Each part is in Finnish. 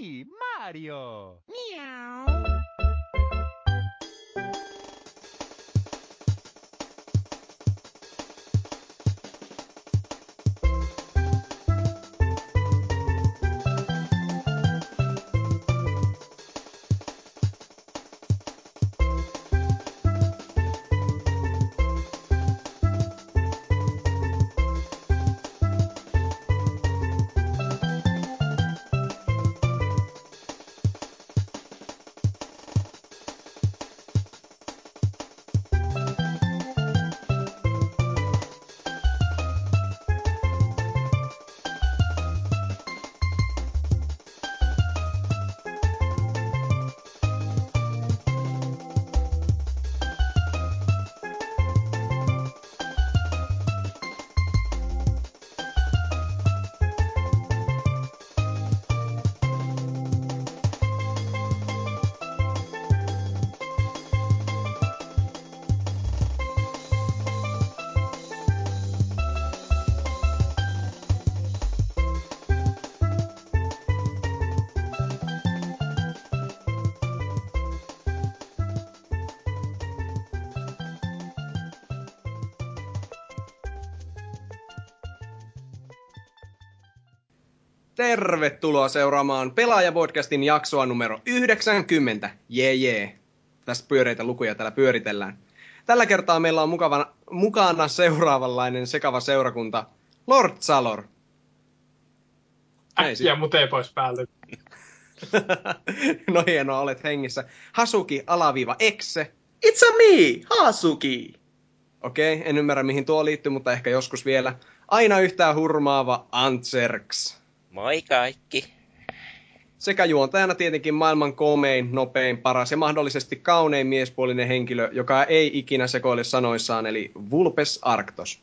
Me, Mario. Meow. Tervetuloa seuraamaan Pelaaja-podcastin jaksoa numero 90. Jee jee. Tästä pyöreitä lukuja täällä pyöritellään. Tällä kertaa meillä on mukavana, mukana seuraavanlainen sekava seurakunta. Lord Salor. Ei Äkkiä mutee pois päältä. no hienoa, olet hengissä. Hasuki alaviiva Ekse. It's a me, Hasuki. Okei, en ymmärrä mihin tuo liittyy, mutta ehkä joskus vielä. Aina yhtään hurmaava Antserks. Moi kaikki. Sekä juontajana tietenkin maailman komein, nopein, paras ja mahdollisesti kaunein miespuolinen henkilö, joka ei ikinä sekoile sanoissaan, eli Vulpes Arctos.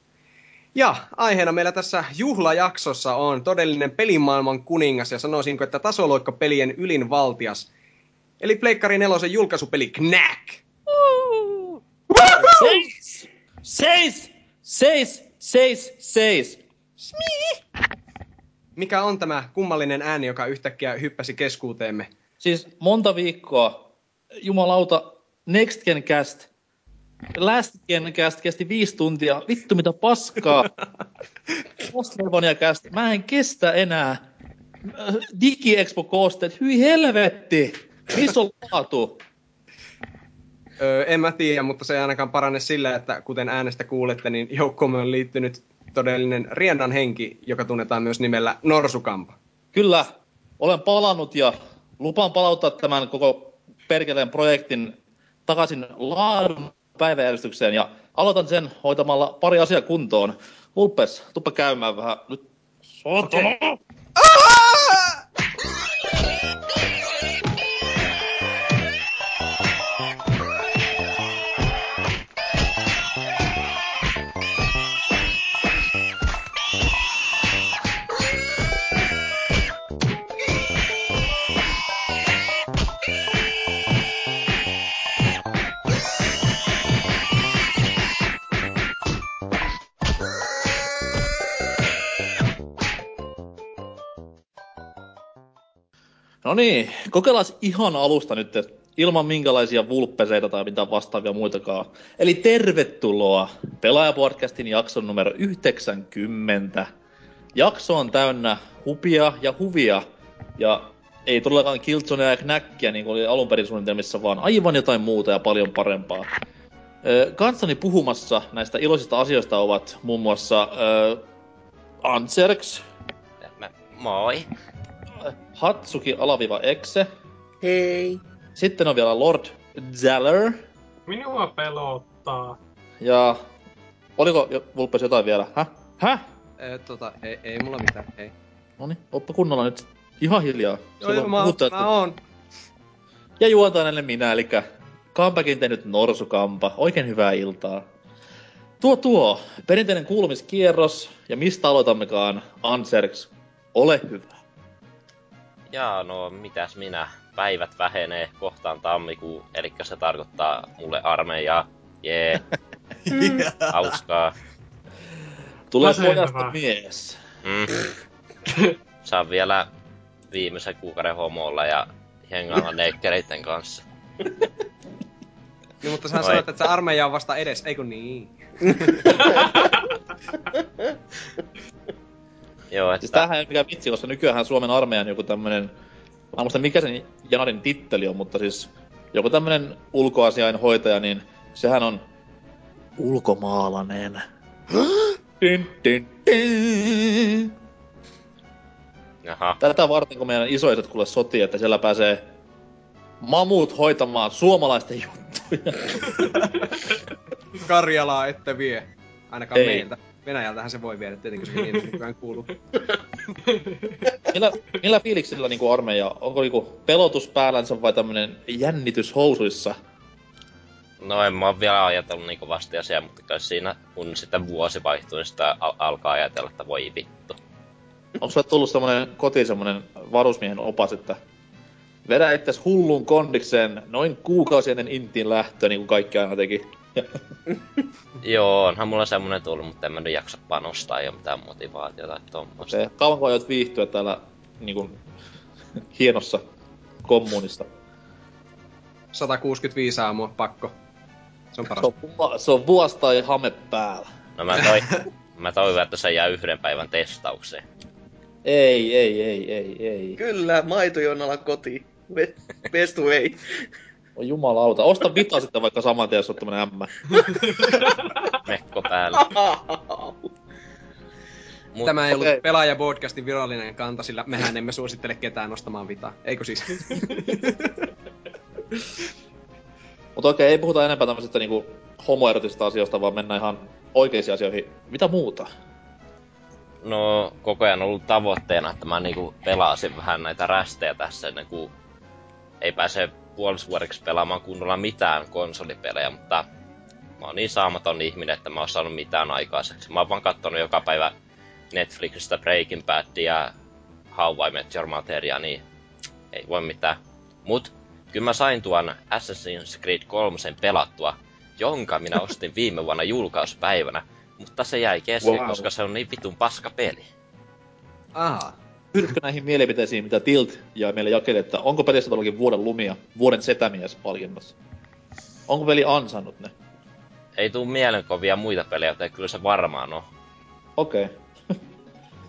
Ja aiheena meillä tässä juhlajaksossa on todellinen pelimaailman kuningas ja sanoisinko, että tasoloikkapelien ylin valtias. Eli Pleikkari nelosen julkaisupeli Knack. Seis! Seis! Seis! Seis! Seis! Mikä on tämä kummallinen ääni, joka yhtäkkiä hyppäsi keskuuteemme? Siis monta viikkoa, jumalauta, Next Gen Cast, Last Gen Cast kesti viisi tuntia, vittu mitä paskaa. Castlevania Cast, mä en kestä enää. Digi-expo koosteet, hyi helvetti! Missä on laatu? Öö, en mä tiedä, mutta se ei ainakaan parane sillä, että kuten äänestä kuulette, niin joukkoomme on liittynyt todellinen riennan henki, joka tunnetaan myös nimellä Norsukampa. Kyllä, olen palannut ja lupaan palauttaa tämän koko perkeleen projektin takaisin laadun päiväjärjestykseen ja aloitan sen hoitamalla pari asiaa kuntoon. Ulpes, tuppa käymään vähän nyt. Saatana! No niin, kokeillaan ihan alusta nyt, ilman minkälaisia vulppeseita tai mitään vastaavia muitakaan. Eli tervetuloa Pelaajapodcastin jakson numero 90. Jakso on täynnä hupia ja huvia, ja ei todellakaan Kiltsonea ja Knäkkiä niin kuin oli alun perin suunnitelmissa, vaan aivan jotain muuta ja paljon parempaa. Kanssani puhumassa näistä iloisista asioista ovat muun muassa ö, Anserks, moi. Hatsuki alaviva Exe, Hei. Sitten on vielä Lord Zeller. Minua pelottaa. Ja oliko jo- Vulpes jotain vielä? Häh? Häh? Ee, tota, ei, ei mulla mitään, ei. Noni, oppa kunnolla nyt ihan hiljaa. Joo, joo, mä, puhutaan, mä oon. Ja juontajalle minä, eli comebackin tehnyt Norsukampa. Oikein hyvää iltaa. Tuo tuo, perinteinen kuulumiskierros, ja mistä aloitammekaan, Anserks, ole hyvä. Jaa, no mitäs minä? Päivät vähenee, kohtaan tammikuu, eli se tarkoittaa mulle armeijaa. Jee, hauskaa. Tulee pojasta mies. Mm. Saan vielä viimeisen kuukauden homolla ja hengailla neikkereiden kanssa. Niin, mutta sä Oi. sanoit, että se armeija on vasta edes, eikö niin? Joo, että Siis tämähän ei ole mikään vitsi, koska nykyään Suomen armeijan joku tämmönen... Mä muista mikä sen Janarin titteli on, mutta siis joku tämmönen ulkoasiainhoitaja, niin sehän on ulkomaalainen. Din, din, din. Jaha. Tätä varten, kun meidän isoiset kuule sotii, että siellä pääsee mamut hoitamaan suomalaisten juttuja. Karjalaa ette vie. Ainakaan Ei. meiltä. Venäjältähän se voi viedä, tietenkin, koska niin nykyään kuuluu. millä, millä fiiliksillä niinku armeija? Onko niinku pelotus päällänsä vai tämmönen jännitys housuissa? No en mä oo vielä ajatellut niin kovasti asiaa, mutta kai siinä kun sitten vuosi vaihtuu, niin sitä al- alkaa ajatella, että voi vittu. Onko sulle tullut semmonen koti semmonen varusmiehen opas, että vedä itses hullun kondikseen noin kuukausi ennen intiin lähtöä, niin kuin kaikki aina teki. Joo, onhan mulla semmonen tullut, mutta en mä nyt jaksa panostaa, ei oo mitään motivaatiota tai tommosta. Se, kauanko aiot viihtyä täällä niinku, hienossa kommunista? 165 aamua, pakko. Se on paras. Se on, vu- se on vuosi tai hame päällä. No mä, toi, mä toivon, että se jää yhden päivän testaukseen. Ei, ei, ei, ei, ei. Kyllä, maitojonalla koti. Be- Best way. On jumalauta. Osta vita sitten vaikka saman tien, jos on tämmönen ämmä. Mekko päällä. Mut, Tämä ei ollut okei. pelaaja-podcastin virallinen kanta, sillä mehän emme suosittele ketään ostamaan vitaa. Eikö siis? Mutta okei, ei puhuta enempää tämmöisistä niinku homoerotisista asioista, vaan mennään ihan oikeisiin asioihin. Mitä muuta? No, koko ajan on ollut tavoitteena, että mä niinku pelaasin vähän näitä rästejä tässä ennen kuin ei pääse puolisvuodeksi pelaamaan kunnolla mitään konsolipelejä, mutta mä oon niin saamaton ihminen, että mä oon saanut mitään aikaiseksi. Mä oon vaan kattonut joka päivä Netflixistä Breaking Badia ja How I Met Your Motheria, niin ei voi mitään. Mut kyllä mä sain tuon Assassin's Creed 3 pelattua, jonka minä ostin viime vuonna julkauspäivänä, mutta se jäi kesken, Wow. wow. koska se on niin vitun paska peli. Aha. Yhdytkö näihin mielipiteisiin, mitä Tilt ja meille jakeli, että onko pelissä todellakin vuoden lumia, vuoden setämies palkinnossa? Onko peli ansannut ne? Ei tuu mielenkovia muita pelejä, joten kyllä se varmaan on. Okei. Okay.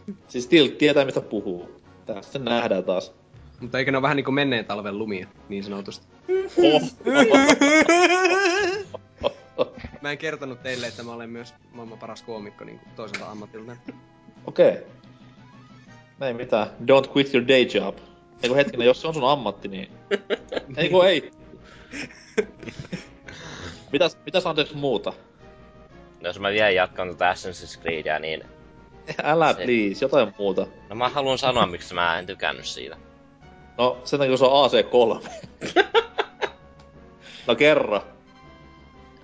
siis Tilt tietää, mistä puhuu. Tässä nähdään taas. Mutta eikö ne ole vähän niinku menneen talven lumia, niin sanotusti? Mä en kertonut teille, että mä olen myös maailman paras koomikko niin toiselta ammatilta. Okei. Okay. Ei mitään. Don't quit your day job. Eiku hetkinen, jos se on sun ammatti, niin... Eiku ei. mitäs, mitäs anteeksi muuta? No, jos mä vielä jatkan tätä Assassin's Creedia, niin Älä Se- please, jotain muuta. no mä haluan sanoa, miksi mä en tykännyt siitä. No, sen takia se on AC3. no kerro.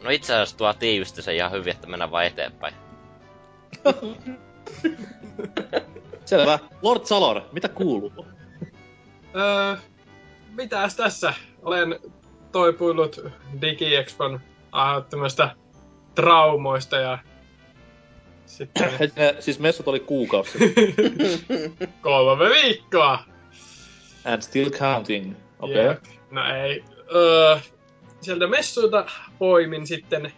No itse asiassa tuo tiivisti sen ihan hyvin, että mennään vaan eteenpäin. Selvä. Lord Salor, mitä kuuluu? Öö, mitäs tässä? Olen toipuillut DigiExpon aiheuttamasta traumoista ja sitten Hetkinen, siis messut oli kuukausi kolme viikkoa. And still counting. Okei. Okay. No ei. Öö, sieltä messuilta poimin sitten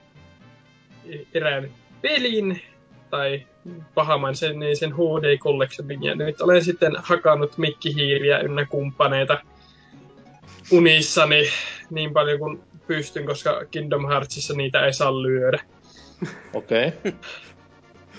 erään pelin, tai pahamman sen, niin sen HD Collectionin, ja nyt olen sitten hakannut mikkihiiriä ynnä kumppaneita unissani niin paljon kuin pystyn, koska Kingdom Heartsissa niitä ei saa lyödä. Okei. Okay.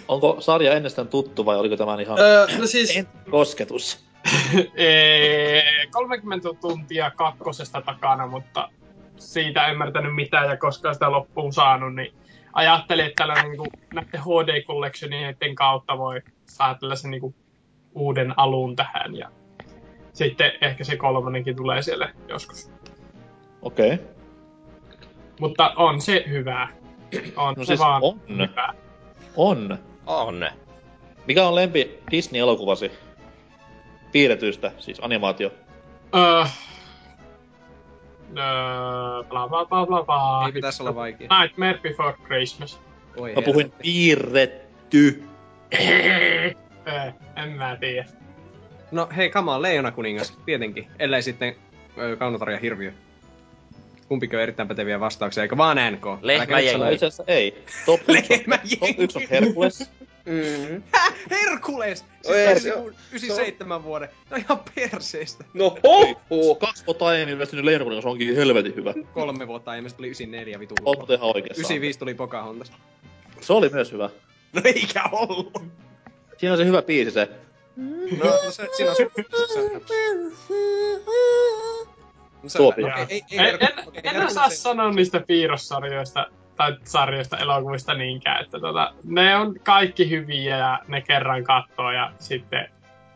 Onko sarja ennestään tuttu vai oliko tämä ihan Öö, no siis kosketus? ee, 30 tuntia kakkosesta takana, mutta siitä en ymmärtänyt mitään ja koska sitä loppuun saanut, niin ajattelin, että tällä niin kuin, näiden HD Collectionien kautta voi saada tällaisen niin kuin, uuden alun tähän ja sitten ehkä se kolmonenkin tulee siellä joskus. Okei. Okay. Mutta on se hyvää. On No se siis vaan on. hyvää. On. On. Mikä on lempi Disney-elokuvasi? Piirretystä, siis animaatio. Öö, öö, bla bla bla bla bla. Ei pitäisi olla vaikea. Nightmare Before Christmas. Oi Mä puhuin piirretty. Öö, en mä tiedä. No hei, come on, Leijona kuningas, tietenkin. Ellei sitten ö, Kaunotar ja Hirviö. Kumpikin on erittäin päteviä vastauksia, eikö vaan NK? Lehmä Älkää nyt jengi. sano- No itse asiassa ei. Top 1 on, top yksi on Hercules. Mm. Herkules! Siis ei, tää se on on- 97 vuoden. No ihan perseestä. No hoho! Kaksi vuotta aiemmin ilmestynyt Leijonakuningas onkin helvetin hyvä. Kolme vuotta aiemmin, se tuli 94 vitu. Oot ihan oikeassa. 95 tuli Pocahontas. Se oli myös hyvä. No eikä ollut. Siinä on se hyvä biisi se. No, no se, siinä on se... No se Tuo no, pitää. ei, ei, En, en, en Herkules- osaa sanoa niistä piirrossarjoista tai sarjoista elokuvista niinkään, että tota, ne on kaikki hyviä ja ne kerran kattoo ja sitten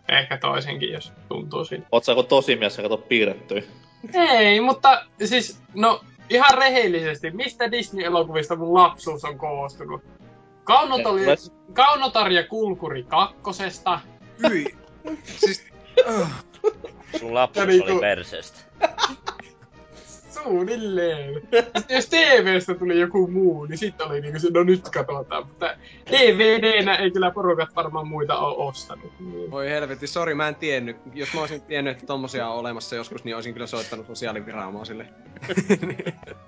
ehkä toisenkin, jos tuntuu siltä. Sä tosi mies ja kato piirrettyä. Ei, mutta siis, no ihan rehellisesti, mistä Disney-elokuvista mun lapsuus on koostunut? Kaunotar. Kaunotar ja Kulkuri kakkosesta, Hyi. Siis... Uh. Sun lapsuus niinku- oli perseestä. Suunnilleen. Sitten jos TVstä tuli joku muu, niin sitten oli niinku se, no nyt katsotaan. Mutta DVDnä ei kyllä porukat varmaan muita ole ostanut. Niin. Voi helvetti, sori, mä en tiennyt. Jos mä olisin tiennyt, että tommosia on olemassa joskus, niin olisin kyllä soittanut sosiaaliviranomaisille.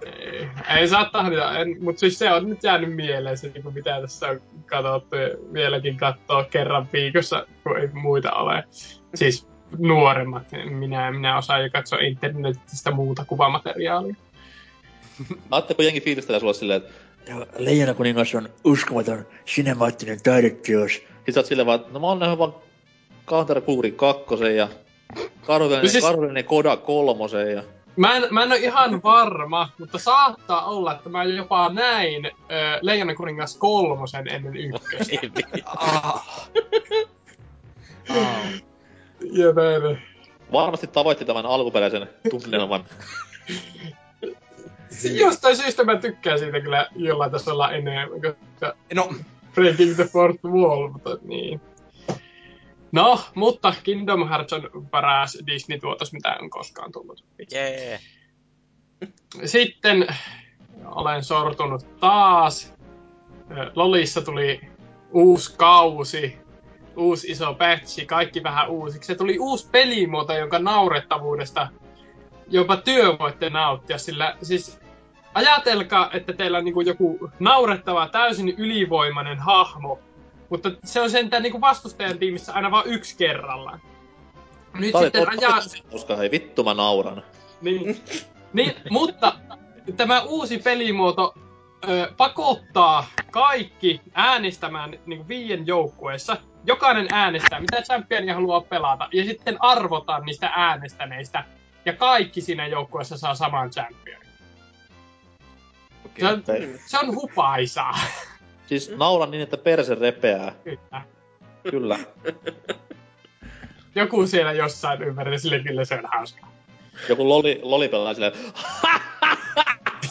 Ei, ei saa tahdita, en, mutta siis se on nyt jäänyt mieleen se, niinku mitä tässä on katsottu ja vieläkin katsoo kerran viikossa, kun ei muita ole. Siis nuoremmat, minä, minä osaan jo katsoa internetistä muuta kuvamateriaalia. Aatteko jengi fiilistelee sulle silleen, että Leijonakuningas on uskomaton sinemaattinen taideteos. Sitten sä oot silleen vaan, että no mä oon nähnyt vaan Counter Kulkuri kakkosen ja Karolinen, No siis... Karolinen Koda kolmosen ja... Mä en, mä en ole ihan varma, mutta saattaa olla, että mä jopa näin ö, Leijonan kuningas kolmosen ennen ykköstä. Ah. Ah. Ja näin. Varmasti tavoitti tämän alkuperäisen tunnelman. Jostain syystä mä tykkään siitä kyllä jollain tasolla enemmän, koska No, Breaking the Fourth Wall, mutta niin. No, mutta Kingdom Hearts on paras Disney-tuotos, mitä on koskaan tullut. Jee. Sitten olen sortunut taas. Lolissa tuli uusi kausi, uusi iso patchi, kaikki vähän uusiksi. Se tuli uusi pelimuoto, jonka naurettavuudesta jopa työ voitte nauttia, sillä siis ajatelkaa, että teillä on niinku joku naurettava, täysin ylivoimainen hahmo, mutta se on sentään niinku vastustajan tiimissä aina vain yksi kerrallaan. Nyt oli sitten ajaa... hauska, hei vittu mä nauran. Niin, niin, mutta tämä uusi pelimuoto ö, pakottaa kaikki äänestämään niin viien joukkueessa. Jokainen äänestää, mitä championia haluaa pelata, ja sitten arvotaan niistä äänestäneistä. Ja kaikki siinä joukkueessa saa saman championin. Se on, Okei. se on hupaisaa. Siis nauran niin, että perse repeää. Kyllä. Kyllä. Joku siellä jossain ympärillä, sille kyllä se on hauskaa. Joku loli, loli pelaa silleen,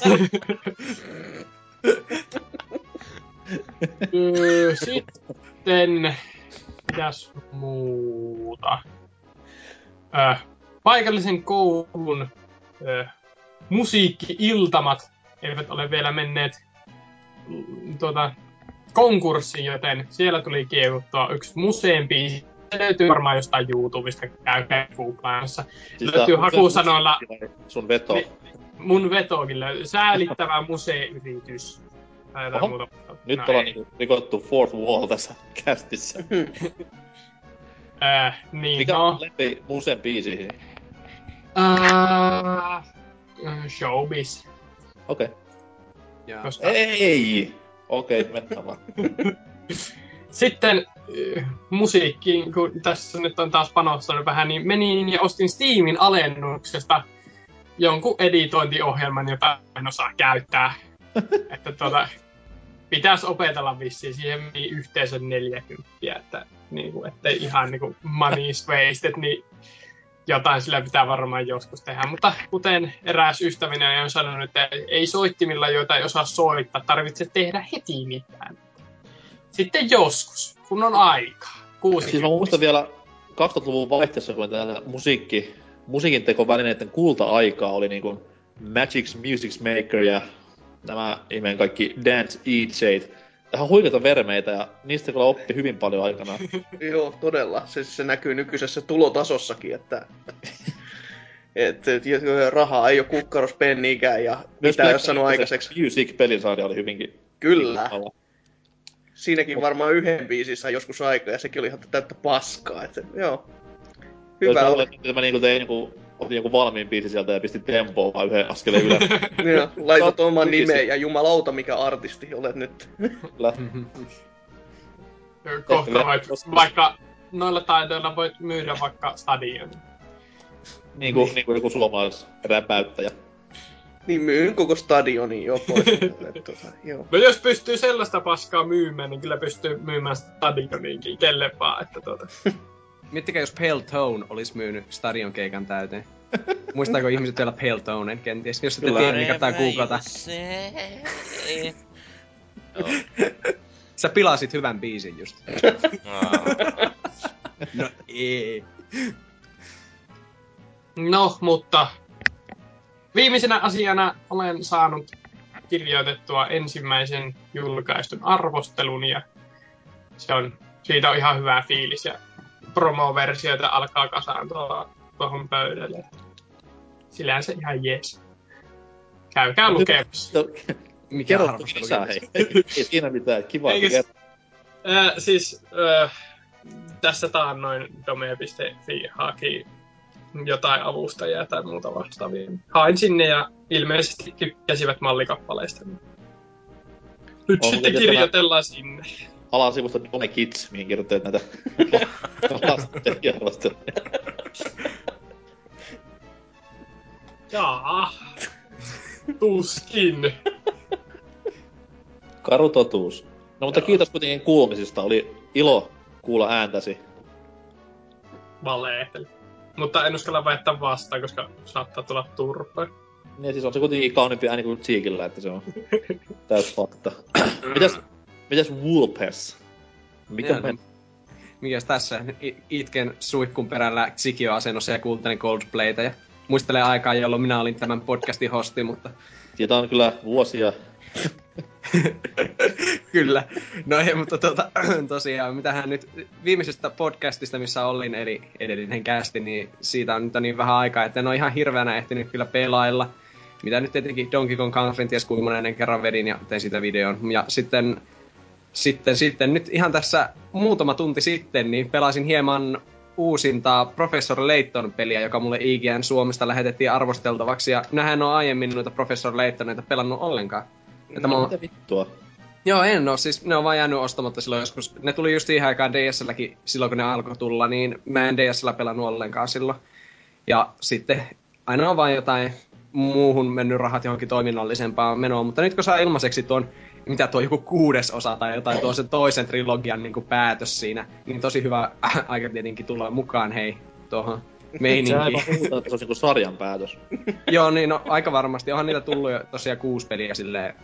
Sitten, mitäs muuta? Öö, paikallisen koulun öö, musiikki-iltamat eivät ole vielä menneet mm, tuota, konkurssiin, joten siellä tuli kiekuttua yksi museen biisi. Se löytyy varmaan jostain YouTubesta, käykää googlaamassa. Siis Löytyy hakusanoilla Sun veto. Mun vetokin löytyy. Säälittävä museyritys. Oho. muuta. Nyt No ollaan niinku rikottu fourth wall tässä kästissä. Äh, niin, Mikä no. on lempi musen biisi? Äh, showbiz. Okei. Okay. ja, Koska... Ei! Okei, okay, mennään vaan. Sitten äh, musiikkiin, kun tässä nyt on taas panostanut vähän, niin menin ja ostin Steamin alennuksesta jonkun editointiohjelman, jota en osaa käyttää. että tuota, pitäisi opetella vissiin. Siihen yhteensä 40, että niin kuin, ettei ihan niin kuin money's wasted, niin jotain sillä pitää varmaan joskus tehdä. Mutta kuten eräs ystävinen on sanonut, että ei soittimilla, joita ei osaa soittaa, tarvitse tehdä heti mitään. Sitten joskus, kun on. Kuusi Siis mä muistan vielä 2000-luvun vaihteessa, kun täällä musiikki, musiikin tekovälineiden kulta-aikaa oli niinku Magic's Music Maker ja nämä ihmeen kaikki Dance EJt. ihan huikeita vermeitä ja niistä kyllä oppi hyvin paljon aikanaan. Joo, todella. Se, se näkyy nykyisessä tulotasossakin, että... että et, rahaa ei ole kukkaros penniikään ja mitä jos sanoo aikaiseksi. Music-pelisarja oli hyvinkin Kyllä. Siinäkin varmaan yhden biisin sai joskus aikaa ja sekin oli ihan täyttä paskaa. Että, joo. Hyvä Jos mä, että mä niinku tein niinku, otin joku valmiin biisi sieltä ja pistin tempoa vaan yhden askeleen ylös. Joo, laitat Sä oot oman nimen ja jumalauta mikä artisti olet nyt. Kyllä. Kohta voit, vaikka noilla taidoilla voit myydä vaikka stadionin. Niinku, niinku joku suomalais räpäyttäjä. Niin myyn koko stadionin jo pois. tota, joo. No jos pystyy sellaista paskaa myymään, niin kyllä pystyy myymään stadioniinkin kelle vaan, että tuota. Miettikää, jos Pale Tone olisi myynyt stadion keikan täyteen. Muistaako ihmiset vielä Pale Tonen kenties? Jos ette tiedä, niin kannattaa googlata. Sä pilasit hyvän biisin just. No ei. No, mutta viimeisenä asiana olen saanut kirjoitettua ensimmäisen julkaistun arvostelun ja se on, siitä on ihan hyvä fiilis ja promoversioita alkaa kasaantua tuohon pöydälle. Sillähän se ihan jees. Käykää lukemassa. Mikä Kerro arvostelu lisää, hei. Ei siinä mitään, kiva, Eikä Äh, siis äh, tässä taannoin dome.fi haki jotain avustajia tai muuta vastaavia. Hain sinne ja ilmeisesti tykkäsivät mallikappaleista. Nyt Onko sitten tämä- kirjoitellaan sinne. alasivusta Dome Kids, mihin kirjoittelet näitä lasten arvosteluja. Jaa. Tuskin. Karu totuus. No mutta kiitos kuitenkin kuulumisista, oli ilo kuulla ääntäsi. Valehteli. Mutta en uskalla väittää vastaan, koska saattaa tulla turpaa. Niin siis on se kuitenkin kauniimpi ääni kuin Cheekillä, että se on täys fakta. mitäs, mitäs Wulpes? Mikä Joo, men... Mikäs tässä? Itken suihkun perällä Tsikio-asennossa ja kuuntelin Coldplayta ja muistelen aikaa, jolloin minä olin tämän podcastin hosti, mutta Siitä on kyllä vuosia. Kyllä. No ei, mutta tuota, tosiaan, mitähän nyt viimeisestä podcastista, missä olin, eli edellinen kästi, niin siitä on nyt niin vähän aikaa, että en ole ihan hirveänä ehtinyt kyllä pelailla. Mitä nyt tietenkin Donkey Kong Country ties kuinka monen kerran vedin ja tein siitä videon. Ja sitten, sitten, sitten nyt ihan tässä muutama tunti sitten, niin pelasin hieman uusintaa Professor Layton peliä, joka mulle IGN Suomesta lähetettiin arvosteltavaksi. Ja nähän on aiemmin noita Professor Laytoneita pelannut ollenkaan. Että mä oon- Mitä vittua? Joo, en oo. Siis ne on vaan jäänyt ostamatta silloin joskus. Ne tuli just siihen aikaan DSLläkin silloin, kun ne alkoi tulla, niin mä en DSL pelannut ollenkaan silloin. Ja sitten aina on vaan jotain muuhun mennyt rahat johonkin toiminnallisempaan menoon. Mutta nyt kun saa ilmaiseksi tuon, mitä tuo joku kuudes osa tai jotain tuon sen toisen trilogian niin kuin päätös siinä, niin tosi hyvä aika tietenkin tulla mukaan hei tuohon Se meininkiin. aivan huutaa, että se olisi niinku sarjan päätös. Joo, niin no, aika varmasti. Onhan niitä tullut jo tosiaan kuusi peliä silleen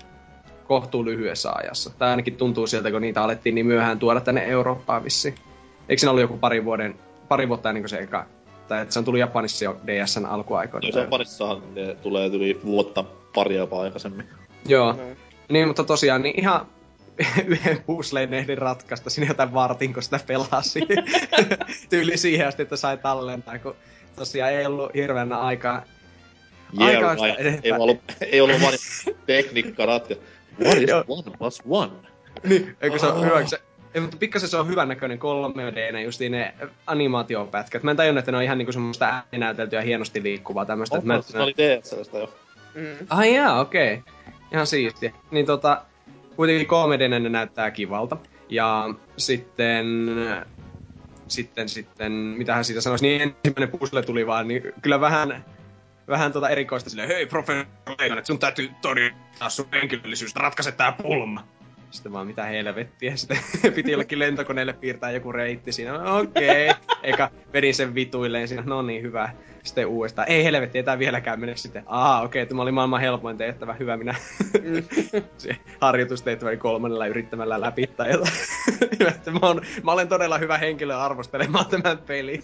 kohtuu lyhyessä ajassa. Tai ainakin tuntuu siltä, kun niitä alettiin niin myöhään tuoda tänne Eurooppaan vissiin. Eikö siinä ollut joku pari, vuoden, pari vuotta ennen kuin se eka? Tai että se on tullut Japanissa jo DSn alkuaikoina. No se Japanissahan ne tulee yli vuotta pari jopa aikaisemmin. Joo. No. Niin, mutta tosiaan niin ihan yhden puzzleen ehdin ratkaista sinne jotain vartin, kun sitä pelasi. Tyyli siihen asti, että sai tallentaa, kun tosiaan ei ollut hirveänä aikaa. Aikaa sitä vai- ei, ollut, ei ollut vaan tekniikka ratka. What is one plus one? Niin, eikö se on hyvä, kun se, ei, mutta pikkasen se on hyvän näköinen 3D, justiin ne animaatiopätkät. Mä en tajunnut, että ne on ihan niinku semmoista ääninäyteltyä hienosti liikkuvaa tämmöistä. että Oh, se oli DSLstä jo. Mm. Ai jaa, okei. Okay. Ihan siistiä. Niin tota, kuitenkin 3D ne näyttää kivalta. Ja sitten, sitten, sitten, mitähän siitä sanoisi, niin ensimmäinen puzzle tuli vaan, niin kyllä vähän, vähän tuota erikoista silleen, hei professori Layton, että sun täytyy todistaa sun henkilöllisyys, ratkaise tää pulma. Sitten vaan mitä helvettiä, sitten piti jollekin lentokoneelle piirtää joku reitti siinä, okei. Okay. Eikä vedin sen vituilleen siinä, no niin hyvä. Sitten uudestaan, ei helvetti, ei tää vieläkään mene sitten. Aa, okei, okay, tämä oli maailman helpoin tehtävä, hyvä minä. se harjoitustehtävä oli kolmannella yrittämällä läpi tai jotain. Mä, on, mä olen todella hyvä henkilö arvostelemaan tämän pelin.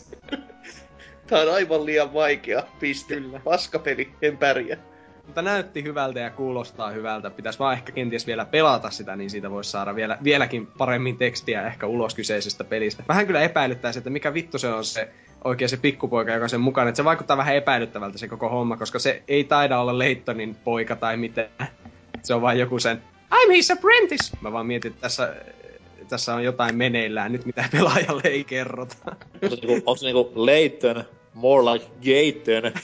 Tää on aivan liian vaikea piste. Kyllä. Paskapeli, en pärjää. Mutta näytti hyvältä ja kuulostaa hyvältä. Pitäisi vaan ehkä kenties vielä pelata sitä, niin siitä voisi saada vielä, vieläkin paremmin tekstiä ehkä ulos kyseisestä pelistä. Vähän kyllä epäilyttää se, että mikä vittu se on se oikein se pikkupoika, joka sen mukana. Että se vaikuttaa vähän epäilyttävältä se koko homma, koska se ei taida olla Leittonin poika tai mitään. Se on vain joku sen, I'm his apprentice! Mä vaan mietin, että tässä, tässä on jotain meneillään nyt, mitä pelaajalle ei kerrota. Onko niinku, se niinku Leighton, more like Gaten?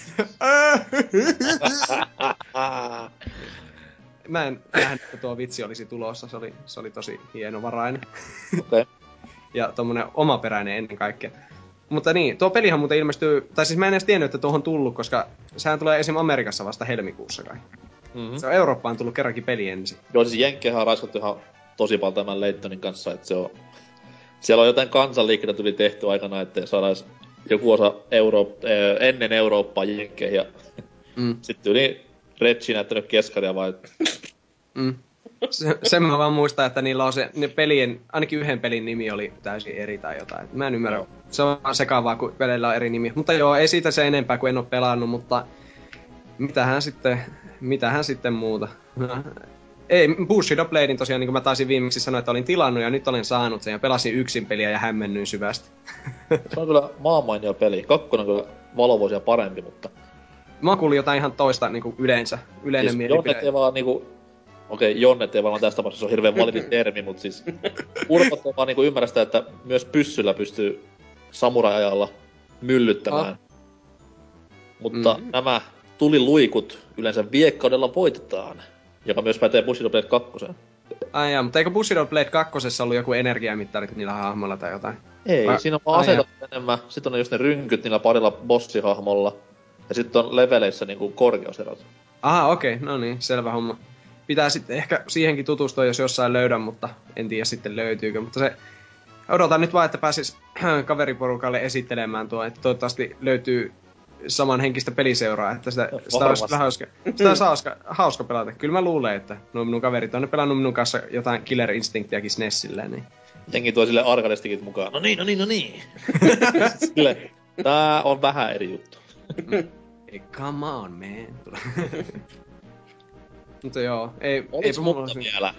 Mä en nähnyt, että tuo vitsi olisi tulossa. Se oli, se oli tosi hienovarainen. Okei. Okay. ja tommonen omaperäinen ennen kaikkea. Mutta niin, tuo pelihan muuten ilmestyy, tai siis mä en edes tiennyt, että tuohon on tullut, koska sehän tulee esim. Amerikassa vasta helmikuussa kai. Mm-hmm. Se on Eurooppaan tullut kerrankin peli ensin. Joo, siis Jenkkihän on raiskattu ihan tosi paljon tämän Leittonin kanssa, että se on... Siellä on jotain kansanliikkeitä tuli tehty aikana, että saadaan joku osa Euro... eh, ennen Eurooppaa Jenkkeihin ja Mm. sitten yli Reggie näyttänyt keskaria vai... Mm. Se, sen mä vaan muistan, että niillä on se, ne pelien, ainakin yhden pelin nimi oli täysin eri tai jotain. Mä en ymmärrä. Joo. Se on vaan sekaavaa, kun peleillä on eri nimi. Mutta joo, ei siitä se enempää, kuin en ole pelannut, mutta mitähän sitten, mitähän sitten muuta. Ei, Bushido Bladein tosiaan, niin kuin mä taisin viimeksi sanoa, että olin tilannut ja nyt olen saanut sen ja pelasin yksin peliä ja hämmennyin syvästi. Se on kyllä maanmainio peli. Kakkonen on kyllä valovuosia parempi, mutta... Mä kuulin jotain ihan toista niin kuin yleensä, yleinen Siis mielipide. Jonnet ei vaan niinku... Okei, okay, Jonnet ei varmaan tässä tapauksessa ole hirveän validi termi, mutta siis... Urpot ei vaan niinku ymmärrä sitä, että myös pyssyllä pystyy samurai-ajalla myllyttämään. Ah. Mutta Mm. nämä tuliluikut yleensä viekkaudella voitetaan. Joka myös pätee Bushido Blade 2. Ai jaa, mutta eikö Bushido Blade 2 ollut joku energiamittarit niillä hahmoilla tai jotain? Ei, Vai- siinä on vaan aseita enemmän. Sitten on just ne rynkyt niillä parilla bossihahmolla. Ja sitten on leveleissä niinku korkeuserot. Aha, okei, okay, no niin, selvä homma. Pitää sitten ehkä siihenkin tutustua, jos jossain löydän, mutta en tiedä sitten löytyykö. Mutta se, odotan nyt vaan, että pääsis kaveriporukalle esittelemään tuo, että toivottavasti löytyy samanhenkistä peliseuraa, että sitä, sitä olisi varmasti. vähän hauska, sitä olisi hauska, hauska pelata. Kyllä mä luulen, että nuo minun kaverit on ne pelannut minun kanssa jotain Killer Instinctiakin SNESillä, niin Jengi tuo sille arcadestikit mukaan. No niin, no niin, no niin. sille, tää on vähän eri juttu. Ei, come on, man. Mutta joo, ei, eipä, mulla, olisi- vielä?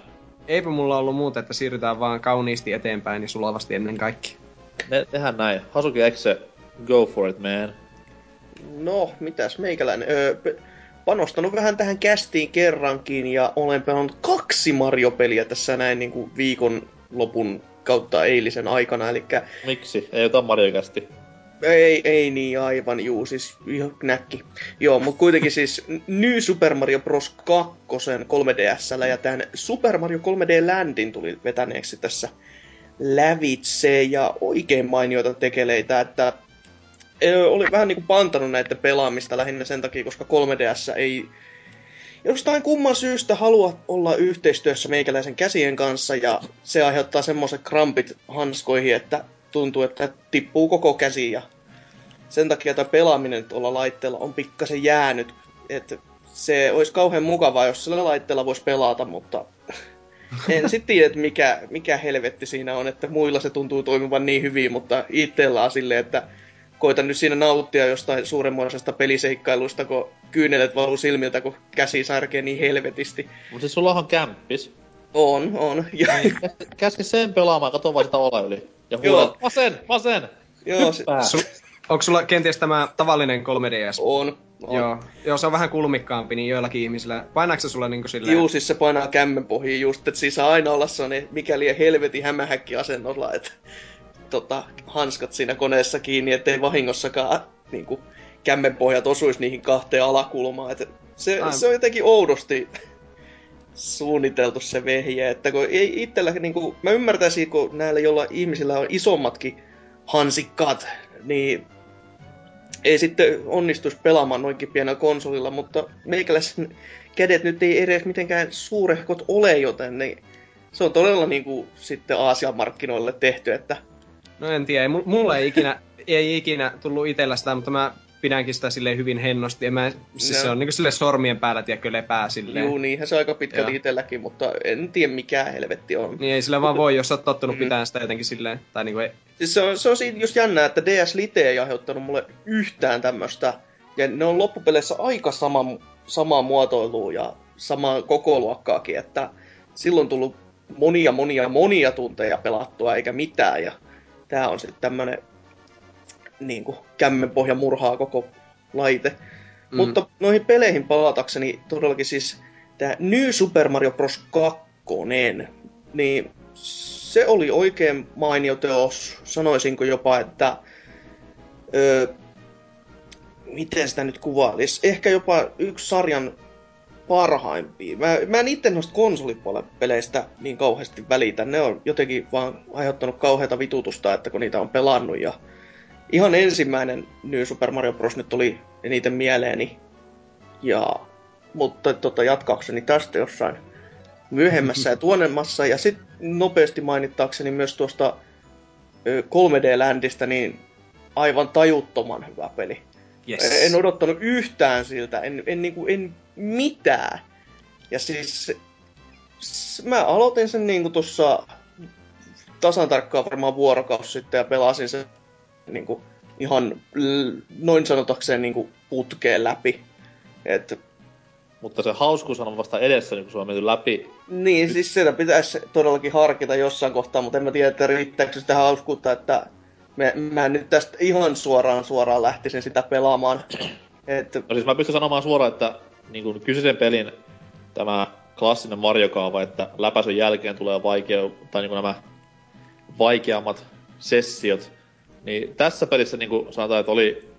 eipä mulla ollut muuta, että siirrytään vaan kauniisti eteenpäin ja sulavasti ennen kaikkea. Ne, tehdään näin. Hasuki Exe, go for it, man. No, mitäs meikäläinen? Öö, panostanut vähän tähän kästiin kerrankin ja olen pelannut kaksi Mario-peliä tässä näin niin kuin viikon lopun kautta eilisen aikana, eli Miksi? Ei ota Mario kästi. ei, ei niin aivan, juu, siis ihan näkki. Joo, mutta kuitenkin siis New Super Mario Bros. 2 3DSllä ja tämän Super Mario 3D Landin tuli vetäneeksi tässä lävitse ja oikein mainioita tekeleitä, että oli vähän niinku pantanut näiden pelaamista lähinnä sen takia, koska 3DS ei jostain kumman syystä halua olla yhteistyössä meikäläisen käsien kanssa ja se aiheuttaa semmoiset krampit hanskoihin, että tuntuu, että tippuu koko käsi ja sen takia tämä pelaaminen tuolla laitteella on pikkasen jäänyt. Että se olisi kauhean mukavaa, jos sillä laitteella voisi pelata, mutta en sitten tiedä, että mikä, mikä helvetti siinä on, että muilla se tuntuu toimivan niin hyvin, mutta itsellä on silleen, että koitan nyt siinä nauttia jostain suuremmoisesta peliseikkailusta, kun kyynelet valuu silmiltä, kun käsi särkee niin helvetisti. Mutta siis sulla on kämppis. On, on. Ja, Käski sen pelaamaan, kato vaan sitä ole yli. Ja Joo. huudat, vasen, vasen! joo, se. Su- onko sulla kenties tämä tavallinen 3DS? on. on. Joo. Joo, se on vähän kulmikkaampi, niin joillakin ihmisillä. Painaako se sulla niinku silleen? Juu, siis se painaa kämmen pohjiin just, että siinä saa aina olla sellainen mikäli helvetin hämähäkki asennolla, että tota, hanskat siinä koneessa kiinni, ettei vahingossakaan niin kuin, kämmenpohjat osuisi niihin kahteen alakulmaan. Että se, Aivan. se on jotenkin oudosti suunniteltu se vehje, että kun ei itsellä, niin kuin, mä ymmärtäisin, kun näillä jolla ihmisillä on isommatkin hansikkaat, niin ei sitten onnistuisi pelaamaan noinkin pienellä konsolilla, mutta meikäläisen kädet nyt ei edes mitenkään suurehkot ole, joten niin se on todella niin kuin, sitten Aasian markkinoille tehty, että No en tiedä, ei, mul- mulla ei ikinä, ei ikinä tullut itellä sitä, mutta mä pidänkin sitä silleen hyvin hennosti. Mä, siis No. se on niinku silleen sormien päällä, tiedätkö, lepää silleen. juu, niinhän se aika pitkälti itselläkin, mutta en tiedä mikä helvetti on. Niin ei sille vaan voi, jos sä oot tottunut Mm. pitämään sitä jotenkin silleen, tai niinku ei, Siis se on, se on siitä just jännää, että DS Lite ei aiheuttanut mulle yhtään tämmöistä. Ja ne on loppupeleissä aika sama, samaa muotoilua ja samaa kokoluokkaakin, että silloin tullut monia, monia, monia tunteja pelattua eikä mitään. Ja tää on sitten tämmönen niin kuin, kämmenpohja murhaa koko laite. Mm. Mutta noihin peleihin palatakseni todellakin siis tämä New Super Mario Bros. 2, niin se oli oikein mainio teos. Sanoisinko jopa, että öö, miten sitä nyt kuvailisi, ehkä jopa yksi sarjan parhaimpia. Mä, mä en itse noista konsolipuolen peleistä niin kauheasti välitä. Ne on jotenkin vaan aiheuttanut kauheata vitutusta, että kun niitä on pelannut. Ja ihan ensimmäinen New Super Mario Bros. nyt tuli eniten mieleeni. Ja, mutta tota, jatkaakseni tästä jossain myöhemmässä ja tuonemmassa. Ja sitten nopeasti mainittaakseni myös tuosta 3D-ländistä, niin aivan tajuttoman hyvä peli. Yes. En odottanut yhtään siltä, en, en, niinku, en mitään. Ja siis mä aloitin sen niinku tuossa tasan tarkkaan varmaan vuorokausi sitten ja pelasin sen niinku ihan noin sanotakseen niinku putkeen läpi. Et, mutta se hauskuus on vasta edessä, niin kun se on menty läpi. Niin, siis sitä pitäisi todellakin harkita jossain kohtaa, mutta en mä tiedä, että riittääkö sitä hauskuutta, että mä, mä nyt tästä ihan suoraan suoraan lähtisin sitä pelaamaan. Et... No siis mä pystyn sanomaan suoraan, että niin kuin kyseisen pelin tämä klassinen Mario-kaava, että läpäisyn jälkeen tulee vaikeu, tai niin kuin nämä vaikeammat sessiot, niin tässä pelissä niin kuin sanotaan, että oli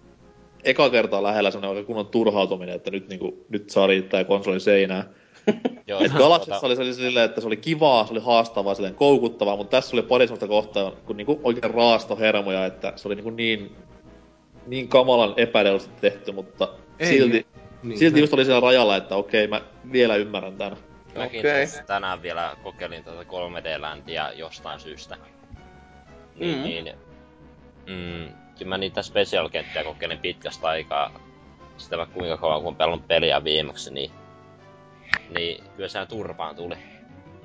eka kertaa lähellä semmoinen oikein kunnon turhautuminen, että nyt, niin kuin, nyt saa riittää konsolin seinää. Joo, Et Galaxissa tota... oli, se oli silleen, että se oli kivaa, se oli haastavaa, silleen koukuttavaa, mutta tässä oli pari sellaista kohtaa, kun niinku oikein raasto hermoja, että se oli niinku niin, niin kamalan epäreilusti tehty, mutta Ei, silti, niin, silti just oli siellä rajalla, että okei, mä vielä ymmärrän tän. Mäkin okay. tänään vielä kokeilin tätä 3D-läntiä jostain syystä. Niin, mm. niin mm, kyllä mä niitä special-kenttiä kokeilin pitkästä aikaa. Sitä vaikka kuinka kauan kun on pelannut peliä viimeksi, niin niin kyllä sehän turpaan tuli.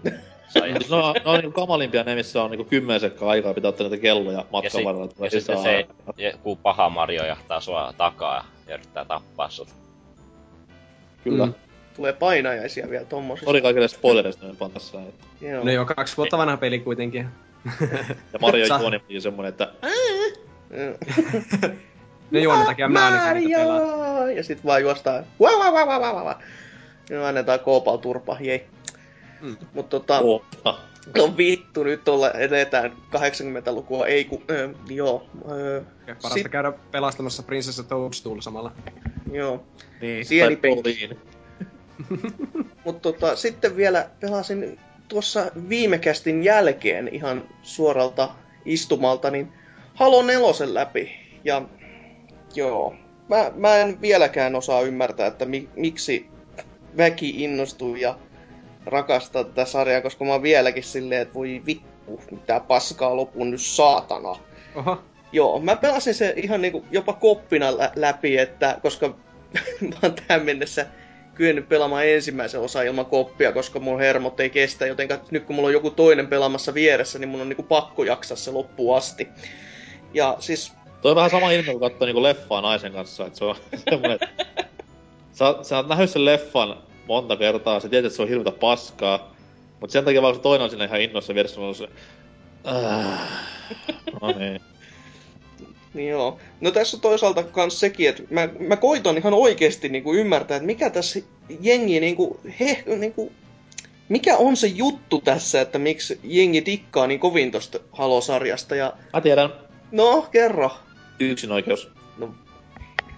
no, no on niin kamalimpia ne, missä on niin kymmenen sekkaa aikaa, pitää ottaa niitä kelloja matkan varrella. Ja, sit, ja sitten se, joku paha Mario jahtaa sua takaa ja yrittää tappaa sut. Kyllä. Mm. Tulee painajaisia vielä tommosista. Sori kaikille spoilerista nyt tässä. Että... Joo. No joo, kaksi vuotta vanha peli kuitenkin. ja Mario Juoni semmonen, että... ne juonen takia mä ainakin Ja sit vaan juostaan. Wow, wow, wow, wow, wow. No annetaan Koopal turpa, jei. Mm. Mut tota... Opa. No vittu, nyt olla, edetään 80-lukua, ei ku... Ö, joo. Ö, ja parasta sit... käydä pelastamassa Princess Toadstool samalla. Joo. Niin, Sieni Mut tota, sitten vielä pelasin tuossa viime kästin jälkeen ihan suoralta istumalta, niin Halo nelosen läpi. Ja joo, mä, mä en vieläkään osaa ymmärtää, että mi, miksi väki innostuu ja rakastaa tätä sarjaa, koska mä oon vieläkin silleen, että voi vittu, mitä paskaa lopun nyt saatana. Oho. Joo, mä pelasin se ihan niinku jopa koppina lä- läpi, että koska mä oon tähän mennessä kyennyt pelaamaan ensimmäisen osan ilman koppia, koska mun hermot ei kestä, joten nyt kun mulla on joku toinen pelaamassa vieressä, niin mun on niinku pakko jaksaa se loppuun asti. Ja siis... Toi on vähän sama ilme, kun katsoo niinku leffaa naisen kanssa, että se on semmoinen, sä, sä oot nähnyt sen leffan monta kertaa, sä tiedät, että se on hirveätä paskaa, mutta sen takia vaan se toinen on sinne ihan innossa vieressä, on se... Äh, no niin. Niin joo. No tässä on toisaalta kans sekin, että mä, mä koitan ihan oikeesti niinku ymmärtää, että mikä tässä jengi niinku, he, niinku, mikä on se juttu tässä, että miksi jengi tikkaa niin kovin tosta Halo-sarjasta ja... Mä tiedän. No, kerro. Yksin oikeus. No,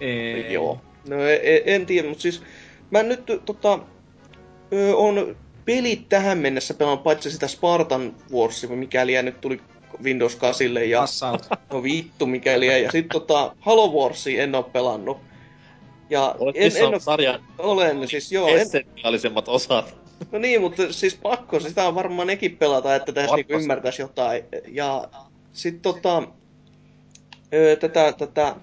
Ei. joo. No en, en tiedä, mutta siis mä nyt tota, on pelit tähän mennessä pelannut paitsi sitä Spartan Warsia, mikäli nyt tuli Windows 8 ja... No vittu mikäli ja sitten tota Halo Warsia en oo pelannut. Ja Olet en, en ole, sarjan olen, siis joo. Essentiaalisemmat en... osat. No niin, mutta siis pakko, sitä on varmaan nekin pelata, että tässä niinku ymmärtäisi jotain. Ja sit tota, öö, tätä, tätä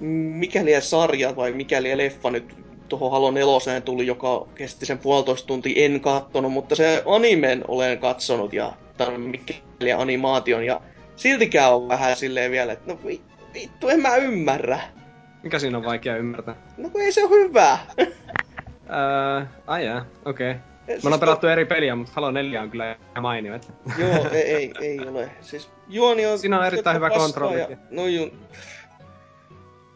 mikäli sarja vai mikäli leffa nyt tuohon Halo 4 tuli, joka kesti sen puolitoista tuntia, en kattonut, mutta se animen olen katsonut ja tämän mikäli animaation ja siltikään on vähän silleen vielä, että no vittu, en mä ymmärrä. Mikä siinä on vaikea ymmärtää? No kun ei se ole hyvä. Öö, ai jaa, okei. Okay. Siis Me ollaan pelattu eri peliä, mutta Halo 4 on kyllä ihan mainio. Joo, ei, ei, ei ole. Siis juoni on... Siinä on erittäin hyvä kontrolli. Ja, no ju...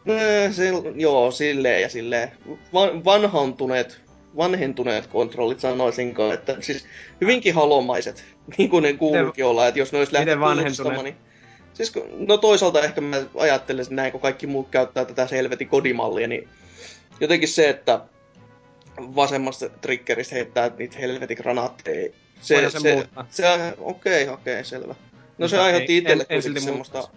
Nää, se, joo, silleen ja silleen. Van, vanhantuneet, vanhentuneet kontrollit sanoisinko, että siis hyvinkin halomaiset, niin kuin ne kuuluukin olla, että jos ne olisi lähtenyt vanhentuneet? niin Siis no toisaalta ehkä mä ajattelen että näin, kun kaikki muut käyttää tätä selvetin kodimallia, niin jotenkin se, että vasemmasta triggeristä heittää niitä helvetin granaatteja. Se, Voidaan se se, muuttaa. se, okei, okei, okay, selvä. No se aiheutti itselle en- en kuitenkin semmoista...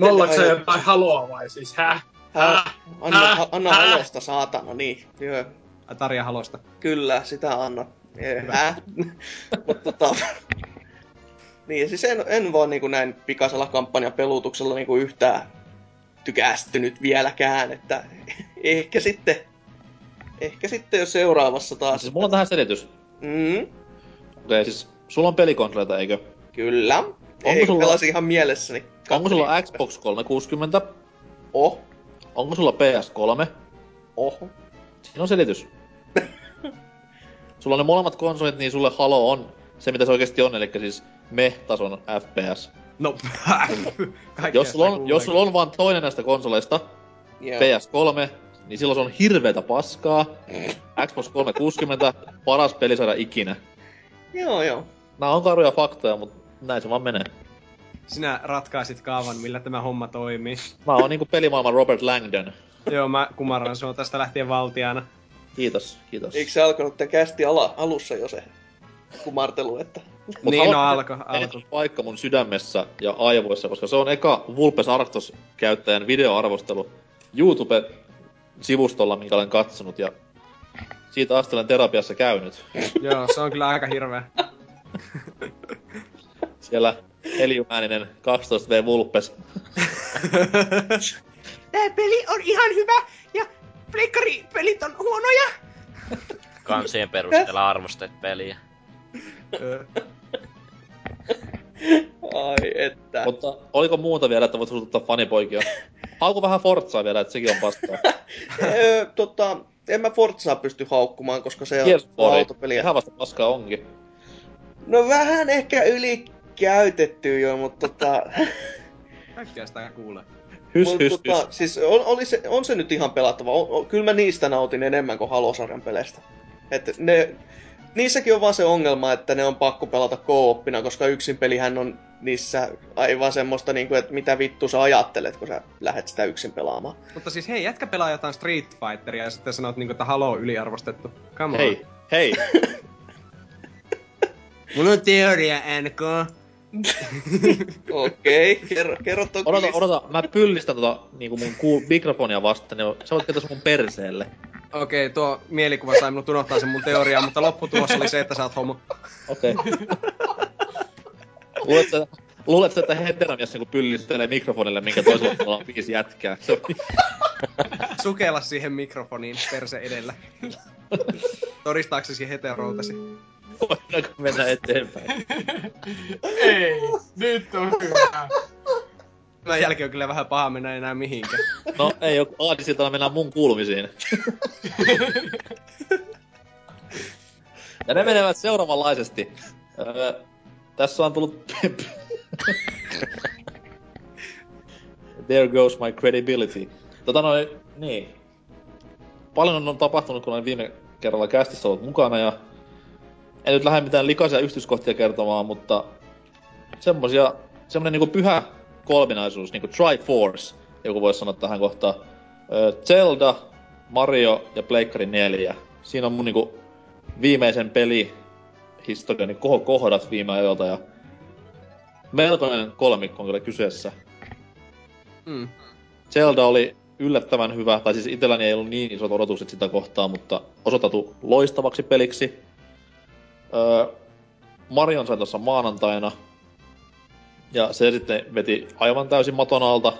Nollaksi aiheutti- jotain haloa vai siis, häh? Häh? Anna, Häh? anna Häh? halosta, saatana, niin. Joo, Ai, Tarja Halosta. kyllä, sitä anna. Eh, Häh? Mutta tota... Niin, siis en, en vaan niin kuin näin pikaisella kampanjan pelutuksella niin kuin yhtään tykästynyt vieläkään, että ehkä sitten, ehkä sitten jo seuraavassa taas. Siis mulla on tähän selitys. Mm, Okei, okay, siis sulla on pelikonsoleita, eikö? kyllä. Onko sulla- Pelasin ihan mielessäni. Onko sulla Xbox 360? Oh, Onko sulla PS3? oho. Siinä on selitys. sulla on ne molemmat konsolit, niin sulle Halo on se, mitä se oikeasti on, eli siis me-tason FPS. No, Jos sulla, on, jos sulla on vaan toinen näistä konsoleista, Joo. PS3, niin silloin se on hirveetä paskaa. Xbox 360, paras pelisarja ikinä. Joo, joo. Nämä on karuja faktoja, mutta näin se vaan menee. Sinä ratkaisit kaavan, millä tämä homma toimii. Mä oon niinku pelimaailman Robert Langdon. Joo, mä kumarran se on tästä lähtien valtiana. Kiitos, kiitos. Eikö se alkanut tämän kästi ala, alussa jo se kumartelu, että... Mut niin, no alko, alko. paikka mun sydämessä ja aivoissa, koska se on eka Vulpes Arctos käyttäjän videoarvostelu YouTube-sivustolla, minkä olen katsonut ja siitä asti olen terapiassa käynyt. Joo, se on kyllä aika hirveä. Siellä Heliumääninen 12V Vulpes. Tää peli on ihan hyvä ja pleikkaripelit on huonoja. Kansien perusteella arvostet peliä. Ai että. Mutta oliko muuta vielä, että voit suututtaa fanipoikia? Hauku vähän Forzaa vielä, että sekin on paskaa. Öö, tota, en mä Forzaa pysty haukkumaan, koska se on Gears autopeli. Ihan vasta paskaa onkin. No vähän ehkä yli käytetty jo, mutta tota... Kaikkea sitä kuulee. Hys, mut hys, tota, hys. Siis on, oli se, on se nyt ihan pelattava. On, on, kyllä mä niistä nautin enemmän kuin Halosarjan peleistä. Et ne, niissäkin on vaan se ongelma, että ne on pakko pelata kooppina, koska yksin pelihän on niissä aivan semmoista, niin kuin, että mitä vittu sä ajattelet, kun sä lähdet sitä yksin pelaamaan. Mutta siis hei, jätkä pelaa jotain Street Fighteria ja sitten sanot niinku, että Halo on yliarvostettu. Come on. Hei, hei. Mulla on teoria, NK. Okei, okay, kerro, kerro toki. Odota, odota, mä pyllistän tota niinku mun kuul- mikrofonia vastaan, niin sä voit kertoa mun perseelle. Okei, okay, tuo mielikuva sai minut unohtaa sen mun teoriaa, mutta lopputulos oli se, että sä oot homo. Okei. Luuletko, sä- luuletko, että heteromies niinku pyllistelee mikrofonille, minkä toisella puolella on viisi jätkää? Sukella siihen mikrofoniin perse edellä. Todistaaksesi heteroutasi. Voidaanko mennä eteenpäin? Ei, nyt on hyvä. Tämän jälkeen on kyllä vähän paha mennä enää mihinkään. No ei oo aadisiltana mennään mun kuulumisiin. ja ne menevät seuraavanlaisesti. Öö, tässä on tullut... There goes my credibility. Tota noin, niin. Paljon on tapahtunut, kun olen viime kerralla kästissä ollut mukana ja en nyt lähde mitään likaisia yksityiskohtia kertomaan, mutta semmosia, semmonen niinku pyhä kolminaisuus, niinku Triforce, joku voisi sanoa tähän kohtaan. Zelda, Mario ja Pleikkari 4. Siinä on mun niinku viimeisen peli historiani kohdat viime ajoilta ja melkoinen kolmikko on kyllä kyseessä. Mm. Zelda oli yllättävän hyvä, tai siis itselläni ei ollut niin isot odotukset sitä kohtaa, mutta osoitettu loistavaksi peliksi. Öö, Marion sai tuossa maanantaina, ja se sitten veti aivan täysin maton alta.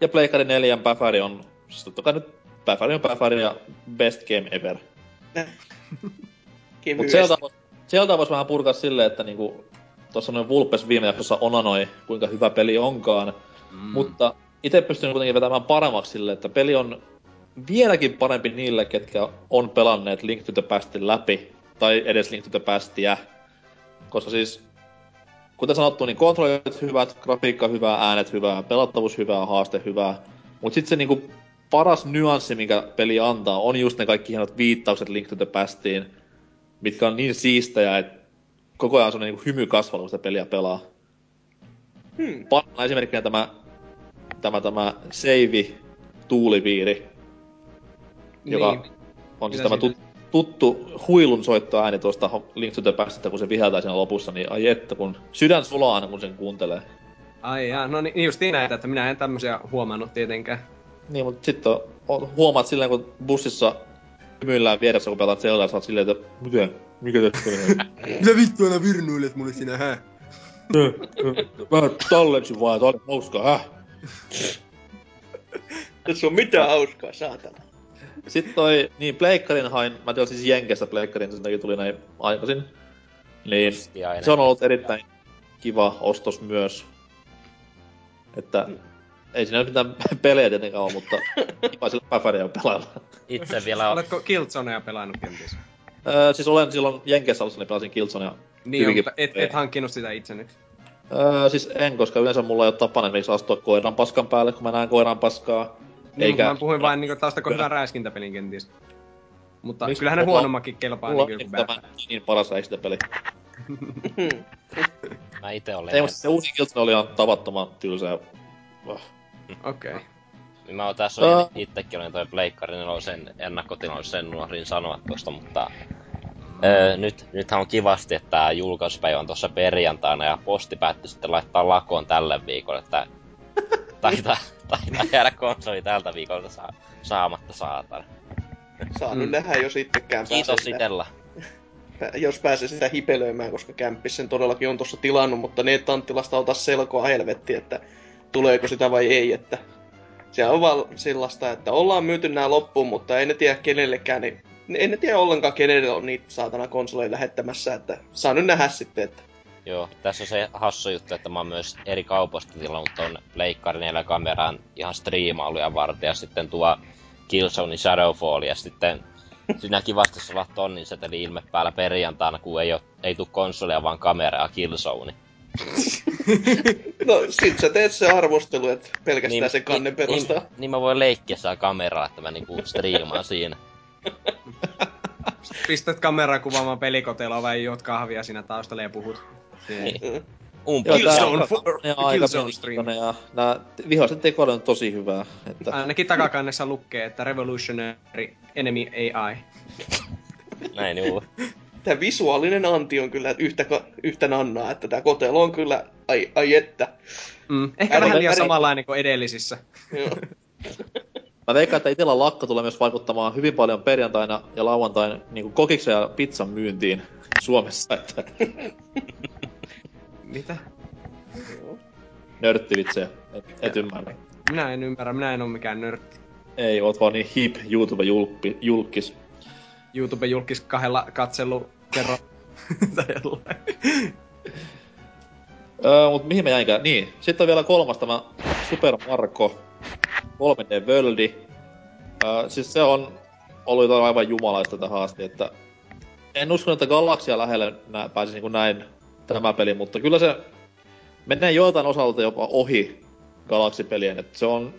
Ja Pleikari 4 Päfäri on, siis totta kai nyt Päfäri on Päfäri ja best game ever. Mut Kevyesti. Zelda, Zelda voisi vähän purkaa silleen, että niinku, tuossa noin Vulpes viime jaksossa onanoi, kuinka hyvä peli onkaan. Mm. Mutta itse pystyn kuitenkin vetämään paremmaksi sille, että peli on vieläkin parempi niille, ketkä on pelanneet Link to the Pastin läpi, tai edes Link to the Pastia. Koska siis, kuten sanottu, niin kontrollit hyvät, grafiikka hyvää, äänet hyvää, pelattavuus hyvää, haaste hyvää. Mut sitten se niinku paras nyanssi, mikä peli antaa, on just ne kaikki hienot viittaukset Link to the Pastiin, mitkä on niin siistejä, että koko ajan on niinku hymy kasvanut, kun sitä peliä pelaa. Hmm. Esimerkkinä tämä, tämä, tämä save tuuliviiri, joka Niin. on siis Mitä tämä tut, tuttu huilun soittoääni tuosta Link to the Pastista, kun se viheltää siinä lopussa, niin ai että, kun sydän sulaa aina, kun sen kuuntelee. Ai jaa, no niin just näitä, että minä en tämmösiä huomannut tietenkään. Niin, mutta sitten on, on, huomaat silleen, kun bussissa hymyillään vieressä, kun pelaat Zeldaa, oot silleen, että miten, mikä tässä menee? Mitä vittua nää virnuilet mulle sinä, hä? Mä tallensin vaan, että oli hauskaa, häh? Tässä on mitään hauskaa, saatana. Sitten toi, niin Pleikkarin hain, mä tiedän siis Jenkestä Pleikkarin, sen takia tuli näin aikaisin. Niin, se on ollut erittäin kiva ostos myös. Että ei siinä nyt mitään pelejä tietenkään ole, mutta kiva sillä päfäriä pelailla. Itse vielä on... Oletko Killzonea pelannut kenties? Öö, siis olen silloin Jenkeissä ollessa, niin pelasin Killzonea. Niin, mutta et, et hankkinut sitä itse nyt. Öö, siis en, koska yleensä mulla ei ole tapana esimerkiksi astua koiran paskan päälle, kun mä näen koiran paskaa. Niin, Eikä... mä puhuin vain niinku taustako hyvän räiskintäpelin kenties. Mutta Miksi kyllähän ne huonommakin kelpaa niin on kuin niin, tämä niin paras räiskintäpeli. Mä ite olen... Ei, mutta se uusi Killzone oli ihan tavattoman tylsä. ja- Oh. Okei. Okay. Niin mä oon tässä uh. itsekin olen toi Pleikkari sen ennakkotilaus, sen unohdin sanoa tosta, mutta öö, nyt, nythän on kivasti, että tää julkaisupäivä on tuossa perjantaina ja posti päätti sitten laittaa lakoon tälle viikolle, että taitaa, taitaa jäädä konsoli tältä viikolta saa, saamatta saatana. Saa Mm. nyt nähdä, jos itsekään Kiitos pääsee sitä, itellä. jos pääsee sitä hipelöimään, koska kämppis sen todellakin on tuossa tilannut, mutta ne Anttilasta ota selkoa helvetti, että tuleeko sitä vai ei, että se on vaan sellaista, että ollaan myyty nämä loppuun, mutta ei ne tiedä kenellekään, niin en ne tiedä ollenkaan kenelle on niitä saatana konsoleja lähettämässä, että saa nyt nähdä sitten, että Joo, tässä on se hassu juttu, että mä oon myös eri kaupoista tilannut ton Pleikkari 4 kameran ihan striimailuja varten ja sitten tuo Killzone Shadowfall ja sitten siinä kivasti olla tonnin seteli ilme päällä perjantaina, kun ei, oo, ei tuu konsolia, vaan kamera ja Killzone. no sit sä teet se arvostelu, että pelkästään Niin, sen kannen niin, perustaa. niin, niin, mä voin leikkiä saa kameraa, että mä niinku striimaan siinä. Pistät kameraa kuvaamaan pelikoteloa vai juot kahvia siinä taustalla ja puhut. Niin. Umpa. Joo, Killzone for- Killzone stream. ja nää vihoiset tekoilu on tosi hyvää. Että, Ainakin takakannessa lukee, että Revolutionary Enemy AI. Näin juu. Tämä visuaalinen anti on kyllä yhtä, yhtä nannaa, että tämä kotelo on kyllä, ai, ai että. Mm. Ehkä Äri- vähän liian äri- samanlainen kuin edellisissä. Joo. Mä veikkaan, että itellä lakko tulee myös vaikuttamaan hyvin paljon perjantaina ja lauantain niin kokiksen ja pizzan myyntiin Suomessa. Että Mitä? nörttivitsejä. Et, et ymmärrä. Minä en ymmärrä, minä en ole mikään nörtti. Ei, oot vaan niin hip YouTube-julkkis. YouTube julkis kahdella katselu kerran. tai jollain. Öö, mut mihin mä jäinkään? Niin, sitten on vielä kolmas tämä Super Marco 3D Worldi. Öö, siis se on ollut jotain aivan jumalaista tähän asti, että en usko, että Galaksia lähelle nä- pääsisi niin näin tämä peli, mutta kyllä se menee joiltain osalta jopa ohi Galaxy-pelien, että se on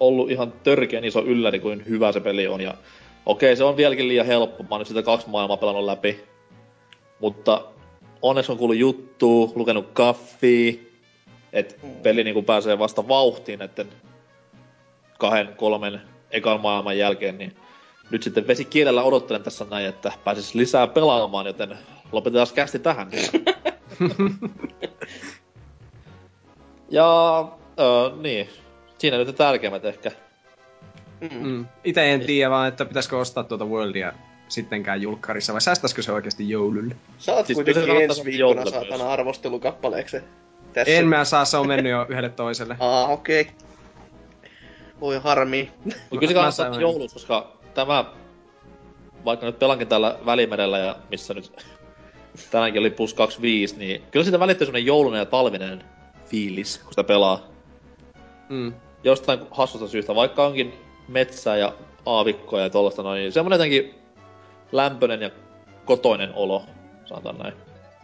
ollut ihan törkeän iso ylläri, kuin hyvä se peli on, ja okei, se on vieläkin liian helppo, mä oon nyt sitä kaksi maailmaa pelannut läpi, mutta onneksi on kuullut juttua, lukenut kaffia, että peli niinku pääsee vasta vauhtiin näiden kahden, kolmen ekan maailman jälkeen, niin nyt sitten vesi kielellä odottelen tässä näin, että pääsis lisää pelaamaan, joten lopetetaan kästi tähän. ja, öö, niin, siinä nyt tärkeimmät ehkä. Mm. Mm. Itse en tiedä vaan, että pitäisikö ostaa tuota Worldia sittenkään julkkarissa, vai säästäisikö se oikeasti joululle? Saat Siis kuitenkin ensi viikkona saatana arvostelukappaleeksi. Tässä. En mä saa, se on mennyt jo yhdelle toiselle. Aa, okei. Okay. Voi harmi. Mutta kyllä se kannattaa joulussa, koska tämä, vaikka nyt pelankin täällä Välimerellä ja missä nyt tänäänkin oli plus 25, niin kyllä siitä välittyy semmonen joulunen ja talvinen fiilis, kun sitä pelaa. Mm. jostain hassusta syystä, vaikka onkin metsää ja aavikkoja ja tollaista noin, niin semmonen jotenkin lämpöinen ja kotoinen olo, sanotaan näin.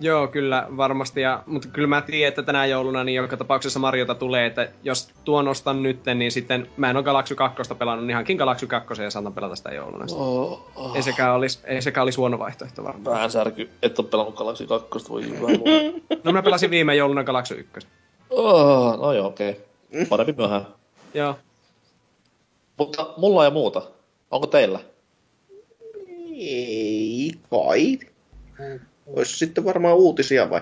Joo, kyllä varmasti. Ja, mutta kyllä mä tiedän, että tänä jouluna niin joka tapauksessa Mariota tulee, että jos tuon ostan nytten, niin sitten mä en ole Galaxy 2 pelannut, niin hankin Galaxy 2 ja saatan pelata sitä jouluna. Oh, oh. Ei, sekään olisi, ei sekään olisi huono vaihtoehto varmaan. Vähän särky, et ole pelannut Galaxy 2, voi hyvä No mä pelasin viime jouluna Galaxy 1. oh, no joo, okei. Okay. Parempi myöhään. Joo. Mutta mulla ja muuta. Onko teillä? Ei kai. Olisi sitten varmaan uutisia vai?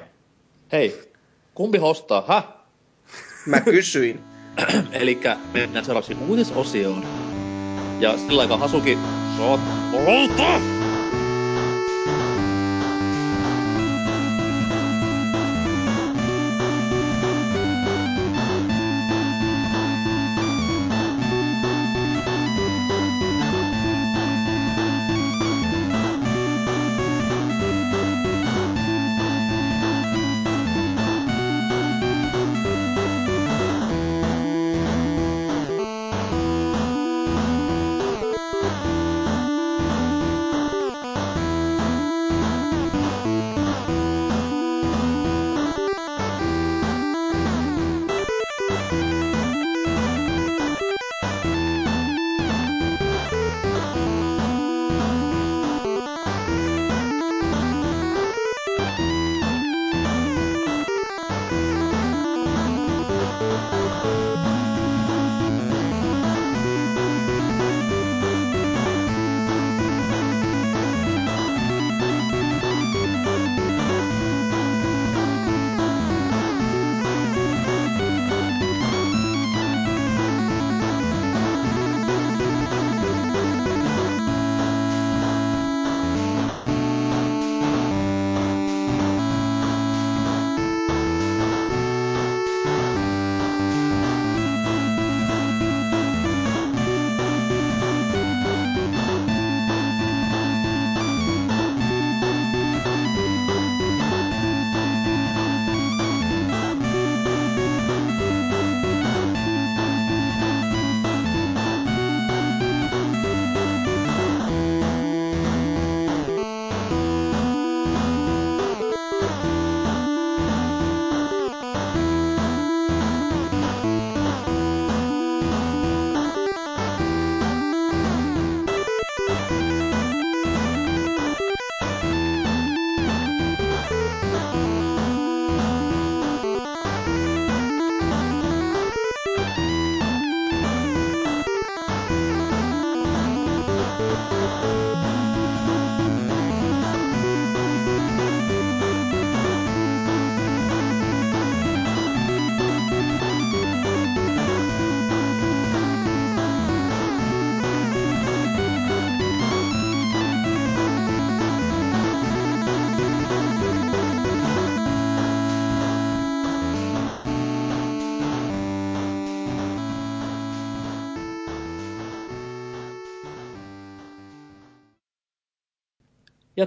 Hei, kumpi hostaa? Häh? Mä kysyin. Elikkä mennään seuraavaksi uutisosioon. Ja sillä aikaa Hasuki... Saat polta!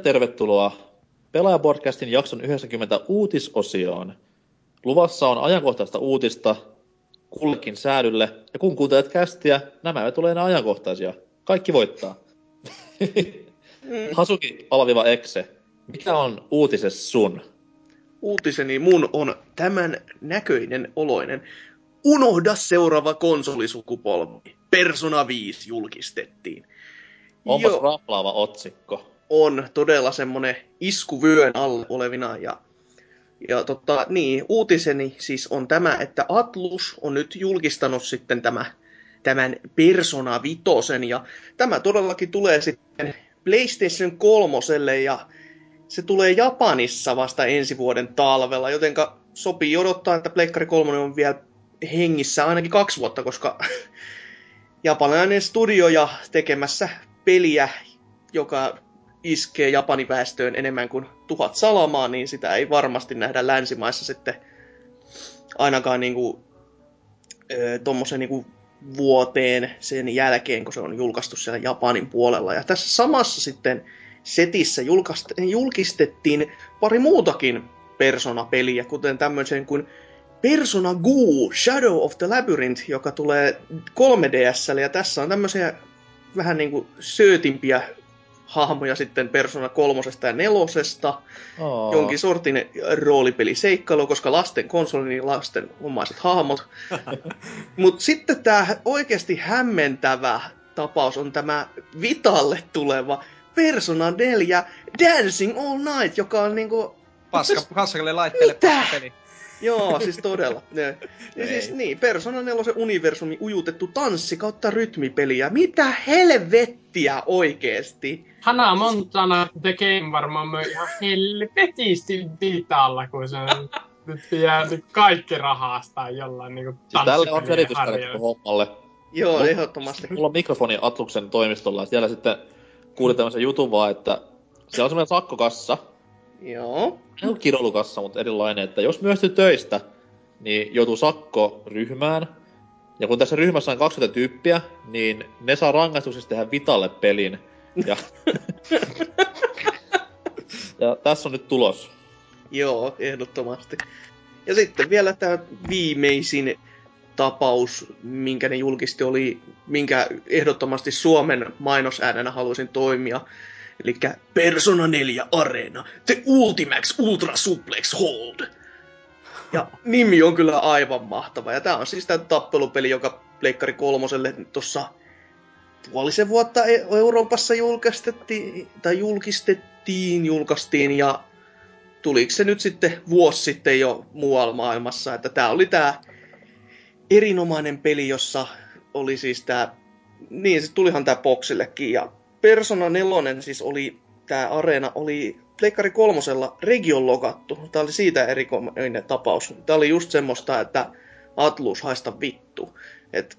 Tervetuloa Pelaajapodcastin jakson 90 uutisosioon. Luvassa on ajankohtaista uutista kullekin säädylle, ja kun kuuntelet kästiä, nämä eivät ole enää ajankohtaisia. Kaikki voittaa. Hasuki alaviva Exe, mikä on uutises sun? Uutiseni mun on tämän näköinen oloinen. Unohda seuraava konsolisukupolvi. Persona 5 julkistettiin. Onpa Joo. raplaava otsikko. On todella semmonen iskuvyön alla olevina. Ja, ja tota, niin, uutiseni siis on tämä, että Atlus on nyt julkistanut sitten tämä, tämän Persona Vitosen, ja tämä todellakin tulee sitten PlayStation 3 ja se tulee Japanissa vasta ensi vuoden talvella, jotenka sopii odottaa, että Pleikkari 3 on vielä hengissä ainakin kaksi vuotta, koska japanilainen studio ja tekemässä peliä, joka iskee Japanin väestöön enemmän kuin tuhat salamaa, niin sitä ei varmasti nähdä länsimaissa sitten ainakaan niinku, tuommoisen niinku vuoteen sen jälkeen, kun se on julkaistu siellä Japanin puolella. Ja tässä samassa sitten setissä julkistettiin pari muutakin Persona-peliä, kuten tämmöisen kuin Persona Goo Shadow of the Labyrinth, joka tulee 3DSlle, ja tässä on tämmöisiä vähän niinku söötimpiä hahmoja sitten Persona kolmosesta ja nelosesta. Oh. Jonkin sortin roolipeliseikkailu, koska lasten konsoli, niin lasten omaiset hahmot. Mutta sitten tämä oikeasti hämmentävä tapaus on tämä Vitalle tuleva Persona 4 Dancing All Night, joka on niinku... Paska, paskalle laitteelle Mitä? paskapeli. Joo, siis todella. Ja, ja siis niin, Persona 4 universumi ujutettu tanssi kautta rytmipeliä. Mitä helvettiä oikeesti? Hana Montana The Game varmaan myy ihan helvetisti Vitalla, kun se on nyt vie nyt kaikki rahasta jollain niinku Siis tälle on harjoilla. hommalle. Joo, Mulla- ehdottomasti. Mulla on mikrofoni Atluksen toimistolla, ja siellä sitten kuulin tämmöisen jutun vaan, että siellä on semmoinen sakkokassa, Joo. ei ole kiroilukassa, mutta erilainen, että jos myöstyy töistä, niin joutuu sakko ryhmään. Ja kun tässä ryhmässä on 20 tyyppiä, niin ne saa rangaistuksesta tehdä Vitalle pelin. Ja, ja tässä on nyt tulos. Joo, ehdottomasti. Ja sitten vielä tämä viimeisin tapaus, minkä ne julkisti, oli, minkä ehdottomasti Suomen mainosäänenä haluaisin toimia. Eli Persona 4 Arena, The Ultimax Ultra Suplex Hold. Ja nimi on kyllä aivan mahtava. Ja tämä on siis tämä tappelupeli, joka Pleikkari kolmoselle tuossa puolisen vuotta E- Euroopassa julkistettiin, tai julkistettiin, julkaistiin, ja tuliko se nyt sitten vuosi sitten jo muualla maailmassa, että tämä oli tämä erinomainen peli, jossa oli siis tämä, niin se tulihan tämä boksillekin, ja Persona 4 siis oli, tämä areena oli Pleikkari kolmosella region logattu. Tämä oli siitä erikoinen tapaus. Tämä oli just semmoista, että Atlus haista vittu. Et,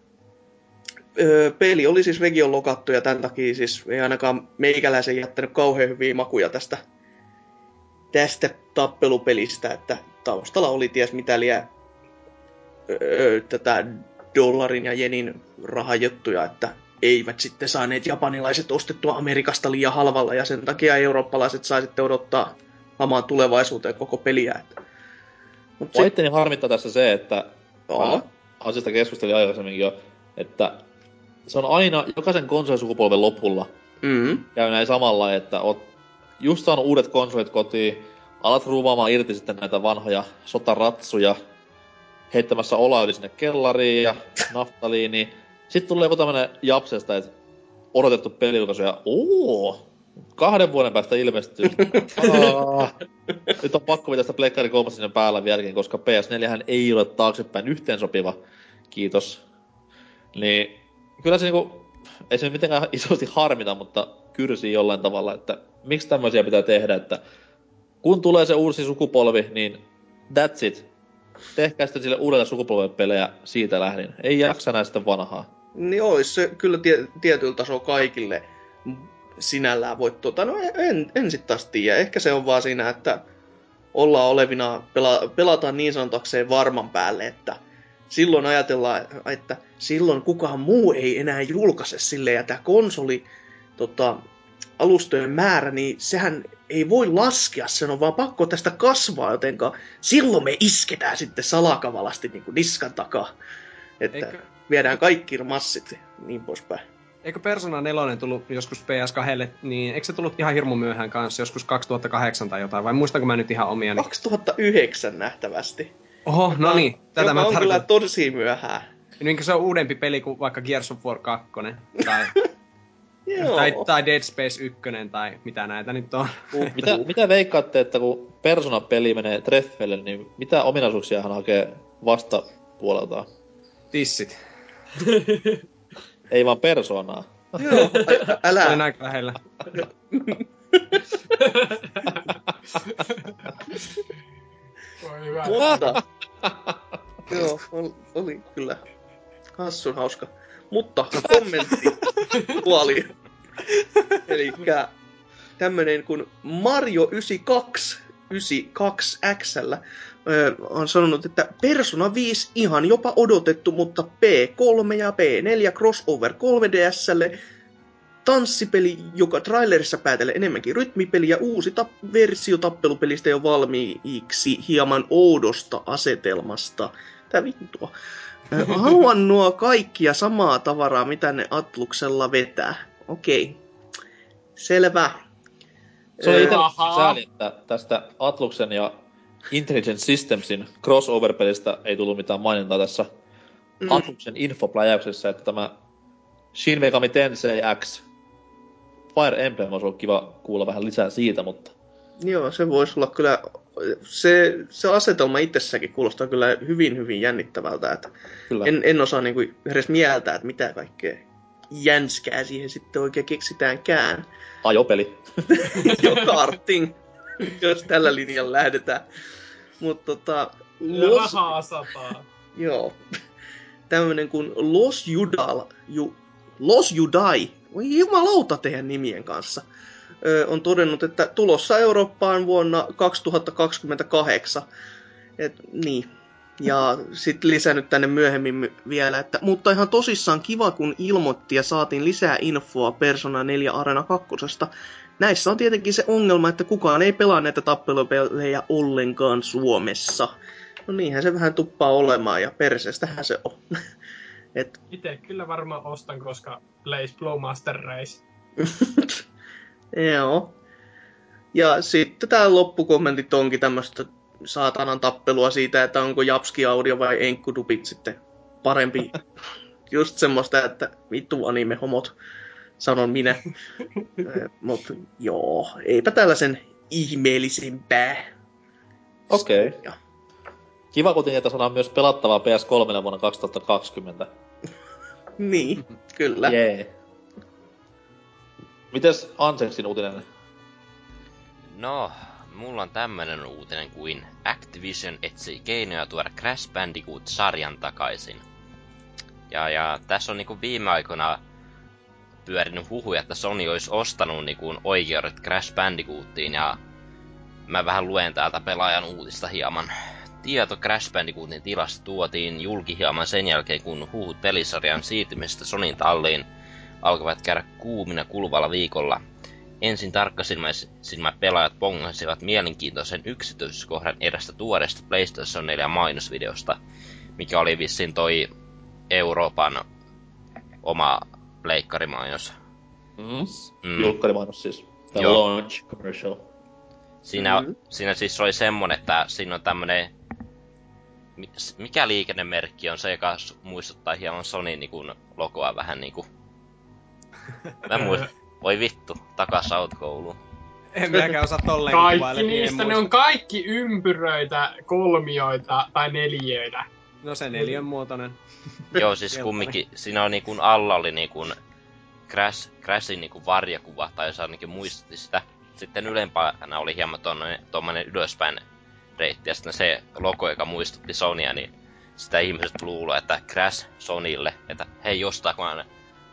öö, peli oli siis region logattu ja tämän takia siis ei ainakaan meikäläisen jättänyt kauhean hyviä makuja tästä tästä tappelupelistä, että taustalla oli ties mitä liian öö, tätä dollarin ja jenin rahajuttuja, että eivät sitten saaneet japanilaiset ostettua Amerikasta liian halvalla ja sen takia eurooppalaiset sai sitten odottaa hamaan tulevaisuuteen koko peliä. Että. Mut Mua itteni harmittaa tässä se, että asiasta keskustelin aikaisemmin jo, että se on aina jokaisen konsolisukupolven lopulla mm, käy näin samalla, että oot just saanut uudet konsolit kotiin, alat ruuvaamaan irti sitten näitä vanhoja sotaratsuja, heittämässä olaöljy sinne kellariin ja naftaliiniin. Sitten tulee joku tämmönen japsesta, että odotettu pelijulkaisu ja ooo, kahden vuoden päästä ilmestyy. Nyt on pakko pitää sitä Pleikkari 3 sinne päällä vieläkin, koska PS4 hän ei ole taaksepäin yhteensopiva. Kiitos. Niin, kyllä se niinku, ei se mitenkään isosti harmita, mutta kyrsii jollain tavalla, että miksi tämmöisiä pitää tehdä, että kun tulee se uusi sukupolvi, niin that's it. Tehkää sitten sille uudelle sukupolvelle pelejä siitä lähdin. Ei jaksa näistä vanhaa. Niin olisi se kyllä tie, tietyllä tasolla kaikille sinällään voi tuota, no en, en sit taas tiedä. Ehkä se on vaan siinä, että ollaan olevina, pela, pelataan niin sanotakseen varman päälle, että silloin ajatellaan, että silloin kukaan muu ei enää julkaise sille ja tämä konsoli tota, alustojen määrä, niin sehän ei voi laskea, sen on vaan pakko tästä kasvaa, jotenka silloin me isketään sitten salakavalasti niin kuin niskan takaa. Että Eikö, viedään kaikki massit ja niin poispäin. eikö Persona 4 tullut joskus PS2, niin eikö se tullut ihan hirmu myöhään kanssa, joskus 2008 tai jotain, vai muistanko mä nyt ihan omia? 2009 nähtävästi. Oho, no niin, tätä Joka mä on kyllä tosi myöhään. Niin se on uudempi peli kuin vaikka Gears of War 2, tai, tai, tai Dead Space 1, tai mitä näitä nyt on. Mitä, mitä veikkaatte, että kun Persona-peli menee treffeille, niin mitä ominaisuuksia hän hakee vastapuoleltaan? Tissit. Ei vaan persoonaa. Joo, älä. Olin aika lähellä. Mutta, joo, ol- oli kyllä hassun hauska. Mutta kommentti puoli. Eli tämmönen kuin Mario 92, 92 On sanonut, että Persona 5 ihan jopa odotettu, mutta P3 ja P4 crossover 3DSlle tanssipeli, joka trailerissa päätelee enemmänkin rytmipeli ja uusi tap- versio tappelupelistä jo valmiiksi hieman oudosta asetelmasta. Tää vittua. Haluan nuo kaikkia samaa tavaraa, mitä ne Atluksella vetää. Okei. Selvä. Se Ö, itse sääli, että tästä Atluksen ja Intelligent Systemsin crossover-pelistä ei tullut mitään mainintaa tässä Mm. Atluksen infopläjäyksessä, että tämä Shin Megami Tensei X Fire Emblem olisi ollut kiva kuulla vähän lisää siitä, mutta Joo, se voisi olla kyllä, se, se asetelma itsessäkin kuulostaa kyllä hyvin, hyvin jännittävältä, että kyllä. en, en osaa niinku edes mieltää, että mitä kaikkea jänskää siihen sitten oikein keksitäänkään. Ajopeli. Jo karting, jos tällä linjalla lähdetään. Mutta tota, Los, rahaa sataa. joo, tämmönen kuin Los Judal, ju, Los Judai, voi jumalauta teidän nimien kanssa, on todennut, että tulossa Eurooppaan vuonna 2028. Et, niin. Ja sitten lisännyt tänne myöhemmin my- vielä, että mutta ihan tosissaan kiva, kun ilmoitti ja saatiin lisää infoa Persona 4 Arena 2. Näissä on tietenkin se ongelma, että kukaan ei pelaa näitä tappelupelejä ollenkaan Suomessa. No niinhän se vähän tuppaa olemaan ja perseestähän se on. Et, Itse kyllä varmaan ostan, koska Blaze Blowmaster Race. joo. Ja sitten tää loppukommentit onkin tämmöistä saatanan tappelua siitä, että onko Japski Audio vai Enkkudupit sitten parempi. Just semmoista, että vittu anime-homot, sanon minä. Mutta joo, eipä tällaisen ihmeellisempää. Okei. Okay. Ja. Kiva kuitenkin, että saadaan myös pelattavaa PS3 vuonna 2020. Niin, kyllä. Jee. Yeah. Mites Anseksin uutinen? No, mulla on tämmönen uutinen kuin Activision etsii keinoja tuoda Crash Bandicoot-sarjan takaisin. Ja, ja tässä on niinku viime aikoina pyörinyt huhuja, että Sony olisi ostanut niinku oikeudet Crash Bandicootiin ja mä vähän luen täältä pelaajan uutista hieman. Tieto Crash Bandicootin tilasta tuotiin julki hieman sen jälkeen, kun huhut pelisarjan siirtymisestä Sonin talliin alkavat käydä kuumina kuluvalla viikolla. Ensin tarkkasilmäisimät pelaajat pongasivat mielenkiintoisen yksityiskohdan erästä tuoreesta PlayStation 4 mainosvideosta, mikä oli vissiin toi Euroopan oma pleikkarimainos. Mm. Mm. Mm. Julkkarimainos siis. The Joo. launch commercial. Siinä, Mhm. siinä siis oli semmonen, että siinä on tämmönen... Mikä liikennemerkki on se, joka muistuttaa hieman Sony niinku logoa vähän niinku... Mä en muista. Voi vittu, takas autokouluun. En minäkään osaa tolleen Kaikki kuvailla, niin niistä, ne on kaikki ympyröitä, kolmioita tai neljöitä. No se neljän muotoinen. Joo, siis kumminkin, siinä on niinku alla oli niinku Crash, Crashin niinku varjakuva, tai jos ainakin muistutti sitä. Sitten ylempänä oli hieman tonne, tommonen ylöspäin reitti, ja sitten se logo, joka muistutti Sonya, niin sitä ihmiset luulee, että Crash Sonille, että hei, ostaakohan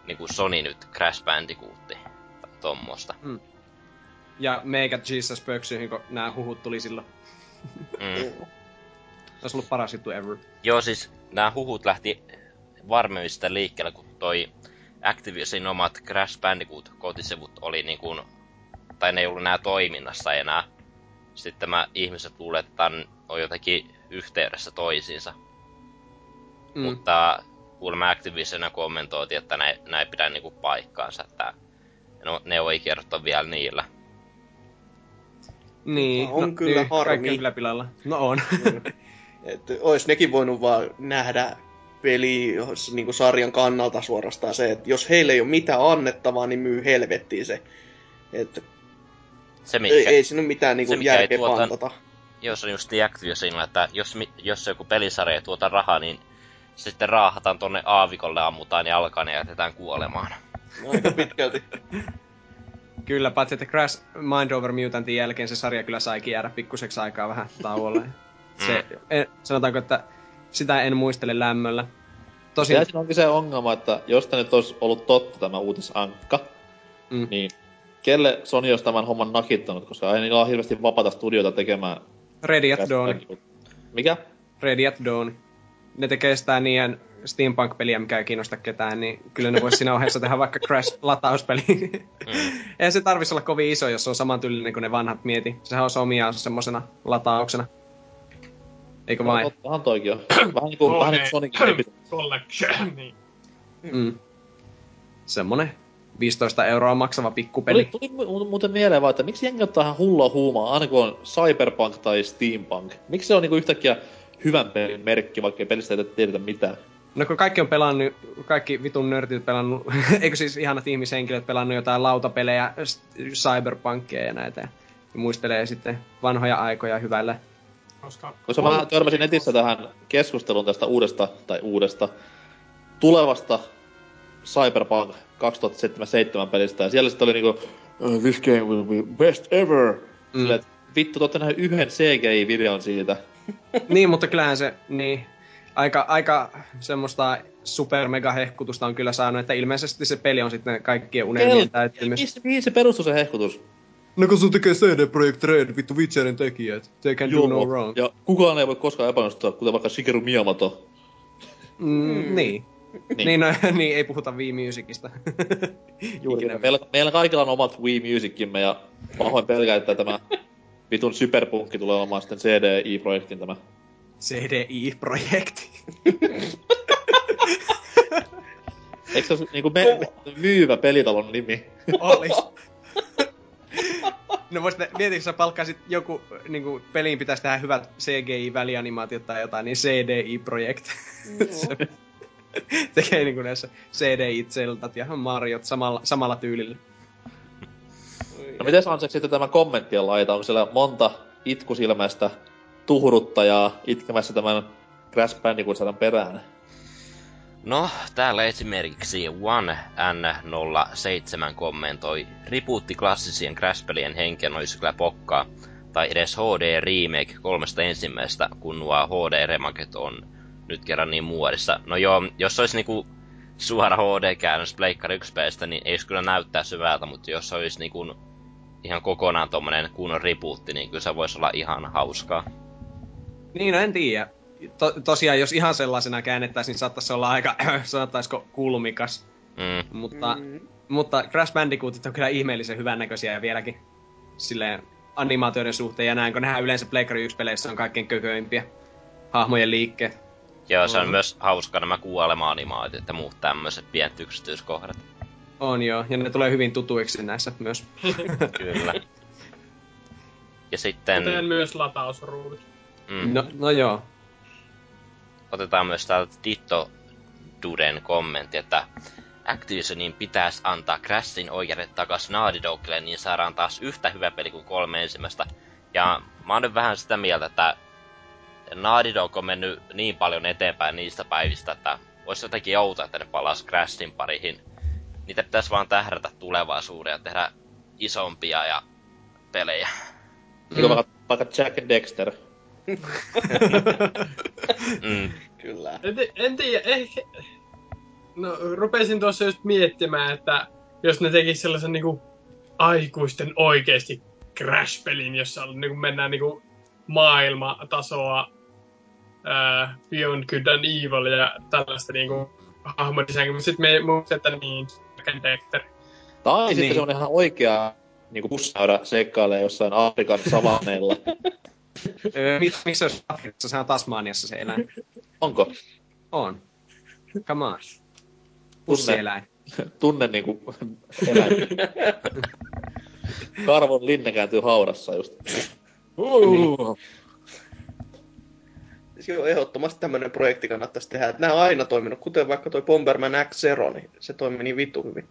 niinku Sony nyt Crash Bandicootti, tai tommosta. Ja meikä Jesus pöksyihin, kun nämä huhut tuli silloin. Mm. Olisi ollut paras juttu ever. Joo, siis nämä huhut lähti varmemmista liikkeelle, kun toi Activision omat Crash Bandicoot kotisivut oli niin kuin, tai ne ei ollut enää toiminnassa enää. Sitten mä ihmiset luulee, että tän on jotenkin yhteydessä toisiinsa. Mm. Mm. Mutta kuulemma Activision kommentoitiin, että näin, näin pidä niinku paikkaansa, että no, ne oikeudet on vielä niillä. Niin, No, on kyllä niin, harmi. Kaikki on kyllä pilalla. No on. Että ois nekin voinut vaan nähdä peli niin kuin sarjan kannalta suorastaan se, että jos heille ei ole mitään annettavaa, niin myy helvettiin se. Että Se mikä, ei, ei siinä ole mitään niin se, kuin järkeä tuota- pantata. jos on just Activisionilla, että jos, jos joku pelisarja ei tuota rahaa, niin sitten raahataan tonne aavikolle, ammutaan ja alkaa ja jätetään kuolemaan. Aika pitkälti. kyllä, paitsi että Crash Mind Over Mutantin jälkeen se sarja kyllä saikin jäädä pikkuseksi aikaa vähän tauolle. Se, en, sanotaanko, että sitä en muistele lämmöllä. Tosin, Ja siinä onkin se ongelma, että jos tämä nyt olisi ollut totta tämä uutisankka, Mm. niin kelle Sony olisi tämän homman nakittanut, koska ei niillä ole hirveästi vapaata studioita tekemään. Ready at Dawn. Mikä? Ready at Dawn. ne tekee sitä niiden steampunk-peliä, mikä ei kiinnosta ketään, niin kyllä ne voisi siinä ohessa tehdä vaikka Crash-latauspeli. Mm. Eihän se tarvitsisi olla kovin iso, jos se on samantyylinen kuin ne vanhat mieti. Sehän on omia semmosena latauksena. Eikö vain? No, vähän toikin on. Vähän niinku, vähän niinku Sonicin Collection, niin. Mm. Semmonen 15 euroa maksava pikkupeli. Tuli, tuli muuten mieleen vaan, että miksi jengi ottaa ihan hullua huumaa, aina kun on Cyberpunk tai Steampunk? Miksi se on niinku yhtäkkiä hyvän pelin merkki, vaikka ei pelistä ei tiedetä mitään? No kun kaikki on pelannut, kaikki vitun nörtit pelannut, eikö siis ihanat ihmishenkilöt pelannut jotain lautapelejä, cyberpunkia ja näitä. Ja muistelee sitten vanhoja aikoja hyvällä. Koska, mä törmäsin netissä tähän keskusteluun tästä uudesta, tai uudesta, tulevasta Cyberpunk 2077 pelistä, ja siellä sitten oli niinku, uh, this game will be best ever. Mm. Sille, vittu, te olette yhden CGI-videon siitä. niin, mutta kyllähän se, niin, aika, aika semmoista super mega hehkutusta on kyllä saanut, että ilmeisesti se peli on sitten kaikkien unelmien täyttymys. Mihin se perustuu se hehkutus? No kun sun tekee CD Projekt Red, vittu Witcherin tekijät. They can Joo, do no wrong. Ja kukaan ei voi koskaan epäonnistua, kuten vaikka Shigeru Miyamoto. Mm, mm. Niin. Niin. niin, no, niin, ei puhuta Wii Musicista. Juuri. Meillä, meillä kaikilla on omat Wii Musicimme ja pahoin pelkää, että tämä vitun superpunkki tulee olemaan sitten CDI-projektin tämä. CDI-projekti. Eikö se ole niinku me, me, myyvä pelitalon nimi? Olis. No vois mietitkö, jos sä palkkaisit joku, niinku peliin pitäisi tehdä hyvät CGI-välianimaatiot tai jotain, niin CDI-projekt. Tekee niinku näissä CDI-zeltat ja Mariot samalla, samalla tyylillä. No miten on se sitten tämä kommenttien laita? Onko siellä monta itkusilmäistä tuhruttajaa itkemässä tämän Crash Bandicoot perään? No, täällä esimerkiksi One N07 kommentoi, ripuutti klassisien Crash-pelien henken olisi kyllä pokkaa, tai edes HD Remake kolmesta ensimmäistä, kun nuo HD Remaket on nyt kerran niin muodissa. No joo, jos olisi niinku suora HD-käännös Pleikkari 1 niin ei kyllä näyttää syvältä, mutta jos olisi niinku ihan kokonaan tommonen kunnon ripuutti, niin kyllä se voisi olla ihan hauskaa. Niin, no en tiedä. To, tosiaan, jos ihan sellaisena käännettäisiin, niin saattaisi olla aika, sanottaisiko, kulmikas. Mm. Mutta, mm. mutta Crash Bandicootit on kyllä ihmeellisen hyvännäköisiä ja vieläkin silleen animaatioiden suhteen ja näin, kun nehän yleensä Playground 1 peleissä on kaikkein kököimpiä hahmojen liikkeet. Joo, se on mm. myös hauska nämä kuolema-animaatiot ja muut tämmöiset pienet yksityiskohdat. On joo, ja ne tulee hyvin tutuiksi näissä myös. Kyllä. Ja sitten... Kuten myös latausruudut. Mm. No, no joo. Otetaan myös täältä Ditto Duden kommentti, että Activisionin pitäisi antaa Crashin oikeudet takas Naughty Dogille, niin saadaan taas yhtä hyvä peli kuin kolme ensimmäistä. Ja mä oon nyt vähän sitä mieltä, että Naughty Dog on mennyt niin paljon eteenpäin niistä päivistä, että olisi jotenkin outoa, että ne palas Crashin parihin. Niitä pitäisi vaan tähdätä tulevaisuuden ja tehdä isompia ja pelejä. Niin kuin mm. vaikka Jack Dexter. Mm. Kyllä. En, en tiedä, ehkä... No, rupesin tuossa just miettimään, että jos ne tekis sellaisen niinku aikuisten oikeesti Crash-pelin, jossa niinku mennään niinku maailmatasoa ää, Beyond Good and Evil ja tällaista niinku hahmodisääkin, mutta sitten me muistin, että niin, Dexter. Tai niin. sitten se on ihan oikea niinku pussaura seikkailee jossain Afrikan savaneilla. Missä olisi Afrikassa? Se on Tasmaniassa se eläin. Onko? On. Come on. Pussieläin. Tunne niinku eläin. Karvon linne kääntyy haudassa just. Uh. Joo, ehdottomasti tämmöinen projekti kannattaisi tehdä. Että nämä on aina toiminut, kuten vaikka toi Bomberman X-Zero, niin se toimii niin vittu hyvin.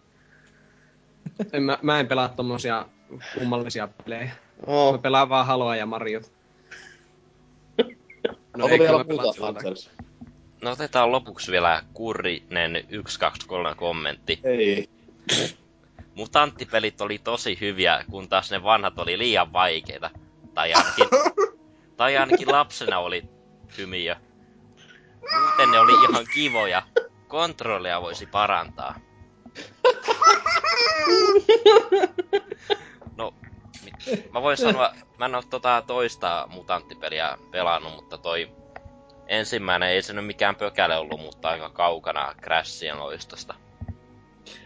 En, mä, mä en pelaa tommosia kummallisia pelejä. Oh. Mä pelaan vaan Haloa ja Mariot. No Onko vielä muuta, Anders? No otetaan lopuksi vielä Kurrinen 123 kommentti. Ei. Mutanttipelit oli tosi hyviä, kun taas ne vanhat oli liian vaikeita. Tai ainakin, tai ainakin lapsena oli hymiö. Muuten ne oli ihan kivoja. Kontrollia voisi parantaa. No, mä voin sanoa, mä en oo tota toista mutanttipeliä pelannut, mutta toi ensimmäinen ei se nyt mikään pökäle ollut, mutta aika kaukana Crashien loistosta.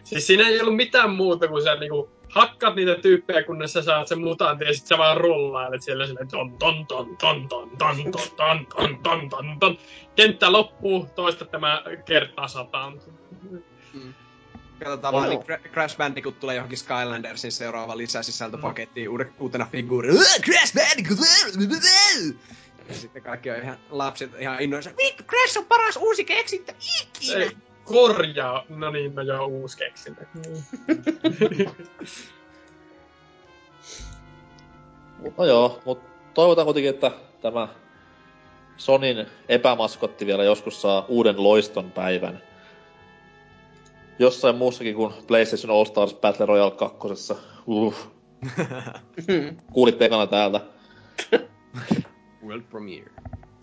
Siis siinä ei ollut mitään muuta kuin sä niinku hakkaat niitä tyyppejä, kunnes sä saat sen mutantin ja sit sä vaan rullailet siellä silleen ton ton ton ton ton ton ton ton ton ton ton ton. Kenttä loppuu, toista tämä kertaa sataan. Katsotaan vaan, niin Cra- Crash Bandicoot tulee johonkin Skylandersin seuraava lisäsisältöpakettiin uude, uutena figuurina. "Ugh, Crash Bandicoot! Ja sitten kaikki on ihan lapset ihan innoissaan. Vittu, Crash on paras uusi keksintö ikinä! Ei, korjaa. No niin, no joo, uusi keksintö. No joo, mutta toivotaan kuitenkin, että tämä Sonin epämaskotti vielä joskus saa uuden loiston päivän. Jossain muussakin kuin PlayStation All Stars Battle Royale 2. Uh. Kuulitte ekana täältä. World Premiere.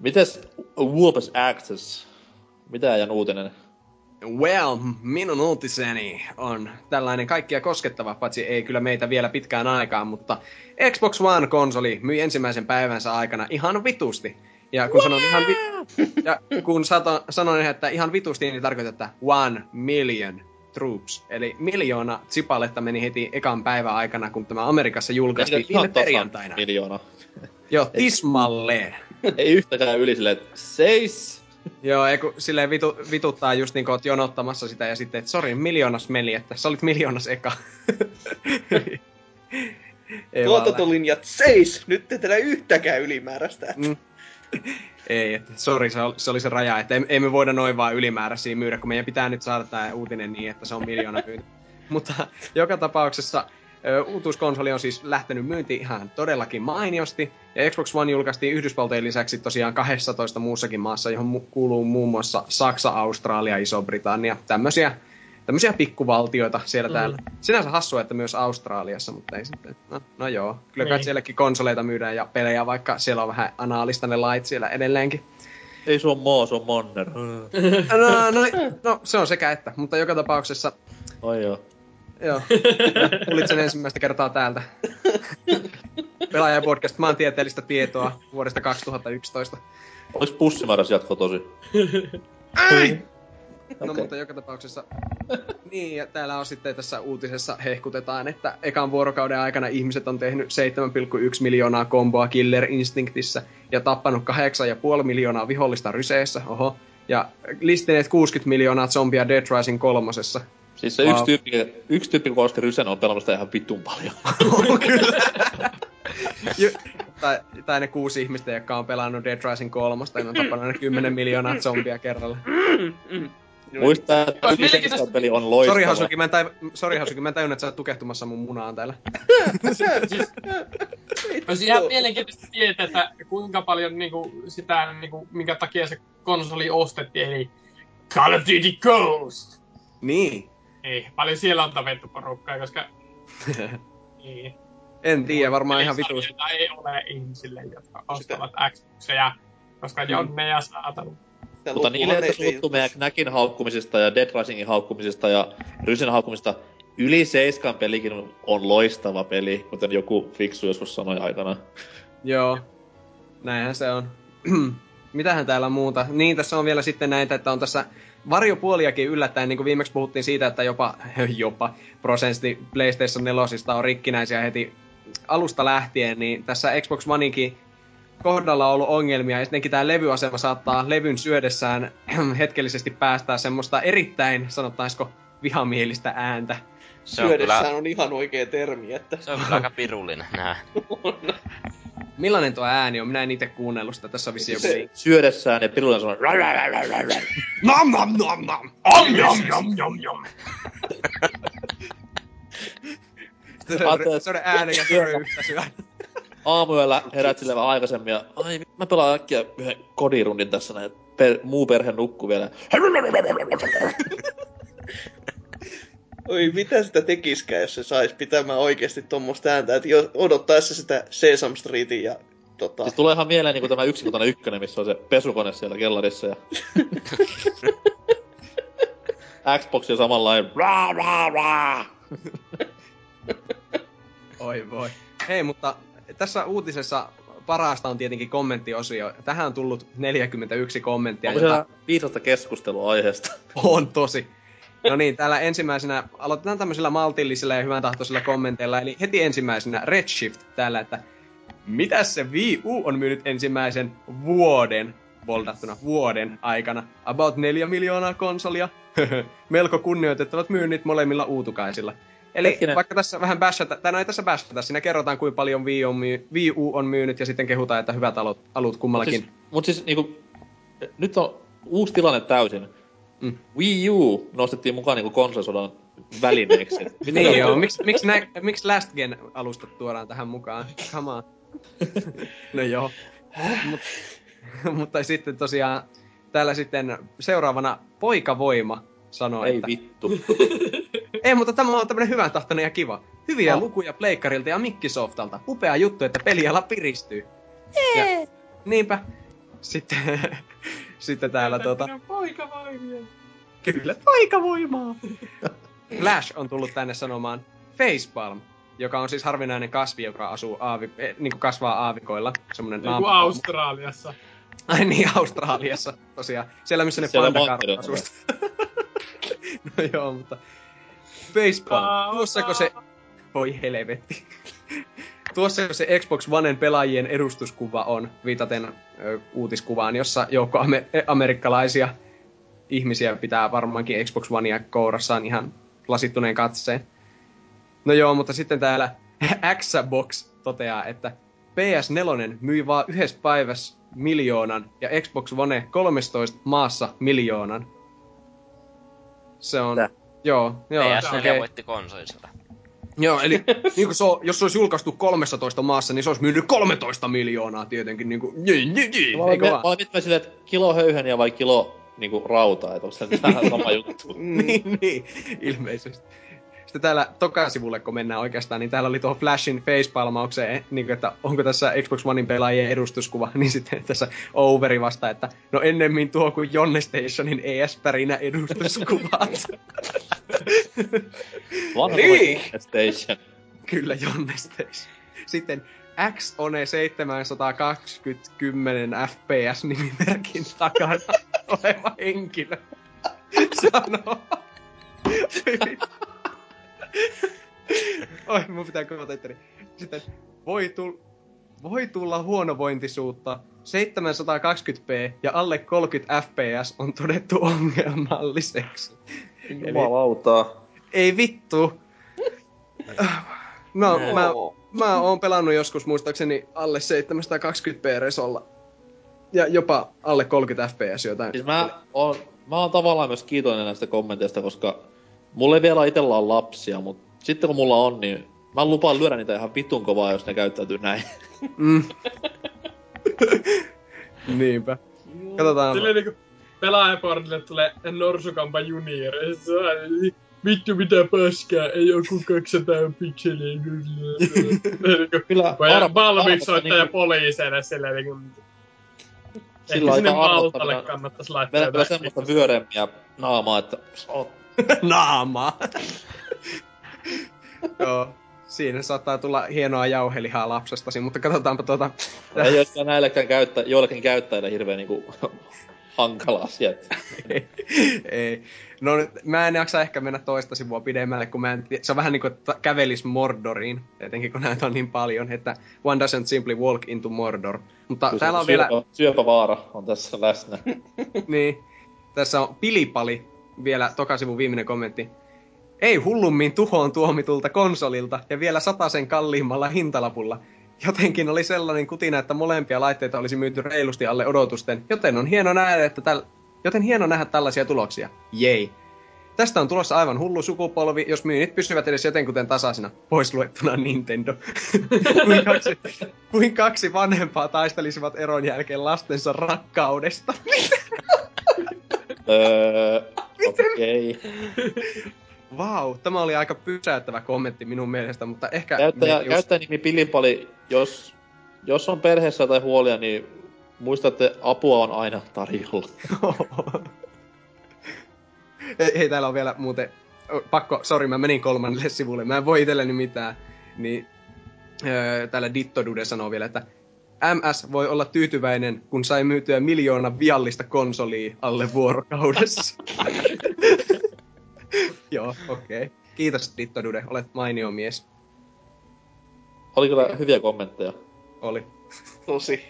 Mites Whoopers Access? Mitä ajan uutinen? Well, minun uutiseni on tällainen kaikkia koskettava, paitsi ei kyllä meitä vielä pitkään aikaan, mutta Xbox One-konsoli myi ensimmäisen päivänsä aikana ihan vitusti. Ja kun sanon ihan vi- ja kun sato, sanon, että ihan vitusti, niin tarkoittaa, että one million troops. Eli miljoona sipaletta meni heti ekan päivän aikana, kun tämä Amerikassa julkaistiin viime perjantaina. Miljoona. Joo, tismalleen. Ei yhtäkään yli silleen, että seis! Joo, ei kun silleen vitu, vituttaa just niin kuin oot jonottamassa sitä ja sitten, että sori, miljoonas meni, että sä olit miljoonas eka. Tuotantolinjat seis! Nyt ei tehdä yhtäkään ylimääräistä. Mm. ei, sori, se, se oli se raja, että ei, ei me voida noin vaan ylimääräisiä myydä, kun meidän pitää nyt saada tämä uutinen niin, että se on miljoona myyty. Mutta joka tapauksessa uutuuskonsoli on siis lähtenyt myynti ihan todellakin mainiosti, ja Xbox One julkaistiin Yhdysvaltojen lisäksi tosiaan 12 muussakin maassa, johon mu- kuuluu muun muassa Saksa, Australia, Iso-Britannia, tämmöisiä tämmöisiä pikkuvaltioita siellä mm. täällä. Sinänsä hassua, että myös Australiassa, mutta ei sitten. No, no joo, kyllä kai Niin. sielläkin konsoleita myydään ja pelejä, vaikka siellä on vähän anaalista ne lait siellä edelleenkin. Ei se on maa, se on manner. No, no, no, se on sekä että, mutta joka tapauksessa, Oi joo. joo, kuulit sen ensimmäistä kertaa täältä. Pelaajapodcast maantieteellistä tietoa vuodesta 2011. Olis pussimääräs jatko tosi? No mutta joka tapauksessa, niin ja täällä on sitten tässä uutisessa hehkutetaan, että ekan vuorokauden aikana ihmiset on tehnyt 7,1 miljoonaa komboa Killer Instinctissä ja tappanut 8,5 miljoonaa vihollista ryseessä, oho, ja listineet 60 miljoonaa zombia Dead Rising kolmosessa. Siis se yksi tyyppi, yksi tyyppi, kun osti Rysen, on pelannut sitä ihan vitun paljon. Ju- tai, tai ne kuusi ihmistä, jotka on pelannut Dead Rising kolmosta, ja ne on tappanut ne 10 miljoonaa zombia kerralla. Muistaa, että Olisi yli mielenkiintoista- peli on loistava. Sori Hasuki, mä en, tai, sorry, Hasuki, mä en tajunnut, että sä oot tukehtumassa mun munaan täällä. Olisi ihan mielenkiintoista tietää, että kuinka paljon niinku, sitä, niinku, minkä takia se konsoli ostettiin, eli Call of Duty Ghost. Niin. Ei, paljon siellä on tapettu porukkaa, koska... niin. En tiedä, varmaan ihan vitus. Sarjoita ei ole ihmisille, jotka ostavat Xboxeja, koska Jonne ja saatana. Mutta niille, että suuttu meidän Knäkin haukkumisista ja Dead Risingin haukkumisista ja Rysen haukkumisista, yli seiskan pelikin on loistava peli, kuten joku fiksu joskus sanoi aikana. Joo, näinhän se on. Mitähän täällä muuta? Niin, tässä on vielä sitten näitä, että on tässä varjopuoliakin yllättäen, niin kuin viimeksi puhuttiin siitä, että jopa, jopa prosentti PlayStation 4 on rikkinäisiä heti alusta lähtien, niin tässä Xbox Oneikin kohdalla on ollut ongelmia, ja sittenkin tämä levyasema saattaa levyn syödessään hetkellisesti päästää semmoista erittäin, sanottaisiko, vihamielistä ääntä. Se on, Syödessään kyllä, on ihan oikea termi, että... se on kyllä aika pirullinen nää. Millainen tuo ääni on? Minä en itse kuunnellut sitä. Tässä on joku... Se- Syödessään ja pirullinen sanoo... Nom nom nom nom! Om, jom, jom, jom, jom. Se on, se on äänekäs röyhtä syö. Aamuyöllä herät sille vähän aikaisemmin ja ai, mä pelaan äkkiä yhden kodirundin tässä näin. Per, muu perhe nukkuu vielä. Oi, mitä sitä tekiskään, jos se sais pitämään oikeasti tuommoista ääntä, että jo odottaessa sitä Sesame Streetin ja tota... Siis tulee ihan mieleen niinku tämä yksinkotainen ykkönen, missä on se pesukone siellä kellarissa ja... Xbox on samanlainen. Raa, raa, raa. Oi voi. Hei, mutta tässä uutisessa parasta on tietenkin kommenttiosio. Tähän on tullut 41 kommenttia. Onko viisasta keskustelua aiheesta? On tosi. No niin, täällä ensimmäisenä aloitetaan tämmöisillä maltillisilla ja hyvän tahtoisilla kommenteilla. Eli heti ensimmäisenä Redshift täällä, että mitä se Wii U on myynyt ensimmäisen vuoden, voldattuna vuoden aikana? About 4 miljoonaa konsolia. Melko kunnioitettavat myynnit molemmilla uutukaisilla. Eli Hetkinen. vaikka tässä vähän bashata, tai no ei tässä bashata, siinä kerrotaan kuinka paljon Wii, on myy, Wii U on myynyt ja sitten kehutaan, että hyvät alut, alut kummallakin. Siis, mut siis niinku, nyt on uusi tilanne täysin. Mm. Wii U nostettiin mukaan niinku konsolisodan välineeksi. Niin joo, miksi miks, nä, miksi Last Gen alustat tuodaan tähän mukaan? Come on. no joo. Mut, mutta sitten tosiaan täällä sitten seuraavana Poikavoima sanoo, Ei että... vittu. Ei, mutta tämä on tämmönen hyvän tahtoinen ja kiva. Hyviä Oh. lukuja Pleikkarilta ja Mikkisoftalta. Upea juttu, että peliala piristyy. Ja, niinpä. Sitten, sitten täällä tuota... Poikavoimia. Kyllä, taikavoimaa. Flash on tullut tänne sanomaan Facepalm, joka on siis harvinainen kasvi, joka asuu aavi, eh, niin kuin kasvaa aavikoilla. Semmoinen Niin kuin Australiassa. Ai niin, Australiassa tosiaan. Siellä missä ne pandakarvat asuu. No joo, mutta... Facepalm, tuossako se... Voi helvetti. Tuossa se Xbox Oneen pelaajien edustuskuva on, viitaten ö, uutiskuvaan, jossa joukko ame- eh, amerikkalaisia ihmisiä pitää varmaankin Xbox Onea kourassaan ihan lasittuneen katseen. No joo, mutta sitten täällä Xbox toteaa, että PS4 myi vaan yhdessä päivässä miljoonan ja Xbox One 13 maassa miljoonan. Se on... Tää. Joo, joo, PS4 okei. voitti konsolisota. Joo, eli niin kuin se on, jos se olisi julkaistu 13 maassa, niin se olisi myynyt 13 miljoonaa tietenkin. Niin kuin, jii, jii, jii, Mä olin, mä vaan? olin miettimään silleen, että kilo höyheniä vai kilo niinku rautaa, että onko se nyt vähän sama juttu. niin, niin, ilmeisesti. Sitten täällä tokasivulle, kun mennään oikeastaan, niin täällä oli tuohon Flashin facepalmaukseen, niin kuin, että onko tässä Xbox Onein pelaajien edustuskuva, niin sitten tässä Overi vasta, että no ennemmin tuo kuin Jonne Stationin ES-pärinä edustuskuvat. Vanha Niin. Station. Kyllä, Jonne Station. Sitten X One 720 10 FPS nimimerkin takana oleva henkilö sanoo. Oi, mun pitää kuvata itteni. Sitten voi, tull, voi tulla huonovointisuutta. 720p ja alle 30 fps on todettu ongelmalliseksi. Jumalauta. Ei vittu. No, mä, mä oon pelannut joskus muistaakseni alle 720p resolla. Ja jopa alle 30 fps jotain. Siis mä oon, mä oon tavallaan myös kiitollinen näistä kommenteista, koska mulla ei vielä itellä ole lapsia, mutta sitten kun mulla on, niin mä lupaan lyödä niitä ihan vitun kovaa, jos ne käyttäytyy näin. Mm. Niinpä. Katsotaan. Silleen niinku pelaajaportille tulee Norsukampa junior. Vittu mitä paskaa, ei oo kuin 200 pikseliä. Kyllä arvostan soittaa ja niinku- poliiseille silleen niinku... Sillä Ehkä sinne aika Maltalle arvottavina- kannattais laittaa Meillä semmoista vyöremmiä naamaa, että oot Naamaa. Joo. Siinä saattaa tulla hienoa jauhelihaa lapsestasi, mutta katsotaanpa tuota... Ei ole kyllä näillekään käyttä, joillekin käyttäjille hirveän niinku hankala asia. että- Ei. No nyt, mä en jaksa ehkä mennä toista sivua pidemmälle, kun mä en, se on vähän niin kuin kävelis Mordoriin, etenkin kun näitä on niin paljon, että one doesn't simply walk into Mordor. Mutta Kyllä täällä on syöpä, vielä, Syöpävaara on tässä läsnä. niin, tässä on Pilipali, vielä tokasivun viimeinen kommentti. Ei hullummin tuhoon tuomitulta konsolilta ja vielä sen kalliimmalla hintalapulla. Jotenkin oli sellainen kutina, että molempia laitteita olisi myyty reilusti alle odotusten, joten on hieno nähdä, että täl... joten hieno nähdä tällaisia tuloksia. Jei. Tästä on tulossa aivan hullu sukupolvi, jos myynnit pysyvät edes jotenkuten tasaisina. Pois luettuna Nintendo. kuin, kaksi, kuin kaksi vanhempaa taistelisivat eron jälkeen lastensa rakkaudesta. öö, okei. Vau, tämä oli aika pysäyttävä kommentti minun mielestä, mutta ehkä... Käyttäjä, me käyttäjänimi Pilipali, jos, jos on perheessä tai huolia, niin muista, että apua on aina tarjolla. hei, hei, täällä on vielä muuten... Pakko, sori, mä menin kolmannelle sivulle. Mä en voi itselleni mitään. Niin öö, täällä Dittodude sanoo vielä, että MS voi olla tyytyväinen, kun sai myytyä miljoona viallista konsolia alle vuorokaudessa. Joo, okei. Okay. Kiitos Ditto Dude, olet mainio mies. Oli kyllä hyviä kommentteja. Oli. Tosi.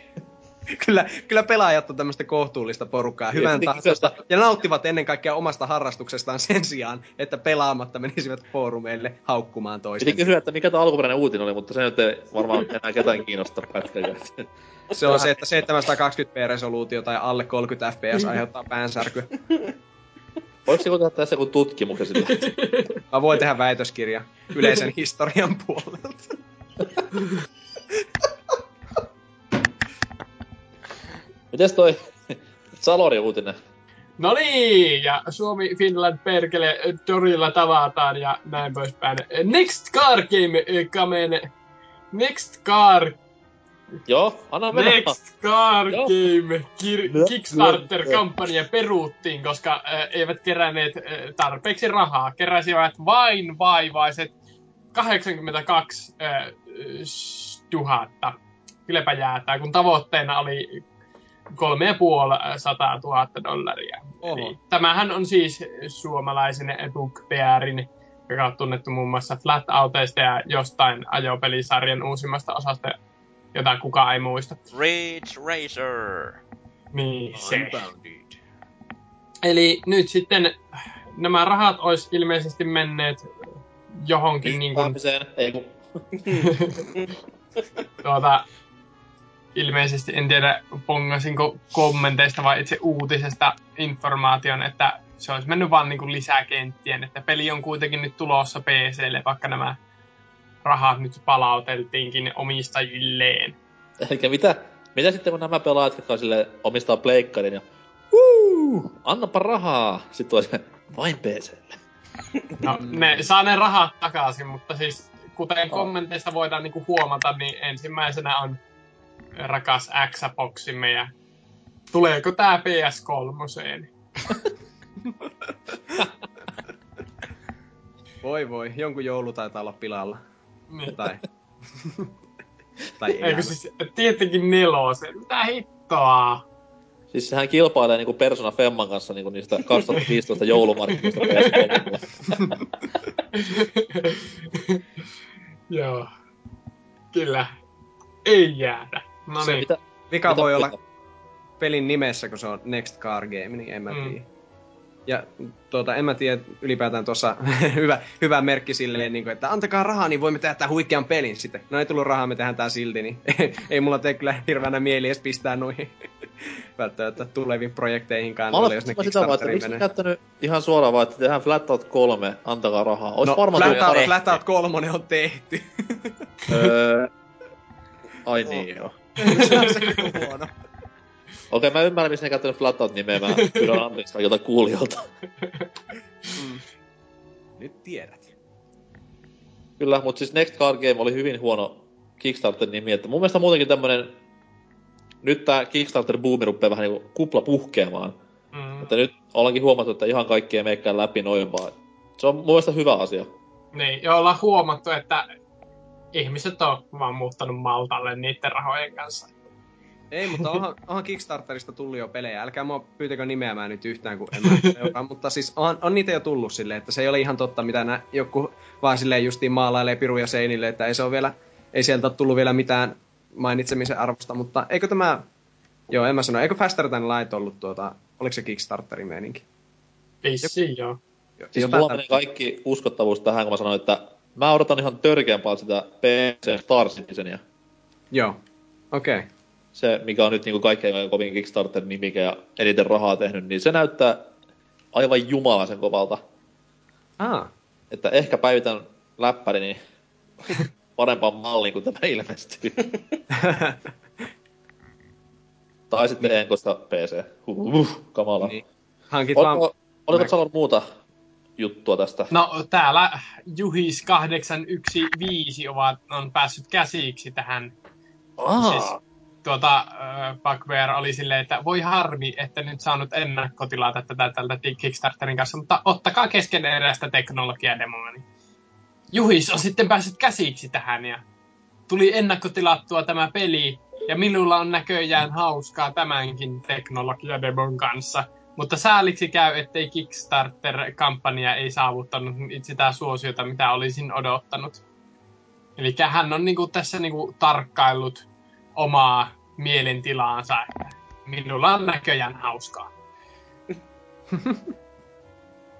kyllä, kyllä pelaajat on tämmöistä kohtuullista porukkaa, hyvän Niin, tahtoista, ja nauttivat ennen kaikkea omasta harrastuksestaan sen sijaan, että pelaamatta menisivät foorumeille haukkumaan Piti toisten. kysyä, että mikä tämä alkuperäinen uutinen oli, mutta se nyt ei varmaan enää ketään kiinnosta pätkäkään. Se on se, että 720p-resoluutio tai alle 30 fps aiheuttaa päänsärkyä. Joku tehdä tässä joku tutkimuksen sille? Mä voin tehdä väitöskirja yleisen historian puolelta. Mites toi Salori-uutinen? No niin, ja Suomi, Finland, perkele, torilla tavataan ja näin poispäin. Next Car Game, eh, kamen. Next Car, Joo, anna mennä. Next Car. Game kir- Kickstarter-kampanja peruuttiin, koska äh, eivät keränneet äh, tarpeeksi rahaa. Keräsivät vain vaivaiset 82 äh, tuhatta. Kylläpä jäätää, kun tavoitteena oli kolme ja puoli sataa tuhatta dollaria. Oho. Eli tämähän on siis suomalaisen bugbearin, joka on tunnettu muun muassa Flatouteista ja jostain ajopelisarjan uusimmasta osasta, jota kukaan ei muista. Ridge Racer! Niin se. Eli nyt sitten nämä rahat olisi ilmeisesti menneet johonkin niin kuin, ei kun... tuota, ilmeisesti, en tiedä pongasinko kommenteista vai itse uutisesta informaation, että se olisi mennyt vaan niin kuin lisäkenttien, että peli on kuitenkin nyt tulossa PClle, vaikka nämä rahat nyt palauteltiinkin omistajilleen. Eli mitä, mitä sitten kun nämä pelaajat, jotka sille omistaa pleikkarin ja Huu, annapa rahaa. Sitten tulee se, vain PClle. No, ne saa ne rahat takaisin, mutta siis kuten kommenteista voidaan niinku huomata, niin ensimmäisenä on rakas Xboximme ja tuleeko tää PS3? Voi voi, jonkun joulu taitaa olla pilalla. Niin. Tai, tai Eikö elämä. siis, tietenkin nelosen. Mitä hittoa? Siis sehän kilpailee niinku Persona Femman kanssa niinku niistä 2015 joulumarkkinoista PS3. Joo. Kyllä. Ei jäädä. No Se niin. Mitä, Vika mitä voi olla muuta? pelin nimessä, kun se on Next Car Game, niin en mä Mm. tiedä. Ja tuota, en mä tiedä ylipäätään tuossa hyvä, hyvä merkki silleen, niin kuin, että antakaa rahaa, niin voimme tehdä tämän huikean pelin sitten. No ei tullut rahaa, me tehdään tää silti, niin ei mulla tee kyllä hirveänä mieli edes pistää noihin välttämättä tuleviin projekteihinkaan, Mä olen jos ne sitä vaan, että miksi käyttänyt ihan suoraan vaan, että tehdään Flatout 3, antakaa rahaa. Ois No, varmaan tullut Flatout, paras- Flatout 3 on tehty. Öö, Ai niin joo. Huono. Okei, mä ymmärrän, missä ne käyttänyt Flatout-nimeä. Mä pyydän anteeksi kaikilta kuulijoilta. Mm. Nyt tiedät. Kyllä, mutta siis Next Card Game oli hyvin huono Kickstarter-nimi. Että mun mielestä muutenkin tämmönen... Nyt tää Kickstarter-buumi rupeaa vähän niinku kupla puhkeamaan. Mm. Että nyt ollaankin huomattu, että ihan kaikki ei meikään läpi noin vaan. Se on mun mielestä hyvä asia. Niin, ja ollaan huomattu, että ihmiset on vaan muuttanut Maltalle niiden rahojen kanssa. Ei, mutta onhan, onhan Kickstarterista tullut jo pelejä. Älkää mua pyytäkö nimeämään nyt yhtään, kun en mä seuraa. mutta siis on, on niitä jo tullut silleen, että se ei ole ihan totta, mitä nä, joku vaan silleen justiin maalailee piruja seinille, että ei se ole vielä, ei sieltä ole tullut vielä mitään mainitsemisen arvosta, mutta eikö tämä, joo en mä sano, eikö Faster Than Light ollut tuota, oliko se Kickstarterin meininki? Vissiin joo. Jo- Siis mulla menee kaikki uskottavuus tähän, kun mä sanoin, että mä odotan ihan törkeän paljon sitä PC Star Citizenia. Joo, okei. Okay. Se, mikä on nyt niinku kaikkein kovin Kickstarter-nimike ja eniten rahaa tehnyt, niin se näyttää aivan jumalaisen kovalta. Ah, Että ehkä päivitän läppäri, niin parempaan malliin, kun tämä ilmestyy. tai sitten en, koska PC. Huh, kamala. niin. Hankit vaan... Oliko, oliko Mac- Salon muuta juttua tästä? No täällä Juhis 815 ovat, on päässyt käsiksi tähän. Aa, Siis tuota, äh, Bugbear oli silleen, että voi harmi, että nyt saanut ennakkotilata tätä tältä Kickstarterin kanssa, mutta ottakaa keskeneräistä teknologiademoa. Niin Juhis on sitten päässyt käsiksi tähän ja tuli ennakkotilattua tämä peli Ja minulla on näköjään hauskaa tämänkin teknologiademon kanssa. Mutta sääliksi käy, ettei Kickstarter-kampanja ei saavuttanut sitä suosiota, mitä olisin odottanut. Eli hän on niinku tässä niinku tarkkaillut omaa mielentilaansa, että minulla on näköjään hauskaa.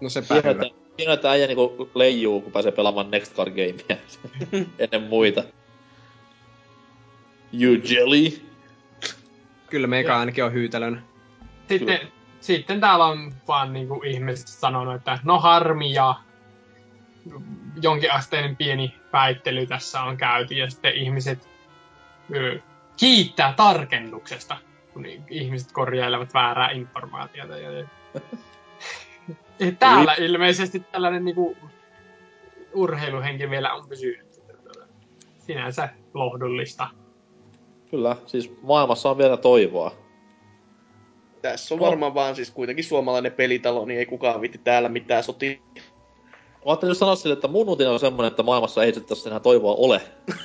No se päivä. hienoa, että äijä niinku leijuu, kun pääsee pelaamaan Next Card Gamea ennen muita. You jelly? Kyllä meikä ainakin on hyytelön. Sitten, sitten täällä on vaan niinku ihmiset sanonut, että no harmi ja jonkinasteinen pieni väittely tässä on käyty ja sitten ihmiset ö, kiittää tarkennuksesta, kun ihmiset korjailevat väärää informaatiota. Ja, ja. Täällä ilmeisesti tällainen niinku urheiluhenki vielä on pysynyt. Sinänsä lohdullista. Kyllä, siis maailmassa on vielä toivoa. Tässä on No. varmaan vaan siis kuitenkin suomalainen pelitalo, niin ei kukaan vitti täällä mitään sotia. Mä ajattelin sanoa sille, että mun uutinen on semmonen, että maailmassa ei sitten enää toivoa ole.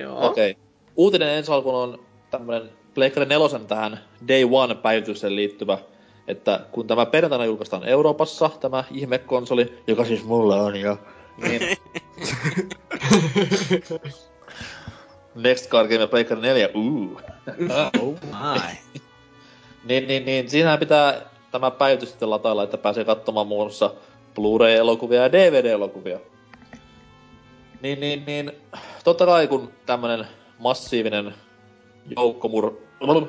Joo. Okei. Okay. Uutinen ensi alkuun on tämmönen Pleikkari nelosen tähän Day One-päivitykseen liittyvä, että kun tämä perjantaina julkaistaan Euroopassa, tämä ihmekonsoli, joka siis mulla on jo, niin Next Card Game ja Pleikkari 4, uu. Oh my. Niin, niin, niin, siinähän pitää tämä päivitys sitten latailla, että pääsee katsomaan muun muassa Blu-ray-elokuvia ja DVD-elokuvia. Niin, niin, niin, totta kai kun tämmönen massiivinen joukkomur...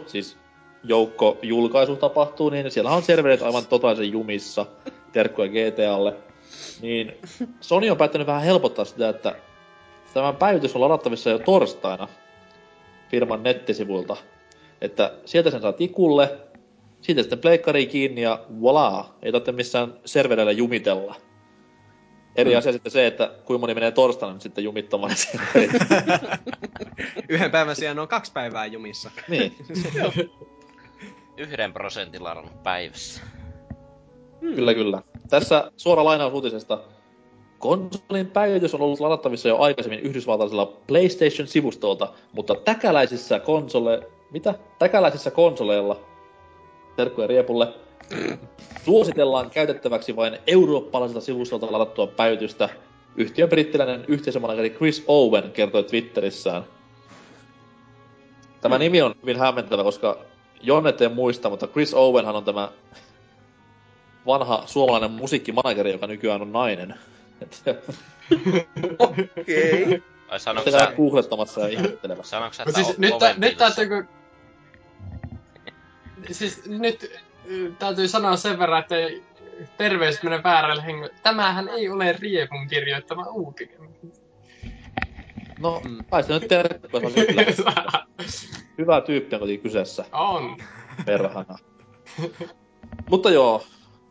siis joukkojulkaisu tapahtuu, niin siellä on serverit aivan totaalisen jumissa, terkkuja GTAlle. Niin Sony on päättänyt vähän helpottaa sitä, että tämä päivitys on ladattavissa jo torstaina firman nettisivuilta. Että sieltä sen saa tikulle, siitä sitten pleikkariin kiinni ja voilà, ei tarvitse missään servereillä jumitella. Eri Mm. asia sitten se, että kuinka moni menee torstaina nyt sitten jumittamaan. Yhden päivän sijaan on kaksi päivää jumissa. niin, Yhden prosentin ladannut päivässä. kyllä kyllä. Tässä suora lainaus uutisesta. Konsolin päivitys on ollut ladattavissa jo aikaisemmin yhdysvaltaisella PlayStation-sivustolta, mutta täkäläisissä konsole... Mitä? Täkäläisissä konsoleilla terkkuja Riepulle. Suositellaan käytettäväksi vain eurooppalaiselta sivustolta ladattua päivitystä. Yhtiön brittiläinen yhteisömanageri Chris Owen kertoi Twitterissään. Tämä nimi on hyvin hämmentävä, koska Jon ette muista, mutta Chris Owenhan on tämä vanha suomalainen musiikkimanageri, joka nykyään on nainen. Okei. Vai sanoiko Sitä sä, googlettamassa ja ihmettelemässä. sanoiko sä No että siis nyt, tä, nyt täytyy... Siis nyt ö, täytyy sanoa sen verran, että terveys menee väärälle hengelle. Tämähän ei ole Riepun kirjoittama uutinen. No, Mm. kai nyt se on kyllä. Hyvä tyyppi on kuitenkin kyseessä. on. Perhana. Mutta joo,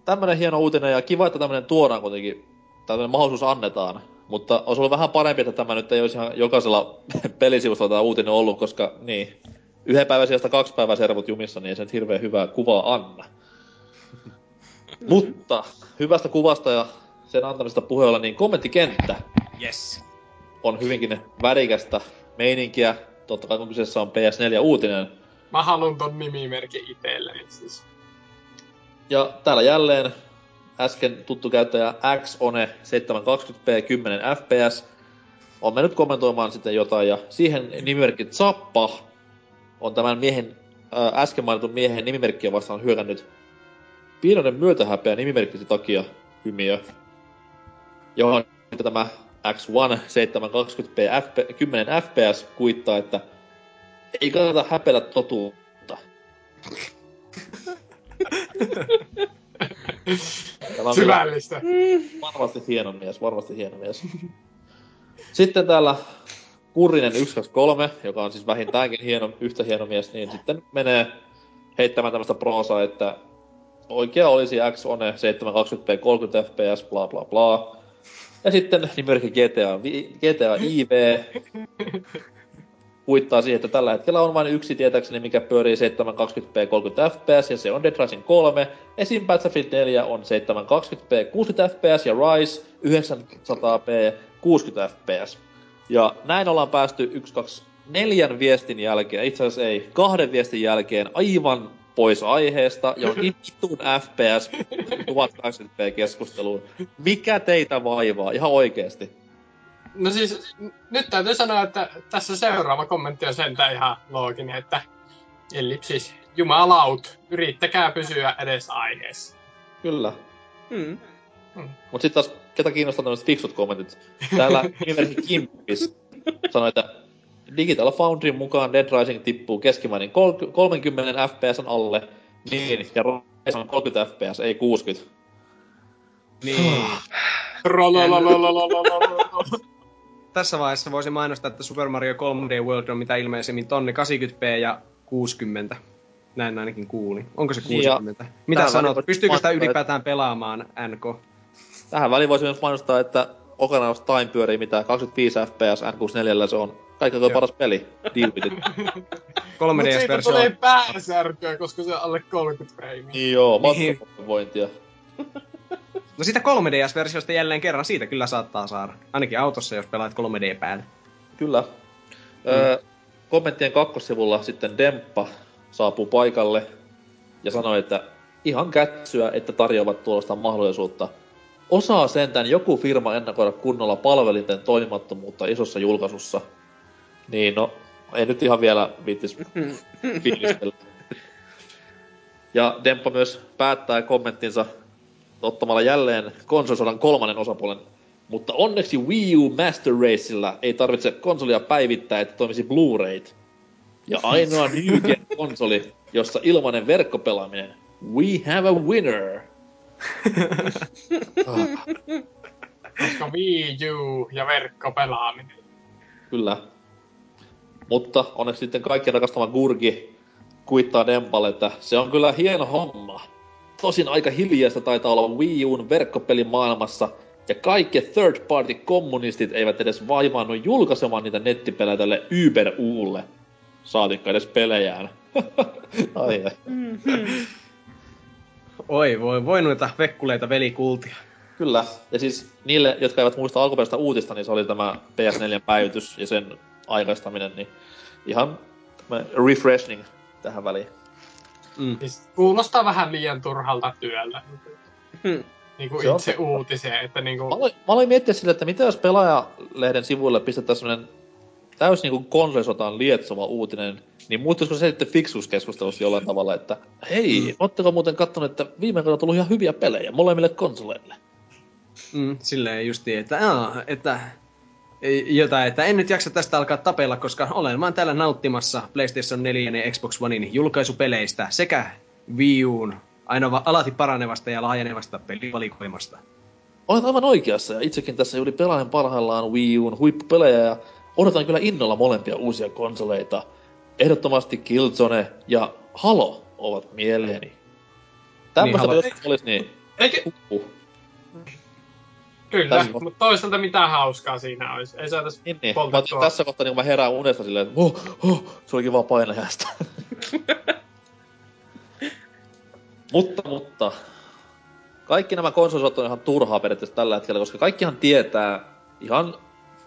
tämmönen hieno uutinen ja kiva, että tämmönen tuodaan kuitenkin. Tämmönen mahdollisuus annetaan. Mutta olisi ollut vähän parempi, että tämä nyt ei olisi ihan jokaisella pelisivustolla tämä uutinen ollut, koska niin, yhden päivän sijasta kaksi päivää servut jumissa, niin ei se nyt hirveän hyvää kuvaa anna. Mutta hyvästä kuvasta ja sen antamisesta puheella, niin kommenttikenttä Yes. on hyvinkin värikästä meininkiä. Totta kai kun kyseessä on PS4-uutinen, Mä haluan ton nimimerkin itselleni siis. Ja täällä jälleen äsken tuttu käyttäjä Xone 720p 10 fps on mennyt kommentoimaan sitten jotain ja siihen nimimerkki Zappa on tämän miehen, ää, äsken mainitun miehen nimimerkkiä vastaan hyökännyt pienoinen myötähäpeä nimimerkkisi takia hymiö, johon tämä X1 720p FP, 10 fps kuittaa, että ei kannata häpeillä totuutta. Syvällistä. varmasti hieno mies, varmasti hieno mies. Sitten täällä Kurinen 123, joka on siis vähintäänkin hieno, yhtä hieno mies, niin sitten menee heittämään tämmöistä proosaa, että oikea olisi X One 720p 30 fps, bla bla bla. Ja sitten nimimerkki GTA, GTA IV kuittaa siihen, että tällä hetkellä on vain yksi tietääkseni, mikä pyörii 720p 30 fps, ja se on Dead Rising 3. Esim. Battlefield 4 on 720p 60 fps, ja Rise 900p 60 fps. Ja näin ollaan päästy 1, 2, neljän viestin jälkeen, itse asiassa ei, kahden viestin jälkeen aivan pois aiheesta, johonkin vitun FPS 1080p-keskusteluun. Mikä teitä vaivaa, ihan oikeesti? No siis, n- nyt täytyy sanoa, että tässä seuraava kommentti on sentään ihan looginen, että ellipsis, jumalaut, yrittäkää pysyä edes aiheessa. Kyllä. Hmm. Mut sit taas, ketä kiinnostaa tämmöiset fiksut kommentit? Täällä nimimerkki Kimpis sanoi, että Digital Foundryn mukaan Dead Rising tippuu keskimäärin kol- 30 fps alle, niin, ja Rise on 30 fps, ei 60. Niin tässä vaiheessa voisin mainostaa, että Super Mario 3D World on mitä ilmeisemmin tonne 80p ja 60. Näin ainakin kuulin. Onko se 60? Ja mitä sanot? Pystyykö sitä ylipäätään pelaamaan, NK? Tähän väliin voisi myös mainostaa, että Ocarina of Time pyörii mitä 25 fps N64, se on kaikki on paras peli. Deal with it. 3DS-versio. Mutta tulee pääsärkyä, koska se on alle 30 freimiä. Niin joo, matkapointia. No siitä 3DS-versiosta jälleen kerran, siitä kyllä saattaa saada. Ainakin autossa, jos pelaat 3D päälle. Kyllä. Mm. Öö, kommenttien kakkossivulla sitten Demppa saapuu paikalle ja sanoi, että ihan kätsyä, että tarjoavat tuollaista mahdollisuutta. Osaa sentään joku firma ennakoida kunnolla palvelinten toimimattomuutta isossa julkaisussa. Niin no, ei nyt ihan vielä viittis fiilistellä. Ja Demppa myös päättää kommenttinsa ottamalla jälleen konsolisodan kolmannen osapuolen. Mutta onneksi Wii U Master Raceillä ei tarvitse konsolia päivittää, että toimisi Blu-rayt. Ja ainoa Gen konsoli, jossa ilmainen verkkopelaaminen. We have a winner! Koska Wii U ja verkkopelaaminen. Kyllä. Mutta onneksi sitten kaikkien rakastama Gurgi kuittaa Dempalle, että se on kyllä hieno homma. Tosin aika hiljaista taitaa olla Wii Un verkkopelimaailmassa, ja kaikki third party kommunistit eivät edes vaivaannut julkaisemaan niitä nettipelejä tälle Uber Ulle. Saatikka edes pelejään. ai ai. Oi, voi, voi noita vekkuleita velikultia. Kyllä. Ja siis niille, jotka eivät muista alkuperäistä uutista, niin se oli tämä PS4 päivitys ja sen aikaistaminen, niin ihan refreshing tähän väliin. Mm. Siis kuulostaa vähän liian turhalta työltä. Hmm. Niin kuin Se itse uutiseen, että niin Mä kuin, aloin, mä aloin miettiä sille, että mitä jos pelaajalehden sivuille pistetään semmonen täys niinku konsolisotaan lietsova uutinen, niin muuttuisiko se sitten fiksuuskeskustelussa jollain tavalla, että hei, mm. ootteko muuten kattonut, että viime kaudella on tullut ihan hyviä pelejä molemmille konsoleille? Mm, silleen justiin, että, aa, että jotain, että en nyt jaksa tästä alkaa tapella, koska olen vaan täällä nauttimassa PlayStation 4 ja Xbox Onein julkaisupeleistä sekä Wii Uun aina va- alati paranevasta ja laajenevasta pelivalikoimasta. Olet aivan oikeassa, ja itsekin tässä juuri pelaan parhaillaan Wii Un huippupelejä, ja odotan kyllä innolla molempia uusia konsoleita. Ehdottomasti Killzone ja Halo ovat mieleeni. Tämmöistä Halo- niin, jos olisi, niin eikö, huh. Kyllä, Tässä- mutta toisaalta mitään hauskaa siinä olisi. Ei saataisi Niin, niin. Mä poltettua. tässä kohtaa, niin mä herään unesta silleen, että oh, oh, se olikin vaan painajasta. mutta, mutta. Kaikki nämä konsolisot on ihan turhaa periaatteessa tällä hetkellä, koska kaikkihan tietää ihan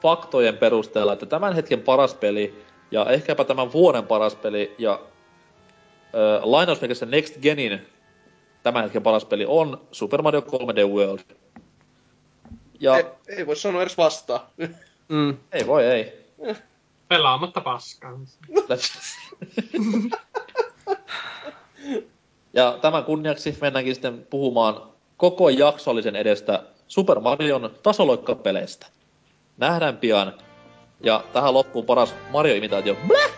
faktojen perusteella, että tämän hetken paras peli ja ehkäpä tämän vuoden paras peli ja äh, lainausmerkissä Next Genin tämän hetken paras peli on Super Mario 3D World. Ja Ei, ei voi sanoa edes vastaan. Mm. ei voi ei. Pelaamatta paskaa. ja tämän kunniaksi mennäänkin sitten puhumaan koko jaksollisen edestä Super Marion tasoloikkapeleistä. Nähdään pian. Ja tähän loppuun paras Mario-imitaatio. Blähuu!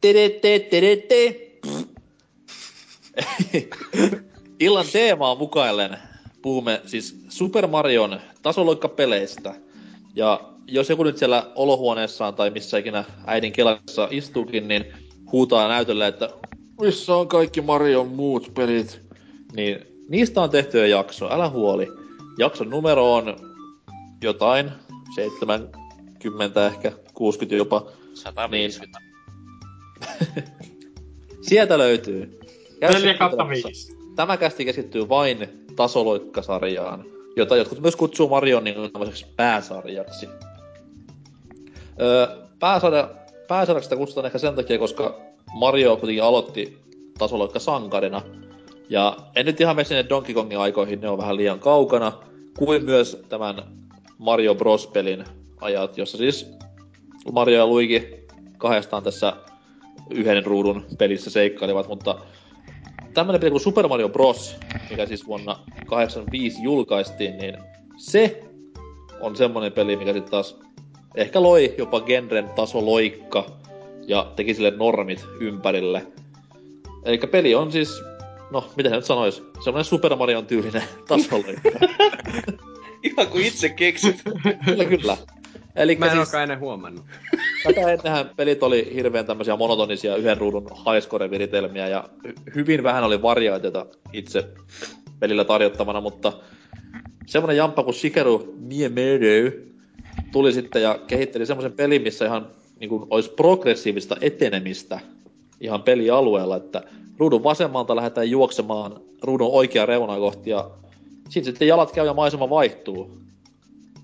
Tedette, tedette. Illan teemaa mukaillen puhumme siis Super Marion tasoloikkapeleistä. Ja jos joku nyt siellä olohuoneessaan tai missä ikinä äidin kelassa istuukin, niin huutaa näytölle, että missä on kaikki Marion muut pelit, niin niistä on tehty jo jakso, älä huoli. Jakson numero on jotain, 70 ehkä, 60 jopa. 150. Sieltä löytyy. Käy 4 se kautta kuuntelemassa. 5. Tämä kästi keskittyy vain tasoloikkasarjaan, jota jotkut myös kutsuu Marion niin tämmöiseksi pääsarjaksi. Öö, pääsarja, pääsarjaksi sitä kutsutaan ehkä sen takia, koska Mario kuitenkin aloitti tasoloikkasankarina. Ja en nyt ihan mene sinne Donkey Kongin aikoihin, ne on vähän liian kaukana. Kuin myös tämän Mario Bros-pelin ajat, jossa siis Mario ja Luigi kahdestaan tässä yhden ruudun pelissä seikkailivat, mutta tämmönen peli kuin Super Mario Bros, mikä siis vuonna 85 julkaistiin, niin se on semmonen peli, mikä sitten taas ehkä loi jopa genren tasoloikka ja teki sille normit ympärille. Eli peli on siis, no miten nyt sanois, semmonen Super Marion tyylinen tasoloikka. Ihan kuin itse keksit. kyllä, kyllä. Eli Mä en siis, olekaan ennen huomannut. Tätä ennenhän pelit oli hirveän tämmöisiä monotonisia yhden ruudun highscore-viritelmiä ja hy- hyvin vähän oli variaatiota itse pelillä tarjottavana, mutta semmonen jamppa kuin Shigeru Miyamoto tuli sitten ja kehitteli semmoisen pelin, missä ihan niin kuin olisi progressiivista etenemistä ihan pelialueella, että ruudun vasemmalta lähdetään juoksemaan ruudun oikea reunaa kohti ja sitten sitten jalat käy ja maisema vaihtuu.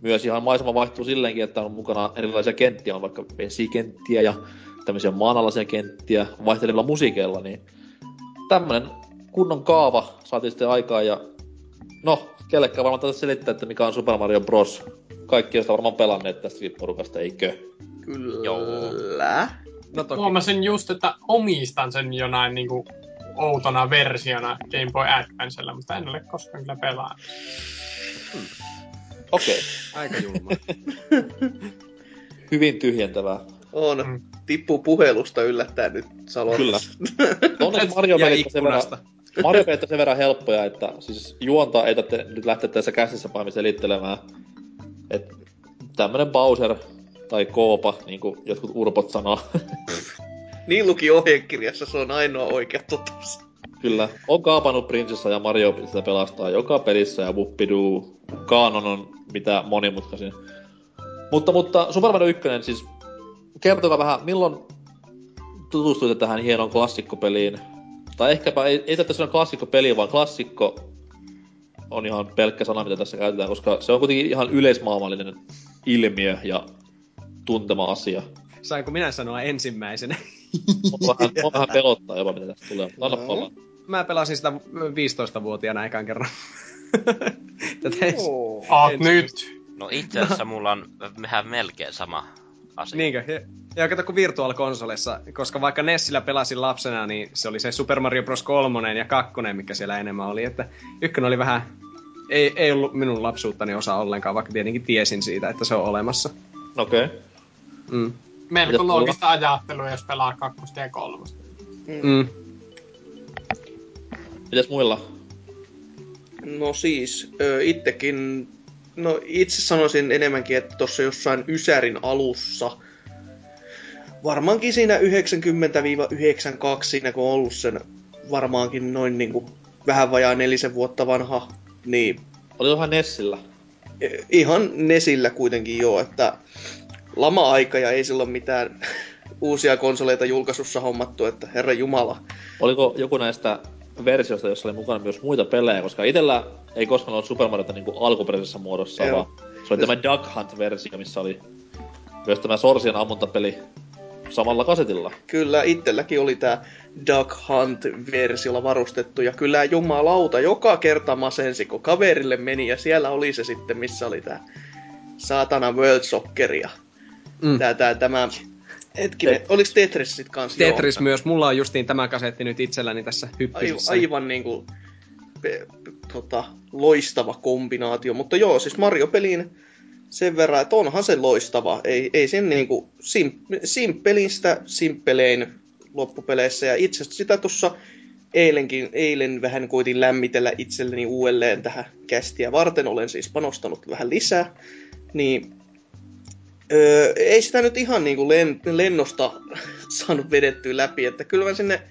Myös ihan maisema vaihtuu silleenkin, että on mukana erilaisia kenttiä, on vaikka vesikenttiä ja tämmöisiä maanalaisia kenttiä vaihtelevilla musiikeilla, niin tämmönen kunnon kaava saatiin sitten aikaan ja no, kellekään varmaan tätä selittää, että mikä on Super Mario Bros. Kaikki on sitä varmaan pelanneet tästä porukasta, eikö? Kyllä. No toki. Huomasin just, että omistan sen jonain niinku outona versiona Game Boy Advancella, mutta en ole koskaan kyllä pelannut. Okei, okay. Aika julma. hyvin tyhjentävää. On. Mm. Tippuu puhelusta yllättäen nyt Salo. Kyllä. Onneksi Mario on sen verran. Mario sen verran helppoja, että siis juonta ei tarvitse nyt lähteä tässä käsissä paimin selittelemään. Et tämmönen Bowser tai Koopa, niin kuin jotkut urpot sanoo. Niin luki ohjekirjassa, se on ainoa oikea totuus. Kyllä, on kaapannut prinsessa ja Mario sitä pelastaa joka pelissä ja Wuppidoo. Kaanon on mitä monimutkaisin. Mutta, mutta Super Mario 1, siis kertokaa vähän, milloin tutustuitte tähän hienoon klassikkopeliin? Tai ehkäpä ei, ei tätä sanoa klassikkopeli, vaan klassikko on ihan pelkkä sana, mitä tässä käytetään, koska se on kuitenkin ihan yleismaailmallinen ilmiö ja tuntema asia. Sainko minä sanoa ensimmäisenä? Mua vähän, mua vähän pelottaa jopa, mitä tästä tulee, mutta anna No. palaa. Mä pelasin sitä 15-vuotiaana ekan kerran. Tätä ei... Oot Ensimmäistä. nyt. No itse asiassa mulla on vähän melkein sama asia. Niinkö? Ja, ja kato, kun Virtual-konsolissa, koska vaikka Nessillä pelasin lapsena, niin se oli se Super Mario Bros. 3 ja 2, mikä siellä enemmän oli. Että ykkönen oli vähän... Ei, ei ollut minun lapsuuttani osa ollenkaan, vaikka tietenkin tiesin siitä, että se on olemassa. Okei. Okay. Mm. Melko loogista ajattelua, jos pelaa kakkosta ja kolmosta. Mm. Mitäs muilla? No siis, ö, ittekin, no itse sanoisin enemmänkin, että tuossa jossain Ysärin alussa, varmaankin siinä 90-92, siinä kun on ollut sen varmaankin noin niinku vähän vajaa nelisen vuotta vanha, niin Oli vähän Nessillä. eh, ihan Nesillä kuitenkin joo, että lama-aika ja ei silloin mitään uusia konsoleita julkaisussa hommattu, että herra jumala. Oliko joku näistä versioista, jossa oli mukana myös muita pelejä, koska itellä ei koskaan ollut Super Mariota niin kuin alkuperäisessä muodossa, Joo. vaan se oli tämä Duck Hunt-versio, missä oli myös tämä Sorsien ammuntapeli samalla kasetilla. Kyllä, itselläkin oli tää Duck Hunt-versiolla varustettu, ja kyllä jumalauta, joka kerta masensi, kun kaverille meni, ja siellä oli se sitten, missä oli tää saatana World Soccer, ja Mm. tää, tää, tämä, hetkinen, oliks Tetris sit kans? Tetris Joo. myös. Mulla on justiin tämä kasetti nyt itselläni tässä Aivan, hyppysissä. aivan niinku pe, pe, tota, loistava kombinaatio, mutta joo, siis Mario-peliin sen verran, että onhan se loistava. Ei, ei sen niinku sim, simppelistä simppelein loppupeleissä. Ja itse asiassa sitä tuossa eilenkin, eilen vähän koitin lämmitellä itselleni uudelleen tähän kästiä varten. Olen siis panostanut vähän lisää. Niin öö, ei sitä nyt ihan niin kuin len, lennosta saanut vedettyä läpi, että kyllä mä sinne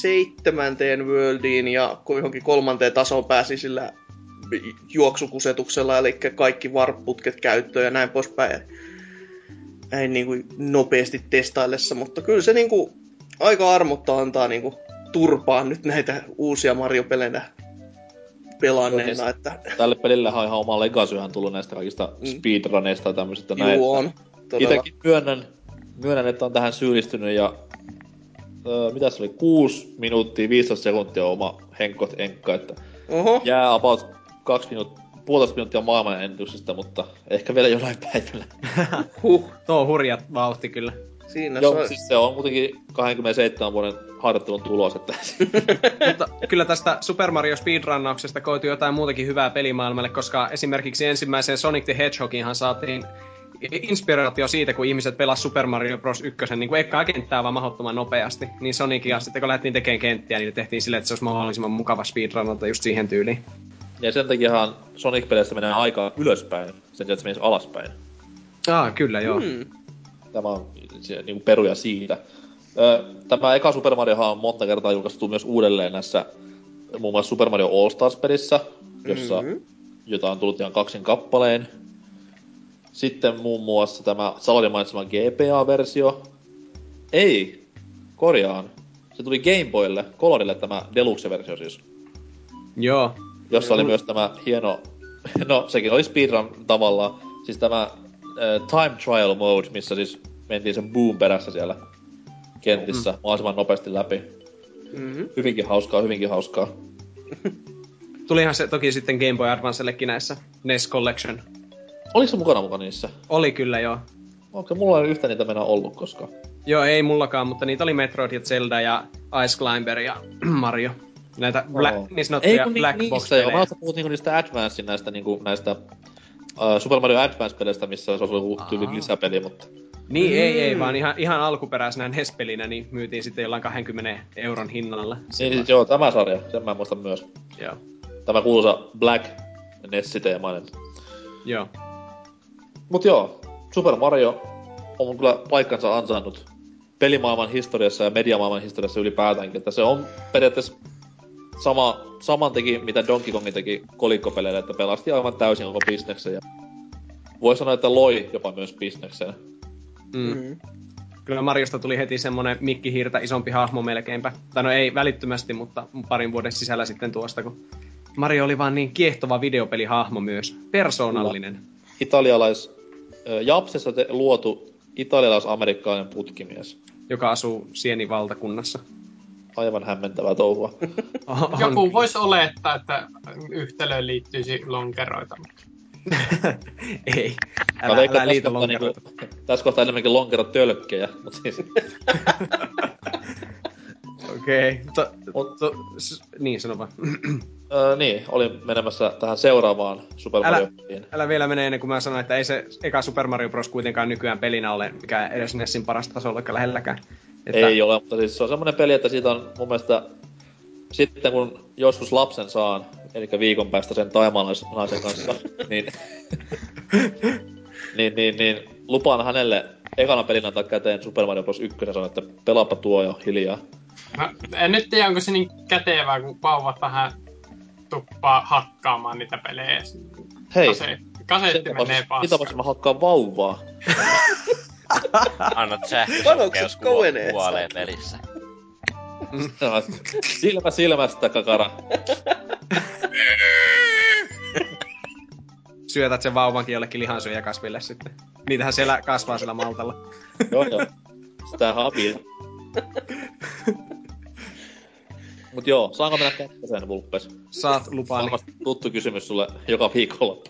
seitsemänteen worldiin ja johonkin kolmanteen tasoon pääsi sillä juoksukusetuksella, eli kaikki varpputket käyttöön ja näin poispäin. Näin niin kuin nopeasti testaillessa, mutta kyllä se niin kuin aika armotta antaa niin kuin turpaan nyt näitä uusia Mario-pelejä pelanneena, että... Tälle pelille on ihan oma legasyhän tullut näistä kaikista mm. speedruneista ja tämmöisistä näin. Juu, on. Itekin myönnän, myönnän, että on tähän syyllistynyt ja öö, mitä se oli, 6 minuuttia 15 sekuntia oma henkot enkka, että Oho. jää about 2 minuuttia, puolitoista minuuttia maailman ennätyksestä, mutta ehkä vielä jonain päivänä. Huh. Tuo on hurja vauhti kyllä. Siinä Joo, se on... siis se on muutenkin 27 vuoden harjoittelun tulos, että Mutta kyllä tästä Super Mario speedrunnauksesta koitui jotain muutakin hyvää pelimaailmalle, koska esimerkiksi ensimmäiseen Sonic the Hedgehoginhan saatiin inspiraatio siitä, kun ihmiset pelas Super Mario Bros. 1 niin kuin ekkaa kenttää vaan mahdottoman nopeasti. Niin Sonicia sitten kun lähdettiin tekemään kenttiä, niin tehtiin silleen, että se olisi mahdollisimman mukava speedrunnata just siihen tyyliin. Ja sen takiahan Sonic-peleistä menee aikaa ylöspäin, sen sijaan, että se menisi alaspäin. Ah, kyllä joo. Hmm. Tämä on se, niin peruja siitä. Tämä eka Super Mariohan on monta kertaa julkaistu myös uudelleen näissä muun muassa Super Mario All Stars-pelissä, jossa, Mhm. jota on tullut ihan kaksin kappaleen. Sitten muun muassa tämä Saladin mainitsema GPA-versio. Ei, korjaan. Se tuli Game Boylle, Colorille tämä Deluxe-versio siis. Joo. Jossa oli myös tämä hieno, no sekin oli speedrun tavallaan, siis tämä äh, time trial mode, missä siis mentiin sen boom perässä siellä kentissä mm. mahdollisimman nopeasti läpi. Mm-hmm. Hyvinkin hauskaa, hyvinkin hauskaa. Tulihan se toki sitten Game Boy Advancellekin näissä NES Collection. Oliko se mukana mukana niissä? Oli kyllä joo. Onko mulla ei yhtä niitä mennä ollut koskaan? Joo, ei mullakaan, mutta niitä oli Metroid ja Zelda ja Ice Climber ja Mario. Näitä black, Oo. niin sanottuja Ei kun Black ni- Box niistä joo. Mä puhut niinku niistä Advancein näistä niinku näistä uh, Super Mario Advance-peleistä, missä se olisi ollut tyyli lisäpeli, mutta... Niin, ei, ei, Mm. vaan ihan, ihan alkuperäisenä NES-pelinä niin myytiin sitten jollain 20 euron hinnalla. Niin, siis joo, tämä sarja, sen mä muistan myös. Joo. Tämä kuuluisa Black Nessi-teemainen. Joo. Mut joo, Super Mario on kyllä paikkansa ansainnut pelimaailman historiassa ja mediamaailman historiassa ylipäätäänkin, että se on periaatteessa sama, saman teki, mitä Donkey Kong teki kolikkopeleille, että pelasti aivan täysin koko bisneksen ja voi sanoa, että loi jopa myös bisneksen. Mm. Mm. Kyllä Mariosta tuli heti semmonen mikkihiirtä isompi hahmo melkeinpä. Tai no ei välittömästi, mutta parin vuoden sisällä sitten tuosta, kun Mario oli vaan niin kiehtova videopelihahmo myös. Persoonallinen. Italialais, Japsessa te, luotu italialais-amerikkalainen putkimies. joka asuu Sieni-valtakunnassa. Aivan hämmentävää touhua. Joku voisi olettaa, että yhtälöön liittyisi lonkeroita. mutta ei. Älä, älä että liitä tässä kohtaa niinku, lonkeroita. tässä kohtaa enemmänkin lonkerot tölkkejä, mutta siis... Okei. Okay. Mut- To, s- niin, sano vaan. Öö, niin, olin menemässä tähän seuraavaan Super Älä- Mario peliin. Älä vielä mene ennen kuin mä sanon, että ei se eka Super Mario Bros. kuitenkaan nykyään pelinä ole mikä edes Nessin parasta tasoa vaikka lähelläkään. Että, Ei ole, mutta siis se on semmonen peli, että siitä on mun mielestä... Sitten kun joskus lapsen saan, eli viikon päästä sen taimaalaisnaisen kanssa, niin, niin, niin, niin, lupaan hänelle ekana pelinä antaa käteen Super Mario Bros. 1 ja sanon, että pelaapa tuo jo hiljaa. No, en nyt tiedä, onko se niin kätevää, kun vauvat vähän tuppaa hakkaamaan niitä pelejä. Hei, Kase, kasetti menee mitä paskaan. voisin mä hakkaan vauvaa? Annat Panokset sähkösokkeus kovenee, kuolee pelissä. Silmä silmästä, kakara. syötät sen vauvankin jollekin lihansyöjäkasville sitten. Niitähän siellä kasvaa sillä maltalla. Joo, joo. Sitä hapia. Mut joo, saanko mennä kättöseen, Vulppes? Saat lupaani. Varmasti tuttu kysymys sulle joka viikolla.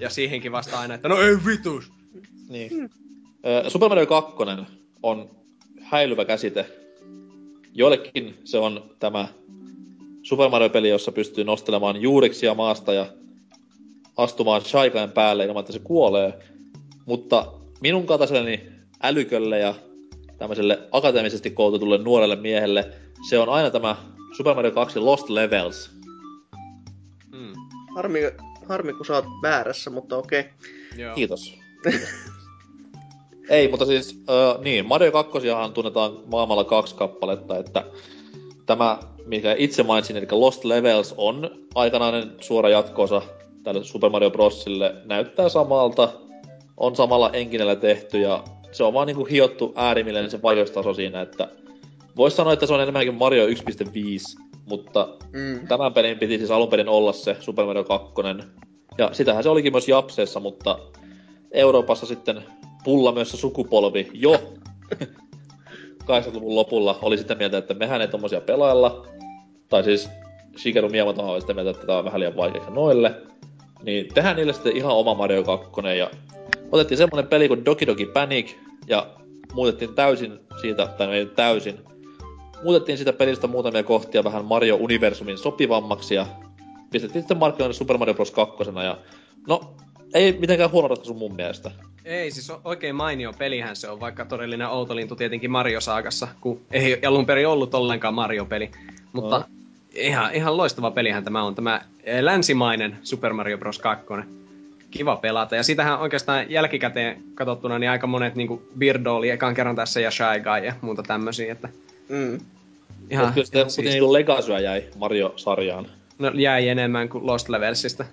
Ja siihenkin vastaa aina, että no ei vitus. Niin. Ö, Super Mario 2 on häilyvä käsite. Joillekin se on tämä Super Mario-peli, jossa pystyy nostelemaan juuriksia maasta ja astumaan shaikain päälle ilman, että se kuolee. Mutta minun kaltaiselleni älykölle ja tämmöiselle akateemisesti koulutetulle nuorelle miehelle, se on aina tämä Super Mario 2 Lost Levels. Mm. Harmi, harmi kun sä oot väärässä, mutta okei. Joo. Kiitos. Ei, mutta siis, äh, niin, Mario 2 tunnetaan maailmalla kaksi kappaletta, että tämä, mikä itse mainitsin, eli Lost Levels on aikanainen suora jatkoosa tälle Super Mario Brosille, näyttää samalta, on samalla enkinellä tehty ja se on vaan niinku hiottu äärimmilleen se vaikeustaso siinä, että vois sanoa, että se on enemmänkin Mario 1.5, mutta Mm. tämän pelin piti siis alun perin olla se Super Mario 2. Ja sitähän se olikin myös Japseessa, mutta Euroopassa sitten pulla myös se sukupolvi jo 80-luvun lopulla oli sitä mieltä, että mehän ei tommosia pelailla. Tai siis Shigeru Miyamoto oli sitä mieltä, että tää on vähän liian vaikeaa noille. Niin tehdään niille sitten ihan oma Mario 2 ja otettiin semmonen peli kuin Doki Doki Panic ja muutettiin täysin siitä, tai no ei täysin, muutettiin sitä pelistä muutamia kohtia vähän Mario Universumin sopivammaksi ja pistettiin sitten markkinoille Super Mario Bros. 2. Ja no, ei mitenkään huono ratkaisu mun mielestä. Ei, siis oikein mainio pelihän se on, vaikka todellinen outolintu tietenkin Mario-saakassa, kun ei alun perin ollut ollenkaan Mario-peli. Mutta No. ihan, ihan loistava pelihän tämä on, tämä eh, länsimainen Super Mario Bros. 2. Kiva pelata. Ja sitähän oikeastaan jälkikäteen katsottuna niin aika monet niinku Birdo oli ekan kerran tässä ja Shy Guy ja muuta tämmösiä, että Mm. Ihan, kyllä ihan siisti. niinku Legacyä jäi Mario-sarjaan. no, jäi enemmän kuin Lost Levelsistä.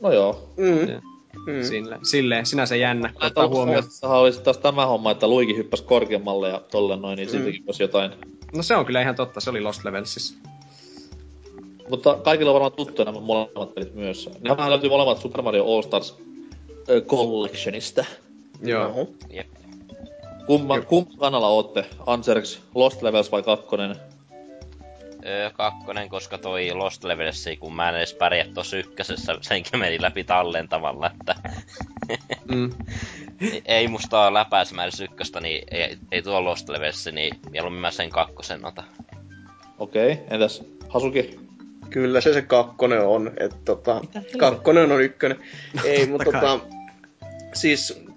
No joo. Mm. Ja Mm. Sille, silleen, sinänsä jännä, kun ottaa huomioon. olisi taas tämä homma, että Luigi hyppäsi korkeammalle ja tolleen noin, niin Mm. siltikin olisi jotain. No se on kyllä ihan totta, se oli Lost Levelsissa. Mutta kaikilla on varmaan tuttuja nämä molemmat pelit myös. Nämä löytyy molemmat Super Mario All Stars Collectionista. Joo. Oho. Jep. Kumman, kumman kannalla ootte? Anserks, Lost Levels vai kakkonen? Öö, kakkonen, koska toi Lost Levels, kun mä en edes pärjää tossa ykkösessä, senkin meni läpi tallentamalla, että Mm. ei musta ole läpäisemään edes ykköstä, niin ei, ei tuo Lost Levels, niin mieluummin mä sen kakkosen otan. Okei, okay. entäs Hasuki? Kyllä se se kakkonen on, että tota, kakkonen on ykkönen. Ei, mutta tota, siis,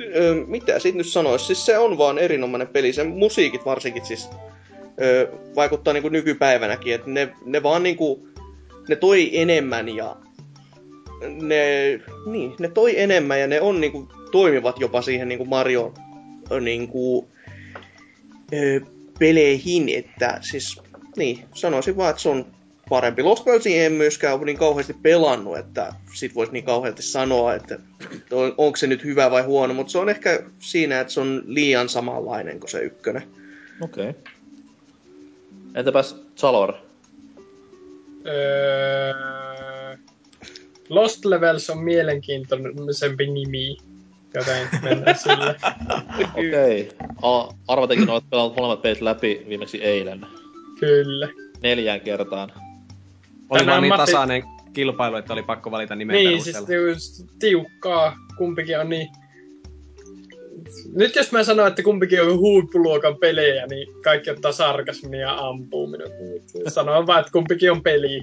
ö, mitä siitä nyt sanois, siis se on vaan erinomainen peli, sen musiikit varsinkin siis ö, vaikuttaa niinku nykypäivänäkin, että ne, ne vaan niinku, ne toi enemmän ja ne, niin, ne toi enemmän ja ne on niinku, toimivat jopa siihen niinku Mario niinku, ö, peleihin, että siis, niin, sanoisin vaan, että se on parempi. Lost Wellsia en myöskään ole niin kauheasti pelannut, että sit voisi niin kauheasti sanoa, että on, onko se nyt hyvä vai huono, mutta se on ehkä siinä, että se on liian samanlainen kuin se ykkönen. Okei. Okay. Entäpäs Chalor? Öö, Lost Levels on mielenkiintoisempi nimi, joten mennään sille. Okei. Okay. Arvatenkin olet pelannut molemmat pelit läpi viimeksi eilen. Kyllä. Neljään kertaan. Oli Tänään vaan niin Matti- tasainen kilpailu, että oli pakko valita nimen Niin, siis perusteella. just tiukkaa. Kumpikin on niin... Nyt jos mä sanon, että kumpikin on huippuluokan pelejä, niin kaikki ottaa sarkasmia ja ampuu minut. Sanon vaan, että kumpikin on peli.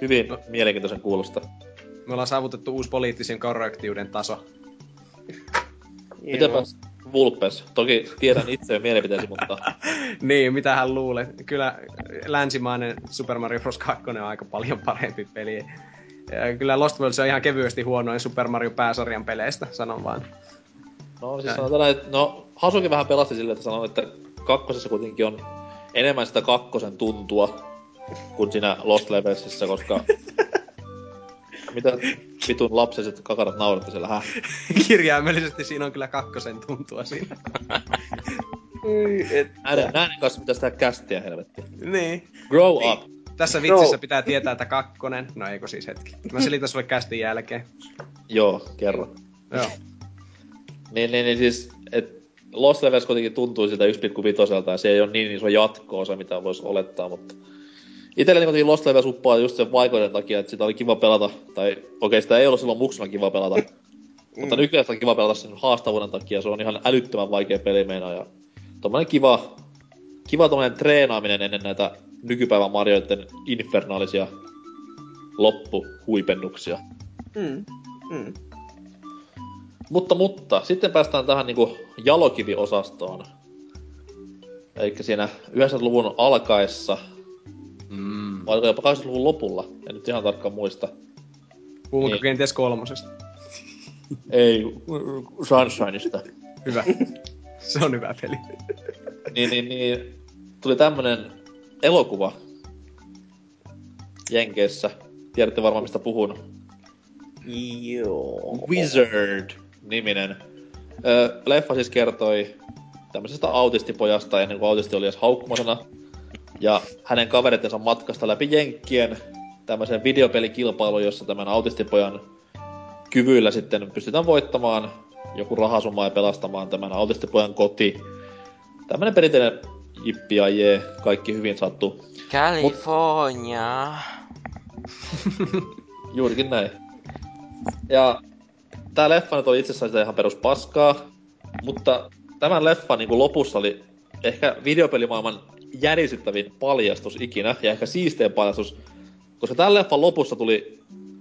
Hyvin mielenkiintoisen kuulosta. Me ollaan saavutettu uusi poliittisen korrektiuden taso. Mitäpäs Vulpes? Toki tiedän itse mielipiteesi, mutta niin, mitä hän luulee. Kyllä länsimainen Super Mario Bros. 2 on aika paljon parempi peli. Ja kyllä Lost Worlds on ihan kevyesti huonoin Super Mario pääsarjan peleistä, sanon vaan. No siis sanotaan että no Hasuki vähän pelasti sille, että sanoi, että kakkosessa kuitenkin on enemmän sitä kakkosen tuntua kuin siinä Lost Levelsissa, koska mitä vitun lapsiset kakarat nauratti siellä, häh? Kirjaimellisesti siinä on kyllä kakkosen tuntua siinä. Ei, et, Näiden, näiden kanssa pitäisi tehdä kästiä, helvetti. niin. Grow up! Tässä vitsissä No. pitää tietää, että kakkonen, no eikö siis hetki. Mä selitän sulle kästin jälkeen. Joo, kerro. Joo. Niin, niin, niin siis, et Lost Levels kuitenkin tuntuu siltä 1,5 ja se ei ole niin iso jatko-osa, mitä voisi olettaa, mutta Itselleni kuitenkin Lost Levels uppaa just sen vaikeuden takia, että sitä oli kiva pelata, tai okei, okay, sitä ei ollut silloin muksuna kiva pelata, mutta nykyään sitä on kiva pelata sen haastavuuden takia, se on ihan älyttömän vaikea peli meinaa, ja tommonen kiva, kiva tommonen treenaaminen ennen näitä nykypäivän Marioiden infernaalisia loppuhuipennuksia. Mm. Mm. Mutta, mutta, sitten päästään tähän niinku jalokiviosastoon. Eli siinä 90-luvun alkaessa, Mm. vai jopa 80-luvun lopulla, en nyt ihan tarkkaan muista. Puhummeko Niin. kenties kolmosesta? Ei, Sunshineista. Hyvä. Se on hyvä peli. niin, niin, niin, tuli tämmönen elokuva Jenkeissä. Tiedätte varmaan mistä puhun. Joo. Wizard-niminen. Ö, leffa siis kertoi tämmöisestä autistipojasta ennen kuin autisti oli edes haukkumasena. Ja hänen kaverittensa matkasta läpi Jenkkien tämmöiseen videopelikilpailuun, jossa tämän autistipojan kyvyillä sitten pystytään voittamaan joku rahasumma ja pelastamaan tämän autistipojan koti. Tämmönen perinteinen jippi ja jee, kaikki hyvin sattuu. California. Juurikin näin. Ja tää leffa nyt oli itsessään sitä ihan perus paskaa, mutta tämän leffan niin lopussa oli ehkä videopelimaailman järisyttävin paljastus ikinä, ja ehkä siistein paljastus, koska tämän leffan lopussa tuli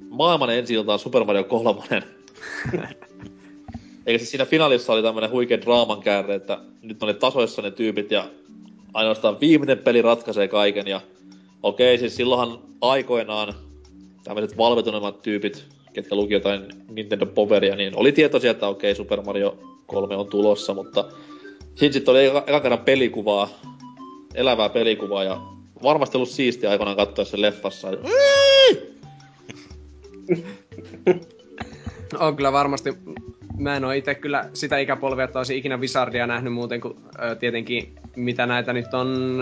maailman ensi iltaan Super Mario 3. Eikä siis siinä finaalissa oli tämmönen huikea draaman käärre, että nyt oli tasoissa ne tyypit ja ainoastaan viimeinen peli ratkaisee kaiken ja okei, siis silloinhan aikoinaan tämmöiset valvetuneemmat tyypit, ketkä luki jotain Nintendo Poweria, niin oli tietoisia, että okei, Super Mario 3 on tulossa, mutta siinä sitten oli eka, eka kerran pelikuvaa, elävää pelikuvaa, ja varmasti ollut siistiä aikoinaan katsoa sen leffassa. On kyllä varmasti. Mä en oo itse kyllä sitä ikäpolvea, että olisin ikinä Wizardia nähnyt muuten kuin ö, tietenkin mitä näitä nyt on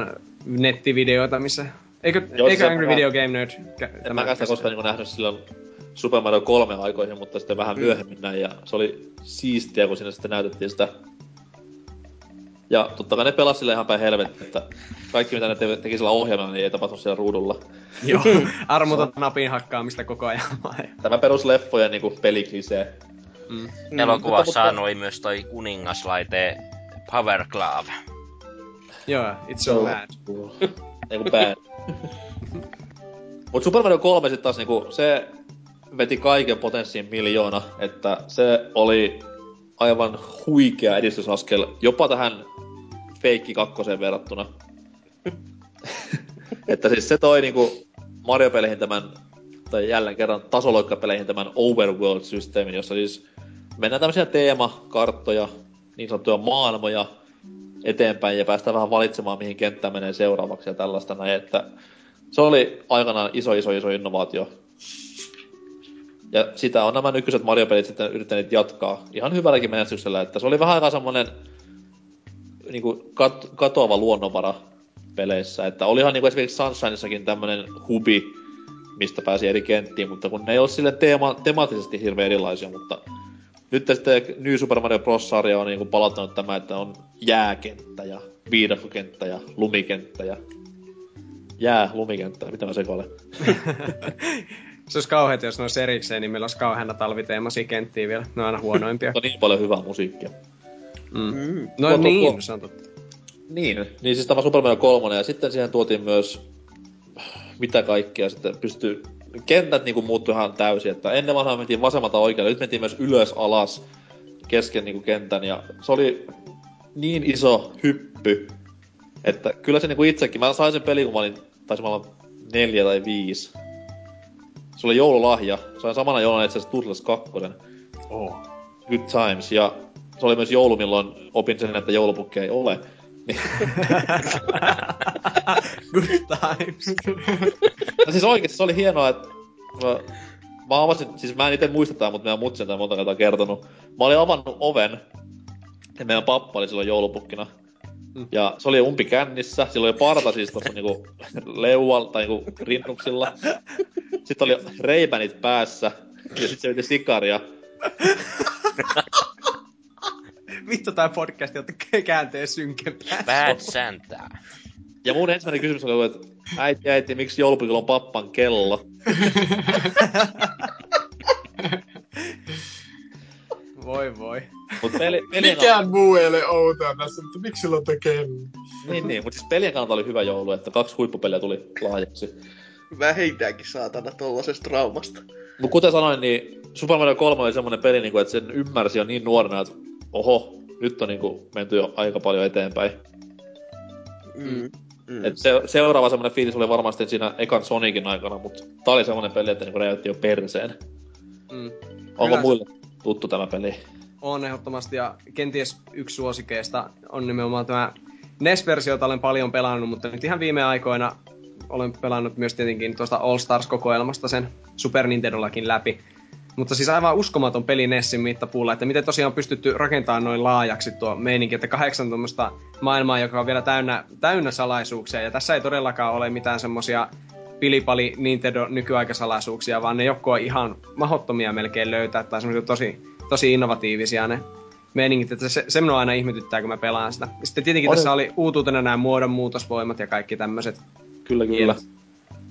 nettivideoita, missä... Eikö, Joo, eikö se- Angry mä- Video Game Nerd? kä- En mä sitä koskaan niin nähnyt silloin Super Mario 3 aikoihin, mutta sitten vähän myöhemmin näin, ja se oli siistiä, kun siinä sitten näytettiin sitä. Ja totta kai ne pelasi sille ihan päin helvettiä, että kaikki mitä ne te- teki sillä ohjelmalla, niin ei tapahtu siellä ruudulla. Joo, armoton napin hakkaamista koko ajan. Tämä perusleffojen niinku peliklisee. mm. Mm, Elokuvassa mutta- oli myös toi kuningaslaite Power Glove. Joo, it's so bad. Ei kun bad. Mut Super Mario 3 sit taas niinku, se veti kaiken potenssiin miljoona, että se oli aivan huikea edistysaskel jopa tähän feikki kakkoseen verrattuna. että siis se toi niinku Mario-peleihin tämän, tai jälleen kerran tasoloikkapeleihin tämän Overworld-systeemin, jossa siis mennään tämmöisiä teemakarttoja, niin sanottuja maailmoja eteenpäin ja päästään vähän valitsemaan, mihin kenttä menee seuraavaksi ja tällaista näin, että se oli aikanaan iso, iso, iso innovaatio. Ja sitä on nämä nykyiset Mario-pelit sitten yrittäneet jatkaa ihan hyvälläkin menestyksellä, että se oli vähän aikaa semmonen niin kuin kat- katoava luonnonvara peleissä, että olihan niin kuin esimerkiksi Sunshineissakin tämmönen hubi, mistä pääsi eri kenttiin, mutta kun ne ei ole sille teema- temaattisesti hirveän erilaisia, mutta nyt sitten New Super Mario Bros. sarja on niinku palauttanut tämä, että on jääkenttä ja viidakkokenttä ja lumikenttä ja jää lumikenttä, mitä mä sekoilen. Se olisi kauheeta, jos ne olisi erikseen, niin meillä olisi kauheana talviteemaisia kenttiä vielä. Ne on aina huonoimpia. Mutta niin paljon hyvää musiikkia. Mm. Mm. No Tuo- tuo- niin, tuo- totta. Niin, niin siis tämä Super Mario 3 ja sitten siihen tuotiin myös mitä kaikkea sitten pystyy kentät niinku muuttui ihan täysin, että ennen vanhaa mentiin vasemmalta oikealle, nyt mentiin myös ylös alas kesken niinku kentän ja se oli niin iso hyppy, että kyllä se niinku itsekin, mä sain sen pelin kun mä olin, taisin olla neljä tai viisi. Se oli joululahja, sain samana jouluna itse asiassa Turtles 2. Oh. Good times ja se oli myös joulu, milloin opin sen, että joulupukkeja ei ole. Good times. No siis oikeesti se oli hienoa, että mä, mä avasin, siis mä en itse muista tää, mutta meidän mutsi on monta kertaa kertonut. Mä olin avannut oven, ja meidän pappa oli silloin joulupukkina. Mm. Ja se oli umpi kännissä, sillä oli parta siis tossa niinku leualla tai niinku rinnuksilla. Sitten oli reipänit päässä, ja sit se veti sikaria. Vittu tää podcast, jotta käänteen synkempää. Bad Santa. Ja mun ensimmäinen kysymys oli, että äiti, äiti, miksi joulupukilla on pappan kello? Voi voi. Mut peli, pelien Mikään muu ei ole outoa tässä, mutta miksi sulla on tekee? Niin, niin, mutta siis pelien kannalta oli hyvä joulu, että kaksi huippupeliä tuli lahjaksi. Vähintäänkin saatana tollasesta traumasta. Mut kuten sanoin, niin Super Mario 3 oli semmonen peli, niinku, että sen ymmärsi jo niin nuorena, että oho, nyt on niinku menty jo aika paljon eteenpäin. Mm. Mm. Et se, seuraava semmonen fiilis oli varmasti siinä ekan Sonicin aikana, mutta tää oli semmonen peli, että niinku räjäytti jo perseen. Mm. Onko Kyllä. muille tuttu tämä peli? On ehdottomasti, ja kenties yksi suosikeista on nimenomaan tämä NES-versio, jota olen paljon pelannut, mutta nyt ihan viime aikoina olen pelannut myös tietenkin tuosta All Stars-kokoelmasta sen Super Nintendollakin läpi. Mutta siis aivan uskomaton peli Nessin mittapuulla, että miten tosiaan on pystytty rakentamaan noin laajaksi tuo meininki, että kahdeksan tuommoista maailmaa, joka on vielä täynnä, täynnä salaisuuksia, ja tässä ei todellakaan ole mitään semmosia pilipali Nintendo nykyaikasalaisuuksia, vaan ne joko on ihan mahottomia melkein löytää, tai semmoisia tosi, tosi innovatiivisia ne meiningit, että se, se minua aina ihmetyttää, kun mä pelaan sitä. Sitten tietenkin Oli- tässä oli uutuutena nämä muodonmuutosvoimat ja kaikki tämmöiset. Kyllä, kyllä. Hienot.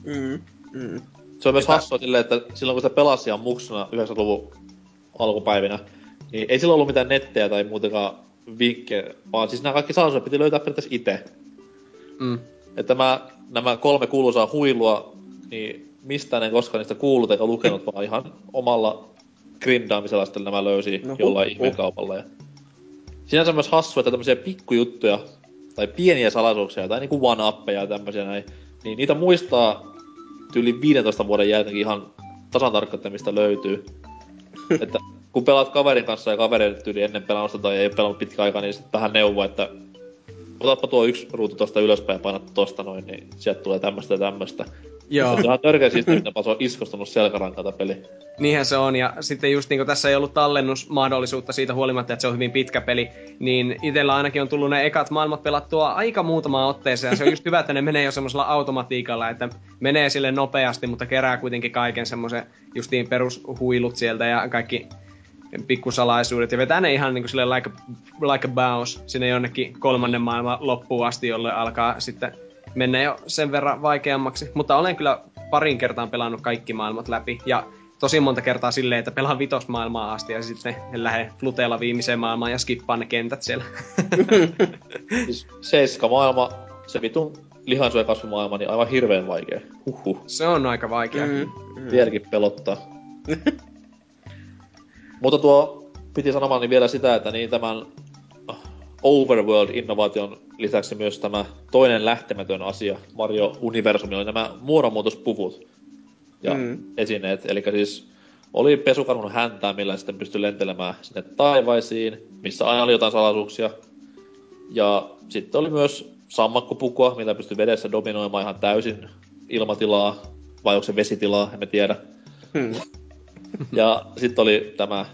Mm. Mm. Se on myös hassua silleen, että silloin kun sitä pelasi ihan muksuna 90-luvun alkupäivinä, niin ei silloin ollut mitään nettejä tai muutenkaan vinkkejä, vaan siis nämä kaikki salaisuudet piti löytää periaatteessa itse. Mm. Että mä, nämä kolme kuuluisaa huilua, niin mistään en koskaan niistä kuullut eikä lukenut, vaan ihan omalla grindaamisella sitten nämä löysi No huh, jollain huh. ihmekaupalla. Ja... Sinänsä myös hassu, että tämmöisiä pikkujuttuja tai pieniä salaisuuksia tai niinku one-uppeja ja tämmöisiä näin, niin niitä muistaa yli 15 vuoden jälkeen ihan tasan tarkkaan, löytyy. että kun pelaat kaverin kanssa ja kaveri tyyli ennen pelausta tai ei pelannut pitkä aikaa, niin sitten vähän neuvo, että otappa tuo yksi ruutu tosta ylöspäin ja painat tosta noin, niin sieltä tulee tämmöstä ja tämmöstä. Joo. Se on törkeä että se on iskostunut selkärankalta peli. Niinhän se on, ja sitten just niin tässä ei ollut tallennusmahdollisuutta siitä huolimatta, että se on hyvin pitkä peli, niin itsellä ainakin on tullut ne ekat maailmat pelattua aika muutamaan otteeseen, ja se on just hyvä, että ne menee jo semmoisella automatiikalla, että menee sille nopeasti, mutta kerää kuitenkin kaiken semmoisen justiin perushuilut sieltä ja kaikki pikkusalaisuudet, ja vetää ne ihan niin kuin silleen like a, like a bounce sinne jonnekin kolmannen maailman loppuun asti, jolle alkaa sitten mennä jo sen verran vaikeammaksi. Mutta olen kyllä parin kertaan pelannut kaikki maailmat läpi, ja tosi monta kertaa silleen, että pelaan vitosmaailmaa asti ja sitten lähden fluteella viimeiseen maailmaan ja skippaan ne kentät siellä. Siis seiska maailma, se vitun lihansyö kasvimaailma, niin aivan hirveän vaikea. Huhhuh. Se on aika vaikea. Mm. Mm. Mm. Vieläkin pelottaa. Mutta tuo piti sanomaan niin vielä sitä, että niin tämän Overworld-innovaation lisäksi myös tämä toinen lähtemätön asia Mario Universumilla oli nämä muodonmuutospuvut ja Mm. esineet. Eli siis oli pesukarhun häntää, millä sitten pystyi lentelemään sinne taivaisiin, missä aina oli jotain salaisuuksia. Ja sitten oli myös sammakkopukua, millä pystyi vedessä dominoimaan ihan täysin ilmatilaa, vai onko se vesitilaa, emme tiedä. Mm. Ja sitten oli tämä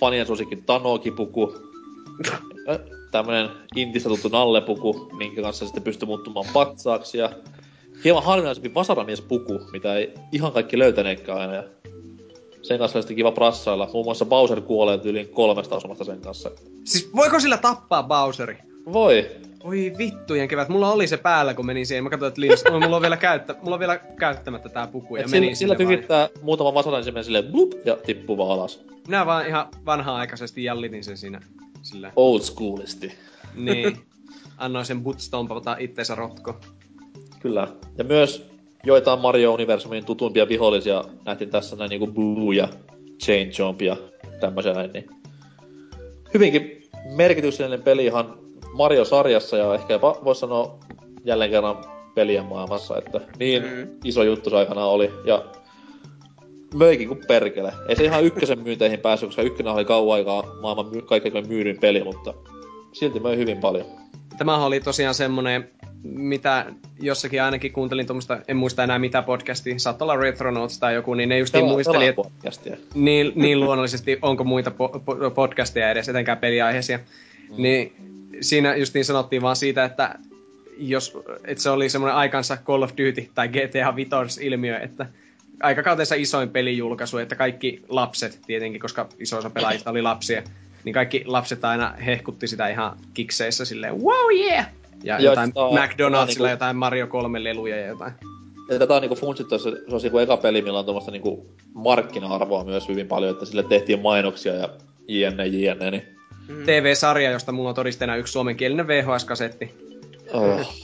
fanien suosikki Tanoki-puku. Tämmönen intistä tuttu nallepuku, minkä kanssa sitten pystyi muuttumaan patsaaksi. Ja hieman harvinaisempi vasaramies-puku, mitä ei ihan kaikki löytäneekään aina. Ja sen kanssa oli sitten kiva prassailla. Muun muassa Bowser kuolee yli kolmesta osumasta sen kanssa. Siis voiko sillä tappaa Bowseri? Voi! Oi vittujen kevät. Mulla oli se päällä, kun menin siihen. Mä katsoin, että Linus, oh, mulla, on vielä käyttä, mulla on vielä käyttämättä tää puku. Ja Et menin sillä, sillä sinne vaan. tykittää muutama vasarainen niin silleen blup, ja tippuu vaan alas. Minä vaan ihan vanha-aikaisesti jallitin sen siinä. Sillä. Old schoolisti. Niin. Annoin sen bootstompata itteensä rotko. Kyllä. Ja myös joitain Mario Universumin tutuimpia vihollisia nähtiin tässä näin niinku Boo ja Chain Jump ja tämmöisiä näin, niin hyvinkin merkityksellinen peli ihan Mario-sarjassa ja ehkä jopa voisi sanoa jälleen kerran pelien maailmassa, että niin mm. iso juttu se aikanaan oli. Ja möikin kuin perkele. Ei se ihan ykkösen myynteihin päässyt, koska ykkönen oli kauan aikaa maailman my- kaikkein myydyin peli, mutta silti möi hyvin paljon. Tämä oli tosiaan semmonen, mitä jossakin ainakin kuuntelin tuommoista, en muista enää mitä podcastia, saattaa olla Retronauts tai joku, niin ne just Pela- muisteli, että niin, niin luonnollisesti, onko muita po- po- podcasteja edes, etenkään peliaiheisia. Mm. Niin siinä just niin sanottiin vaan siitä, että jos, että se oli semmoinen aikansa Call of Duty tai GTA Vitors ilmiö, että aikakautensa isoin pelijulkaisu, että kaikki lapset tietenkin, koska iso osa pelaajista oli lapsia, niin kaikki lapset aina hehkutti sitä ihan kikseissä silleen, wow yeah! Ja Joo, jotain on- McDonaldsilla on niinku- jotain Mario 3 leluja ja jotain. Ja tätä on niinku funtsittu, että se, se olisi niinku eka peli, millä on tuommoista niinku markkina-arvoa myös hyvin paljon, että sille tehtiin mainoksia ja jne, jne, niin... Mm. TV-sarja, josta mulla on todisteena yksi suomenkielinen VHS-kasetti. Oh.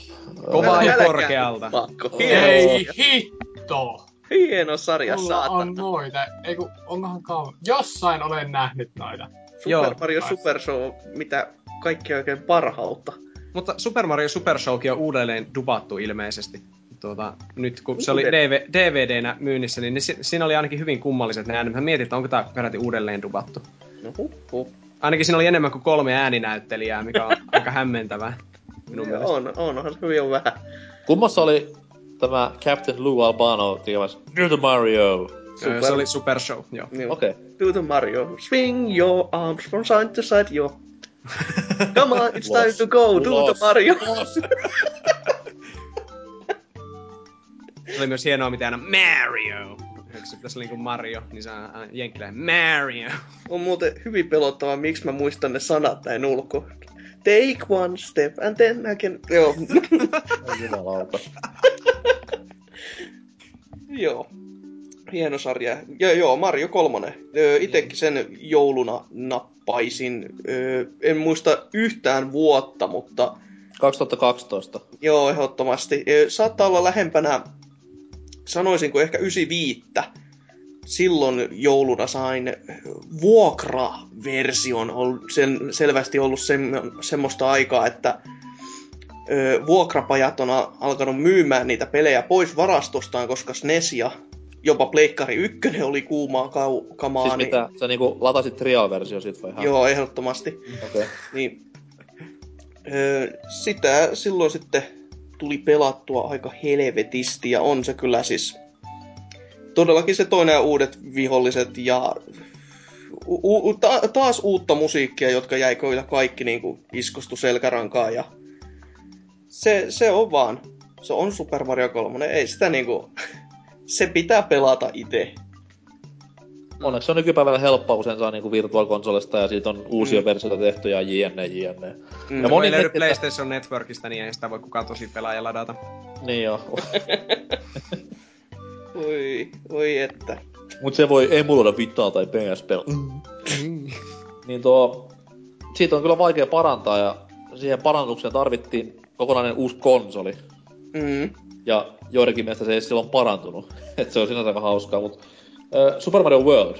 Kovaa ja korkealta. Pakko. Ei hitto! Hieno sarja, Mulla on saatana. noita. Ei kun, onkohan kauan? Jossain olen nähnyt noita. Super Joo. Mario Super Show, mitä kaikki oikein parhautta. Mutta Super Mario Super Showkin on uudelleen dubattu ilmeisesti. Tuota, nyt kun se oli? DV, DVDnä myynnissä, niin ne, si- siinä oli ainakin hyvin kummalliset ne äänet. Mä mietin, että onko tämä peräti uudelleen dubattu. No huh, huh. Ainakin siinä oli enemmän kuin kolme ääninäyttelijää, mikä on aika hämmentävää. Minun mielestä. on, onhan se hyvin on vähän. Kummassa oli tämä Captain Lou Albano tekemässä Do the Mario. Öö, Se oli Super Show, joo. Niin, Okei. Okay. Do the Mario. Swing your arms from side to side, yo. Come on, it's time to go. Do the Mario. Se oli myös hienoa, mitä aina Mario. Eikö se pitäisi olla niin Mario, niin se on jenkkiläinen Mario. On muuten hyvin pelottavaa, miksi mä muistan ne sanat näin ulkoa. Take one step and then I can... Joo. Ai jumalauta. joo. Hieno sarja. Ja joo, Mario 3. Öö, itekin sen jouluna nappaisin. Öö, en muista yhtään vuotta, mutta 2012. joo, ehdottomasti. Öö, saattaa olla lähempänä, sanoisinko ehkä 95. Silloin jouluna sain vuokra-version. On sen, selvästi ollut sem, semmoista aikaa, että ö, vuokrapajat on alkanut myymään niitä pelejä pois varastostaan, koska SNES ja jopa Pleikkari 1 oli kuumaa kau- kamaa. Siis niin, mitä, sä niinku latasit trial-versio siitä vai? Joo, ehdottomasti. Okei. Okay. Niin, öö, sitä silloin sitten tuli pelattua aika helvetisti ja on se kyllä siis todellakin se toinen ja uudet viholliset ja u- u- ta- taas uutta musiikkia, jotka jäi kyllä kaikki niin kuin iskostu selkärankaan ja se, se on vaan, se on Super Mario 3, ei sitä niinku, se pitää pelata itse. Onneksi se on nykypäivänä helppoa, kun sen saa niinku Virtual Consolesta ja siitä on uusia Mm. versioita tehty ja jne, jne. Mm. Ja moni ei löydy että- PlayStation Networkista, niin ei sitä voi kukaan tosi pelaaja ladata. Niin joo. Oi, oi että. Mut se voi emuloida Vitaa tai PSP. Mm. Niin tuo, siitä on kyllä vaikea parantaa ja siihen parannukseen tarvittiin kokonainen uusi konsoli. Mm. Ja joidenkin mielestä se ei silloin parantunut. että se on sinänsä aika hauskaa, mut äh, Super Mario World.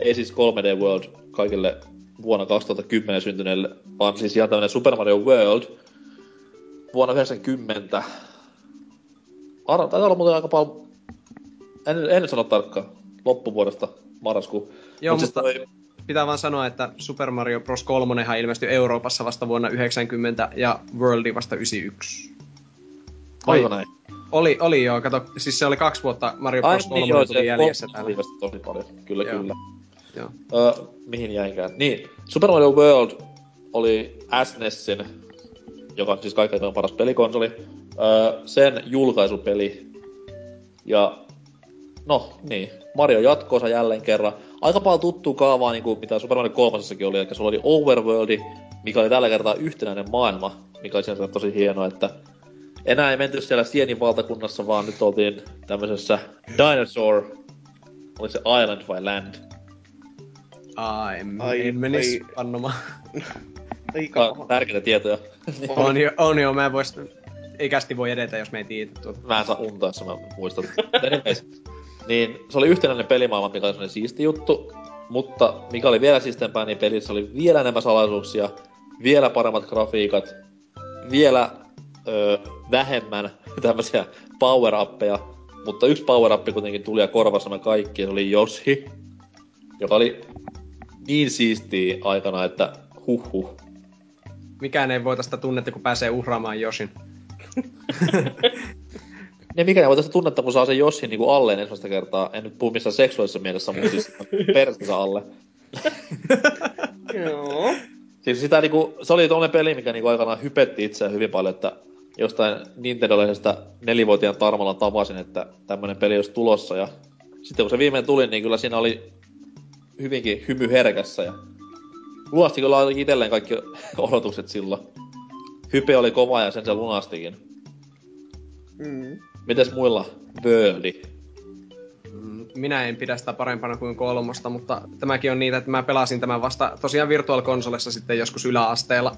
Ei siis 3D World kaikille vuonna 2010 syntyneille, vaan siis ihan tämmönen Super Mario World vuonna 90. Ar- taitaa olla muuten aika paljon, en, en sano tarkkaan, loppuvuodesta marraskuu. Joo, Mut siis mutta toi- pitää vaan sanoa, että Super Mario Bros. 3 ilmestyi Euroopassa vasta vuonna 90 ja Worldi vasta 91. Oliko näin? Oli, oli joo, kato, siis se oli kaksi vuotta Mario Bros. 3 niin tuli jäljessä täällä. tosi paljon. Kyllä, Joo. kyllä. Joo. Öö, mihin jäinkään? Niin, Super Mario World oli SNESin, joka on siis kaikkein paras pelikonsoli, öö, sen julkaisupeli. Ja no niin, Mario jatkoosa jälleen kerran. Aika paljon tuttuu kaavaa, niin kuin mitä Super Mario 3 oli, eli sulla oli Overworldi, mikä oli tällä kertaa yhtenäinen maailma, mikä oli sinänsä tosi hienoa, että enää ei menty siellä Sienin valtakunnassa, vaan nyt oltiin tämmöisessä Dinosaur, oli se Island vai Land? Ai, en, Ai, en menis ai. pannomaan. Aika Tää on tärkeitä tietoja. On jo, on jo, mä en vois, ei kästi voi edetä, jos me ei tiedä tuota. Mä en saa unta, jos mä muistan. Niin se oli yhtenäinen pelimaailma, mikä oli sellainen siisti juttu. Mutta mikä oli vielä siistempää, niin pelissä oli vielä enemmän salaisuuksia, vielä paremmat grafiikat, vielä ö, vähemmän tämmöisiä power-appeja. Mutta yksi power-up kuitenkin tuli ja korvasi me kaikki, se oli Yoshi, joka oli niin siistiä aikana, että huh Mikään ei voita sitä tunnetta, kun pääsee uhraamaan Joshin. Ja mikä voi tästä tunnetta, kun saa sen Joshin niinku alleen ensimmäistä kertaa. En nyt puhu missään seksuaalisessa mielessä, mutta siis persensä alle. Joo. Siis sitä niinku, se oli tuollainen peli, mikä niinku aikanaan hypetti itseään hyvin paljon, että jostain Nintendo-lehdestä nelivuotiaan Tarmolla tavasin, että tämmönen peli olisi tulossa. Ja sitten kun se viimein tuli, niin kyllä siinä oli hyvinkin hymy herkässä. Ja luosti kyllä itselleen kaikki odotukset silloin. Hype oli kova ja sen se lunastikin. Mm. Mites muilla Worldi? Mm, Minä en pidä sitä parempana kuin kolmosta, mutta tämäkin on niitä, että mä pelasin tämän vasta tosiaan Virtual Consolessa sitten joskus yläasteella.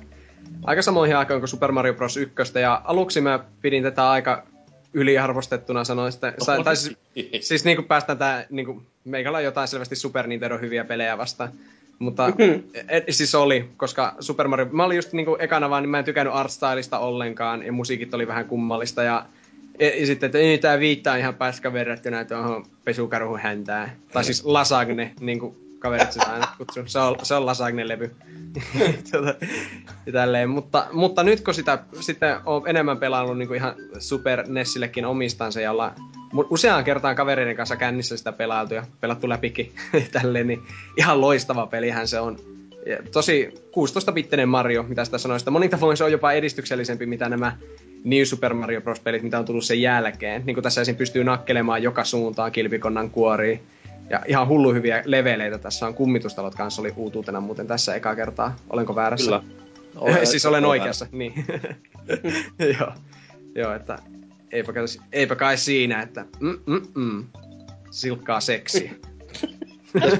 Aika samoihin aikoihin kuin Super Mario Bros. 1, ja aluksi mä pidin tätä aika yliarvostettuna sanoin sitä. Sa- tai siis, siis niinku päästään tää, niinku, meikällä on jotain selvästi Super Nintendo hyviä pelejä vastaan. Mutta Mhm. et, siis oli, koska Super Mario, mä olin just niinku ekana vaan, niin mä en tykännyt artstylista ollenkaan, ja musiikit oli vähän kummallista, ja, ja, sitten, että ei tää viittaa ihan paska verrattuna tuohon pesukarhun häntään. Tai siis lasagne, niin kuin kaverit sitä aina kutsuu. Se on, se on lasagne-levy. Tota, ja. Mutta, mutta nyt kun sitä sitten on enemmän pelannut niin kuin ihan Super Nessillekin omistansa ja ollaan useaan kertaan kavereiden kanssa kännissä sitä pelailtu ja pelattu läpikin tälleen, niin ihan loistava pelihän se on. Ja tosi 16-bittinen Mario, mitä sitä sanoisi. Monin tavoin se on jopa edistyksellisempi, mitä nämä New Super Mario Bros. pelit, mitä on tullut sen jälkeen. Niin kuin tässä esim. pystyy nakkelemaan joka suuntaan kilpikonnan kuoriin. Ja ihan hullu hyviä leveleitä tässä on. Kummitustalot kanssa oli uutuutena muuten tässä eka kertaa. Olenko väärässä? Kyllä. Olen, siis olen oikeassa, niin. Joo. Joo, että eipä, kai- eipä kai siinä, että mm, mm, mm. silkkaa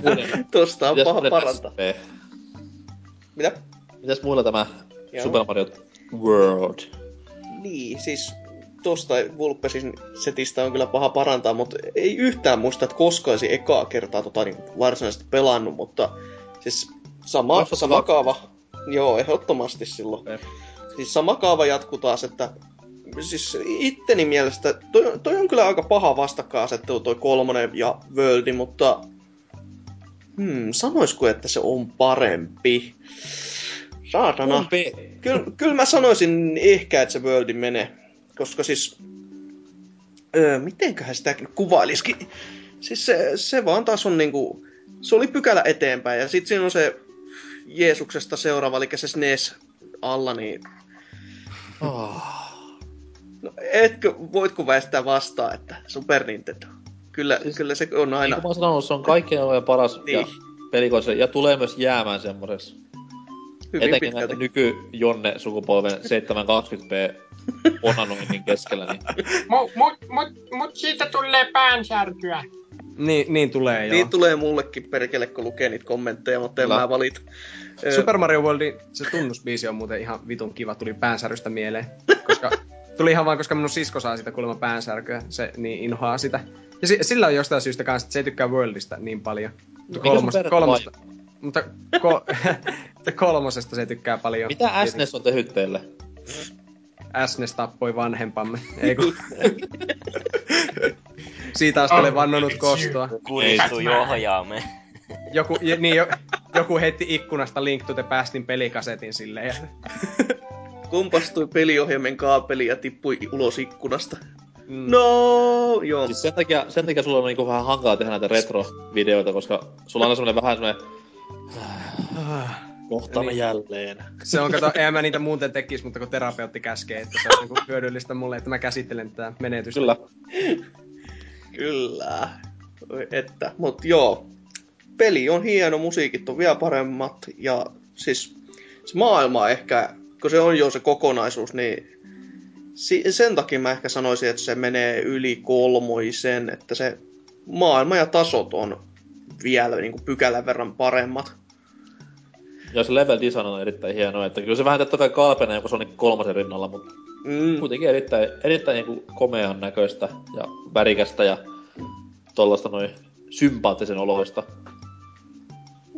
muiden, Tosta on paha parantaa. Mitä? Mitäs muilla tämä Joo. Super Mario World? Niin, siis tosta Vulpesin setistä on kyllä paha parantaa, mutta ei yhtään muista, että koskaan olisi ekaa kertaa tota niin varsinaisesti pelannut, mutta siis sama, Kaksi sama kaava, joo, ehdottomasti silloin. Okei. Siis sama kaava jatkuu taas, että siis itteni mielestä, toi, toi on kyllä aika paha vastakkainasettelu toi kolmonen ja Worldi, mutta hmm, sanoisiko, että se on parempi? Saatana. Kumpi? Kyllä, kyllä mä sanoisin ehkä, että se Worldi menee. Koska siis... Öö, mitenköhän sitä kuvailisikin? Siis se, se vaan taas on niinku... Se oli pykälä eteenpäin ja sitten siinä on se Jeesuksesta seuraava, eli se SNES alla, niin... Oh. No, etkö, voitko väistää vastaan, että Super Nintendo? Kyllä, Siis- kyllä se on Niin aina... kuin mä sanonut, se on kaikkein olojen paras Niin. ja ja tulee myös jäämään semmoiseksi. Hyvin Etenkin pitkälti. näiden nyky-Jonne-sukupolven 720p onanoinnin keskellä, niin Mut, mut, mut, mut siitä tulee päänsärkyä. Niin, niin tulee joo. Niin tulee mullekin perkele, kun lukee niitä kommentteja, mutta en mä valita. Super Mario Worldin se tunnusbiisi on muuten ihan vitun kiva, tuli päänsärystä mieleen. Koska, tuli ihan vaan, koska minun sisko saa sitä kuulemma päänsärkyä, se niin inhoaa sitä. Ja si- sillä on jostain syystä kanssa, että se ei tykkää Worldista niin paljon. Mutta sun kolmosta, kolmosta, mutta ko- kolmosesta se tykkää paljon. mitä SNES on tehnyt teille? SNES tappoi vanhempamme. Ei kun... Siitä asti olen vannonut kostoa. Kuristu johjaamme. Joku, niin, jo, joku heitti ikkunasta Link to the Pastin pelikasetin silleen. Kompastui peliohjelmen kaapeli ja tippui ulos ikkunasta. mm. No, joo. Siis sen takia, sen takia sulla on niinku vähän hankala tehdä näitä retro-videoita, koska sulla on aina semmonen vähän semmonen... Kohtaamme Niin. jälleen. Se on, kato, eihän mä niitä muuten tekis, mutta kun terapeutti käskee, että se on niinku hyödyllistä mulle, että mä käsittelen tätä menetystä. Kyllä. Kyllä. Että, mut joo. Peli on hieno, musiikit on vielä paremmat ja siis se maailma ehkä, kun se on jo se kokonaisuus, niin si- sen takia mä ehkä sanoisin, että se menee yli kolmoisen, että se maailma ja tasot on vielä niin kuin pykälän verran paremmat. Ja se level design on erittäin hieno, että kyllä se vähän totta kai kalpenee joku Sonic kolmosen rinnalla, mutta Mm, kuitenkin erittäin, erittäin niinku komean näköistä ja värikästä ja tollaista noin sympaattisen oloista.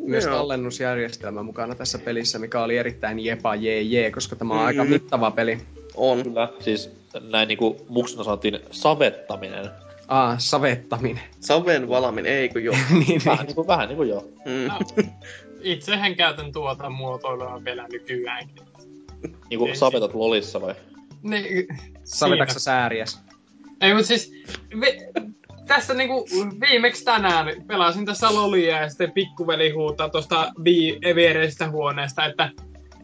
Myös Joo. tallennusjärjestelmä mukana tässä pelissä, mikä oli erittäin jepa jee jee, koska tämä on Mm. aika mittava peli. on. Kyllä. Siis näin niinku muksuna sanottiin savettaminen. Ah, savettaminen. Saven valaminen, eikö joo? niin, Vähän niin. niinku, vähän niinku joo. Mm. No, itsehän käytän tuota muotoilua vielä nykyäänkin. Niinku Ei savetat lolissa vai? Niin, Savetaksa sääriäs? Ei, mutta siis vi, tässä niinku viimeksi tänään pelasin tässä lolia ja sitten pikkuveli huutaa tuosta vi- viereisestä huoneesta, että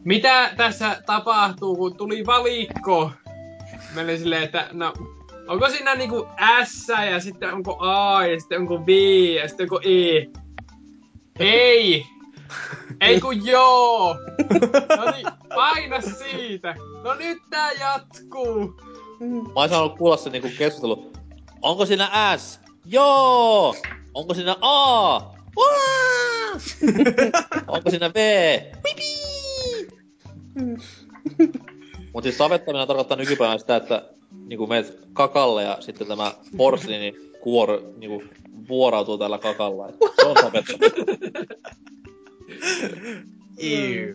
mitä tässä tapahtuu, kun tuli valikko. Mä silleen, että no, onko siinä niinku S ja sitten onko A ja sitten onko V ja sitten onko E? Ei! Ei kun joo! No niin, paina siitä! No nyt tää jatkuu! Mä oon saanut kuulla sen niinku keskustelu. Onko siinä S? Joo! Onko siinä A? Waa! Onko siinä V? Pipi! Mut siis savettaminen tarkoittaa nykypäivänä sitä, että niinku meet kakalle ja sitten tämä porsliini kuor, niinku vuorautuu tällä kakalla. Et se on tapettu. Ew.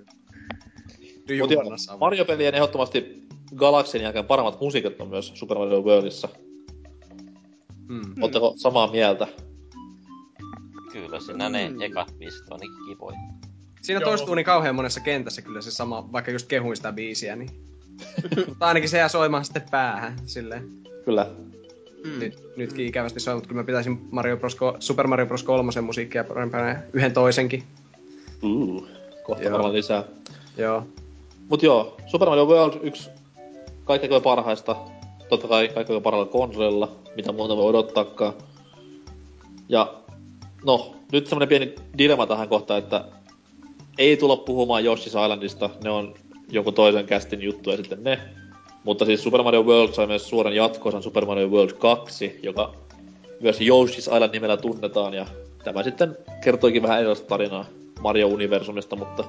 Mut joo, Mario-pelien ehdottomasti Galaxin jälkeen paremmat musiikit on myös Super Mario Worldissa. Hmm. Oletteko samaa mieltä? Kyllä, siinä ne ekat biisit on niin kivoja. Siinä Joo. toistuu niin kauhean monessa kentässä kyllä se sama, vaikka just kehuin sitä biisiä, niin... Mutta ainakin se jää soimaan sitten päähän, silleen. Kyllä. Mm. Nyt, nytkin ikävästi soi, mutta kyllä mä pitäisin Mario Bros. ko- Super Mario Bros. 3 musiikkia parempana yhden toisenkin. Uh, kohta Joo. varmaan lisää. Joo. Mut joo, Super Mario World yksi kaikkein parhaista. Totta kai kaikkein parhailla konsolilla, mitä muuta voi odottaakaan. Ja no, nyt semmonen pieni dilemma tähän kohtaan, että ei tulla puhumaan Yoshi's Islandista, ne on joku toisen kästin juttu ja sitten ne. Mutta siis Super Mario World sai myös suoran jatkoosan Super Mario World 2, joka myös Yoshi's Island nimellä tunnetaan ja tämä sitten kertoikin vähän erilaista tarinaa Mario-universumista, mutta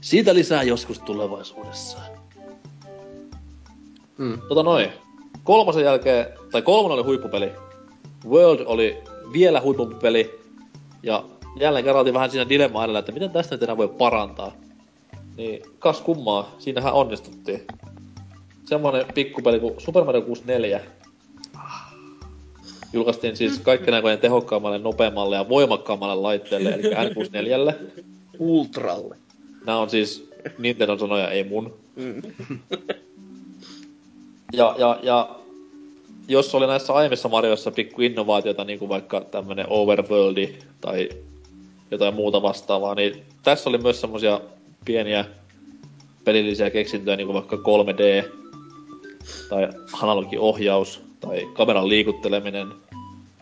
siitä lisää joskus tulevaisuudessa. Mm. Tota noin. Kolmosen jälkeen, tai kolmonen oli huippupeli. World oli vielä huipumpi peli. Ja jälleen kerran oltiin vähän siinä dilemma edellä, että miten tästä nyt enää voi parantaa. Niin kas kummaa, siinähän onnistuttiin. Semmonen pikkupeli kuin Super Mario 64. Julkaistiin siis kaikkien aikojen tehokkaammalle, nopeammalle ja voimakkaammalle laitteelle, eli N64. Ultralle. Nämä on siis Nintendo sanoja, ei mun. Mm. Ja, ja, ja jos oli näissä aiemmissa Marioissa pikku innovaatiota, niin kuin vaikka tämmönen Overworldi tai jotain muuta vastaavaa, niin tässä oli myös semmosia pieniä pelillisiä keksintöjä, niin kuin vaikka 3D tai analogiohjaus tai kameran liikutteleminen.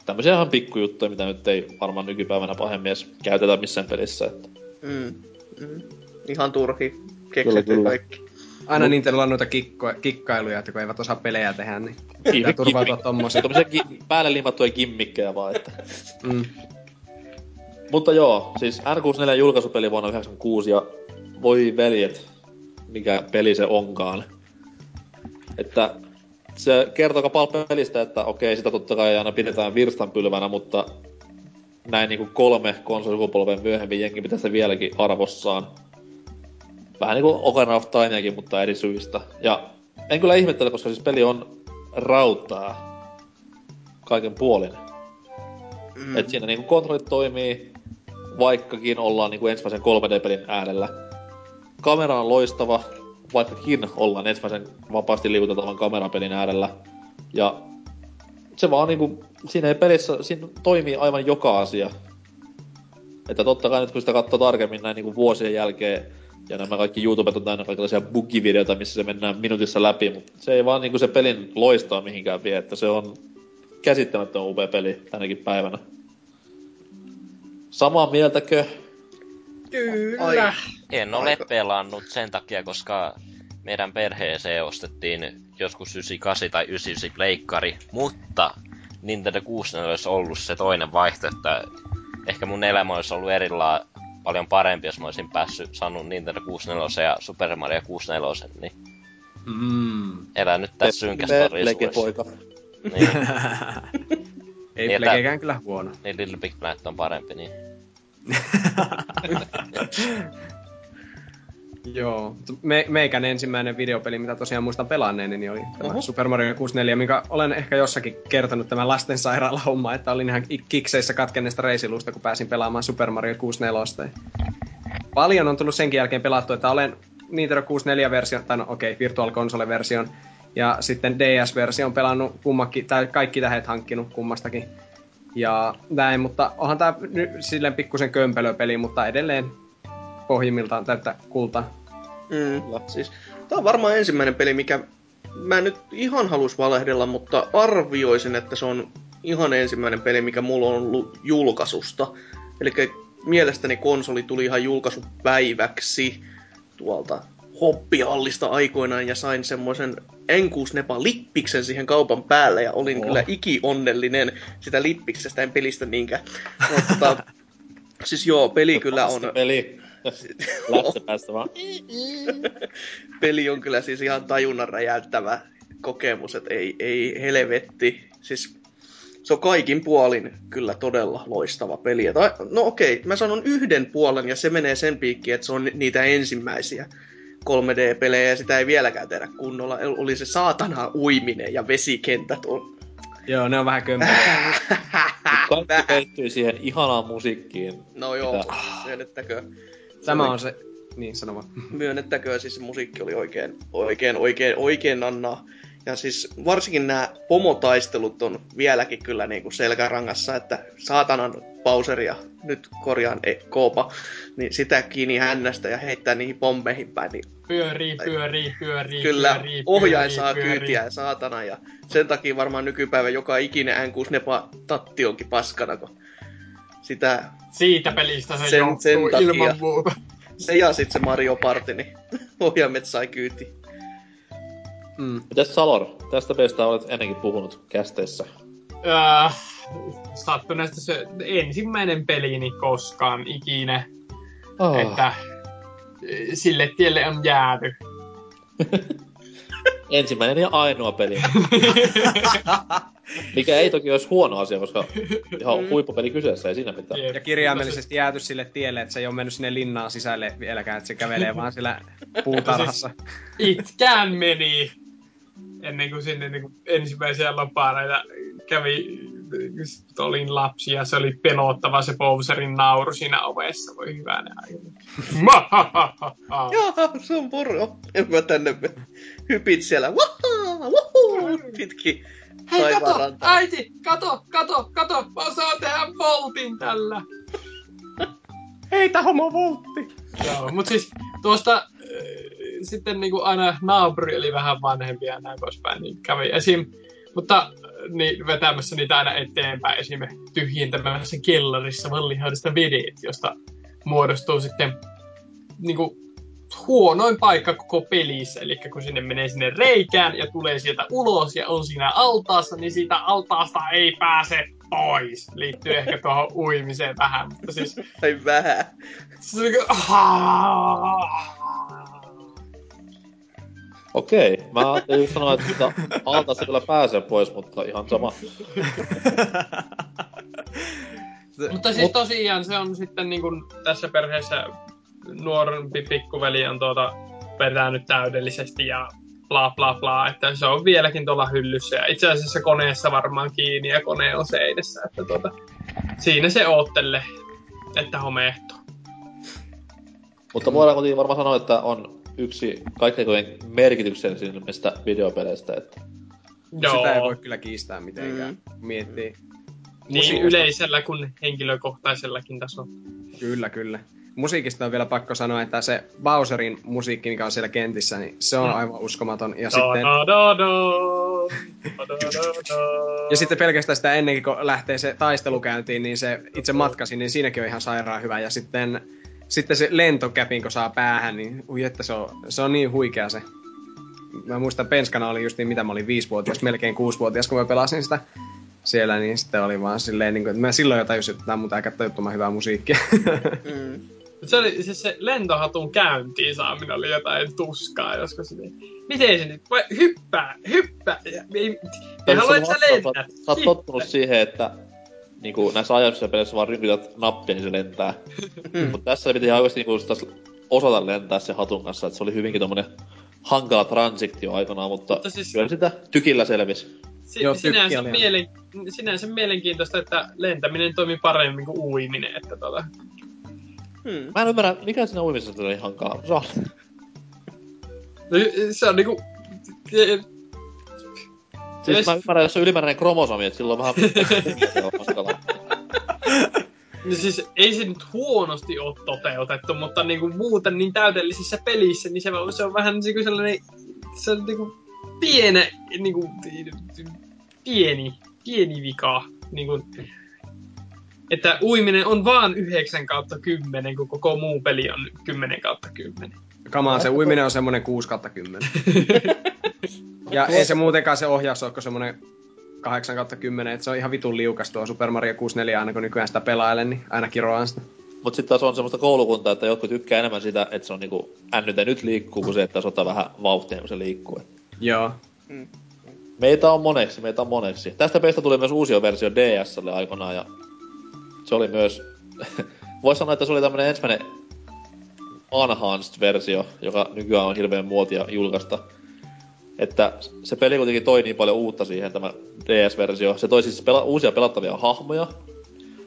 Tämmöisiä ihan pikkujuttuja, mitä nyt ei varmaan nykypäivänä pahemmies käytetä missään pelissä. Että Mm. Mm. Ihan turhi kyllä. kaikki. Aina Nintendolla on noita kikko, kikkailuja, että kun eivät osaa pelejä tehdä, niin pitää turvautua tommoseen. Tämmöisiä gi- päälle liimattuja gimmikkejä vaan, että... Mm. Mutta joo, siis N64 julkaisupeli vuonna 1996 ja voi veljet, mikä peli se onkaan. Että se kertoo aika paljon pelistä, että okei, sitä totta kai aina pidetään virstanpylvänä, mutta näin niinku kolme konsolisukupolven myöhemmin jengi pitää sitä vieläkin arvossaan. Vähän niinku Ocarina of Timeakin, mutta eri syistä. Ja en kyllä ihmettele, koska siis peli on rautaa kaiken puolin. Mm. Et siinä niinku kontrollit toimii, vaikkakin ollaan niinku ensimmäisen 3D-pelin äärellä. Kamera on loistava, vaikkakin ollaan ensimmäisen vapaasti liikuteltavan kamerapelin äärellä. Ja se vaan niinku, siinä ei pelissä, siinä toimii aivan joka asia. Että totta kai nyt kun sitä katsoo tarkemmin näin niinku vuosien jälkeen, ja nämä kaikki YouTubet on täynnä kaikenlaisia bugivideoita, missä se mennään minuutissa läpi, mutta se ei vaan niinku se pelin loistaa mihinkään vie, että se on käsittämättömän upea peli tänäkin päivänä. Samaa mieltäkö? Kyllä. En ole Aika. pelannut sen takia, koska meidän perheeseen ostettiin joskus 98 tai 99 pleikkari, mutta Nintendo 64 olisi ollut se toinen vaihtoehto. Ehkä mun elämä olisi ollut erillään paljon parempi, jos mä olisin päässyt saanut Nintendo 64 ja Super Mario 64, niin Mm. elän nyt tässä synkässä todellisuudessa. Legepoika. Niin, Ei Niin, Plegekään kyllä huono. niin Little Big Planet on parempi, niin Joo. Me, meikän ensimmäinen videopeli, mitä tosiaan muistan pelanneeni, niin oli tämä Oho. Super Mario 64, minkä olen ehkä jossakin kertonut tämän lastensairaala-homma, että olin ihan kikseissä katkenneesta reisilusta, kun pääsin pelaamaan Super Mario 64. Paljon on tullut senkin jälkeen pelattu, että olen Nintendo 64-version, tai no okei, okay, Virtual Console-version, ja sitten DS-version pelannut kummakin, tai kaikki tähet hankkinut kummastakin. Ja näin, mutta onhan nyt silleen pikkusen kömpelöpeli, mutta edelleen pohjimmiltaan täyttä kultaa. Mm. Siis, tää on varmaan ensimmäinen peli, mikä mä en nyt ihan halus valehdella, mutta arvioisin, että se on ihan ensimmäinen peli, mikä mulla on ollut julkaisusta. Eli mielestäni konsoli tuli ihan julkaisupäiväksi tuolta hoppihallista aikoinaan ja sain semmoisen N64 lippiksen siihen kaupan päälle ja olin Oh. kyllä ikionnellinen sitä lippiksestä, en pelistä niinkään. Mutta siis joo, peli kyllä on... Peli. Lähtöpäästä vaan. peli on kyllä siis ihan tajunnan räjäyttävä. kokemus, että ei, ei helvetti. Siis se on kaikin puolin kyllä todella loistava peli. Tai, no okei, mä sanon yhden puolen ja se menee sen piikkiin, että se on niitä ensimmäisiä 3D-pelejä ja sitä ei vieläkään tehdä kunnolla. Oli se saatana uiminen ja vesikentät on. Joo, ne on vähän kömpelejä. Kaikki siihen ihanaan musiikkiin. No joo, myönnettäkö. Tämä on se... Niin, sano vaan. Myönnettäkö, siis se musiikki oli oikein, oikein, oikein, oikein annaa. Ja siis varsinkin nämä pomotaistelut on vieläkin kyllä niinku selkärangassa, että saatanan pauseria, nyt korjaan e, koopa, niin sitä kiinni hännästä ja heittää niihin pommeihin päin. Niin, Pyörii, pyörii, pyörii, kyllä, pyörii, ohjain pyörii, saa pyörii. kyytiä ja saatana. Ja sen takia varmaan nykypäivä joka ikinen N64-tatti onkin paskana, kun sitä, Siitä pelistä se Sen- johtuu sen takia. ilman muuta. se ja sitten se Mario Party, niin ohjaimet sai kyyti. Mm. Mitäs Salor? Tästä pelistä olet ennenkin puhunut kästeissä. Öö, sattuneesta se ensimmäinen pelini koskaan ikinä, Oh. että e, sille tielle on jääty. Ensimmäinen ja ainoa peli. Mikä ei toki olisi huono asia, koska ihan huippupeli kyseessä, ei siinä mitään. Ja kirjaimellisesti jääty sille tielle, että se ei ole mennyt sinne linnaan sisälle vieläkään, että se kävelee vaan siellä puutarhassa. Itkään meni ennen kuin sinne niin kuin ensimmäisiä lopaareita kävi, kun olin lapsi ja se oli pelottava se Bowserin nauru siinä ovessa. Voi hyvänä aika. Joo, se on poro. Ja mä tänne hypit siellä. Wahaa, wahuu, pitki. Hei kato, taivaanrantaa. äiti, kato, kato, kato, mä saan tehdä voltin tällä. Heitä homo voltti! Joo, mut siis tuosta äh, sitten niinku aina naapuri oli vähän vanhempi ja näin poispäin, niin kävi esim. Mutta äh, niin vetämässä niitä aina eteenpäin esim. tyhjentämässä kellarissa vallihaudesta vedet, josta muodostuu sitten niinku huonoin paikka koko pelissä. Eli kun sinne menee sinne reikään ja tulee sieltä ulos ja on siinä altaassa, niin siitä altaasta ei pääse pois. Liittyy ehkä tuohon uimiseen vähän, mutta siis Ai vähän. se on niinku... Okei, mä ajattelin sanoa, että sitä altaasta kyllä pääsee pois, mutta ihan sama. Mutta siis tosiaan se on sitten niin kuin tässä perheessä nuorempi pikkuveli on tuota vetänyt täydellisesti ja bla bla bla, että se on vieläkin tuolla hyllyssä ja itse asiassa koneessa varmaan kiinni ja kone on seinässä, että tuota, siinä se oottele, että homehtuu. Mutta voidaan kuitenkin varmaan sanoa, että on yksi kaikkein merkityksellisimmistä videopeleistä, että Joo, Sitä ei voi kyllä kiistää mitenkään, mm. miettii. niin musiikista- yleisellä kuin henkilökohtaisellakin tasolla. Kyllä, kyllä. Musiikista on vielä pakko sanoa, että se Bowserin musiikki, mikä on siellä kentissä, niin se on Mm. aivan uskomaton. Ja, Da, sitten, da, da, da. Ja sitten pelkästään sitä ennenkin, kun lähtee se taistelu käyntiin, niin se itse matkasi, niin siinäkin on ihan sairaan hyvä. Ja sitten, sitten se lentokäpin, kun saa päähän, niin ui, että se on, se on niin huikea se. Mä muistan, Penskana oli just niin, mitä mä olin viisivuotias, melkein kuusivuotias, kun mä pelasin sitä siellä, niin sitten oli vaan silleen, niin kuin, että mä silloin jo tajusin, että tämä on muuta aika tajuttoman hyvää musiikkia. Mm. Se, oli, siis se lentohatun käyntiin saaminen oli jotain tuskaa joskus. Niin. Miten se nyt? Vai hyppää, hyppää. Ja, ei, ei halua, että sä lennät. Sä oot tottunut siihen, että niinku, näissä ajatuksia peleissä vaan rynkytät nappia, niin se lentää. Mutta tässä piti ihan oikeesti niinku, taas osata lentää se hatun kanssa, että se oli hyvinkin tommonen hankala transiktio aikanaan, mutta, Mutta siis- kyllä sitä tykillä selvisi. Si- Joo, sinänsä, mielen, sinänsä mielenkiintoista, että lentäminen toimii paremmin kuin uiminen. Että tota, Hmm. Mä en ymmärrä, mikä siinä uimisessa on hankalaa. Se on. no, se on niinku... Siis Yes. mä ymmärrän, jos on ylimääräinen kromosomi, että silloin vähän. No siis ei se nyt huonosti ole toteutettu, mutta niinku muuten niin täydellisessä pelissä, niin se, on- se on vähän niinku sellainen, se on niinku piene, niinku, pieni, pieni vika. Niinku, että uiminen on vaan 9 kautta 10, kun koko muu peli on 10 kautta 10. Kamaa, se uiminen on semmonen 6 kautta 10. ja ei se muutenkaan se ohjaus ole semmonen 8 kautta 10, että se on ihan vitun liukas tuo Super Mario 64 aina kun nykyään sitä pelailen, niin aina kiroan sitä. Mut sit taas on semmoista koulukuntaa, että jotkut tykkää enemmän sitä, että se on niinku ännyt ja nyt liikkuu, kuin se, että se ottaa vähän vauhtia, kun se liikkuu. Joo. Meitä on moneksi, meitä on moneksi. Tästä pelistä tuli myös uusi versio DSlle aikoinaan ja se oli myös... Voisi sanoa, että se oli tämmönen ensimmäinen enhanced-versio, joka nykyään on hirveän muotia julkaista. Että se peli kuitenkin toi niin paljon uutta siihen, tämä DS-versio. Se toi siis pela- uusia pelattavia hahmoja,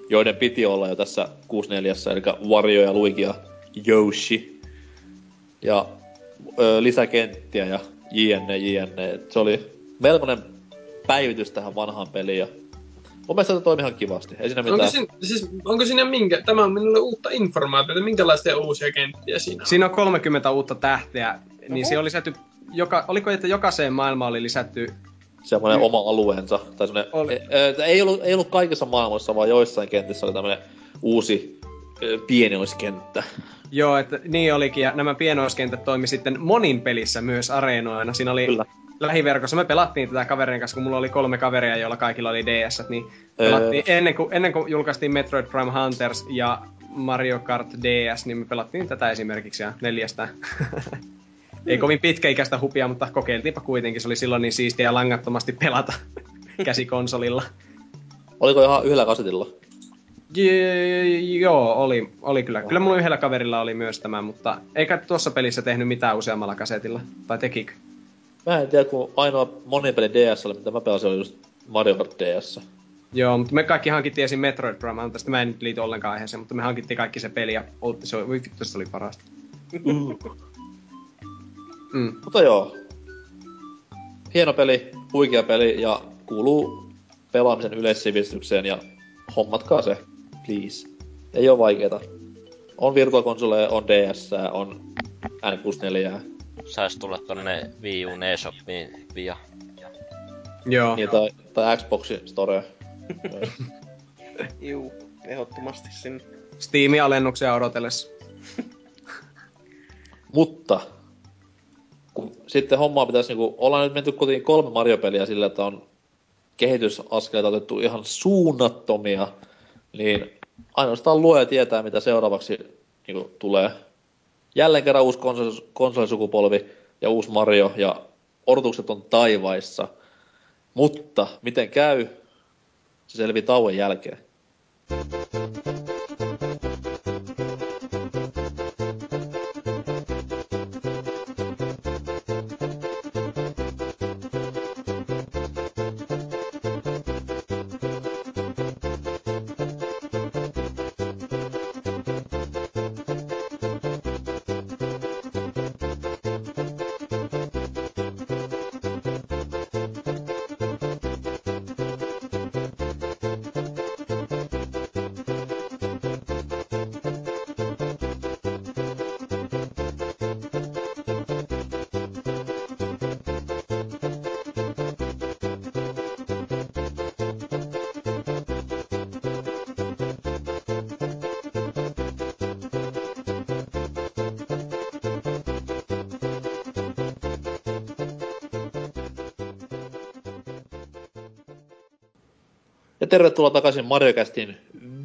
joiden piti olla jo tässä 64, eli Wario ja Luigi ja Yoshi. Ja ö, lisäkenttiä ja jne, jne. Se oli melkoinen päivitys tähän vanhaan peliin ja mun mielestä se toimi ihan kivasti. Ei siinä mitään. Onko siinä, siis, onko siinä minkä, tämä on minulle uutta informaatiota, minkälaisia uusia kenttiä siinä on? Siinä on 30 uutta tähteä, niin se oli lisätty, joka, oliko että jokaiseen maailmaan oli lisätty semmoinen Mm. oma alueensa. Tai semmoinen, Oli. e, e, ei, ollut, ei ollut kaikissa maailmoissa, vaan joissain kentissä oli tämmöinen uusi e, pienoiskenttä. Joo, että niin olikin, ja nämä pienoiskentät toimi sitten monin pelissä myös areenoina. Siinä oli Kyllä. Lähiverkossa, me pelattiin tätä kaverin kanssa, kun mulla oli kolme kaveria, joilla kaikilla oli DS, niin pelattiin, ennen, kuin, ennen kuin julkaistiin Metroid Prime Hunters ja Mario Kart DS, niin me pelattiin tätä esimerkiksi ja neljästä. Ei kovin pitkäikäistä hupia, mutta kokeiltiinpa kuitenkin. Se oli silloin niin siistiä langattomasti pelata käsikonsolilla. Oliko ihan yhdellä kasetilla? Joo, oli, oli kyllä. Kyllä mulla yhdellä kaverilla oli myös tämä, mutta eikä tuossa pelissä tehnyt mitään useammalla kasetilla. Tai tekikö? Mä en tiedä, kun ainoa monipeli DSL, mitä mä pelasin, oli just Mario Kart DS. Joo, mutta me kaikki hankittiin esim. Metroid Prime, tästä mä en nyt liity ollenkaan aiheeseen, mutta me hankittiin kaikki se peli ja oltti, se oli, voi vittu, se oli parasta. Mm. Mutta joo. Hieno peli, huikea peli ja kuuluu pelaamisen yleissivistykseen ja hommatkaa se, please. Ei oo vaikeeta. On virtuakonsoleja, on DS, on N64, Sais tulla tonne Wii U eShopiin via. Joo. niin, tai, tai Xboxin Store. Juu, ehdottomasti sinne. Steam-alennuksia odotellessa. Mutta kun sitten hommaa pitäisi niinku, ollaan nyt menty kuitenkin kolme Mario-peliä sillä, että on kehitysaskeleita otettu ihan suunnattomia, niin ainoastaan luoja tietää, mitä seuraavaksi niinku, tulee. Jälleen kerran uusi konsol- konsolisukupolvi ja uusi Mario ja odotukset on taivaissa. Mutta miten käy, se selvii tauon jälkeen. Ja tervetuloa takaisin Mariocastin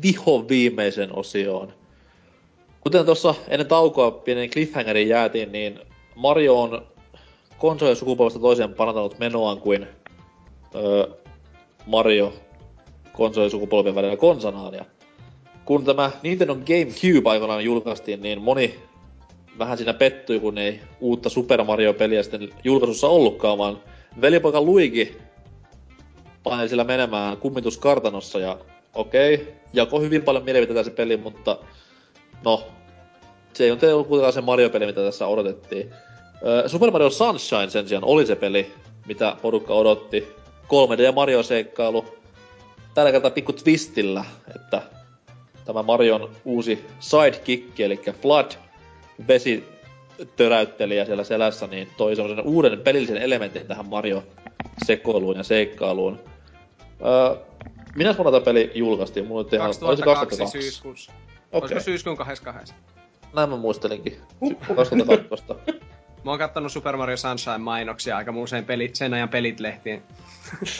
viho viimeisen osioon. Kuten tuossa ennen taukoa pienen cliffhangerin jäätiin, niin Mario on konsolisukupolvesta toiseen parantanut menoaan kuin öö, Mario konsolisukupolvien välillä konsanaan. Ja kun tämä Nintendo GameCube aikanaan julkaistiin, niin moni vähän siinä pettyi, kun ei uutta Super Mario-peliä sitten julkaisussa ollutkaan, vaan velipoika Luigi paineli sillä menemään kummituskartanossa ja okei, okay, jako hyvin paljon mielipiteitä se peli, mutta no, se ei ole kuitenkaan se Mario-peli, mitä tässä odotettiin. Super Mario Sunshine sen sijaan oli se peli, mitä porukka odotti. 3D Mario-seikkailu. Tällä kertaa pikku twistillä, että tämä Marion uusi sidekick, eli Flood, vesi töräyttelijä siellä selässä, niin toi semmoisen uuden pelillisen elementin tähän Mario sekoiluun ja seikkailuun. Öö, minä vuonna tämä peli julkaistiin? Mulla nyt ihan, oliko se 2002 syyskuussa. Okei, Olisiko syyskuun 22? näin mä muistelinkin. Sy- 2012. Mä oon kattonut Super Mario Sunshine mainoksia aika usein peli, sen ajan pelit lehtien.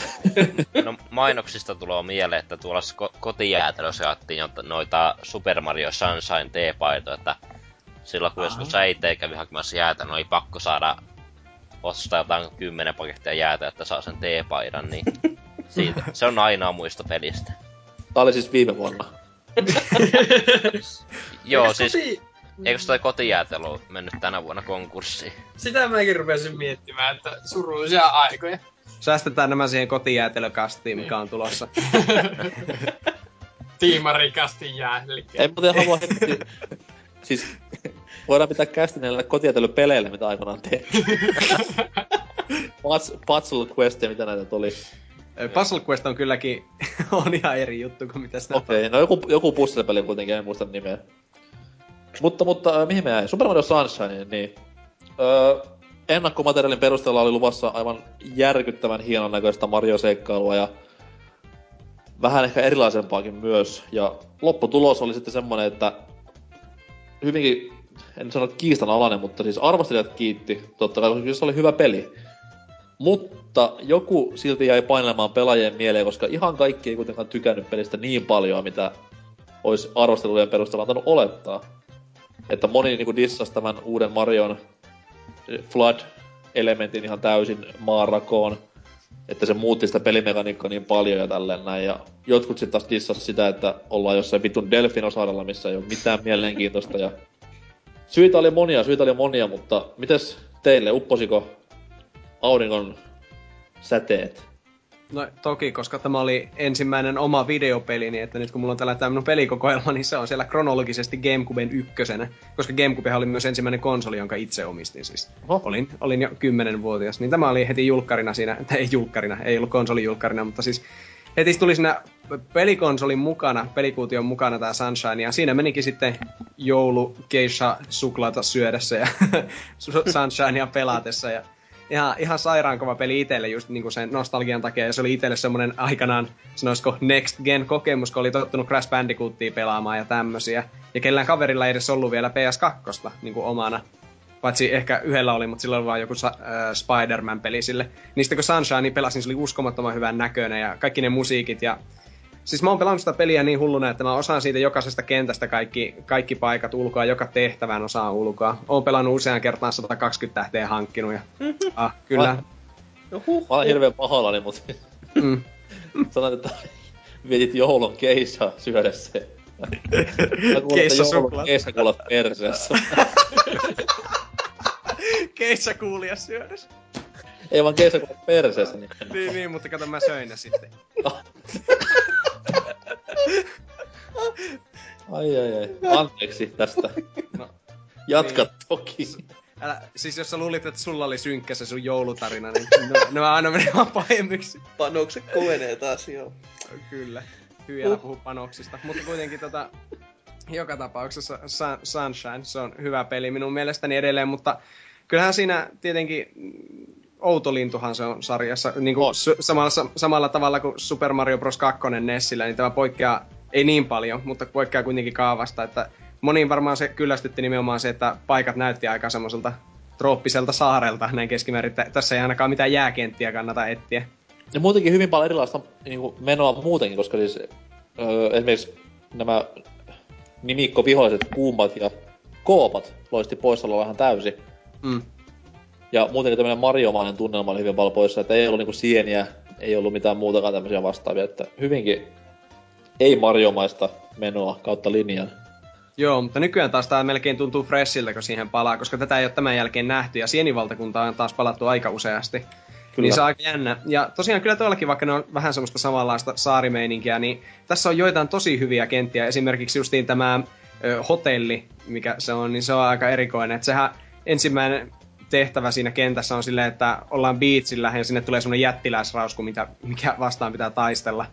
No mainoksista tulee mieleen, että tuolla ko- kotijäätelössä jaettiin noita Super Mario Sunshine teepaitoja, että silloin kun joskus äiti kävi hakemassa jäätä, niin oli pakko saada ostaa jotain kymmenen pakettia jäätä, että saa sen teepaidan, niin siitä. Se on ainoa muisto pelistä. Tää oli siis viime vuonna. Joo, siis koti- eikö toi kotijäätelö mennyt tänä vuonna konkurssiin? Sitä mäkin rupesin miettimään, että surullisia aikoja. Säästetään nämä siihen kotijäätelökastiin, mikä on tulossa. Tiimarikasti jää. Eli Ei muuten halua heti... siis voidaan pitää kästi näille kotijätelypeleille, mitä aikoinaan tehtiin. Puzzle Quest mitä näitä tuli. Puzzle Quest on kylläkin on ihan eri juttu kuin mitä sitä Okei, okay, no joku, joku puzzle-peli kuitenkin, en muista nimeä. Mutta, mutta äh, mihin me jäi? Super Mario Sunshine, niin... Öö, ennakkomateriaalin perusteella oli luvassa aivan järkyttävän hienon näköistä Mario-seikkailua ja vähän ehkä erilaisempaakin myös. Ja lopputulos oli sitten semmonen, että hyvinkin, en sano kiistanalainen, mutta siis arvostelijat kiitti, totta kai, koska se oli hyvä peli. Mutta joku silti jäi painelemaan pelaajien mieleen, koska ihan kaikki ei kuitenkaan tykännyt pelistä niin paljon, mitä olisi arvostelujen perusteella antanut olettaa. Että moni niinku dissasi tämän uuden Marion Flood-elementin ihan täysin maanrakoon. Että se muutti sitä pelimekaniikkaa niin paljon ja tälleen näin. Ja jotkut sitten taas dissasi sitä, että ollaan jossain vitun Delfinosaarella, missä ei ole mitään mielenkiintoista. Ja syitä oli monia, syitä oli monia, mutta mites teille, upposiko auringon säteet? No toki, koska tämä oli ensimmäinen oma videopeli, niin että nyt kun mulla on tällä tämmöinen pelikokoelma, niin se on siellä kronologisesti Gamecuben ykkösenä. Koska Gamecube oli myös ensimmäinen konsoli, jonka itse omistin siis. Oho. Olin, olin jo 10-vuotias, niin tämä oli heti julkkarina siinä, tai ei julkkarina, ei ollut konsolijulkkarina, mutta siis heti tuli siinä pelikonsolin mukana, pelikuution mukana tämä Sunshine, ja siinä menikin sitten joulu geisha suklaata syödessä ja Sunshinea pelatessa, ja ihan, ihan sairaan kova peli itselle just niinku sen nostalgian takia, ja se oli itselle semmonen aikanaan, sanoisiko next gen kokemus, kun oli tottunut Crash Bandicootia pelaamaan ja tämmösiä. Ja kellään kaverilla ei edes ollut vielä PS2 niinku omana. Paitsi ehkä yhdellä oli, mutta silloin oli vaan joku sa- äh, Spider-Man-peli sille. Niin sitten kun Sunshine pelasin, se oli uskomattoman hyvän näköinen ja kaikki ne musiikit ja Siis mä oon pelannut sitä peliä niin hulluna, että mä osaan siitä jokaisesta kentästä kaikki, kaikki paikat ulkoa, joka tehtävän osaan ulkoa. Oon pelannut usean kertaan 120 tähteä hankkinut ja... Ah, kyllä. No huh, Mä olen hirveen pahoillani, mutta Mm. sanoit, että vietit joulun keissa syödessä. Keissa suklaata. Keissa kuulla perseessä. Keissä kuulija syödäs. Ei vaan keissa kuulla perseessä. Niin. Niin, niin, mutta kato mä söin ne sitten. Ai ai ai. Anteeksi tästä. No, Jatka niin. toki. älä, siis jos sä luulit, että sulla oli synkkä se sun joulutarina, niin no, ne aina menee vaan pahemmiksi. panokset kovenee taas, joo. Kyllä. Hyviä uh. puhuu panoksista. Mutta kuitenkin tota, joka tapauksessa Sun, Sunshine, se on hyvä peli minun mielestäni edelleen, mutta kyllähän siinä tietenkin mm, outo lintuhan se on sarjassa. Niin kuin On. su, samalla, sa- samalla tavalla kuin Super Mario Bros. 2 Nessillä, niin tämä poikkeaa, ei niin paljon, mutta poikkeaa kuitenkin kaavasta, että moniin varmaan se kyllästytti nimenomaan se, että paikat näytti aika semmoiselta trooppiselta saarelta näin keskimäärin. että Tässä ei ainakaan mitään jääkenttiä kannata etsiä. Ja muutenkin hyvin paljon erilaista niin kuin menoa muutenkin, koska siis öö, esimerkiksi nämä nimikkoviholliset kuumat ja koopat loisti poissaololla ihan täysin. Mm. Ja muutenkin tämmöinen mariomainen tunnelma oli hyvin paljon poissa, että ei ollut niinku sieniä, ei ollut mitään muutakaan tämmöisiä vastaavia, että hyvinkin ei mariomaista menoa kautta linjan. Joo, mutta nykyään taas tää melkein tuntuu freshiltä, kun siihen palaa, koska tätä ei ole tämän jälkeen nähty, ja Sienivaltakunta on taas palattu aika useasti. Kyllä. Niin se on aika jännä. Ja tosiaan kyllä todellakin, vaikka ne on vähän semmoista samanlaista saarimeininkiä, niin tässä on joitain tosi hyviä kenttiä. Esimerkiksi justiin tämä ö, hotelli, mikä se on, niin se on aika erikoinen. Että sehän ensimmäinen tehtävä siinä kentässä on silleen, että ollaan beachillä ja sinne tulee semmoinen jättiläisrausku, mitä, mikä vastaan pitää taistella.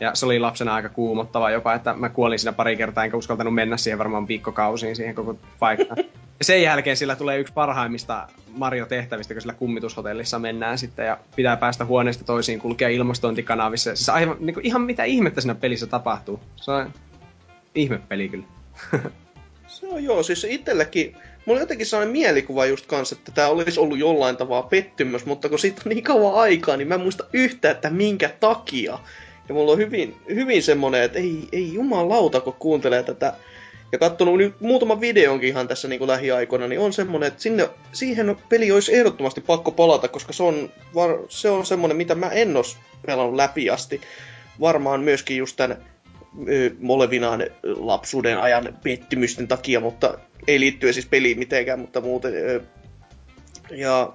Ja se oli lapsena aika kuumottava jopa, että mä kuolin siinä pari kertaa, enkä uskaltanut mennä siihen varmaan viikkokausiin siihen koko paikkaan. Ja sen jälkeen sillä tulee yksi parhaimmista Mario-tehtävistä, kun sillä kummitushotellissa mennään sitten ja pitää päästä huoneesta toisiin, kulkea ilmastointikanavissa. Siis aivan, niin kuin, ihan mitä ihmettä siinä pelissä tapahtuu. Se on ihmepeli kyllä. Se on joo, siis itselläkin, mulla oli jotenkin sellainen mielikuva just kanssa, että tämä olisi ollut jollain tavalla pettymys, mutta kun siitä on niin kauan aikaa, niin mä en muista yhtä, että minkä takia. Ja mulla on hyvin, hyvin semmonen, että ei, ei jumalauta, kun kuuntelee tätä ja katsonut nyt muutaman videonkin ihan tässä niin kuin lähiaikoina, niin on semmonen, että sinne, siihen peli olisi ehdottomasti pakko palata, koska se on, se on semmonen, mitä mä en ole pelannut läpi asti. Varmaan myöskin just tämän Molevinaan lapsuuden ajan pettymysten takia, mutta ei liittyen siis peliin mitenkään, mutta muuten. Ja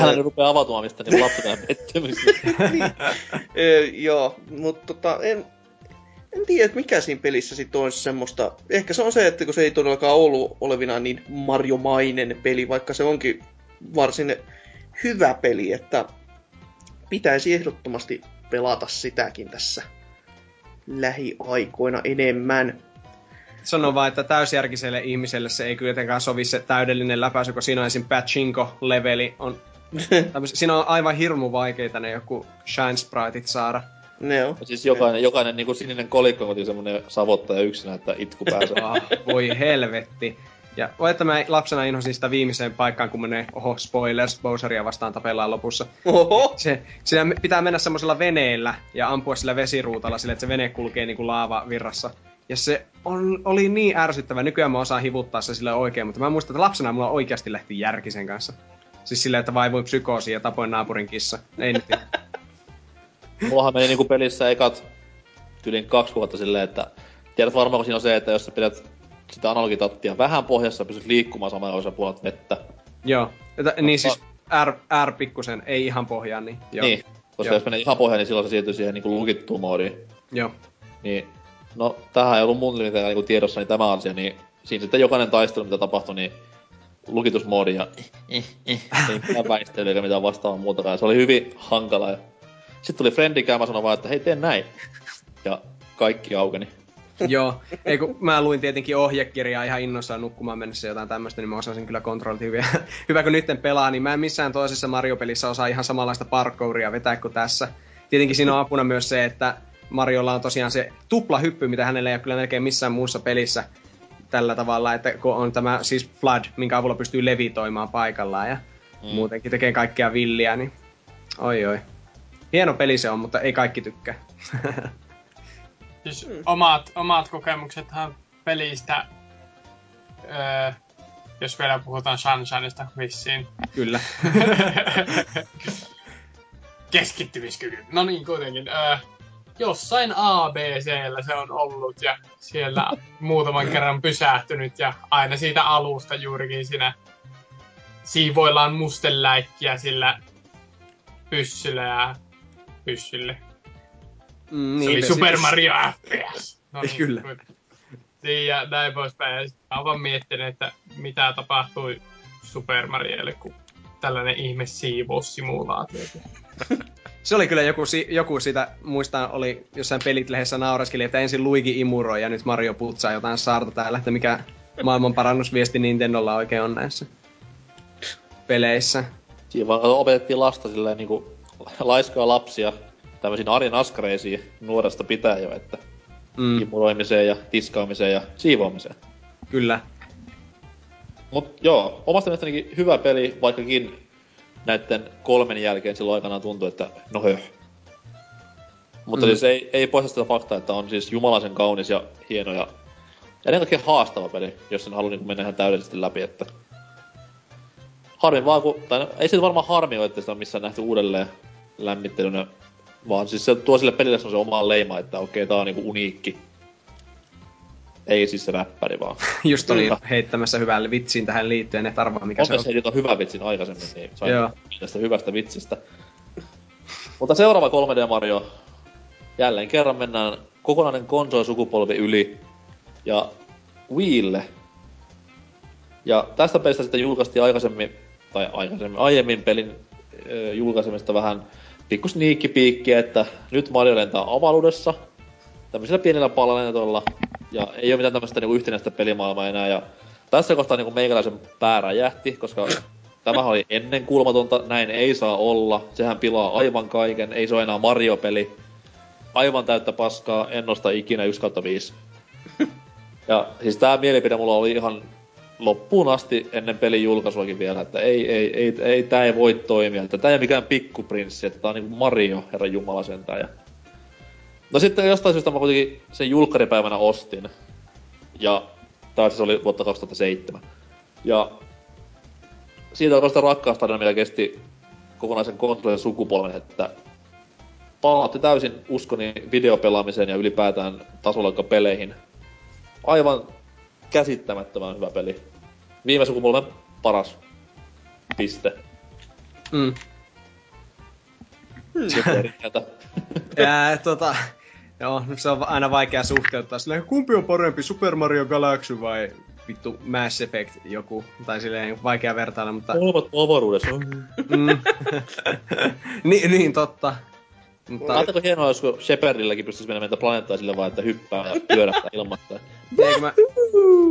hän rupeaa avautumaan mistä niin lapsuuden pettymystä. niin. joo, mutta tota, en, en tiedä, että mikä siinä pelissä sitten on semmoista. Ehkä se on se, että kun se ei todellakaan ollut olevinaan niin Mario-mainen peli, vaikka se onkin varsin hyvä peli, että pitäisi ehdottomasti pelata sitäkin tässä lähiaikoina enemmän. Sano vaan, että täysjärkiselle ihmiselle se ei kyllä sovi se täydellinen läpäisy, kun siinä on esim. Pachinko-leveli. On, siinä on aivan hirmu vaikeita ne joku Shine Spriteit saada. Ne on. Ja siis jokainen, jokainen niin kuin sininen kolikko on semmonen savottaja yksinä, että itku pääsee. ah, voi helvetti. Ja voi, että mä lapsena inhosin sitä viimeiseen paikkaan, kun menee, oho, spoilers, Bowseria vastaan tapellaan lopussa. Oho! Se, siinä pitää mennä semmoisella veneellä ja ampua sillä vesiruutalla sille, että se vene kulkee niinku laava virrassa. Ja se on, oli niin ärsyttävä. Nykyään mä osaan hivuttaa se sille oikein, mutta mä muistan, että lapsena mulla oikeasti lähti järki sen kanssa. Siis silleen, että vaivui psykoosi ja tapoin naapurin kissa. Ei nyt. Mullahan meni niinku pelissä ekat tyylin kaksi vuotta silleen, että tiedät varmaan, kun siinä on se, että jos sä pidät sitä analogitattia vähän pohjassa, pystyt liikkumaan samalla osa puolet vettä. Joo. Että, niin siis R, R pikkusen, ei ihan pohjaan, niin joo. Niin, koska joo. jos menee ihan pohjaan, niin silloin se siirtyy siihen niin lukittuun moodiin. Joo. Niin, no tähän ei ollut mun mitenkään niin tiedossa niin tämä asia, niin siinä sitten jokainen taistelu, mitä tapahtui, niin lukitusmoodi ja ei mitään väistelyä eikä mitään vastaavaa muutakaan. Se oli hyvin hankala. Ja... Sitten tuli frendi käymään sanoa vaan, että hei, tee näin. Ja kaikki aukeni. Joo, ei kun mä luin tietenkin ohjekirjaa ihan innossaan nukkumaan mennessä jotain tämmöistä, niin mä osasin kyllä kontrollit hyviä. Hyvä kun nytten pelaa, niin mä en missään toisessa Mario-pelissä osaa ihan samanlaista parkouria vetää kuin tässä. Tietenkin siinä on apuna myös se, että Mariolla on tosiaan se tupla hyppy, mitä hänellä ei ole kyllä melkein missään muussa pelissä tällä tavalla, että kun on tämä siis Flood, minkä avulla pystyy levitoimaan paikallaan ja mm. muutenkin tekee kaikkea villiä, niin oi oi. Hieno peli se on, mutta ei kaikki tykkää. Siis mm. omat, omat kokemuksethan pelistä, öö, jos vielä puhutaan Sunshineista vissiin. Kyllä. Keskittymiskyky. No niin, kuitenkin. Öö, jossain ABCllä se on ollut ja siellä muutaman kerran pysähtynyt ja aina siitä alusta juurikin siinä siivoillaan mustenläikkiä sillä pyssyllä ja pyssylle. Mm, niin, se oli Super Mario FPS. No niin, Kyllä. Niin, ja näin poispäin. Mä vaan miettinyt, että mitä tapahtui Super Mariolle, kun tällainen ihme siivoussimulaatio. se oli kyllä joku, joku siitä, muistan, oli jossain pelitlehdessä naureskeli, että ensin Luigi imuroi ja nyt Mario putsaa jotain saarta täällä, että mikä maailman parannusviesti Nintendolla oikein on näissä peleissä. Siinä vaan opetettiin lasta silleen niinku laiskaa lapsia tämmöisiin arjen askareisiin nuoresta pitää jo, että mm. imuroimiseen ja tiskaamiseen ja siivoamiseen. Kyllä. Mut joo, omasta mielestäni hyvä peli, vaikkakin näiden kolmen jälkeen silloin aikanaan tuntui, että no höh. Mutta mm. siis ei, ei poista sitä faktaa, että on siis jumalaisen kaunis ja hieno ja, ja ennen kaikkea haastava peli, jos sen haluaa niin mennä ihan täydellisesti läpi, että harmi vaan, kun, tai no, ei se varmaan harmi ole, että sitä on missään nähty uudelleen lämmittelynä vaan siis se tuo sille pelille se oma leima, että okei, tää on niinku uniikki. Ei siis se räppäri vaan. Just oli heittämässä hyvän vitsin tähän liittyen, että arvaa mikä Onko se on. on hyvän vitsin aikaisemmin, niin sain tästä hyvästä vitsistä. Mutta seuraava 3D Mario. Jälleen kerran mennään kokonainen konsoli-sukupolvi yli. Ja Wiille. Ja tästä pelistä sitten julkaistiin aikaisemmin, tai aikaisemmin, aiemmin pelin äh, julkaisemista vähän pikku sniikkipiikkiä, että nyt Mario lentää avaruudessa tämmöisillä pienillä palalentoilla ja ei ole mitään tämmöistä niinku yhtenäistä pelimaailmaa enää ja tässä kohtaa niinku meikäläisen pää räjähti, koska tämä oli ennen kulmatonta, näin ei saa olla. Sehän pilaa aivan kaiken, ei se ole enää Mario-peli. Aivan täyttä paskaa, en nosta ikinä 1 5. Ja siis tää mielipide mulla oli ihan loppuun asti ennen pelin julkaisuakin vielä, että ei, ei, ei, ei tää ei voi toimia, että tää ei ole mikään pikkuprinssi, että tää on niinku Mario, herra jumala sentään. Ja... No sitten jostain syystä mä kuitenkin sen julkkaripäivänä ostin. Ja taas se oli vuotta 2007. Ja siitä alkoi sitä rakkaustarina, mikä kesti kokonaisen konsolin sukupolven, että palautti täysin uskoni videopelaamiseen ja ylipäätään peleihin. Aivan käsittämättömän hyvä peli. Viime sukupolven paras piste. Mm. Hmm. ja, tota, joo, se on aina vaikea suhteuttaa silleen, kumpi on parempi, Super Mario Galaxy vai vittu Mass Effect joku, tai silleen vaikea vertailla, mutta... Molemmat avaruudessa. mm. niin, niin, totta. Mutta... Ajatteko hienoa, jos Shepardilläkin pystyisi menemään meitä planeettaa sille vaan, että hyppää ja pyörähtää ilmassa. niin, eikö mä,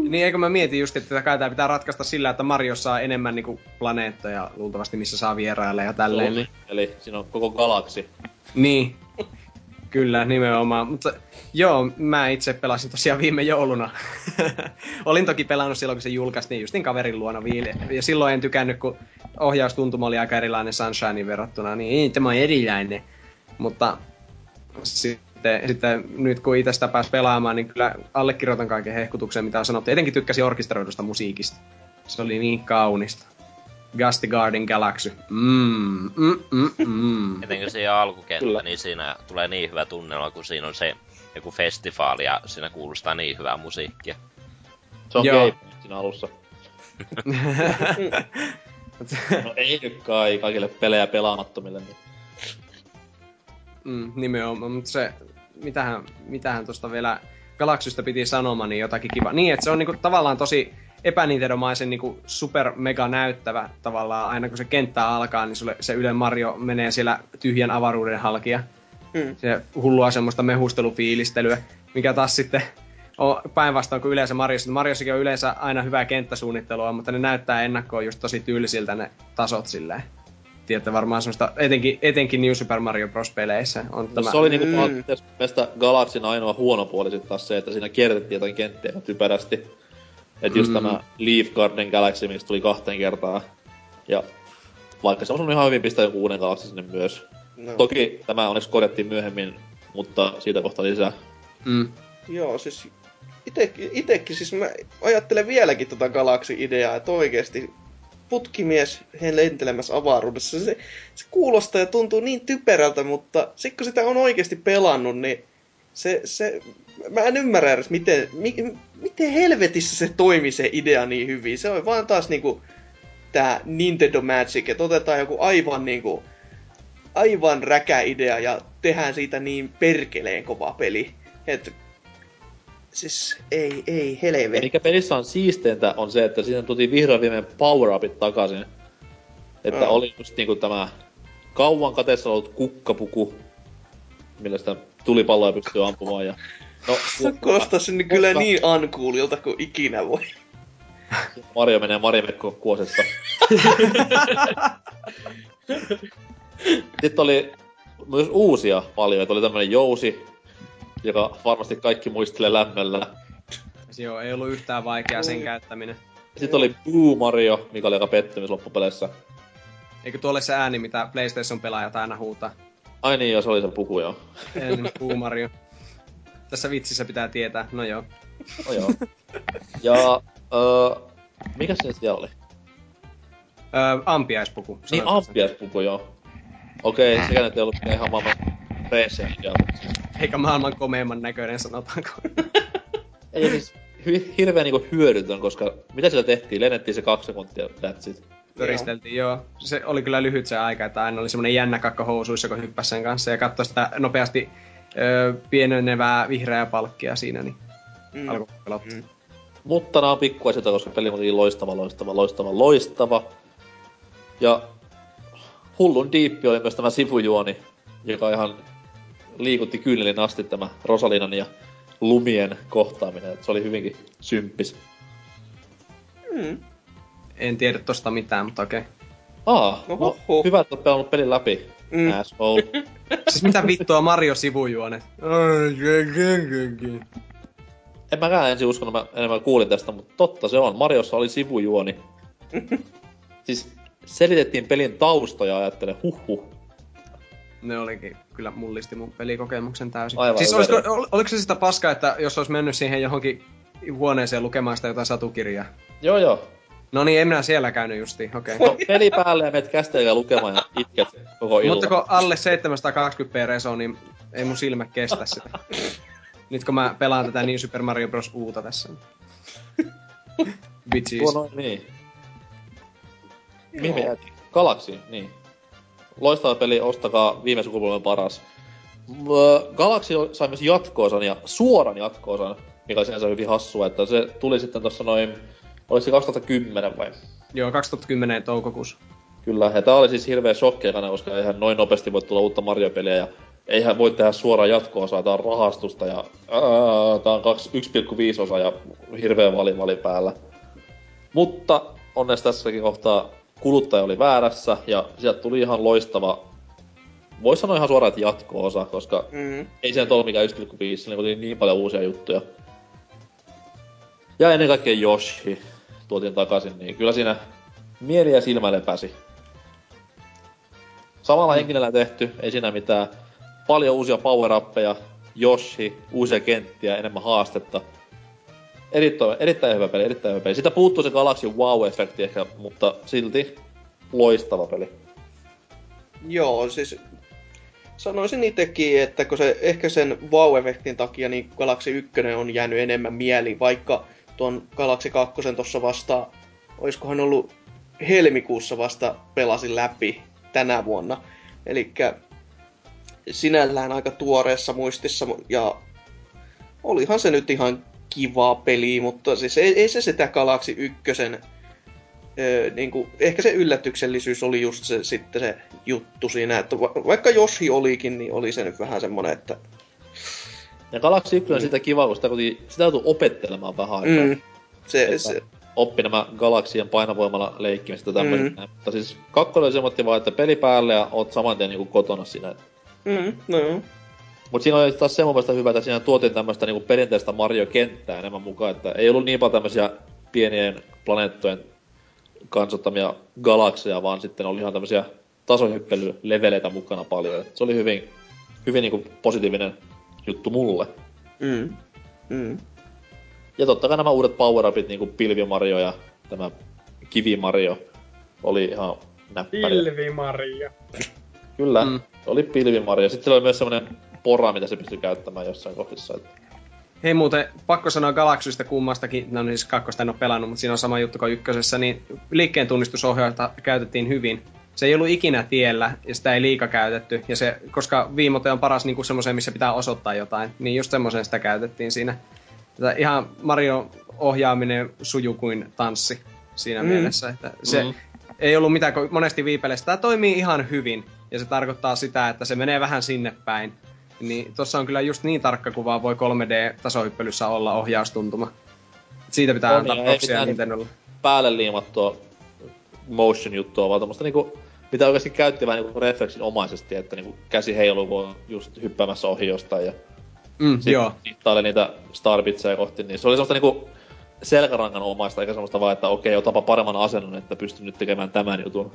niin eikö mä mietin just, että kai tää pitää ratkaista sillä, että Mario saa enemmän niinku planeettoja luultavasti, missä saa vierailla ja tälleen. Niin. Eli siinä on koko galaksi. Niin. Kyllä, nimenomaan. Mutta joo, mä itse pelasin tosiaan viime jouluna. Olin toki pelannut silloin, kun se julkaistiin justin kaverin luona viile. Ja silloin en tykännyt, kun ohjaustuntuma oli aika erilainen Sunshinein verrattuna. Niin tämä on erilainen. Mutta sitten, sitten nyt kun itse sitä pääsi pelaamaan, niin kyllä allekirjoitan kaiken hehkutuksen, mitä on sanottu. Etenkin tykkäsin orkesteroidusta musiikista. Se oli niin kaunista. Gusty Garden Galaxy. Mm, mm, mm, mm. Etenkin se alkukenttä, Kyllä. niin siinä tulee niin hyvä tunnelma, kun siinä on se joku festivaali ja siinä kuulostaa niin hyvää musiikkia. Se on Joo. siinä alussa. no ei nyt kai kaikille pelejä pelaamattomille. Niin. Mm, nimenomaan, mutta se, mitähän, mitähän tuosta vielä Galaxysta piti sanomaan, niin jotakin kiva. Niin, että se on niinku tavallaan tosi epänintendomaisen niinku super mega näyttävä tavallaan. Aina kun se kenttä alkaa, niin sulle se Yle Mario menee siellä tyhjän avaruuden halkia. Mm. Se hullua semmoista mehustelufiilistelyä, mikä taas sitten on päinvastoin kuin yleensä Mariossa. Mariossakin on yleensä aina hyvää kenttäsuunnittelua, mutta ne näyttää ennakkoon just tosi tyylisiltä ne tasot silleen tiedätte varmaan semmoista, etenkin, etenkin New Super Mario Bros. peleissä on no, tämä... Se oli niinku mm. meistä Galaxin ainoa huono puoli sitten taas se, että siinä kiertettiin jotain kenttiä typerästi. Että just mm. tämä Leaf Garden Galaxy, mistä tuli kahteen kertaan. Ja vaikka se on ihan hyvin pistää joku uuden Galaxy sinne myös. No. Toki tämä onneksi korjattiin myöhemmin, mutta siitä kohta lisää. Mm. Joo, siis itekin, itekin siis mä ajattelen vieläkin tota Galaxy-ideaa, että oikeesti putkimies lentelemässä avaruudessa. Se, se kuulostaa ja tuntuu niin typerältä, mutta sitten kun sitä on oikeasti pelannut, niin se, se, mä en ymmärrä edes, miten, mi, miten helvetissä se toimi se idea niin hyvin. Se on vaan taas niinku tää Nintendo Magic, että otetaan joku aivan niinku, aivan räkä idea ja tehdään siitä niin perkeleen kova peli. Että siis ei, ei, helvetti. mikä pelissä on siisteintä on se, että siinä tuli vihdoin viimein power-upit takaisin. Että no. oli just niinku tämä kauan kateessa ollut kukkapuku, millä sitä tulipalloja pystyy ampumaan ja... No, Kuulostaa sinne kyllä niin uncoolilta kuin ikinä voi. Mario menee Marimekko kuosesta. Sitten oli myös uusia paljon, oli tämmönen jousi, joka varmasti kaikki muistelee lämmöllä. Joo, ei ollut yhtään vaikeaa sen käyttäminen. Sitten oli Boo Mario, mikä oli aika pettymys loppupeleissä. Eikö tuolle se ääni, mitä PlayStation-pelaajat aina huutaa? Ai niin, joo, se oli se puku, joo. En, Boo Mario. Tässä vitsissä pitää tietää, no joo. No joo. Ja, öö, mikä se siellä oli? Öö, ampiaispuku. Niin, ampiaispuku, joo. Okei, okay, sekä nyt ei ollut ihan maailman PC Eikä maailman komeimman näköinen, sanotaanko. ei siis hirveän niinku hyödytön, koska mitä sillä tehtiin? Lennettiin se kaksi sekuntia, that's it. Pyristeltiin, joo. joo. Se oli kyllä lyhyt se aika, että aina oli semmonen jännä kakka housuissa, kun hyppäsi sen kanssa ja katsoi sitä nopeasti öö, pienenevää vihreää palkkia siinä, niin mm. alkoi pelottaa. Mm. Mutta nämä on pikkuasioita, koska peli on loistava, loistava, loistava, loistava. Ja hullun diippi oli myös tämä sivujuoni, joka ihan liikutti kyynelin asti tämä Rosalinan ja Lumien kohtaaminen. Se oli hyvinkin symppis. Mm. En tiedä tosta mitään, mutta okei. Okay. Aa, no, no hyvä, että olet pelannut pelin läpi. Mm. Asshole. siis mitä vittua Mario sivujuonet? en mäkään ensin uskonut, mä enemmän kuulin tästä, mutta totta se on. Mariossa oli sivujuoni. siis selitettiin pelin taustoja ja ajattelen, huh ne olikin, kyllä mullisti mun pelikokemuksen täysin. Aivan siis olisiko, ol, oliko se sitä paskaa, että jos olisi mennyt siihen johonkin huoneeseen lukemaan sitä jotain satukirjaa. Joo joo. No niin, en minä siellä käynyt justiin, okei. Okay. No, peli päälle ja menet kästeellä lukemaan ja itket koko illan. Mutta kun alle 720p reso, niin ei mun silmä kestä sitä. Nyt kun mä pelaan tätä niin Super Mario Bros. Uuta tässä. Bitches. Tuo noin, niin. Mihin me jäätiin? Galaxy, niin. Loistava peli, ostakaa viime sukupolven paras. Galaxy sai myös jatkoosan ja suoran jatkoosan, mikä on sinänsä hyvin hassua, että se tuli sitten tuossa noin, oliko se 2010 vai? Joo, 2010 toukokuussa. Kyllä, ja tää oli siis hirveä shokki koska eihän noin nopeasti voi tulla uutta Mario-peliä ja eihän voi tehdä suoraan jatko-osaa, tää on rahastusta ja ää, tää on kaksi- 1,5 osa ja hirveä valivali päällä. Mutta onneksi tässäkin kohtaa kuluttaja oli väärässä ja sieltä tuli ihan loistava, voisi sanoa ihan suoraan, että jatko-osa, koska Mm. ei nyt ollut mikään 1,5, siinä oli niin paljon uusia juttuja. Ja ennen kaikkea Yoshi tuotiin takaisin, niin kyllä siinä mieli ja silmä lepäsi. Samalla henkilöllä tehty, ei siinä mitään. Paljon uusia power Yoshi, uusia kenttiä, enemmän haastetta. Erittäin, erittäin hyvä peli, erittäin hyvä peli. Sitä puuttuu se Galaxy Wow-efekti ehkä, mutta silti loistava peli. Joo, siis sanoisin itsekin, että kun se ehkä sen wow-efektin takia niin Galaxy 1 on jäänyt enemmän mieliin, vaikka tuon Galaxy 2 tuossa vasta, oiskohan ollut helmikuussa vasta pelasin läpi tänä vuonna. Eli sinällään aika tuoreessa muistissa ja olihan se nyt ihan kiva peli, mutta siis ei, ei se sitä Galaxy 1 öö, niin kuin, ehkä se yllätyksellisyys oli just se, sitten se juttu siinä, että va- vaikka Joshi olikin, niin oli se nyt vähän semmonen, että Ja Galaxy 1 on sitä kiva, kun sitä, sitä joutuu opettelemaan vähän aikaa. mm, se, Että se, oppi nämä galaksien painovoimalla leikkimistä ja tämmöiset Mm. Mutta siis kakkonen oli semmoinen vaan, että peli päälle ja oot saman tien niinku kotona siinä. mm, no joo. Mut siinä oli taas sen mun mielestä hyvä, että siinä tuotiin tämmöistä niinku perinteistä Mario-kenttää enemmän mukaan, että ei ollut niin paljon tämmöisiä pienien planeettojen kansottamia galakseja, vaan sitten oli ihan tämmöisiä tasohyppelyleveleitä mukana paljon. Et se oli hyvin, hyvin niinku positiivinen juttu mulle. Mm, mm, Ja totta kai nämä uudet power-upit, niinku Pilvi Mario ja tämä Kivi Mario, oli ihan näppäriä. Pilvi Maria. Kyllä, Mm. oli Pilvi Mario. Sitten oli myös semmonen pora, mitä se pystyi käyttämään jossain kohdissa. Et... Hei muuten, pakko sanoa Galaxysta kummastakin, no niin siis kakkosta en ole pelannut, mutta siinä on sama juttu kuin ykkösessä, niin liikkeen tunnistusohjausta käytettiin hyvin. Se ei ollut ikinä tiellä, ja sitä ei liika käytetty, ja se, koska viimote on paras niin semmoiseen, missä pitää osoittaa jotain, niin just semmoiseen sitä käytettiin siinä. Tätä ihan Mario-ohjaaminen suju kuin tanssi siinä Mm. mielessä, että se Mm. ei ollut mitään, kun monesti viipeleissä tämä toimii ihan hyvin, ja se tarkoittaa sitä, että se menee vähän sinne päin. Niin tossa on kyllä just niin tarkka kuva voi 3D-tasohyppelyssä olla ohjaustuntuma. Siitä pitää On, antaa proksia mitään- Nintendolle. Päälle liimattua motion juttua, vaan tommoista niinku, mitä oikeasti käytti vähän niinku refleksin omaisesti, että niinku käsi heiluu, on just hyppäämässä ohi jostain ja Mm, sit joo. hittailee niitä starbitseja kohti, niin se oli semmoista niinku selkärangan omaista, eikä semmoista vaan, että okei, otapa paremman asennon, että pystyn nyt tekemään tämän jutun.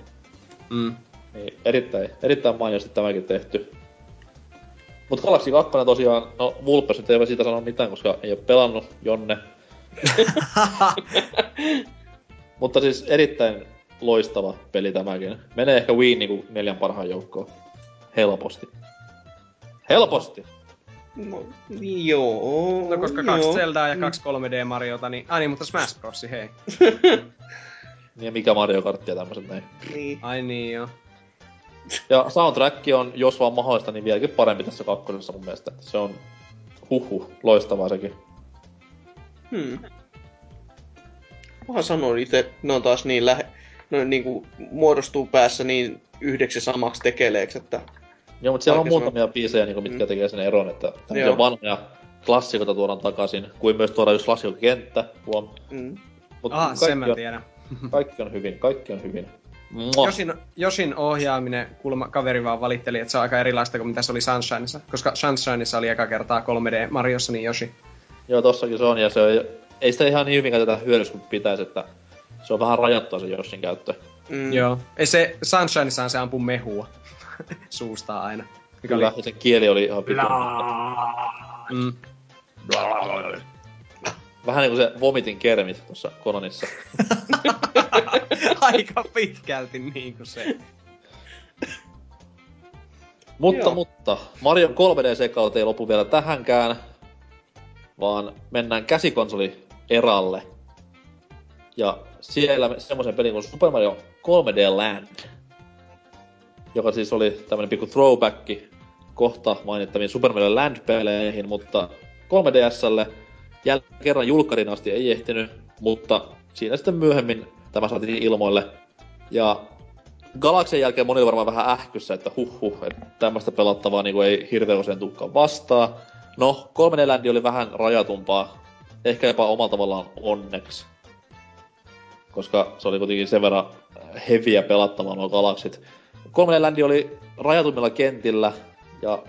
Mm. Niin erittäin, erittäin mainiosti tämäkin tehty. Mut Galaxy 2 tosiaan, no Vulpes nyt ei voi siitä sanoa mitään, koska ei ole pelannut Jonne. Mutta siis erittäin loistava peli tämäkin. Menee ehkä Wii niinku neljän parhaan joukkoon. Helposti. Helposti! No, joo. No koska kaksi joo. Zeldaa ja kaksi 3D Mariota, niin... Ai niin, mutta Smash Bros. hei. Niin ja mikä Mario Kart ja tämmöset näin. Niin. Ai niin joo. Ja soundtrack on, jos vaan mahdollista, niin vieläkin parempi tässä kakkosessa mun mielestä. Se on huhu, loistavaa sekin. Hmm. Paha sanoa itse, ne on taas niin lähe, no niin kuin muodostuu päässä niin yhdeksi samaksi tekeleeksi, että Joo, mutta siellä on muutamia biisejä, niin mitkä Mm. tekee sen eron, että Joo. tämmöisiä vanhoja klassikoita tuodaan takaisin, kuin myös tuodaan just klassikokenttä, huom. mm. Mutta Ah, sen mä on, tiedän. kaikki on hyvin, kaikki on hyvin. Mua. Josin, Josin ohjaaminen, kuulemma kaveri vaan valitteli, että se on aika erilaista kuin mitä se oli Sunshineissa. Koska Sunshineissa oli eka kertaa 3D Mariossa, niin Yoshi. Joo, tossakin se on, ja se on, ei sitä ihan niin hyvin käytetä hyödyssä kuin pitäisi, että se on vähän rajattua se Joshin käyttö. Mm. Joo. Ei se, Sunshineissaan se ampuu mehua suusta aina. Mikä Kyllä, oli, sen kieli oli ihan pitkä. mm, Vähän niin kuin se vomitin kermit tuossa Kononissa. Aika pitkälti niin kuin se. Mutta, Joo. mutta, Mario 3D-sekaut ei lopu vielä tähänkään, vaan mennään käsikonsoli eralle. Ja siellä semmoisen pelin kuin Super Mario 3D Land, joka siis oli tämmönen pikku throwback kohta mainittaviin Super Mario Land-peleihin, mutta 3DSlle jälleen kerran julkkarin asti ei ehtinyt, mutta siinä sitten myöhemmin tämä saatiin ilmoille. Ja Galaxian jälkeen moni varmaan vähän ähkyssä, että huh huh, että tämmöistä pelattavaa niin ei hirveän usein tukkaan vastaan. No, 3D Land oli vähän rajatumpaa, ehkä jopa omalla tavallaan onneksi. Koska se oli kuitenkin sen verran heviä pelattavaa nuo galaksit. 3D Land oli rajatummilla kentillä ja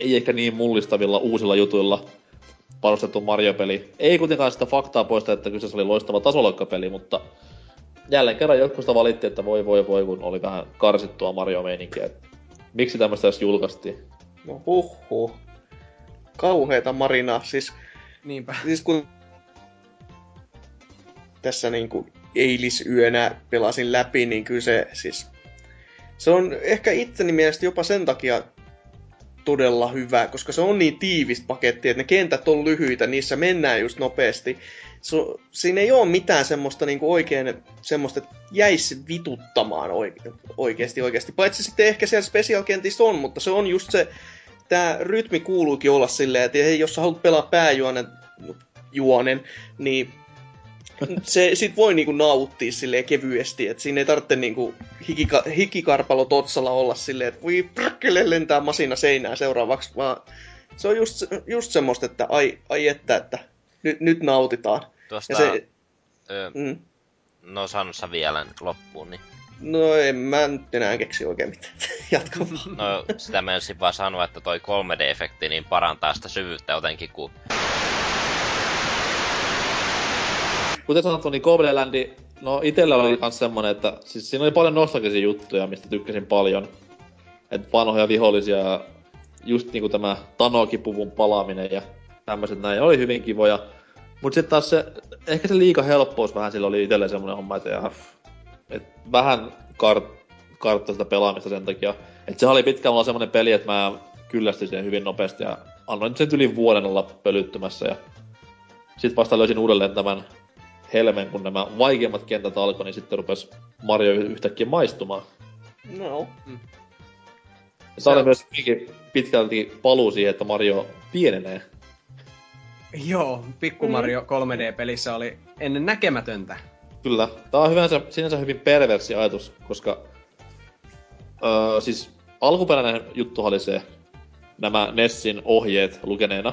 ei ehkä niin mullistavilla uusilla jutuilla panostettu Mario-peli. Ei kuitenkaan sitä faktaa poista, että kyseessä oli loistava tasoloikkapeli, mutta jälleen kerran jotkut sitä valitti, että voi voi voi, kun oli vähän karsittua Mario-meininkiä. Miksi tämmöistä edes julkaistiin? No huh huh. Kauheeta marinaa. Siis, Niinpä. siis kun tässä niinku eilisyönä pelasin läpi, niin kyllä se siis... Se on ehkä itseni mielestä jopa sen takia todella hyvä, koska se on niin tiivistä paketti, että ne kentät on lyhyitä, niissä mennään just nopeasti. Se, siinä ei ole mitään semmoista niinku oikein semmoista, että jäisi vituttamaan oike, oikeasti oikeasti. Paitsi sitten ehkä siellä special-kentissä on, mutta se on just se, tämä rytmi kuuluukin olla silleen, että hei, jos sä haluat pelaa pääjuonen, juonen, niin se sit voi niinku nauttia silleen kevyesti, että siinä ei tarvitse niinku hikika, hikikarpalo totsalla olla silleen, että voi prakkele lentää masina seinään seuraavaksi, vaan se on just, just semmoista, että ai, ai että, että nyt, nyt nautitaan. Tuosta, Ja se, ö, mm, no sanot sä vielä loppuun, niin. no en mä nyt enää keksi oikein mitään. Jatka vaan. No sitä mä ensin vaan sanoa, että toi 3D-efekti niin parantaa sitä syvyyttä jotenkin, kun Kuten sanottu, niin 3D Landi, no itellä oli kans semmonen, että siis siinä oli paljon nostalgisia juttuja, mistä tykkäsin paljon. Et vanhoja vihollisia ja just niinku tämä Tanoki-puvun palaaminen ja tämmöiset näin oli hyvin kivoja. Mut sitten taas se, ehkä se liika helppous vähän sillä oli itelle semmonen homma, että ja, et vähän kart, kartta sitä pelaamista sen takia. Et se oli pitkään mulla semmonen peli, että mä kyllästyin siihen hyvin nopeasti ja annoin sen yli vuoden olla pölyttymässä ja sitten vasta löysin uudelleen tämän helmen, kun nämä vaikeimmat kentät alkoi, niin sitten rupes Mario yhtäkkiä maistumaan. No, Ja Tämä oli myös pitkälti paluu siihen, että Mario pienenee. Joo, Pikku Mario 3D-pelissä oli ennen näkemätöntä. Kyllä. Tämä on hyvänsä, sinänsä hyvin perversi ajatus, koska öö, siis alkuperäinen juttu oli se, nämä Nessin ohjeet lukeneena,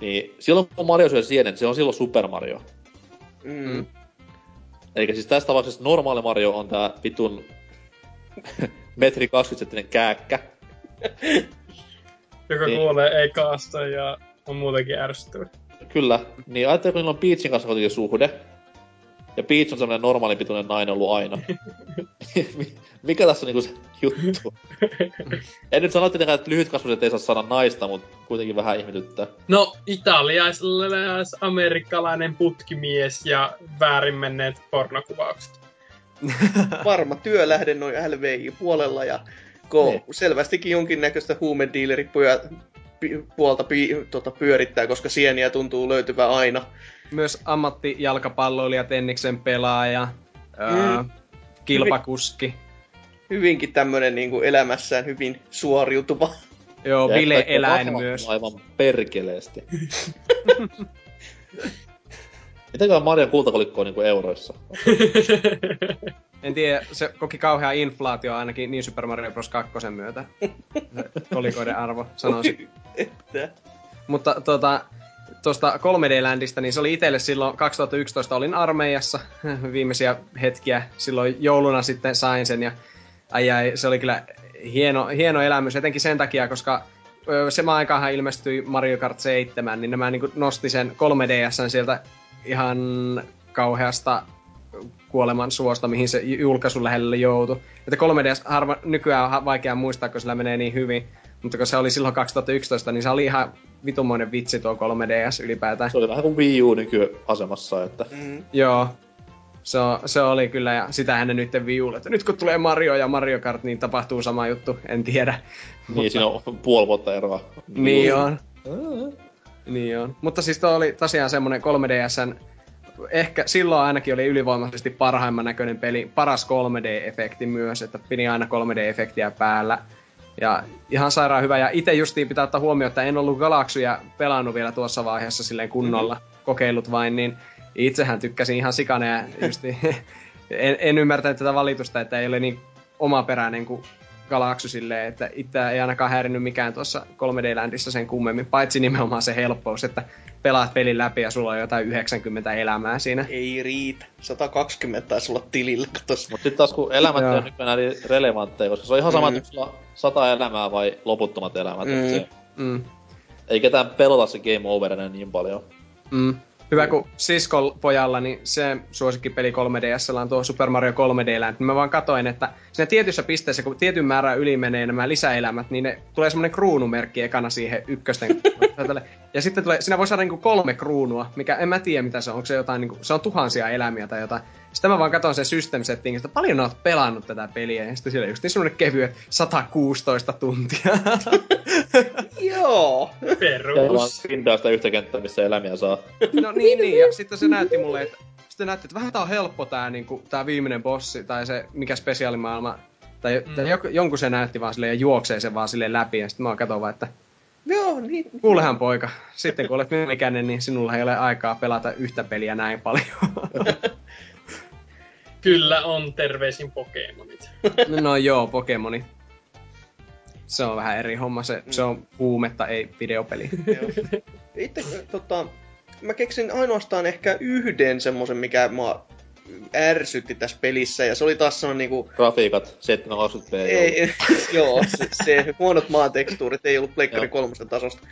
niin silloin kun Mario syö sienen, se on silloin Super Mario. Mm. Eikä siis tässä tapauksessa normaali Mario on tää vitun metri 20 senttinen kääkkä. joka Niin. kuolee ei kaasta ja on muutenkin ärsyttävä. Kyllä. Niin ajattelin, kun niillä on Peachin kanssa kuitenkin suhde. Ja Peach on semmonen normaali pituinen nainen ollut aina. Mikä tässä on niinku se juttu? en nyt sano tietenkään, että lyhytkasvuiset ei saa saada naista, mutta kuitenkin vähän ihmetyttää. No, italialais-amerikkalainen putkimies ja väärin menneet pornokuvaukset. varma työlähde noin LVI-puolella ja ko Niin. selvästikin jonkinnäköistä huumediileripuja pi- puolta pi- tota, pyörittää, koska sieniä tuntuu löytyvän aina. Myös ammattijalkapalloilija, tenniksen pelaaja, mm. Mm. kilpakuski. Hyvinkin tämmönen niin kuin elämässään hyvin suoriutuva. Joo, bile-eläin myös. Aivan perkeleesti. Mitenköhän Marian kultakolikko on niinku euroissa? En tiedä, se koki kauhea inflaatio ainakin niin Super Mario Bros. 2 myötä. Kolikoiden arvo, sanoisin. Että... Mutta tuota, tuosta 3D-ländistä, niin se oli itselle silloin 2011 olin armeijassa viimeisiä hetkiä. Silloin jouluna sitten sain sen ja ai, ai se oli kyllä hieno, hieno elämys, etenkin sen takia, koska se aikaanhan ilmestyi Mario Kart 7, niin nämä niin nosti sen 3DSn sieltä ihan kauheasta kuoleman suosta, mihin se julkaisun lähellä joutui. Että 3DS harva, nykyään on vaikea muistaa, kun sillä menee niin hyvin. Mutta kun se oli silloin 2011, niin se oli ihan vitumoinen vitsi tuo 3DS ylipäätään. Se oli vähän kuin Wii U nykyasemassa, että... Mm. Joo. Se, se oli kyllä, ja sitähän ne nyt Wii Ulle, että nyt kun tulee Mario ja Mario Kart, niin tapahtuu sama juttu, en tiedä. Niin, siinä on puoli vuotta eroa. Niin on. Niin on. Mutta siis tuo oli tosiaan semmonen 3DSn, ehkä silloin ainakin oli ylivoimaisesti parhaimman näköinen peli, paras 3D-efekti myös, että pidi aina 3D-efektiä päällä. Ja ihan sairaan hyvä. Ja itse justiin pitää ottaa huomioon, että en ollut Galaxyja pelannut vielä tuossa vaiheessa silleen kunnolla, mm-hmm. kokeillut vain, niin itsehän tykkäsin ihan sikana ja justi, en, en ymmärtänyt tätä valitusta, että ei ole niin omaperäinen kuin Galaxy silleen, että itse ei ainakaan häirinnyt mikään tuossa 3D-ländissä sen kummemmin, paitsi nimenomaan se helppous, että pelaat pelin läpi ja sulla on jotain 90 elämää siinä. Ei riitä. 120 taisi olla tilillä, katos. Mut sit taas kun elämät on nykyään niin relevantteja, koska se on ihan sama, Mm. mm. että sulla on sata elämää vai loputtomat elämät. Mm. Se, Mm. ei ketään pelota se game over enää niin paljon. Mm. Hyvä, kun siskon pojalla, niin se suosikkipeli 3DS on tuo Super Mario 3D Land. Mä vaan katoin, että siinä tietyssä pisteessä, kun tietyn määrän yli menee nämä lisäelämät, niin ne tulee semmoinen kruunumerkki ekana siihen ykkösten. ja sitten tulee, siinä voi saada niinku kolme kruunua, mikä en mä tiedä mitä se on. Onko se jotain, niinku, se on tuhansia elämiä tai jotain. Sitten mä vaan katson sen system settingistä, paljon oot pelannut tätä peliä. Ja sitten siellä on just niin semmoinen kevyet 116 tuntia. Joo. Perus. pindaa sitä yhtä kenttää, missä elämiä saa. No niin, niin. Ja sitten se näytti mulle, että sitten näytti, että vähän tää on helppo tää, niinku, tää viimeinen bossi, tai se mikä spesiaalimaailma, tai, mm. tai joku- jonkun se näytti vaan silleen ja juoksee sen vaan silleen läpi, ja sitten mä katsoin vaan, että Joo, niin. kuulehan poika, sitten kun olet minun ikäinen, niin sinulla ei ole aikaa pelata yhtä peliä näin paljon. Kyllä on terveisin Pokemonit. no joo, Pokemoni. Se on vähän eri homma, se, se on huumetta, ei videopeli. Joo. Itse tota, mä keksin ainoastaan ehkä yhden semmosen, mikä mua ärsytti tässä pelissä, ja se oli taas semmonen niinku... Grafiikat 720p. Ei, joo, se, se huonot maatekstuurit ei ollut Pleikkari kolmosen tasosta.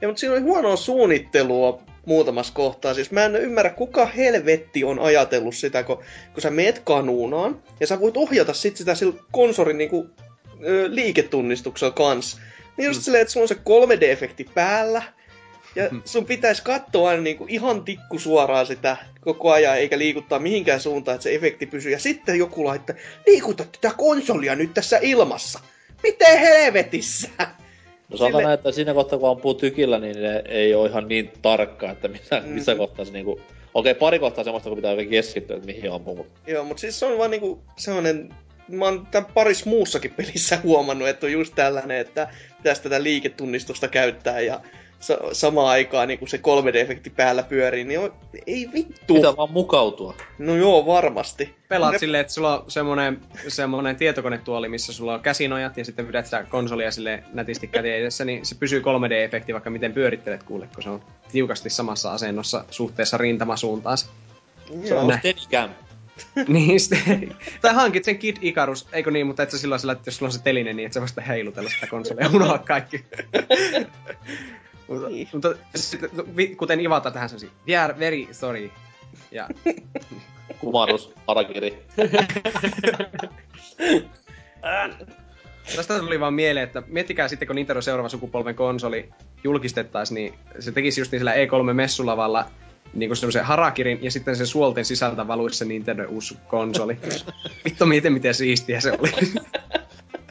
Ja, mutta siinä oli huonoa suunnittelua muutamassa kohtaa. Siis mä en ymmärrä, kuka helvetti on ajatellut sitä, kun, kun sä meet kanuunaan, ja sä voit ohjata sit sitä sillä konsolin niinku, ö, liiketunnistuksella kans. Niin just Mm. silleen, että sulla on se 3D-efekti päällä, ja sun pitäisi katsoa aina niinku ihan tikku suoraan sitä koko ajan, eikä liikuttaa mihinkään suuntaan, että se efekti pysyy. Ja sitten joku laittaa, liikuta tätä konsolia nyt tässä ilmassa. Miten helvetissä? No sanotaan Sille- näin, että siinä kohtaa kun ampuu tykillä, niin ne ei ole ihan niin tarkka, että missä, Mm. missä kohtaa se niinku... Okei, pari kohtaa semmoista, kun pitää oikein keskittyä, että mihin ampuu, mutta Joo, mutta siis se on vaan niinku sellainen... Mä oon tämän parissa muussakin pelissä huomannut, että on just tällainen, että pitäisi tätä liiketunnistusta käyttää ja sa- samaan aikaan niin kun se 3D-efekti päällä pyörii, niin on, ei vittu. pitää vaan mukautua. No joo, varmasti. Pelaat Ne- silleen, että sulla on semmonen, semmonen tietokonetuoli, missä sulla on käsinojat ja sitten pidät sitä konsolia sille nätisti käteen edessä, niin se pysyy 3D-efekti vaikka miten pyörittelet kuule, kun se on tiukasti samassa asennossa suhteessa rintamasuuntaan. Se on. Steadicam. niin sitten, tai hankit sen Kid Icarus, eikö niin, mutta et sä silloin sillä, että jos sulla on se teline, niin et sä voi sitä heilutella sitä konsolia, unohda kaikki. mutta, Niin. mutta vi- kuten Ivata tähän sanoisi, we are very sorry. Ja Kumarus, Harakiri. Tästä tuli vaan mieleen, että miettikää sitten, kun Nintendo seuraava sukupolven konsoli julkistettaisiin, niin se tekisi just niin sillä E3-messulavalla niin kuin semmoisen harakirin ja sitten sen suolten sisältä valuisi se Nintendo uusi konsoli. Vittu miten miten siistiä se oli.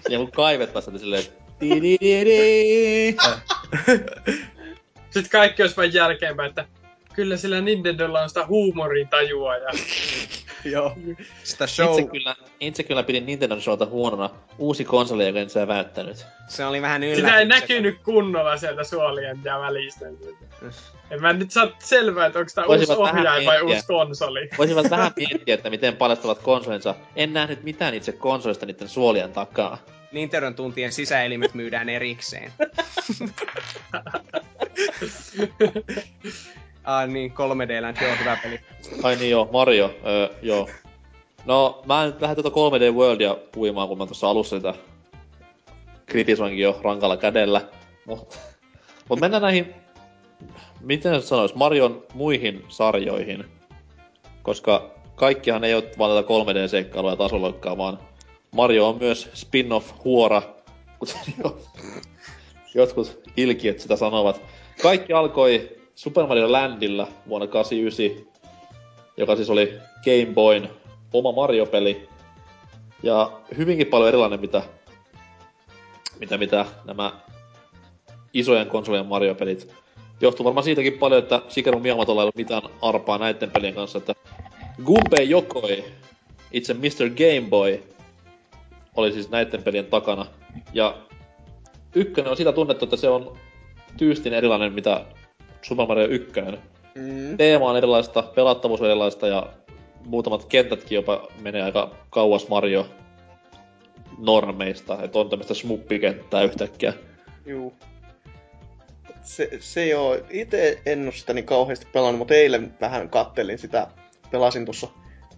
Siinä kun kaivettaisiin silleen, Tidididi. Sitten kaikki olisi vain jälkeenpäin, että kyllä sillä Nintendolla on sitä huumorintajua ja Joo. Sitä show, Itse kyllä, itse kyllä pidin Nintendo Showta huonona. Uusi konsoli, joka en sä väittänyt. se oli vähän sitä ei yllätys. näkynyt kunnolla sieltä suolien ja välistä. En mä nyt saa selvää, että onko tämä uusi ohjain vai uusi konsoli. Voisivat vähän miettiä, että miten paljastavat konsolinsa. En nähnyt mitään itse konsolista niiden suolien takaa. Nintendon tuntien sisäelimet myydään erikseen. ah niin, 3D Land, joo, hyvä peli. Ai niin joo, Mario, öö, joo. No, mä en lähde tuota 3D Worldia puimaan, kun mä tuossa alussa sitä kritisoinkin jo rankalla kädellä. Mutta mut mennään näihin, miten sanois, Marion muihin sarjoihin. Koska kaikkihan ei ole vaan tätä 3D-seikkailua ja tasoloikkaa, vaan Mario on myös spin-off huora, kuten jo jotkut ilkiöt sitä sanovat. Kaikki alkoi Super Mario Landilla vuonna 89, joka siis oli Game Boyn oma Mario-peli. Ja hyvinkin paljon erilainen, mitä, mitä, mitä nämä isojen konsolien Mario-pelit. Johtuu varmaan siitäkin paljon, että Shigeru Miyamotolla ei ollut mitään arpaa näiden pelien kanssa, että Gunpei Yokoi, itse Mr. Game Boy, oli siis näiden pelien takana. Ja ykkönen on siitä tunnettu, että se on tyystin erilainen mitä Super Mario 1. Mm. Teema on erilaista, pelattavuus on erilaista ja muutamat kentätkin jopa menee aika kauas Mario normeista, että on tämmöistä smuppikenttää yhtäkkiä. Juu. Se, se joo, itse en oo sitä niin kauheasti pelannut, mutta eilen vähän kattelin sitä, pelasin tuossa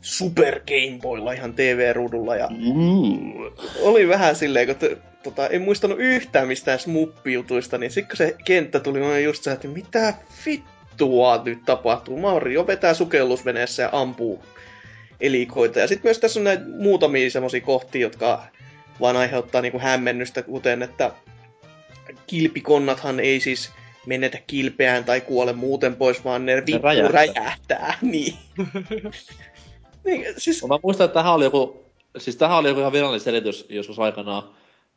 Super Game Boylla ihan TV-ruudulla ja oli vähän silleen, kun t- tota, en muistanut yhtään mistään smuppijutuista, niin sitten kun se kenttä tuli, niin oli just se, että mitä vittua nyt tapahtuu. Mario vetää sukellusveneessä ja ampuu elikoita. Ja sitten myös tässä on näitä muutamia semmoisia kohtia, jotka vaan aiheuttaa niinku hämmennystä, kuten että kilpikonnathan ei siis menetä kilpeään tai kuole muuten pois, vaan ne vittu räjähtää. räjähtää. Niin. Niin, siis Mä muistan, että tähän oli joku, siis tähän oli joku ihan virallinen selitys joskus aikanaan,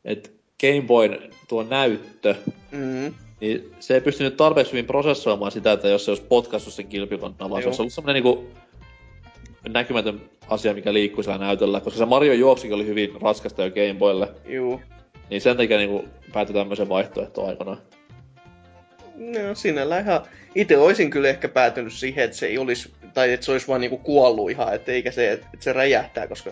että Game Boyn tuo näyttö, mm, niin se ei pystynyt tarpeeksi hyvin prosessoimaan sitä, että jos se olisi potkaissut sen kilpikonnan, vaan se Joo. olisi ollut semmoinen niinku näkymätön asia, mikä liikkui siellä näytöllä. Koska se Mario juoksikin oli hyvin raskasta jo Game Boylle, juu. niin sen takia niinku päätyi tämmöisen vaihtoehtoon aikanaan. No sinällään ihan... Itse olisin kyllä ehkä päätynyt siihen, että se ei olisi, tai että se olisi vaan niinku kuollut ihan, että eikä se, että se räjähtää, koska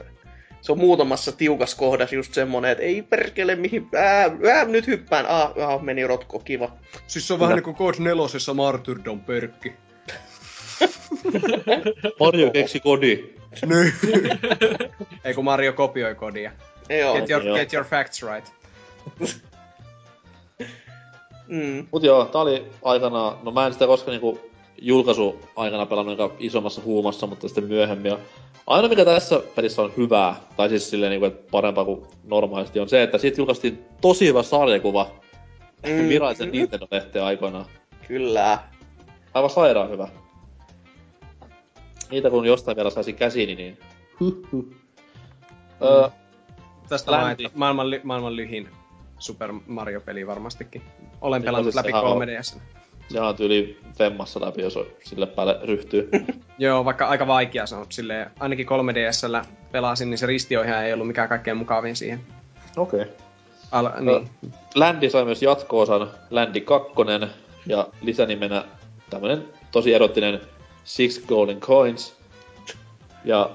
se on muutamassa tiukas kohdassa just semmonen, että ei perkele mihin, ää, ää nyt hyppään, ah, ah meni rotko, kiva. Siis se on vähän niinku Code 4 Martyrdom perkki. Mario keksi kodi. Nyt. Ei kun Mario kopioi kodia. Joo, Get your, joo. get your facts right. mm, Mut joo, tää oli aikanaan, no mä en sitä koskaan niinku julkaisu aikana pelannut aika isommassa huumassa, mutta sitten myöhemmin. Ja ainoa mikä tässä pelissä on hyvää, tai siis silleen niinku, että parempaa kuin normaalisti, on se, että siitä julkaistiin tosi hyvä sarjakuva mm. virallisen Nintendo-lehteen aikoinaan. kyllä. Aivan sairaan hyvä. Niitä kun jostain vielä saisi käsiini, niin... Huh, Öö, Tästä Länti. Maailman, ly- maailman lyhin Super Mario-peli varmastikin. Olen Niin, pelannut siis läpi sehän on- 3DS. sehän on tyyli femmassa läpi, jos on sille päälle ryhtyy. Joo, vaikka aika vaikea se on. Silleen, ainakin 3DSllä pelasin, niin se ristiohjaaja ei ollut mikään kaikkein mukavin siihen. Okei. Okay. Al- niin. Landi sai myös jatko-osan Landi 2 ja lisänimenä tämmönen tosi erottinen Six Golden Coins. Ja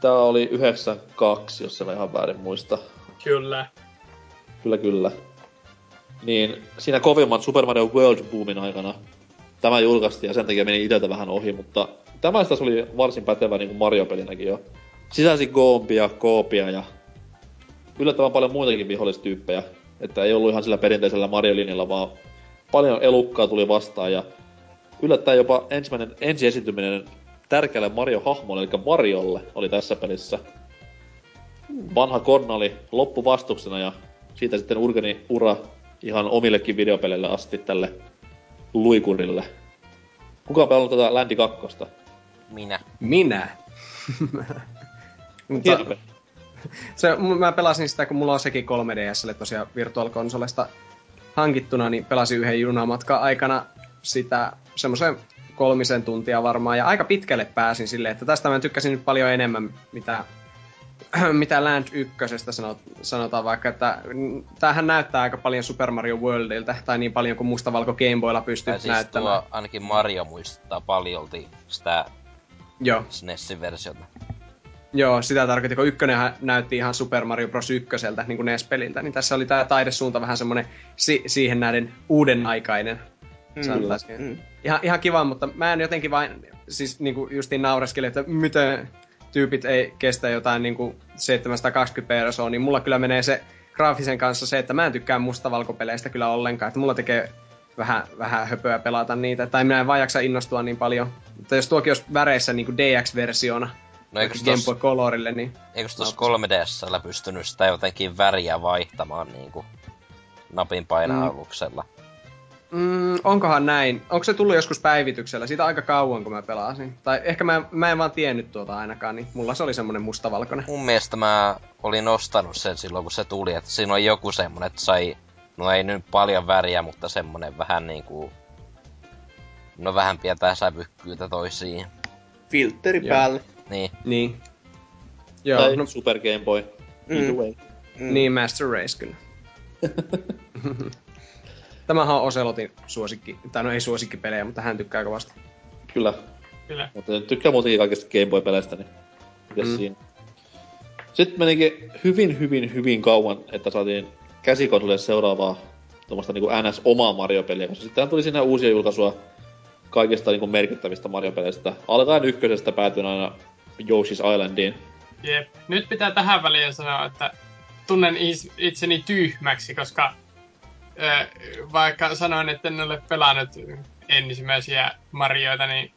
tää oli 92, jos en mä ihan väärin muista. Kyllä. Kyllä, kyllä. Niin siinä kovimman Super Mario World boomin aikana tämä julkaistiin ja sen takia meni iteltä vähän ohi, mutta tämä taas oli varsin pätevä niin kuin Mario-pelinäkin jo. Sisälsi Goompia, Koopia ja yllättävän paljon muitakin vihollistyyppejä. Että ei ollut ihan sillä perinteisellä Mario-linjalla, vaan paljon elukkaa tuli vastaan ja yllättäen jopa ensimmäinen ensiesiintyminen tärkeälle Mario-hahmolle, eli Mariolle, oli tässä pelissä. Vanha Konna oli loppuvastuksena ja siitä sitten urgeni ura ihan omillekin videopeleille asti tälle luikurille. Kuka on pelannut tätä Landi 2? Minä. Minä. Mutta se, mä pelasin sitä, kun mulla on sekin 3DSlle tosiaan Virtual Consolesta hankittuna, niin pelasin yhden junamatkan aikana sitä semmoisen kolmisen tuntia varmaan, ja aika pitkälle pääsin silleen, että tästä mä tykkäsin nyt paljon enemmän, mitä, mitä Land 1 sanot, sanotaan vaikka, että mm, tämähän näyttää aika paljon Super Mario Worldilta, tai niin paljon kuin mustavalko Game Boylla pystyy siis näyttämään. tuo ainakin Mario muistuttaa paljolti sitä Joo. SNESin versiota. Joo, sitä tarkoitin, kun ykkönenhän näytti ihan Super Mario Bros. ykköseltä, niin kuin NES-peliltä, niin tässä oli tämä taidesuunta vähän semmoinen si- siihen näiden uuden aikainen. sanotaisiin. mm. Ihan, ihan kiva, mutta mä en jotenkin vain, siis niinku justiin naureskelin, että miten tyypit ei kestä jotain niinku 720p persoa, niin mulla kyllä menee se graafisen kanssa se, että mä en tykkää mustavalkopeleistä kyllä ollenkaan, että mulla tekee vähän, vähän höpöä pelata niitä, tai minä en vaan jaksa innostua niin paljon. Mutta jos tuokin olisi väreissä niinku DX-versiona, No eikös Game Boy Colorille, niin eikös tos 3DSllä pystynyt sitä jotenkin väriä vaihtamaan niinku napin painalluksella. Mm, onkohan näin? Onko se tullut joskus päivityksellä? Siitä aika kauan, kun mä pelasin. Tai ehkä mä, mä en vaan tiennyt tuota ainakaan, niin mulla se oli semmonen mustavalkoinen. Mun mielestä mä olin ostanut sen silloin, kun se tuli, että siinä on joku semmonen, että sai, no ei nyt paljon väriä, mutta semmonen vähän niinku, no vähän pientä sävykkyyttä toisiin. Filtteri Joo. päälle. Niin, Niin. Joo, tai no, Super Game Boy. Mm. Mm. niin Master Race kyllä. Tämähän on Oselotin suosikki, tai no ei suosikkipelejä, mutta hän tykkää kovasti. Kyllä. Kyllä. Mutta tykkää muutenkin kaikista Game Boy-peleistä, niin Mm. siinä. Sitten menikin hyvin, hyvin, hyvin kauan, että saatiin käsikonsolille seuraavaa tuommoista niinku NS omaa Mario-peliä, koska sittenhän tuli siinä uusia julkaisua kaikista niinku merkittävistä Mario-peleistä. Alkaen ykkösestä päätyen aina Yoshi's Islandiin. Jep. Nyt pitää tähän väliin sanoa, että tunnen itseni tyhmäksi, koska vaikka sanoin, että en ole pelannut ensimmäisiä Marioita, niin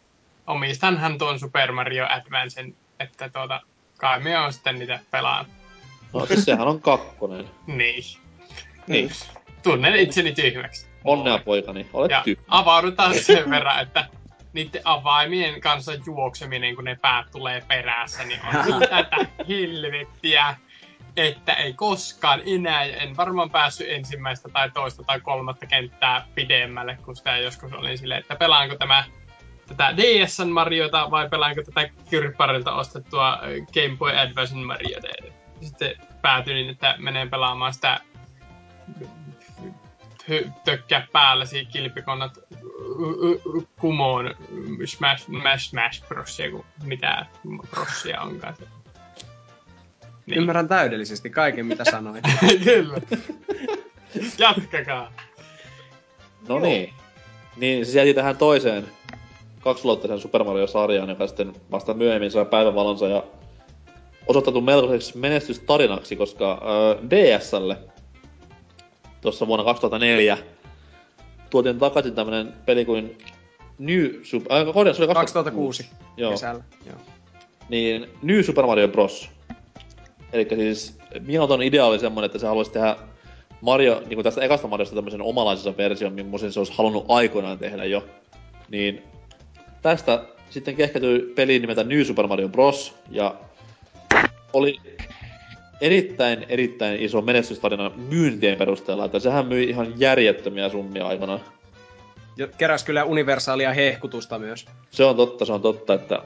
omistanhan tuon Super Mario Advancen, että tuota, kai me on sitten niitä pelaan. No siis sehän on kakkonen. Niin. Niin. Tunnen itseni tyhmäksi. Onnea poikani, olet Ja tyhmä. avaudutaan sen verran, että niiden avaimien kanssa juokseminen, kun ne päät tulee perässä, niin on tätä helvettiä, että ei koskaan enää, en varmaan päässyt ensimmäistä tai toista tai kolmatta kenttää pidemmälle, kun sitä joskus olin silleen, että pelaanko tämä tätä DSn Mariota vai pelaanko tätä kyrpparilta ostettua Game Boy Advance Mariota. Sitten päätyin, että menen pelaamaan sitä tökkää päälläsi kilpikonnat kumoon Smash, Smash, Smash Brosia, kun mitä Brosia onkaan. Niin. Ymmärrän täydellisesti kaiken, mitä sanoit. Kyllä. Jatkakaa. No niin. Niin, se jäi tähän toiseen kaksulotteisen Super Mario-sarjaan, joka sitten vasta myöhemmin sai päivävalonsa ja osoittautu melkoiseksi menestystarinaksi, koska äh, DSlle tuossa vuonna 2004 tuotiin takaisin tämmönen peli kuin New Super... Äh, korjaan, se oli 2006 Joo. kesällä. Joo. Niin New Super Mario Bros. Eli siis Miaton idea oli semmonen, että se haluaisi tehdä Mario, niin kuin tästä ekasta Mariosta tämmöisen omalaisensa version, millaisen se olisi halunnut aikoinaan tehdä jo. Niin tästä sitten kehketyi peli nimeltä New Super Mario Bros. Ja oli erittäin, erittäin iso menestystarina myyntien perusteella, että sehän myi ihan järjettömiä summia aikanaan. Ja keräs kyllä universaalia hehkutusta myös. Se on totta, se on totta, että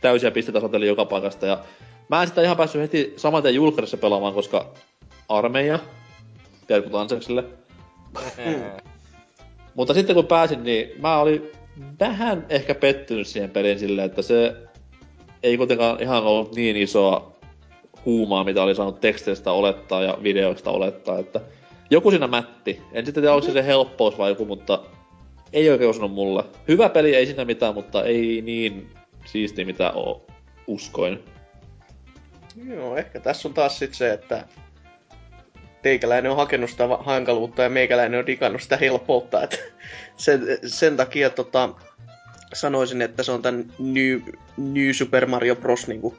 täysiä pisteitä sateli joka paikasta. Ja mä en sitä ihan päässyt heti saman tien julkkarissa pelaamaan, koska armeija, terkut Ansekselle. Mutta sitten kun pääsin, niin mä olin vähän ehkä pettynyt siihen peliin silleen, että se ei kuitenkaan ihan ollut niin isoa huumaa, mitä oli saanut teksteistä olettaa ja videoista olettaa, että joku siinä mätti. En sitten tiedä, onko se se helppous vai joku, mutta ei oikein osunut mulle. Hyvä peli, ei siinä mitään, mutta ei niin siisti, mitä o- uskoin. Joo, ehkä tässä on taas sit se, että teikäläinen on hakenut sitä hankaluutta ja meikäläinen on digannut sitä helppoutta. Että sen, sen takia tota, sanoisin, että se on tämän New, New Super Mario Bros. Niinku,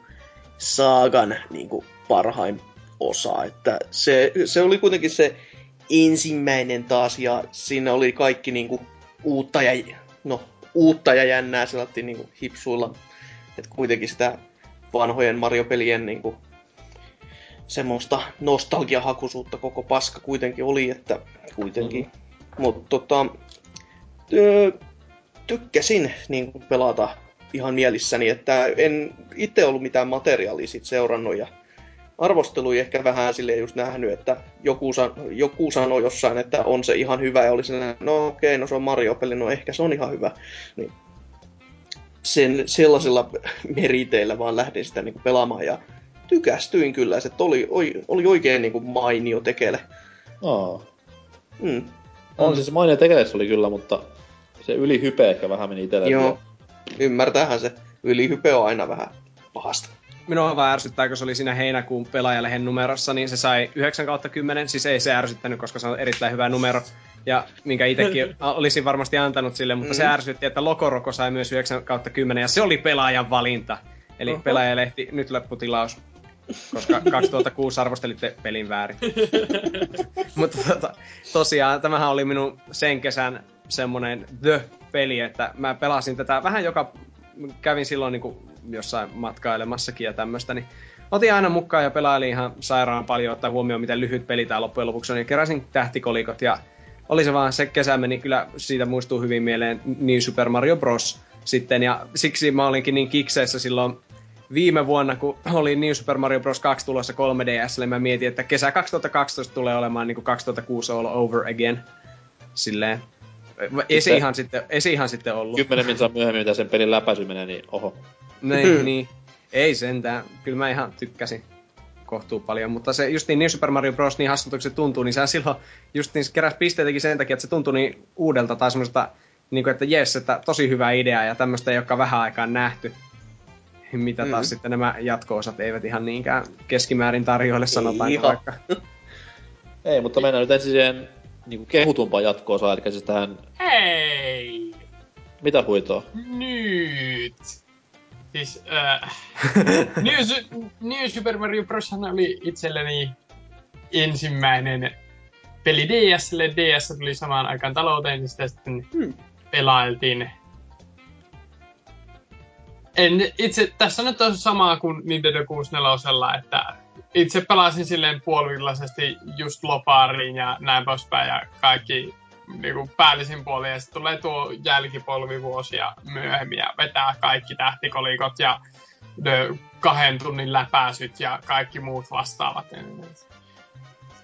saagan niinku, parhain osa. Että se, se oli kuitenkin se ensimmäinen taas ja siinä oli kaikki niinku, uutta ja, no, uutta ja jännää sellainen niinku, hipsuilla. Että kuitenkin sitä vanhojen Mario-pelien niinku, semmoista nostalgiahakuisuutta koko paska kuitenkin oli, että kuitenkin. Mm-hmm. Mutta tota, tykkäsin niin kuin pelata ihan mielissäni, että en itse ollut mitään materiaalia sit seurannut ja arvostelui ehkä vähän sille just nähnyt, että joku, san, joku sanoi jossain, että on se ihan hyvä ja oli sellainen, no okei, no se on Mario-peli, no ehkä se on ihan hyvä. Niin sen, sellaisilla meriteillä vaan lähdin sitä niin kuin pelaamaan ja tykästyin kyllä, se oli, oli, oikein niin kuin mainio tekele. Aa. Mm. On siis mainio tekeles oli kyllä, mutta se ylihype ehkä vähän meni itselle. Joo, ymmärtäähän se. Ylihype on aina vähän pahasta. Minua vaan ärsyttää, kun se oli siinä heinäkuun pelaajalehen numerossa, niin se sai 9 kautta 10. Siis ei se ärsyttänyt, koska se on erittäin hyvä numero. Ja minkä itsekin olisin varmasti antanut sille, mutta mm. se ärsytti, että Lokoroko sai myös 9 kautta 10 ja se oli pelaajan valinta. Eli Oho. pelaajalehti, nyt lopputilaus. koska 2006 arvostelitte pelin väärin. Mutta tota, tosiaan, tämähän oli minun sen kesän semmonen The-peli, että mä pelasin tätä vähän joka... Kävin silloin niin jossain matkailemassakin ja tämmöstä, niin otin aina mukaan ja pelailin ihan sairaan paljon, ottaa huomioon, miten lyhyt peli tää loppujen lopuksi on, ja keräsin tähtikolikot, ja oli se vaan, se kesä meni kyllä, siitä muistuu hyvin mieleen niin Super Mario Bros. sitten, ja siksi mä olinkin niin kikseissä silloin viime vuonna, kun oli New Super Mario Bros. 2 tulossa 3DS, mä mietin, että kesä 2012 tulee olemaan niin kuin 2006 all over again. Silleen. Esi ihan, sitten, esi ihan sitten ollut. Kymmenen minsaa myöhemmin, mitä sen pelin läpäisy menee, niin oho. Niin, niin. Ei sentään. Kyllä mä ihan tykkäsin kohtuu paljon, mutta se just niin New Super Mario Bros. niin hassulta se tuntuu, niin se silloin just niin se keräsi pisteitäkin sen takia, että se tuntui niin uudelta tai semmoista, niin kuin, että jes, että tosi hyvä idea ja tämmöistä ei olekaan vähän aikaan nähty. Mitä taas mm. sitten nämä jatko-osat eivät ihan niinkään keskimäärin tarjoille, sanotaan vaikka. ei, mutta mennään nyt ensin siihen niin kehutumpaan jatko-osaan, eli siis tähän... Hei! Mitä huitoa? Nyt! Siis, äh, New, New Super Mario Bros. oli itselleni ensimmäinen peli DSlle. DS tuli samaan aikaan talouteen, niin sitä sitten hmm. pelailtiin. En, itse, tässä nyt on samaa kuin Nintendo 64, että itse pelasin silleen puolivillaisesti just Lopariin ja näin poispäin ja kaikki niin kuin päällisin puoli ja sitten tulee tuo jälkipolvi vuosia myöhemmin ja vetää kaikki tähtikolikot ja ne kahden tunnin läpäisyt ja kaikki muut vastaavat.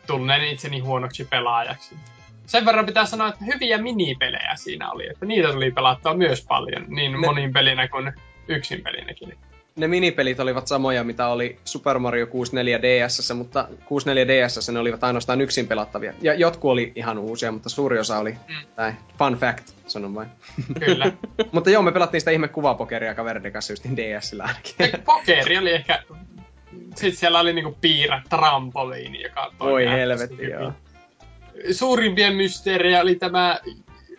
Tunnen itseni huonoksi pelaajaksi. Sen verran pitää sanoa, että hyviä minipelejä siinä oli, että niitä tuli pelattua myös paljon, niin ne... monin pelinä kuin yksin pelinäkin ne minipelit olivat samoja, mitä oli Super Mario 64 DS, mutta 64 DS ne olivat ainoastaan yksin pelattavia. Ja jotkut oli ihan uusia, mutta suuri osa oli, mm. tai fun fact, sanon vain. Kyllä. mutta joo, me pelattiin sitä ihme kuvapokeria kaveriden kanssa just DSillä ainakin. Pokeri oli ehkä... Sitten siellä oli niinku piirrä trampoliini, joka Voi helvetti, joo. Suurimpia mysteerejä oli tämä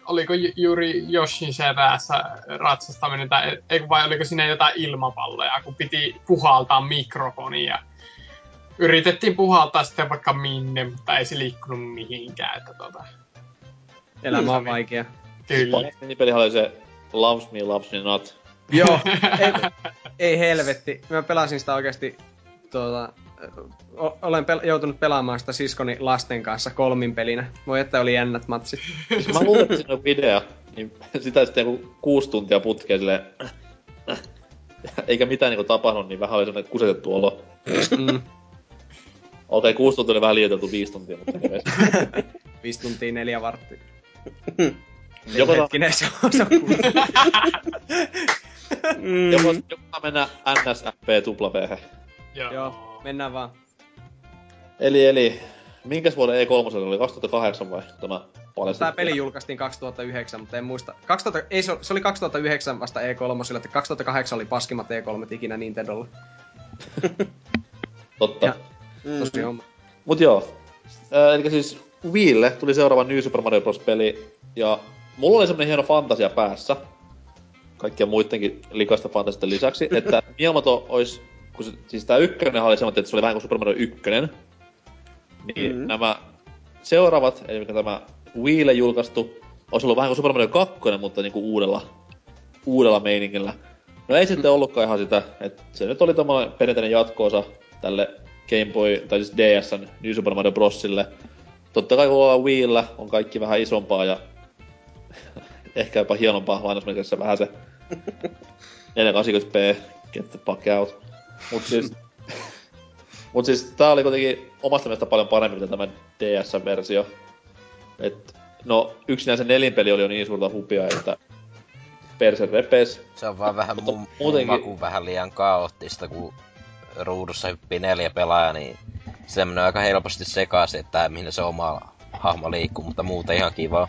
oliko juuri Joshin serässä ratsastaminen, tai ei, vai oliko siinä jotain ilmapalloja, kun piti puhaltaa mikrofoniin yritettiin puhaltaa sitten vaikka minne, mutta ei se liikkunut mihinkään. Että tota... Elämä on vaikea. Kyllä. Peli oli se Loves Me, Loves Me Not. Joo, ei, ei helvetti. Mä pelasin sitä oikeasti tuota, olen pel- joutunut pelaamaan sitä siskoni lasten kanssa kolmin pelinä. Voi että oli jännät matsit. Siis mä luulen, että siinä on video, niin sitä sitten joku kuusi tuntia putkeen silleen, eikä mitään niinku tapahtunut, niin vähän oli sellainen kusetettu olo. Mm. Okei, okay, kuusi tuntia oli vähän liioiteltu viisi tuntia, mutta Viisi tuntia neljä varttia. Joko hetkinen, se on, se on mm. Joko, joko mennä NSFP W. Joo. Joo. Mennään vaan. Eli, eli, minkäs vuoden E3 oli? 2008 vai tämä paljastettu? Tämä peli julkaistiin 2009, mutta en muista. 2000, ei, se, se oli 2009 vasta E3, että 2008 oli paskimmat E3 ikinä Nintendolla. Totta. Ja, tosi mm. homma. Mut joo. Äh, eli siis Wiille tuli seuraava New Super Mario Bros. peli, ja mulla oli semmonen hieno fantasia päässä, kaikkien muidenkin likaista fantasiasta lisäksi, että Miyamoto olisi kun se, siis tää ykkönen oli semmoinen, että se oli vähän kuin Super Mario 1, niin mm-hmm. nämä seuraavat, eli tämä Wiille julkaistu, olisi ollut vähän kuin Super Mario 2, mutta niinku uudella, uudella meiningillä. No ei sitten ollutkaan ihan sitä, että se nyt oli tommoinen perinteinen jatkoosa tälle Game Boy, tai siis DSn New Super Mario Brosille. Totta kai kun Wiillä on kaikki vähän isompaa ja ehkä jopa hienompaa lainausmerkissä vähän se 480p, get the fuck out. Mut siis, mut siis tää oli kuitenkin omasta mielestä paljon parempi kuin tämä DS-versio. Et, no yksinään se nelinpeli oli jo niin suurta hupia, että perse repes. Se on vaan vähän mun, muutenkin... mun maku vähän liian kaoottista, kun ruudussa hyppii neljä pelaajaa, niin se menee aika helposti sekaisin, että mihin se oma hahmo liikkuu, mutta muuten ihan kivaa.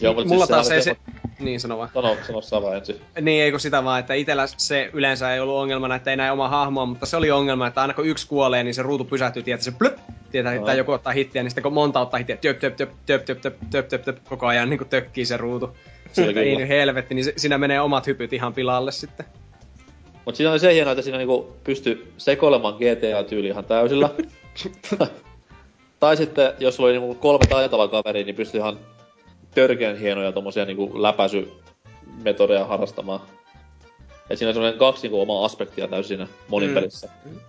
Joo, mutta Mulla siis taas ei se, niin sano vaan. Sano, sano Sava ensin. Niin, eikö sitä vaan, että itellä se yleensä ei ollut ongelmana, että ei näe omaa hahmoa, mutta se oli ongelma, että aina kun yksi kuolee, niin se ruutu pysähtyy, tietää se plöp, tietää, että joku ottaa hittiä, niin sitten kun monta ottaa hittiä, töp, töp, töp, töp, töp, töp, töp, töp, töp, koko ajan niin kuin tökkii se ruutu. Se ei nyt helvetti, niin se, siinä menee omat hypyt ihan pilalle sitten. Mut siinä oli se hienoa, että siinä niinku pystyi sekoilemaan GTA-tyyli ihan täysillä. tai sitten, jos oli niinku kolme taitavaa kaveria, niin pystyi ihan törkeän hienoja tommosia niinku läpäisymetodeja harrastamaan. Et siinä on semmoinen kaksi niinku omaa aspektia täysin siinä monipelissä. Mm.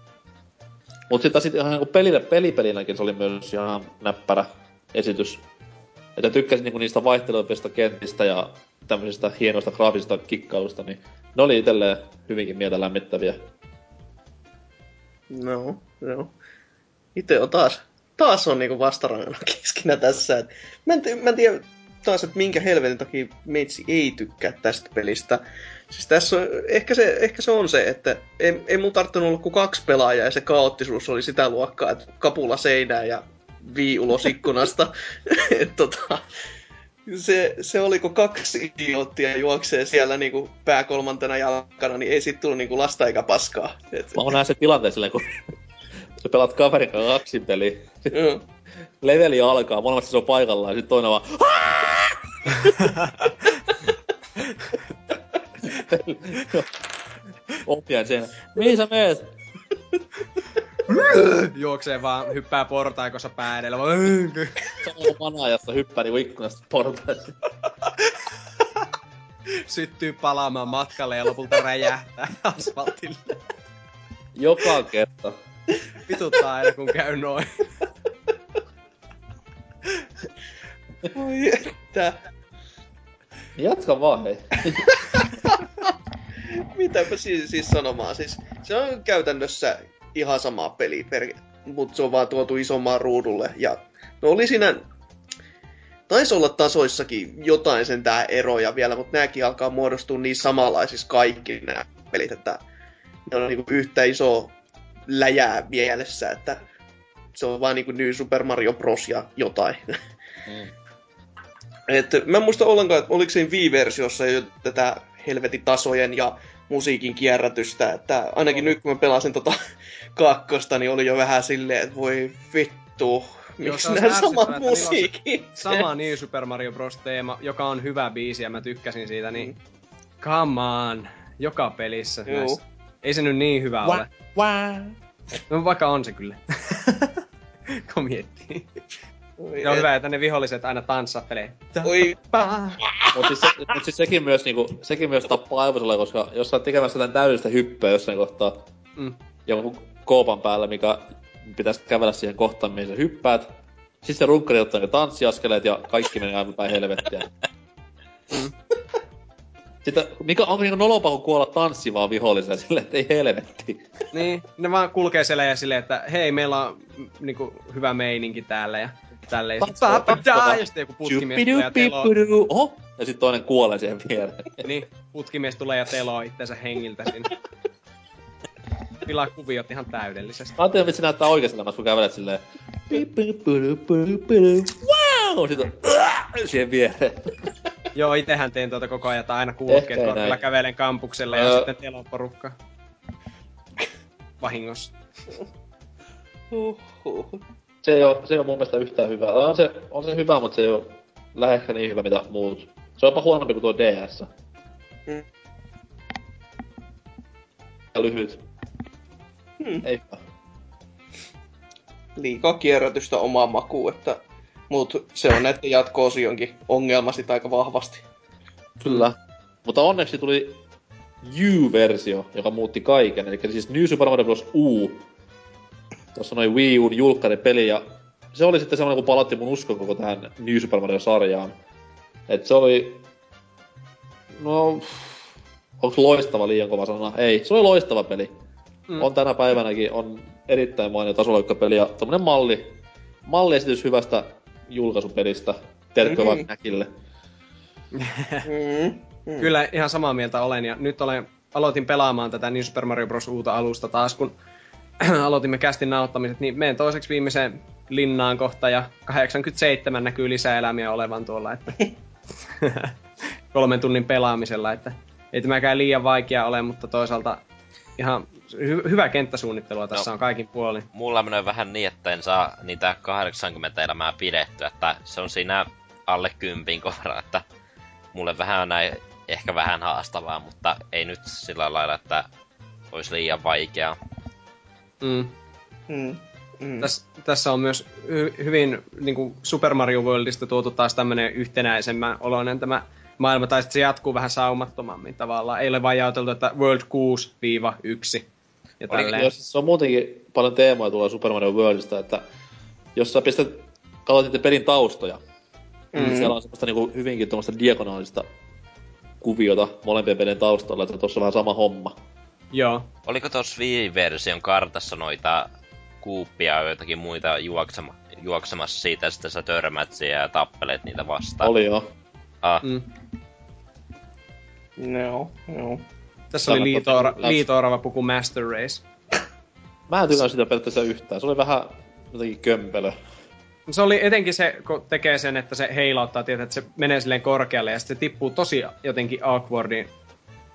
Mut sitten sit ihan niinku pelille, pelipelinäkin se oli myös ihan näppärä esitys. Että tykkäsin niinku niistä vaihtelevista kentistä ja tämmöisistä hienoista graafisista kikkailusta, niin ne oli itselleen hyvinkin mieltä lämmittäviä. No, no. Itse on taas, taas on niinku vastarangana keskinä tässä. Et mä, en, mä en tiedä taas, että minkä helvetin takia meitsi ei tykkää tästä pelistä. Siis tässä on, ehkä se, ehkä se on se, että ei, ei mun tarttunut olla kuin kaksi pelaajaa ja se kaoottisuus oli sitä luokkaa, että kapula seinää ja vii ulos ikkunasta. et, tota, se, se oli, kun kaksi idioottia juoksee siellä niinku pääkolmantena jalkana, niin ei sit tullut niinku lasta eikä paskaa. Et... Mä oon se tilanteen silleen, kun sä pelaat kaverin kanssa kaksin peli. Leveli alkaa, molemmat se on paikallaan ja sit toinen vaan Ohjaan sen. Mihin sä meet? Juoksee vaan, hyppää portaikossa pää edellä. Samalla manaajassa hyppää niinku ikkunasta portaissa. Syttyy palaamaan matkalle ja lopulta räjähtää asfaltille. Joka kerta. Vituttaa aina kun käy noin. Oi että. Jatka vaan hei. Mitäpä siis, siis sanomaan. Siis, se on käytännössä ihan sama peli, per, mutta se on vaan tuotu isommaan ruudulle. Ja no oli siinä, taisi olla tasoissakin jotain sen tää eroja vielä, mutta nämäkin alkaa muodostua niin samanlaisissa kaikki nämä pelit, että ne on niinku yhtä iso läjää mielessä, että se on vaan niinku New Super Mario Bros. ja jotain. Mm. Et, mä en muista ollenkaan, että oliko siinä Wii-versiossa jo tätä helvetin tasojen ja musiikin kierrätystä, että ainakin nyt kun mä pelasin tota kakkosta, niin oli jo vähän silleen, että voi vittu, miksi nämä samat musiikit? Sama New Super Mario Bros. teema, joka on hyvä biisi ja mä tykkäsin siitä, niin mm. come on, joka pelissä. Ei se nyt niin hyvä Wah, ole. Wah. No vaikka on se kyllä. kun miettii. Oi, on hyvä, että ne viholliset aina tanssahtelee. Oi. Mut siis, se, mut siis sekin myös, niinku, sekin myös tappaa aivosulle, koska jos sä oot tekemässä jotain täydellistä hyppyä jossain kohtaa, mm. jonkun koopan päällä, mikä pitäisi kävellä siihen kohtaan, mihin sä hyppäät, sitten se runkkari ottaa ne tanssiaskeleet ja kaikki menee aivan päin helvettiä. Mm. Sitten, mikä, onko niinku nolopa, kun kuolla tanssivaa viholliselle silleen, että ei helvetti. Niin, ne vaan kulkee siellä ja silleen, että hei, meillä on niinku hyvä meininki täällä ja tälleen. Ja sitten joku putkimies tulee ja teloo. Oho! Ja sitten toinen kuolee siihen viereen. niin, putkimies tulee ja teloo itsensä hengiltä sinne. Pilaa kuviot ihan täydellisesti. Mä ajattelin, että se näyttää oikeassa elämässä, kun kävelet silleen... Wow! Sitten siihen viereen. Joo, itehän teen tuota koko ajan, aina kuulokkeet korvilla kävelen kampukselle ja sitten telon porukka. Vahingossa. Se ei, ole, se ei ole mun mielestä yhtään hyvää. On se, on se hyvä, mutta se ei ole läheskään niin hyvä mitä muut. Se on jopa huonompi kuin tuo DS. Mm. Ja lyhyt. Hmm. Ei Liikaa kierrätystä omaa makuun, että mut se on näiden jatko-osionkin ongelma sit aika vahvasti. Kyllä. Mutta onneksi tuli U-versio, joka muutti kaiken. Eli siis New Super Mario Bros. U Tuossa noin Wii U'n peli ja se oli sitten semmoinen, kun palatti mun uskon koko tähän New Super Mario-sarjaan. Et se oli... No... Onko loistava liian kova sana? Ei, se oli loistava peli. Mm. On tänä päivänäkin, on erittäin mainio tasoloikkapeli ja tommonen malli, malliesitys hyvästä julkaisupelistä. Terkko mm-hmm. näkille. mm-hmm. Kyllä ihan samaa mieltä olen ja nyt olen, aloitin pelaamaan tätä New Super Mario Bros. uuta alusta taas, kun aloitimme kästin nauttamiset, niin menen toiseksi viimeiseen linnaan kohta ja 87 näkyy lisäelämiä olevan tuolla, että kolmen tunnin pelaamisella, että ei tämäkään liian vaikea ole, mutta toisaalta ihan hy- hyvä kenttäsuunnittelua tässä no, on kaikin puolin. Mulla menee vähän niin, että en saa niitä 80 elämää pidettyä, että se on siinä alle kympin kohdalla, että mulle vähän näin ehkä vähän haastavaa, mutta ei nyt sillä lailla, että olisi liian vaikeaa. Mm. Mm. Mm. Täs, tässä on myös hy- hyvin niin kuin Super Mario Worldista tuotu taas tämmönen yhtenäisemmän oloinen tämä maailma, tai sitten se jatkuu vähän saumattomammin tavallaan. Ei ole vain jaoteltu, että World 6-1 ja Oli, tälleen. jos, se on muutenkin paljon teemoja tulee Super Mario Worldista, että jos sä pistät, katsot pelin taustoja, mm. Mm. siellä on semmoista niinku hyvinkin tuommoista diagonaalista kuviota molempien pelien taustalla, että tuossa on vähän sama homma. Joo. Oliko tuossa Wii-version kartassa noita kuuppia ja joitakin muita juoksema, juoksemassa siitä, ja sitten sä törmät siihen ja tappelet niitä vastaan? Oli joo. Ah, Mm. Joo, joo. Tässä oli liito-ora- liito-orava puku Master Race. Mä en tykännyt sitä periaatteessa yhtään. Se oli vähän jotenkin kömpelö. Se oli etenkin se, kun tekee sen, että se heilauttaa, tietää, että se menee silleen korkealle ja sitten se tippuu tosi jotenkin awkwardin,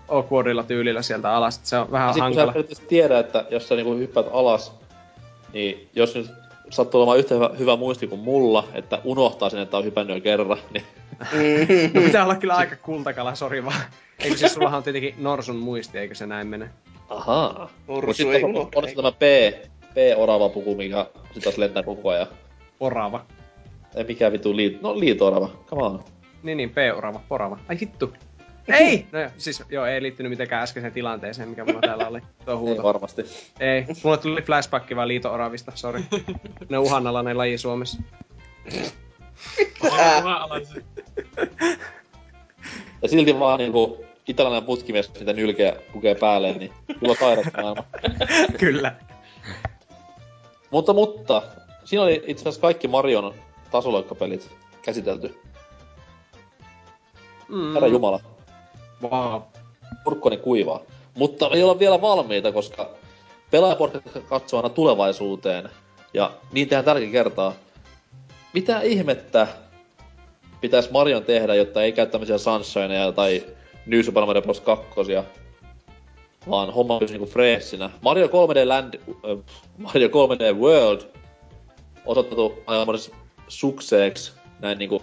awkwardilla tyylillä sieltä alas. Se on vähän Ja sit kun sä tiedä, että jos sä niinku hyppäät alas, niin jos nyt sattuu olemaan yhtä hyvä, hyvä muisti kuin mulla, että unohtaa sen, että on hypännyt jo kerran, niin No pitää olla kyllä aika kultakala, sori vaan. Eikö siis sullahan on tietenkin Norsun muisti, eikö se näin mene? ahaa. Norsu ei on, unohda, on, on tämä P, P-orava puku, mikä sit taas lentää koko ajan. Orava. Ei mikään vitu liit... No liito-orava, come on. Niin niin, P-orava, porava. Ai hittu. Ei! No joo, siis joo, ei liittynyt mitenkään äskeiseen tilanteeseen, mikä mulla täällä oli. Tuo Ei huuto. varmasti. Ei, mulle tuli flashback vaan liito-oravista, sori. Ne uhanalainen laji Suomessa. Ja silti vaan niinku italialainen putkimies sitä nylkeä pukee päälleen, niin kyllä sairas maailma. Kyllä. Mutta, mutta, siinä oli itse asiassa kaikki Marion tasoloikkapelit käsitelty. Mm. Herra Jumala, Wow. kurkkoni kuivaa. Mutta ei olla vielä valmiita, koska pelaajaportit katsoo aina tulevaisuuteen. Ja niin tehdään tälläkin kertaa. Mitä ihmettä pitäisi Marion tehdä, jotta ei käy tämmöisiä Sunshineja tai New Super Mario Bros. 2, vaan homma pysyisi niinku freessinä. Mario 3D Land, äh, Mario 3D World osoitettu aivan sukseeksi näin niinku,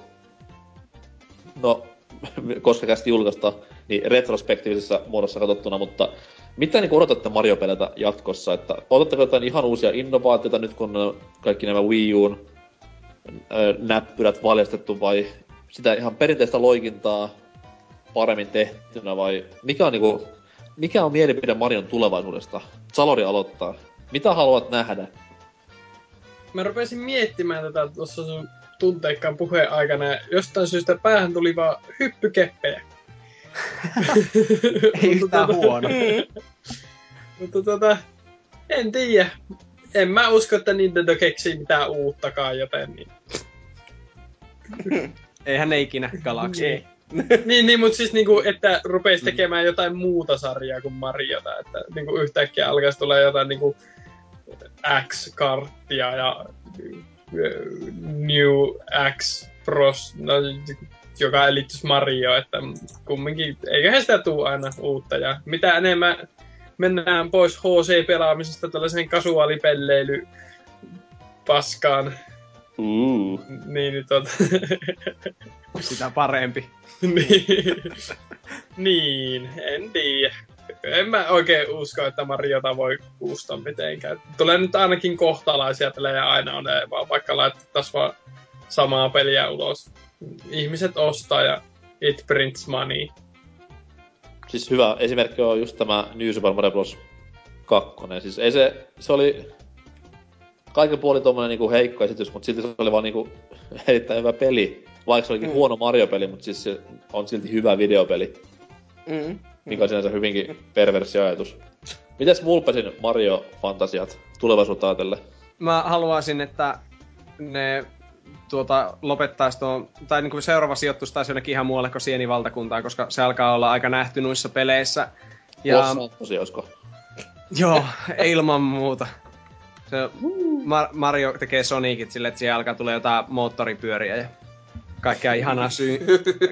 no, koska kästi julkaista, niin retrospektiivisessa muodossa katsottuna, mutta mitä niin odotatte Mario-peleiltä jatkossa? Että odotatteko jotain ihan uusia innovaatioita nyt, kun kaikki nämä Wii Uun näppyrät valjastettu, vai sitä ihan perinteistä loikintaa paremmin tehtynä, vai mikä on, niinku, mikä on mielipide Marion tulevaisuudesta? Salori aloittaa. Mitä haluat nähdä? Mä rupesin miettimään tätä tuossa sun tunteikkaan puheen aikana ja jostain syystä päähän tuli vaan hyppykeppejä. Ei yhtään Mutta huono. Mutta tota, en tiedä. En mä usko, että Nintendo keksii mitään uuttakaan, joten niin. Eihän ne ikinä galaksi. Niin. niin, niin mutta siis niinku, että rupeisi tekemään jotain muuta sarjaa kuin Mariota. Että niinku yhtäkkiä alkaisi tulla jotain niinku X-karttia ja New X Pros, no, joka liittyisi Mario, että kumminkin, eiköhän sitä tuu aina uutta. Ja mitä enemmän mennään pois HC-pelaamisesta tällaiseen kasuaalipelleily paskaan, Uh. niin, niin tota, Sitä parempi. niin, niin, en tiedä. En mä oikein usko, että Mariota voi kuusta mitenkään. Tulee nyt ainakin kohtalaisia pelejä aina on, vaan vaikka laitettaisiin vaan samaa peliä ulos. Ihmiset ostaa ja it prints money. Siis hyvä esimerkki on just tämä New Super Mario Bros. 2. Siis ei se, se oli kaiken puolin tommonen niinku heikko esitys, mutta silti se oli vaan niinku erittäin hyvä peli. Vaikka se olikin mm. huono Mario-peli, mutta siis se on silti hyvä videopeli, Mm. mikä on sinänsä hyvinkin perversi ajatus. Mites Vulpesin Mario-fantasiat tulevaisuutta ajatellen? Mä haluaisin, että ne tuota, lopettaisi tuon, tai niin kuin seuraava sijoitus taisi jonnekin ihan muualle kuin Sienivaltakuntaan, koska se alkaa olla aika nähty noissa peleissä. Ja... Santosi, olisiko? Joo, ilman muuta. Se Mar- Mario tekee Sonicit silleen, että siihen alkaa tulla jotain moottoripyöriä ja kaikkea ihanaa, sy-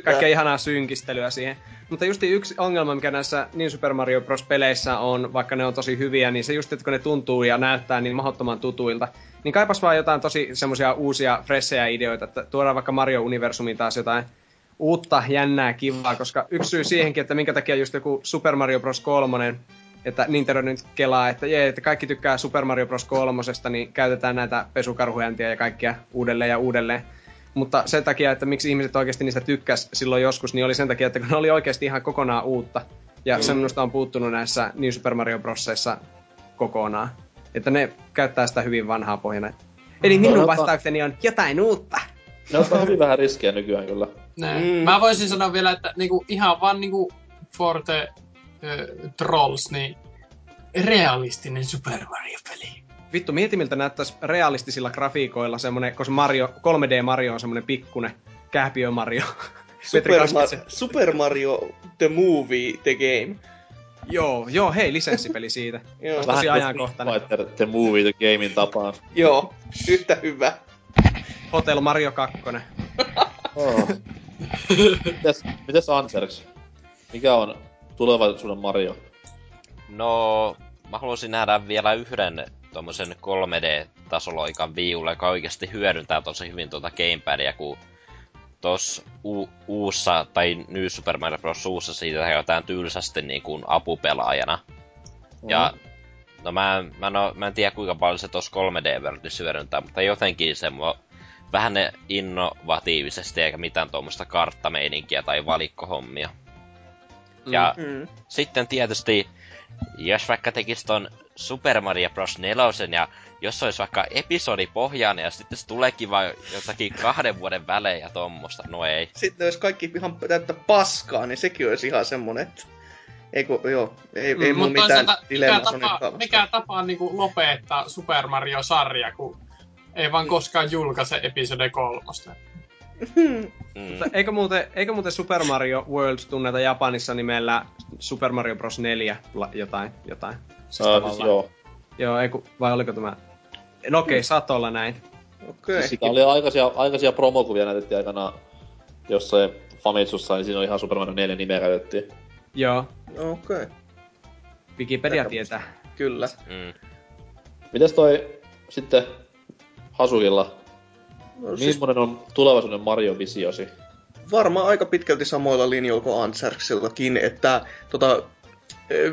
kaikkea ihanaa synkistelyä siihen. Mutta just yksi ongelma, mikä näissä New Super Mario Bros. peleissä on, vaikka ne on tosi hyviä, niin se just, että kun ne tuntuu ja näyttää niin mahdottoman tutuilta, niin kaipas vaan jotain tosi semmoisia uusia, fressejä ideoita, että tuodaan vaikka Mario-universumiin taas jotain uutta, jännää, kivaa, koska yksi syy siihenkin, että minkä takia just joku Super Mario Bros. 3 että Nintendo nyt kelaa, että jee, että kaikki tykkää Super Mario Bros. 3, niin käytetään näitä pesukarhuäntiä ja kaikkia uudelleen ja uudelleen. Mutta sen takia, että miksi ihmiset oikeasti niistä tykkäs silloin joskus, niin oli sen takia, että kun ne oli oikeasti ihan kokonaan uutta. Ja mm. se minusta on puuttunut näissä New Super Mario Brosseissa kokonaan. Että ne käyttää sitä hyvin vanhaa pohjana. Eli minun no, vastaukseni on jotain uutta. Ne ottaa hyvin vähän riskiä nykyään kyllä. Mm. Mä voisin sanoa vielä, että niinku, ihan vaan niinku Forte äh, Trolls, niin realistinen Super Mario-peli. Vittu, mieti miltä näyttäisi realistisilla grafiikoilla semmonen, koska Mario, 3D Mario on semmonen pikkune kääpiö Mario. Super, Mar- Super Mario The Movie The Game. Joo, joo, hei, lisenssipeli siitä. joo. Tosi ajankohtainen. Fighter The Movie The Gamein tapaan. joo, yhtä hyvä. Hotel Mario 2. oh. mites, mites Anserks? Mikä on tulevaisuuden Mario? No, mä haluaisin nähdä vielä yhden tuommoisen 3D-tasoloikan viulle, joka oikeasti hyödyntää tosi hyvin tuota gamepadia, kun tuossa u- uussa, tai New Super Mario Bros. uussa siitä käytetään tylsästi niin kuin apupelaajana. Mm. Ja no mä, mä, no, mä en tiedä kuinka paljon se tuossa 3D-versiossa hyödyntää, mutta jotenkin se mua vähän innovatiivisesti eikä mitään tuommoista karttameininkiä tai valikkohommia. Ja mm. sitten tietysti, jos vaikka tekisi ton Super Mario Bros. 4 ja jos olisi vaikka episodipohjainen ja sitten se tuleekin vain jotakin kahden vuoden välein ja tommosta, no ei. Sitten jos kaikki ihan täyttä paskaa, niin sekin olisi ihan semmonen, että ei, kun, joo, ei, mm, ei mun mitään mikä tapa, mikä tapa niin kuin lopettaa Super Mario-sarja, kun ei vaan koskaan julkaise episode kolmosta. Mm. eikö, muuten, eikö muuten Super Mario World tunneta Japanissa nimellä Super Mario Bros. 4 jotain? jotain? Siis siis joo. Joo, eiku, vai oliko tämä... No okei, okay, Satolla näin. Okei. Okay. Sitä oli aikaisia, aikaisia promokuvia näytettiin aikana jossain Famitsussa, niin siinä oli ihan Super Mario 4 nimeä käytettiin. Joo. Okei. Okay. Wikipedia tietää. Kyllä. Mm. Mites toi sitten Hasuilla No, siis... Millainen on tulevaisuuden Mario-visiosi? Varmaan aika pitkälti samoilla linjoilla kuin Anserksiltakin, että tota,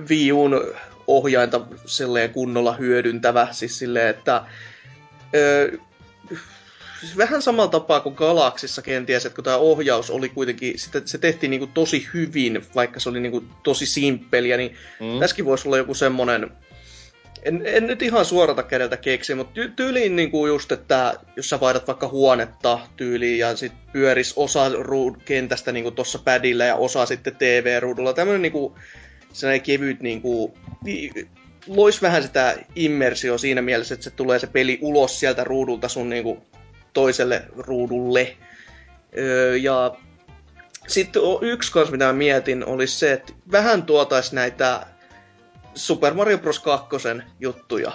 Viun ohjainta silleen kunnolla hyödyntävä, siis silleen, että ö, siis vähän samalla tapaa kuin Galaksissa kenties, että kun tämä ohjaus oli kuitenkin, sitä, se tehtiin niinku tosi hyvin, vaikka se oli niinku tosi simppeliä, niin mm. tässäkin voisi olla joku semmonen en, en nyt ihan suorata kädeltä keksi, mutta ty- tyyliin niin kuin just, että jos sä vaihdat vaikka huonetta tyyliin ja sit pyöris osa ruud- kentästä niin tuossa padilla ja osa sitten TV-ruudulla. Tämmöinen niin kuin, kevyt niin kuin, lois vähän sitä immersio siinä mielessä, että se tulee se peli ulos sieltä ruudulta sun niin kuin, toiselle ruudulle. Öö, ja sitten yksi kanssa, mitä mietin, oli se, että vähän tuotais näitä Super Mario Bros. 2 juttuja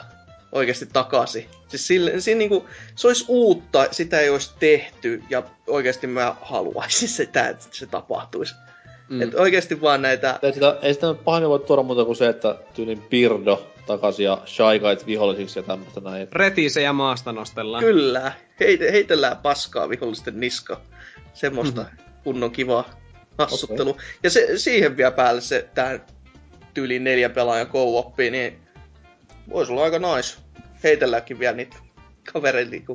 oikeasti takaisin. Siis sille, siinä niinku, se olisi uutta, sitä ei olisi tehty, ja oikeasti mä haluaisin sitä, että se tapahtuisi. Mm. Et oikeasti vaan näitä... Ei sitä, ei sitä pahemmin voi tuoda muuta kuin se, että tyylin Pirdo takaisin ja Shy Guys vihollisiksi ja tämmöistä näin. Retiisejä maasta nostellaan. Kyllä, Heit, heitellään paskaa vihollisten niska. Semmoista mm. kunnon kivaa hassuttelu. Okay. Ja se, siihen vielä päälle se tää tyyliin neljä pelaajan co niin voisi olla aika nice heitelläkin vielä niitä kavereita. Niin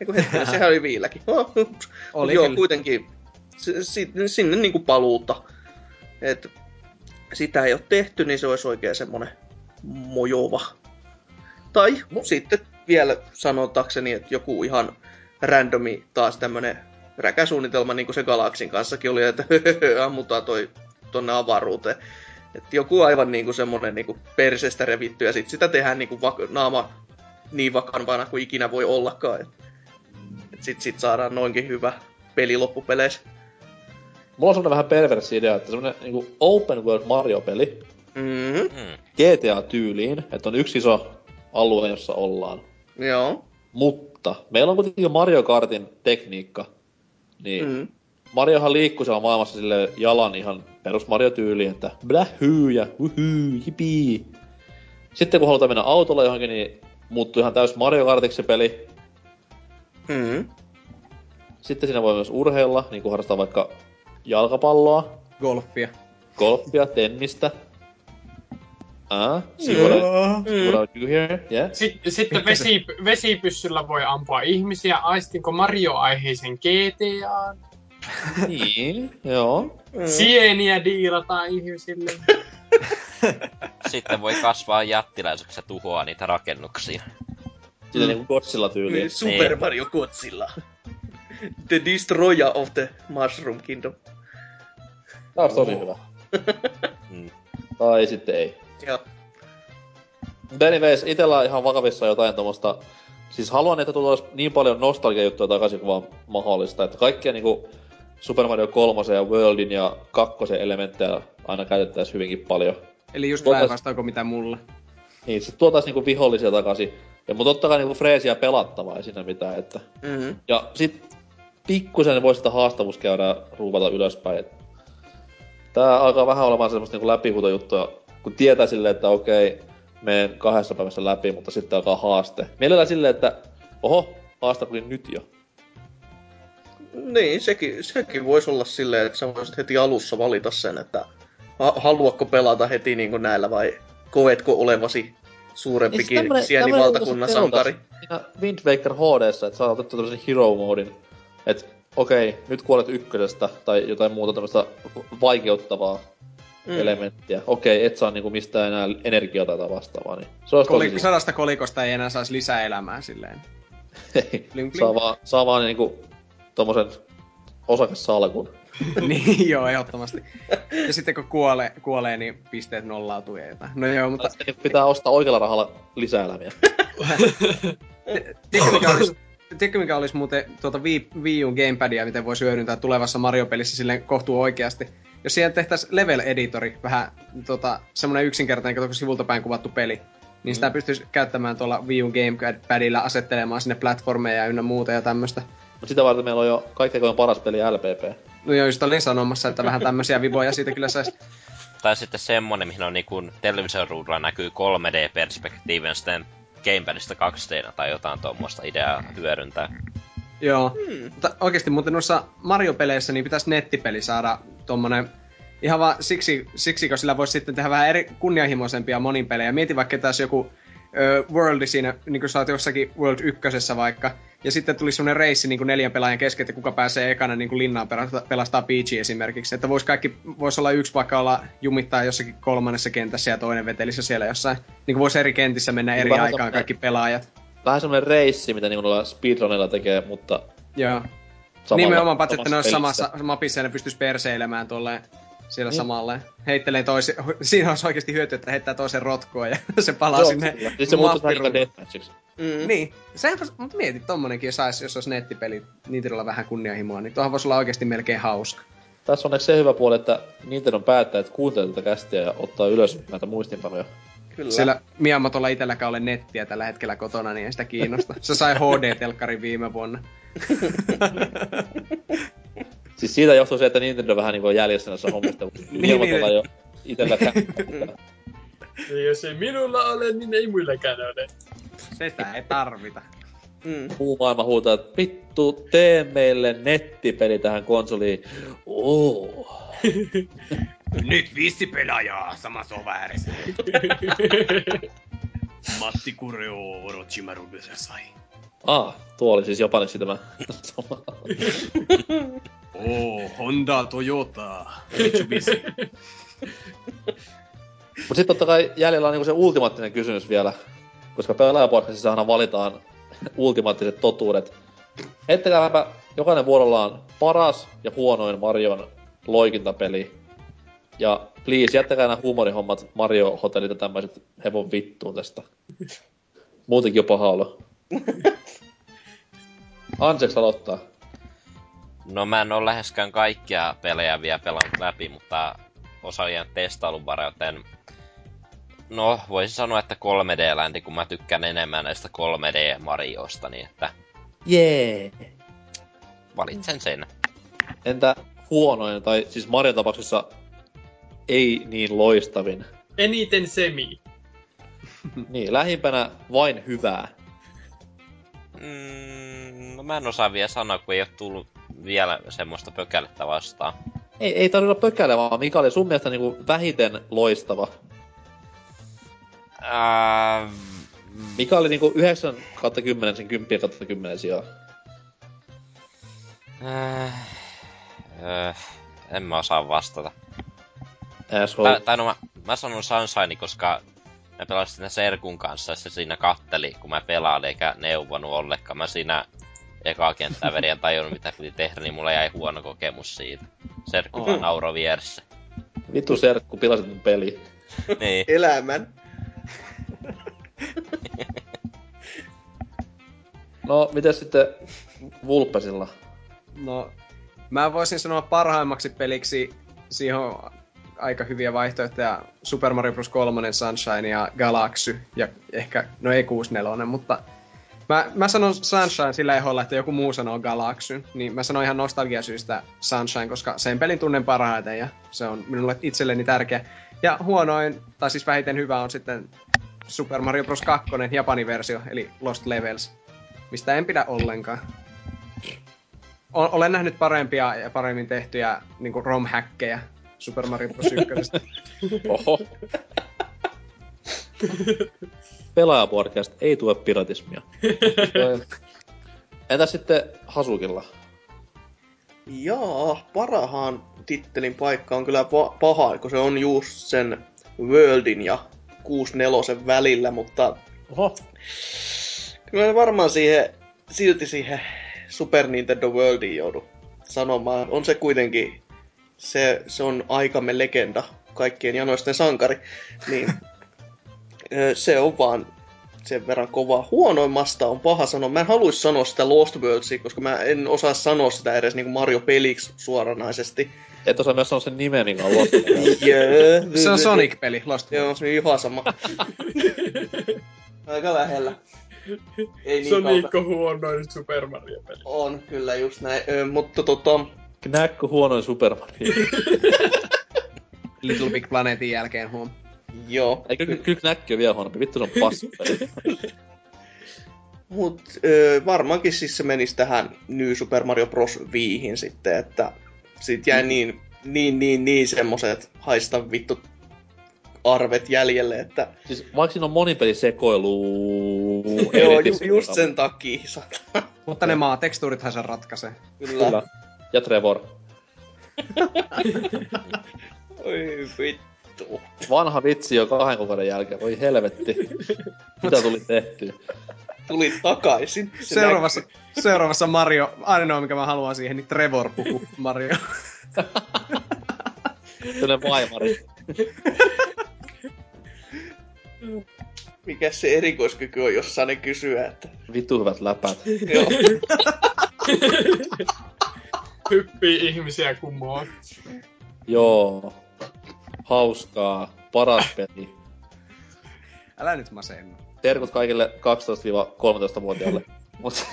Eiku hetkellä, sehän oli viilläkin. oli joo, kuitenkin sinne niinku paluuta. Et sitä ei ole tehty, niin se olisi oikein semmonen mojova. Tai no. sitten vielä sanotakseni, että joku ihan randomi taas tämmönen räkäsuunnitelma, niin kuin se Galaxin kanssakin oli, että ammutaan toi tonne avaruuteen. Et joku aivan niinku semmonen niinku persestä revitty ja sit sitä tehdään niinku vak- naama niin vakanvana kuin ikinä voi ollakaan. Et, et sit, sit saadaan noinkin hyvä peli loppupeleissä. Mulla on semmonen vähän perversi idea, että semmonen niinku open world Mario-peli. Mm-hmm. GTA-tyyliin, että on yksi iso alue, jossa ollaan. Joo. Mutta meillä on kuitenkin Mario Kartin tekniikka. Niin mm-hmm. Mariohan liikkuu siellä maailmassa sille jalan ihan perus Mario-tyyli, että blähyy ja uhyy, jipii. Sitten kun halutaan mennä autolla johonkin, niin muuttuu ihan täys Mario Kartiksi peli. Mm. Sitten siinä voi myös urheilla, niin kuin harrastaa vaikka jalkapalloa. Golfia. Golfia, tennistä. Ah, see what I, what I do here? Yeah? Sitten, sitten vesi, vesipyssyllä voi ampua ihmisiä. Aistinko Mario aiheisen GTA? Niin, joo. Sieniä diilataan ihmisille. Sitten voi kasvaa jättiläiseksi ja tuhoaa niitä rakennuksia. Sitä niinku Godzilla tyyliin. Super Niin. Mario Godzilla. The Destroyer of the Mushroom Kingdom. Tää olisi tosi hyvä. Mm. Tai sitten ei. Mutta anyways, itellä on ihan vakavissa jotain tommosta... Siis haluan, että tulisi niin paljon nostalgia-juttuja takaisin kuin vaan mahdollista. Että kaikkia niinku Super Mario 3 ja Worldin ja kakkosen elementtejä aina käytettäisiin hyvinkin paljon. Eli just Tuotais- päinvastoin kuin mitä mulla. Niin, sit tuotais niinku vihollisia takaisin. Ja mutta totta kai niinku freesiä pelattavaa ei siinä mitään, että... mm-hmm. Ja sit pikkusen voi sitä haastavuus käydä ruuvata ylöspäin. Et Tää alkaa vähän olemaan semmoista niinku läpihuutojuttua, kun tietää silleen, että okei, menen kahdessa päivässä läpi, mutta sitten alkaa haaste. Mielellään silleen, että oho, haasta tuli nyt jo. Niin, sekin, sekin voisi olla silleen, että sä voisit heti alussa valita sen, että ha- haluatko pelata heti niin kuin näillä vai koetko olevasi suurempikin tämmönen- sieni tämmönen valtakunnan sankari. Siinä Wind Waker HDssä, että saa otettu tämmösen hero modin, että okei, nyt kuolet ykkösestä tai jotain muuta tämmöistä vaikeuttavaa mm. elementtiä. Okei, et saa niinku mistään enää energiaa tai vastaavaa, niin se olisi tosi Kolik- sadasta kolikosta ei enää saisi lisää elämää silleen. Ei, Bling, saa vaan, saa vaan niinku tommosen osakessalkun. niin, joo, ehdottomasti. Ja sitten kun kuolee, kuolee niin pisteet nollautuu ja jotain. No joo, mutta sitten pitää ostaa oikealla rahalla lisää elämiä. tiedätkö mikä olisi, tiedätkö mikä olisi muuten tuota Wii, Wii U gamepadia, miten voisi hyödyntää tulevassa Mario-pelissä silleen kohtuu oikeasti? Jos siihen tehtäisiin level-editori, vähän tota, semmoinen yksinkertainen, kun sivulta päin kuvattu peli, niin sitä pystyisi käyttämään tuolla Wii U gamepadilla asettelemaan sinne platformeja ynnä muuta ja tämmöistä. Mutta sitä varten meillä on jo kaikkein paras peli LPP. No joo, just olin sanomassa, että vähän tämmöisiä viboja siitä kyllä saisi. Tai sitten semmonen, mihin on niinku television ruudulla näkyy 3D-perspektiivin sitten gamepadista 2D tai jotain tuommoista ideaa hyödyntää. Joo. Hmm. Mutta oikeasti muuten noissa Mario-peleissä niin pitäisi nettipeli saada tommonen ihan vaan siksi, siksi kun sillä voisi sitten tehdä vähän eri, kunnianhimoisempia monin pelejä. Mieti vaikka tässä joku ö, Worldi siinä, niin kuin sä oot jossakin World ykkösessä vaikka, ja sitten tuli semmonen reissi niin kuin neljän pelaajan kesken, että kuka pääsee ekana niin kuin linnaan pelastaa, pelastaa esimerkiksi. Että vois kaikki, vois olla yksi vaikka olla jumittaa jossakin kolmannessa kentässä ja toinen vetelissä siellä jossain. Niin kuin voisi eri kentissä mennä eri Vähän aikaan kaikki pelaajat. Vähän semmonen reissi, mitä niinku noilla speedrunilla tekee, mutta Joo. samalla, Nimenomaan, paitsi että ne olisi samassa mapissa ja ne pystyisi perseilemään tolleen siellä samalla. Heittelee toisi, siinä olisi oikeasti hyöty, että heittää toisen rotkoa ja se palaa Joo, sinne kyllä. Siis se muuttuisi aika deathmatchiksi. Mm. Niin, sehän, vois- mutta mieti, tommonenkin sais, jos olisi nettipeli, Nintendolla vähän kunnianhimoa, niin tuohan voisi olla oikeasti melkein hauska. Tässä on se hyvä puoli, että Nintendo päättää, että kuuntelee tätä kästiä ja ottaa ylös näitä muistinpanoja. Kyllä. Siellä Miamotolla itselläkään ole nettiä tällä hetkellä kotona, niin ei sitä kiinnosta. Se sai HD-telkkarin viime vuonna. Siis siitä johtuu se, että Nintendo vähän on jäljessä näissä hommista. Niin, Miamotolla niin. jo itselläkään. Jos ei minulla ole, niin ei muillakaan ole. Sitä ei tarvita. Mm. Muu maailma huutaa, että vittu, tee meille nettipeli tähän konsoliin. Oo. Nyt viisi pelaajaa samassa ääressä. Matti Kureo Orochimaru sai. Ah, tuo oli siis japaniksi tämä Oh, Honda, Toyota, Mitsubishi. Mut sit totta kai jäljellä on niinku se ultimaattinen kysymys vielä. Koska pelaajapodcastissa aina valitaan ultimaattiset totuudet. Heittäkääpä jokainen vuorollaan paras ja huonoin Marion loikintapeli. Ja please, jättäkää nämä huumorihommat, Mario Hotellit ja tämmöiset hevon vittuun tästä. Muutenkin jo paha olo. Anseks aloittaa. No mä en oo läheskään kaikkia pelejä vielä pelannut läpi, mutta osa on jäänyt testailun varaan, joten... No, voisin sanoa, että 3D-länti, kun mä tykkään enemmän näistä 3D-marioista, niin että Jee. valitsen sen. Entä huonoin, tai siis Marion tapauksessa ei niin loistavin. Eniten semi. Niin, lähimpänä vain hyvää. Mm, no mä en osaa vielä sanoa, kun ei ole tullut vielä semmoista pökälettä vastaan. Ei, ei tarvitse olla pökäle, vaan mikä oli sun mielestä niinku vähiten loistava? Äh, Mikä oli niinku 9 kautta 10 sen 10 kautta 10 sijaan? äh, äh, en mä osaa vastata. Asshole. Tai, tai no mä, mä sanon Sunshine, koska mä pelasin siinä Serkun kanssa ja se siinä katteli, kun mä pelailin, eikä neuvonut ollenkaan. Mä siinä eka kenttää vedin ja tajunnut mitä piti tehdä, niin mulla jäi huono kokemus siitä. Serkku vaan nauroi vieressä. Vittu serkku, pilasit mun peli. niin. Elämän. No, miten sitten Vulpesilla? No, mä voisin sanoa parhaimmaksi peliksi, siihen on aika hyviä vaihtoehtoja, Super Mario Bros. 3, Sunshine ja Galaxy, ja ehkä, no ei 64, mutta mä, mä sanon Sunshine sillä eholla, että joku muu sanoo Galaxy, niin mä sanon ihan nostalgiasyistä Sunshine, koska sen pelin tunnen parhaiten ja se on minulle itselleni tärkeä. Ja huonoin, tai siis vähiten hyvä on sitten Super Mario Bros. 2, Japanin versio, eli Lost Levels, mistä en pidä ollenkaan. O- olen nähnyt parempia ja paremmin tehtyjä niin ROM-häkkejä Super Mario Bros. 1. Oho. Pelaajapodcast ei tue piratismia. Entäs sitten Hasukilla? Jaa, parahaan tittelin paikka on kyllä pa- paha, kun se on just sen Worldin ja 64 välillä, mutta Oho. kyllä varmaan siihen, silti siihen Super Nintendo Worldiin joudu sanomaan. On se kuitenkin, se, se on aikamme legenda, kaikkien janoisten sankari, niin se on vaan sen verran kova. Huonoimmasta on paha sanoa. Mä en haluaisi sanoa sitä Lost Worldsia, koska mä en osaa sanoa sitä edes niin Mario peliksi suoranaisesti. Et osaa myös sanoa sen nimen, mikä on Lost. Yeah. Se on Sonic-peli, Lost Joo, se on ihan sama. Aika lähellä. Ei niin on kaukana. Niikko huonoin Super Mario-peli. On, kyllä just näin. Ö, mutta tota, Knäkkö huonoin Super Mario. Little Big Planetin jälkeen huom. Joo. Eikö ky- kyllä Knäkki on vielä huonompi. Vittu se on paskapeli. Mut ö, varmaankin siis se menisi tähän New Super Mario Bros. Viihin sitten, että sit jäi Mm. niin, niin, niin, niin semmoset haista vittu arvet jäljelle, että siis vaikka siinä on monipelisekoilu... joo, ju, just sen takia. Mutta ne maatekstuurithan sen ratkaisee. Kyllä. Kyllä. Ja Trevor. Oi vittu. Vanha vitsi jo kahden kuukauden jälkeen. Voi helvetti. Mitä tuli tehtyä? Tuli takaisin. Se Seuraavassa, seuraavassa Mario, ainoa mikä mä haluan siihen, niin Trevor puhuu Mario. Sellainen vaimari. näkyy. Mikä se erikoiskyky on, jos saa ne kysyä, että... Vittu hyvät läpät. Joo. Hyppii ihmisiä kumoon. Joo. Hauskaa. Paras peli. Älä nyt masennu. Terkut kaikille 12-13-vuotiaille. Mut...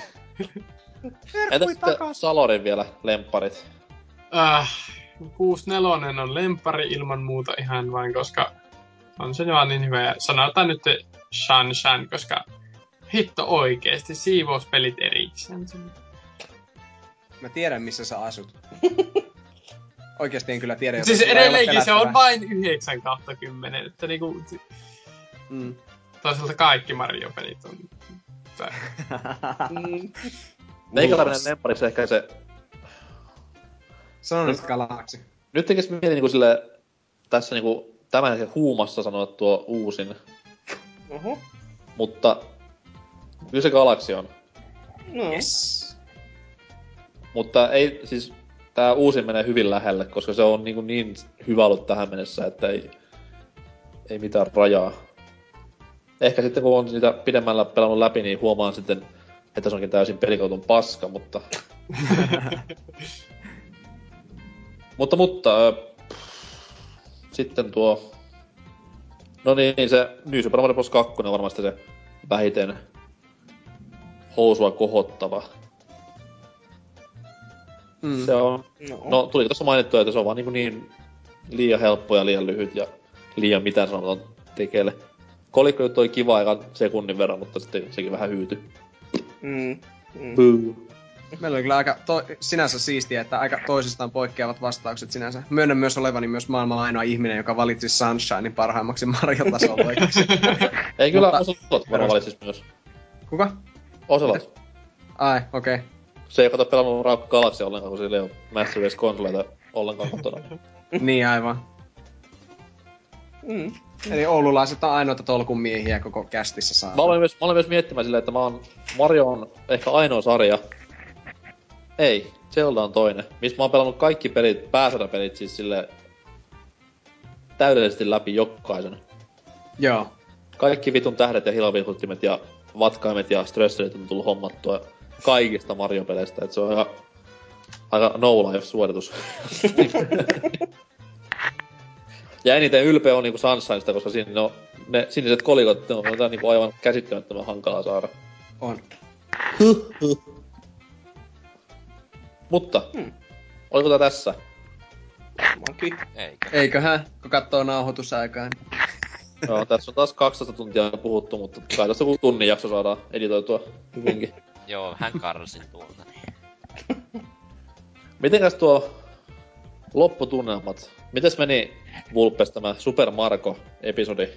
Entäs sitten Salorin vielä lempparit? Äh, 64 on lempari ilman muuta ihan vain, koska on se vaan niin hyvä. Ja sanotaan nyt Shan Shan, koska hitto oikeesti, siivouspelit erikseen. Mä tiedän, missä sä asut. Oikeasti en kyllä tiedä. Siis edelleenkin se on vain 9 kautta 10, että niinku, Mm. toisaalta kaikki Mario-pelit on... Mm, Meikäläinen lemppariksi ehkä se... Sano nyt Galaxy. Nyt tekis mieli niinku sille... Tässä niinku tämän hetken huumassa sanoa tuo uusin. Oho. Mutta... Kyllä se Galaxy on. No. Yes. Mutta ei, siis tää uusin menee hyvin lähelle, koska se on niin, niin hyvä ollut tähän mennessä, että ei, ei mitään rajaa. Ehkä sitten kun on niitä pidemmällä pelannut läpi, niin huomaan sitten, että se onkin täysin pelikautun paska, mutta... mutta, mutta... Ö, sitten tuo... No niin, se New Super Mario Bros. 2 on varmasti se vähiten housua kohottava Mm. Se on, No. no tuliko tuossa mainittua, että se on vaan niin, niin liian helppo ja liian lyhyt ja liian mitään sanotaan tekeelle. Kolikko juttu oli kiva aikaan sekunnin verran, mutta sitten sekin vähän hyytyi. Mm. Mm. Meillä oli kyllä aika to- sinänsä siistiä, että aika toisistaan poikkeavat vastaukset sinänsä. Myönnän myös olevani myös maailman ainoa ihminen, joka valitsi Sunshinein parhaimmaksi Mario-tasoloikaksi. Ei kyllä, Mutta- Oselot varmaan valitsis myös. Kuka? Oselot. Ai, okei. Okay. Se ei kato pelannut Raukka Galaxy ollenkaan, kun sillä ei ole Master konsoleita ollenkaan kotona. niin aivan. Mm. Eli oululaiset on ainoita tolkun miehiä koko kästissä saa. Mä olen myös, mä olen myös miettimään silleen, että mä oon, Mario on ehkä ainoa sarja. Ei, Zelda on toinen. Missä mä oon pelannut kaikki pelit, pääsarjapelit siis sille täydellisesti läpi jokaisen. Joo. Kaikki vitun tähdet ja hilavihuttimet ja vatkaimet ja stresserit on tullut hommattua kaikista Mario-peleistä, et se on aika, aika no life suoritus. ja eniten ylpeä on niinku Sunshineista, koska siinä no, ne siniset kolikot ne on niinku aivan käsittämättömän hankalaa saada. On. Mutta, Hmm. oliko tää tässä? Varmaankin. Eikä. Eiköhän, kun katsoo nauhoitusaikaa. Joo, tässä on taas 12 tuntia puhuttu, mutta kai joku tunnin jakso saadaan editoitua hyvinkin. Joo, vähän karsin tuolta. Niin. Mitenkäs tuo lopputunnelmat? Mites meni Vulpes tämä Super Marko-episodi?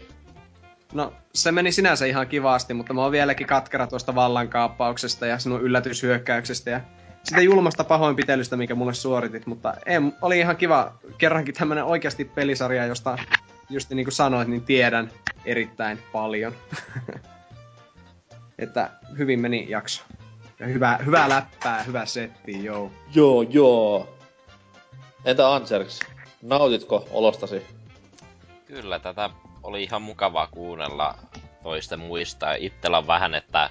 No, se meni sinänsä ihan kivasti, mutta mä oon vieläkin katkera tuosta vallankaappauksesta ja sinun yllätyshyökkäyksestä ja sitä julmasta pahoinpitelystä, mikä mulle suoritit, mutta ei, oli ihan kiva kerrankin tämmönen oikeasti pelisarja, josta just niin kuin sanoit, niin tiedän erittäin paljon. että hyvin meni jakso. Ja hyvä, hyvää läppää, hyvä setti, joo. Joo, joo. Entä Anserks? Nautitko olostasi? Kyllä, tätä oli ihan mukavaa kuunnella toisten muistaa. Itsellä on vähän, että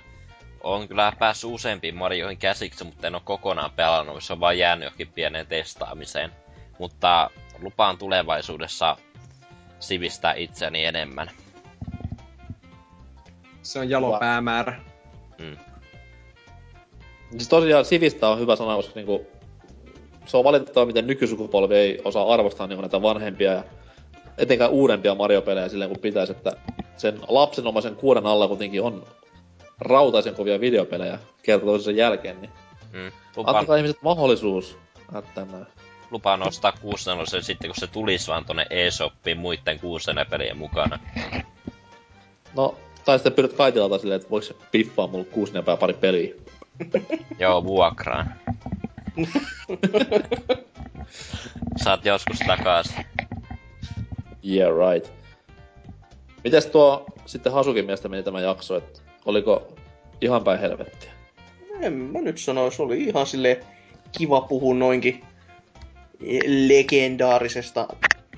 on kyllä päässyt useampiin Marioihin käsiksi, mutta en ole kokonaan pelannut. Se on vaan jäänyt johonkin pieneen testaamiseen. Mutta lupaan tulevaisuudessa sivistää itseäni enemmän. Se on jalo Hyvä. päämäärä. Mm. Siis tosiaan sivistä on hyvä sana, koska niinku, se on valitettavaa, miten nykysukupolvi ei osaa arvostaa niinku näitä vanhempia ja etenkään uudempia Mario-pelejä silleen kuin pitäisi, että sen lapsenomaisen kuoren alla kuitenkin on rautaisen kovia videopelejä kerta toisensa jälkeen, niin Mm. Lupaan, antakaa ihmiset mahdollisuus näyttämään. lupaan ostaa 64 sitten, kun se tulisi vaan tonne eShopiin muiden 64 pelien mukana. No, tai sitten pyydät Kaitilalta silleen, että voiko se piffaa mulle kuusi nepää pari peliä. Joo, vuokraan. Saat joskus takaisin. Yeah, right. Mites tuo sitten Hasukin mielestä meni tämä jakso, että oliko ihan päin helvettiä? En mä nyt sanois, oli ihan sille kiva puhua noinkin legendaarisesta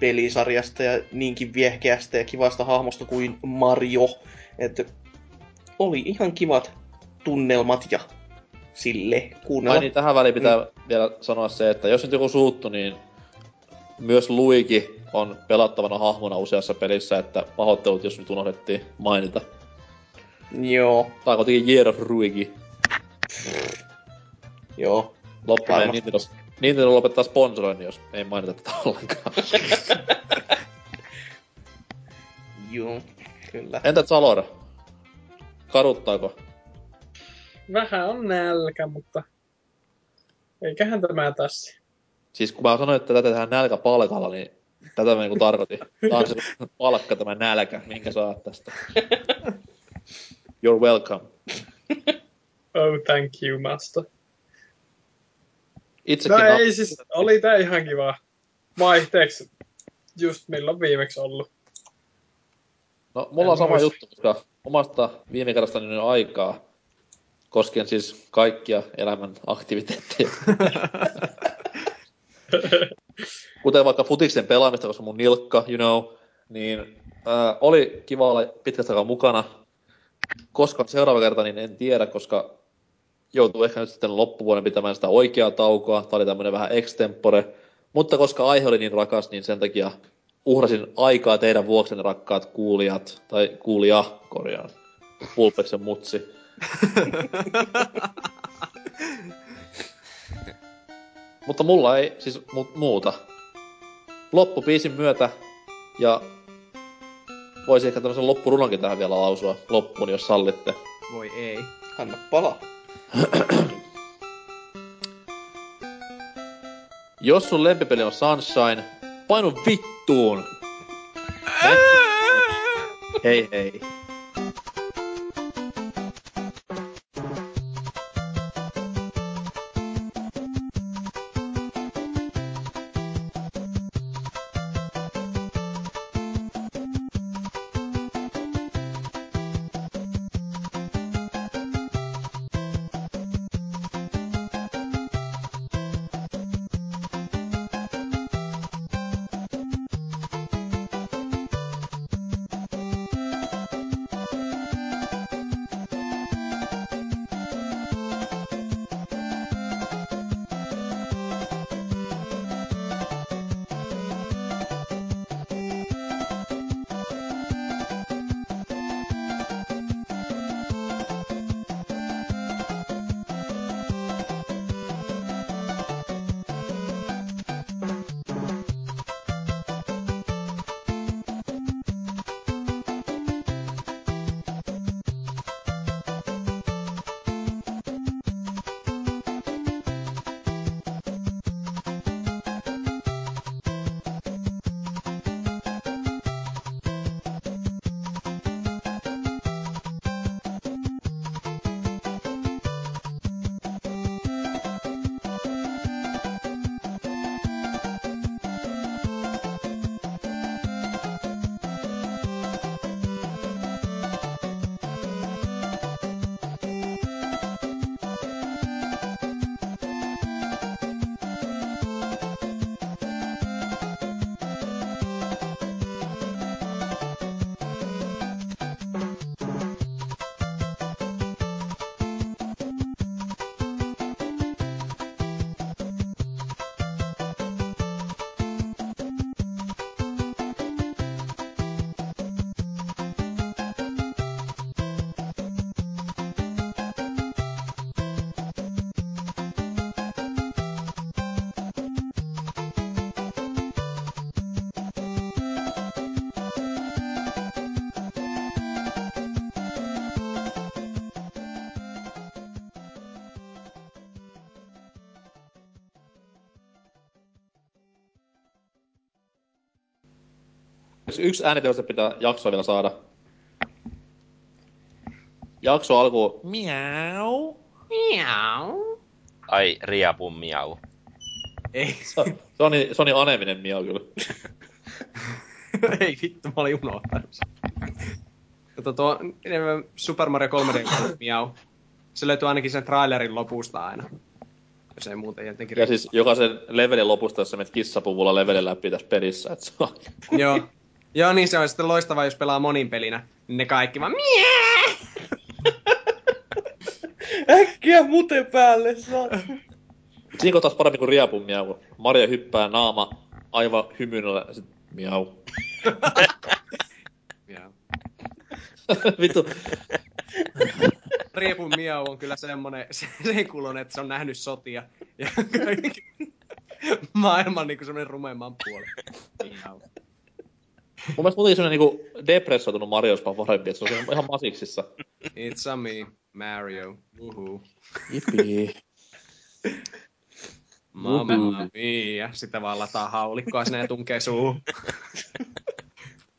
pelisarjasta ja niinkin viehkeästä ja kivasta hahmosta kuin Mario. Et oli ihan kivat tunnelmat ja sille kuunnella. Ai niin, tähän väliin pitää mm. vielä sanoa se, että jos nyt joku suuttu, niin myös Luigi on pelattavana hahmona useassa pelissä, että pahoittelut, jos nyt unohdettiin mainita. Joo, on kuitenkin Year of Luigi. joo. Loppu meidän. Nintendo, Nintendo lopettaa sponsoroinnin, jos ei mainita tätä ollenkaan. Joo, kyllä. Entä Zalora? Kaduttaako? Vähän on nälkä, mutta eiköhän tämä tässä. Siis kun mä sanoin, että tätä tehdään nälkäpalkalla, niin tätä mä niinku tarkoitin. Tää on se palkka, tämä nälkä, minkä saat tästä. You're welcome. Oh, thank you, master. Itsekin No ei siis, oli tää ihan kiva. Vaihteeksi just milloin viimeksi ollut. No, mulla En on sama muista. juttu, koska omasta viime kerrasta on jo aikaa, koskien siis kaikkia elämän aktiviteetteja. Kuten vaikka futiksen pelaamista, koska mun nilkka, you know, niin ää, oli kiva olla pitkästä aikaa mukana. Koska seuraava kerta, niin en tiedä, koska joutuu ehkä nyt sitten loppuvuoden pitämään sitä oikeaa taukoa. Tämä oli tämmöinen vähän extempore. Mutta koska aihe oli niin rakas, niin sen takia uhrasin aikaa teidän vuoksenne, rakkaat kuulijat, tai kuulija, korjaan, Pulpeksen mutsi. Mutta mulla ei siis mu- muuta. Loppupiisin myötä, ja voisi ehkä tämmöisen loppurunonkin tähän vielä lausua loppuun, jos sallitte. Voi ei. Anna palaa. Jos sun lempipeli on Sunshine, painu vittuun! hei hei. Yksi ääniteosta pitää jaksoa vielä saada. Jakso alku miau. Miau. Ai, riapun miau. Ei, Se, se on, se on niin aneminen miau kyllä. ei vittu, mä olin unohtanut sen. Mutta tuo enemmän Super Mario 3D miau. Se löytyy ainakin sen trailerin lopusta aina. Jos ei muuten jotenkin... Ja siis jokaisen levelin lopusta, jos sä menet kissapuvulla levelin läpi tässä pelissä, että se on... Joo. Joo, niin se on sitten loistavaa, jos pelaa monin pelinä. Niin ne kaikki vaan miää! Äkkiä mute päälle, saa. Siinä on taas paremmin kuin riapun miau. Maria hyppää naama aivan hymyynellä ja sit miau. Miau. Vittu. Riepun miau on kyllä semmonen, se, sen kuulon, että se on nähnyt sotia. Ja kaikki, maailman niinku semmonen rumemman puoli. Miau. Mun mielestä muuten semmonen niinku depressoitunut Mario olisi vaan parempi, että se on ihan masiksissa. It's a me, Mario. Uhu. Jippii. Mamma mia. Sitä vaan lataa haulikkoa sinne ja tunkee suuhun.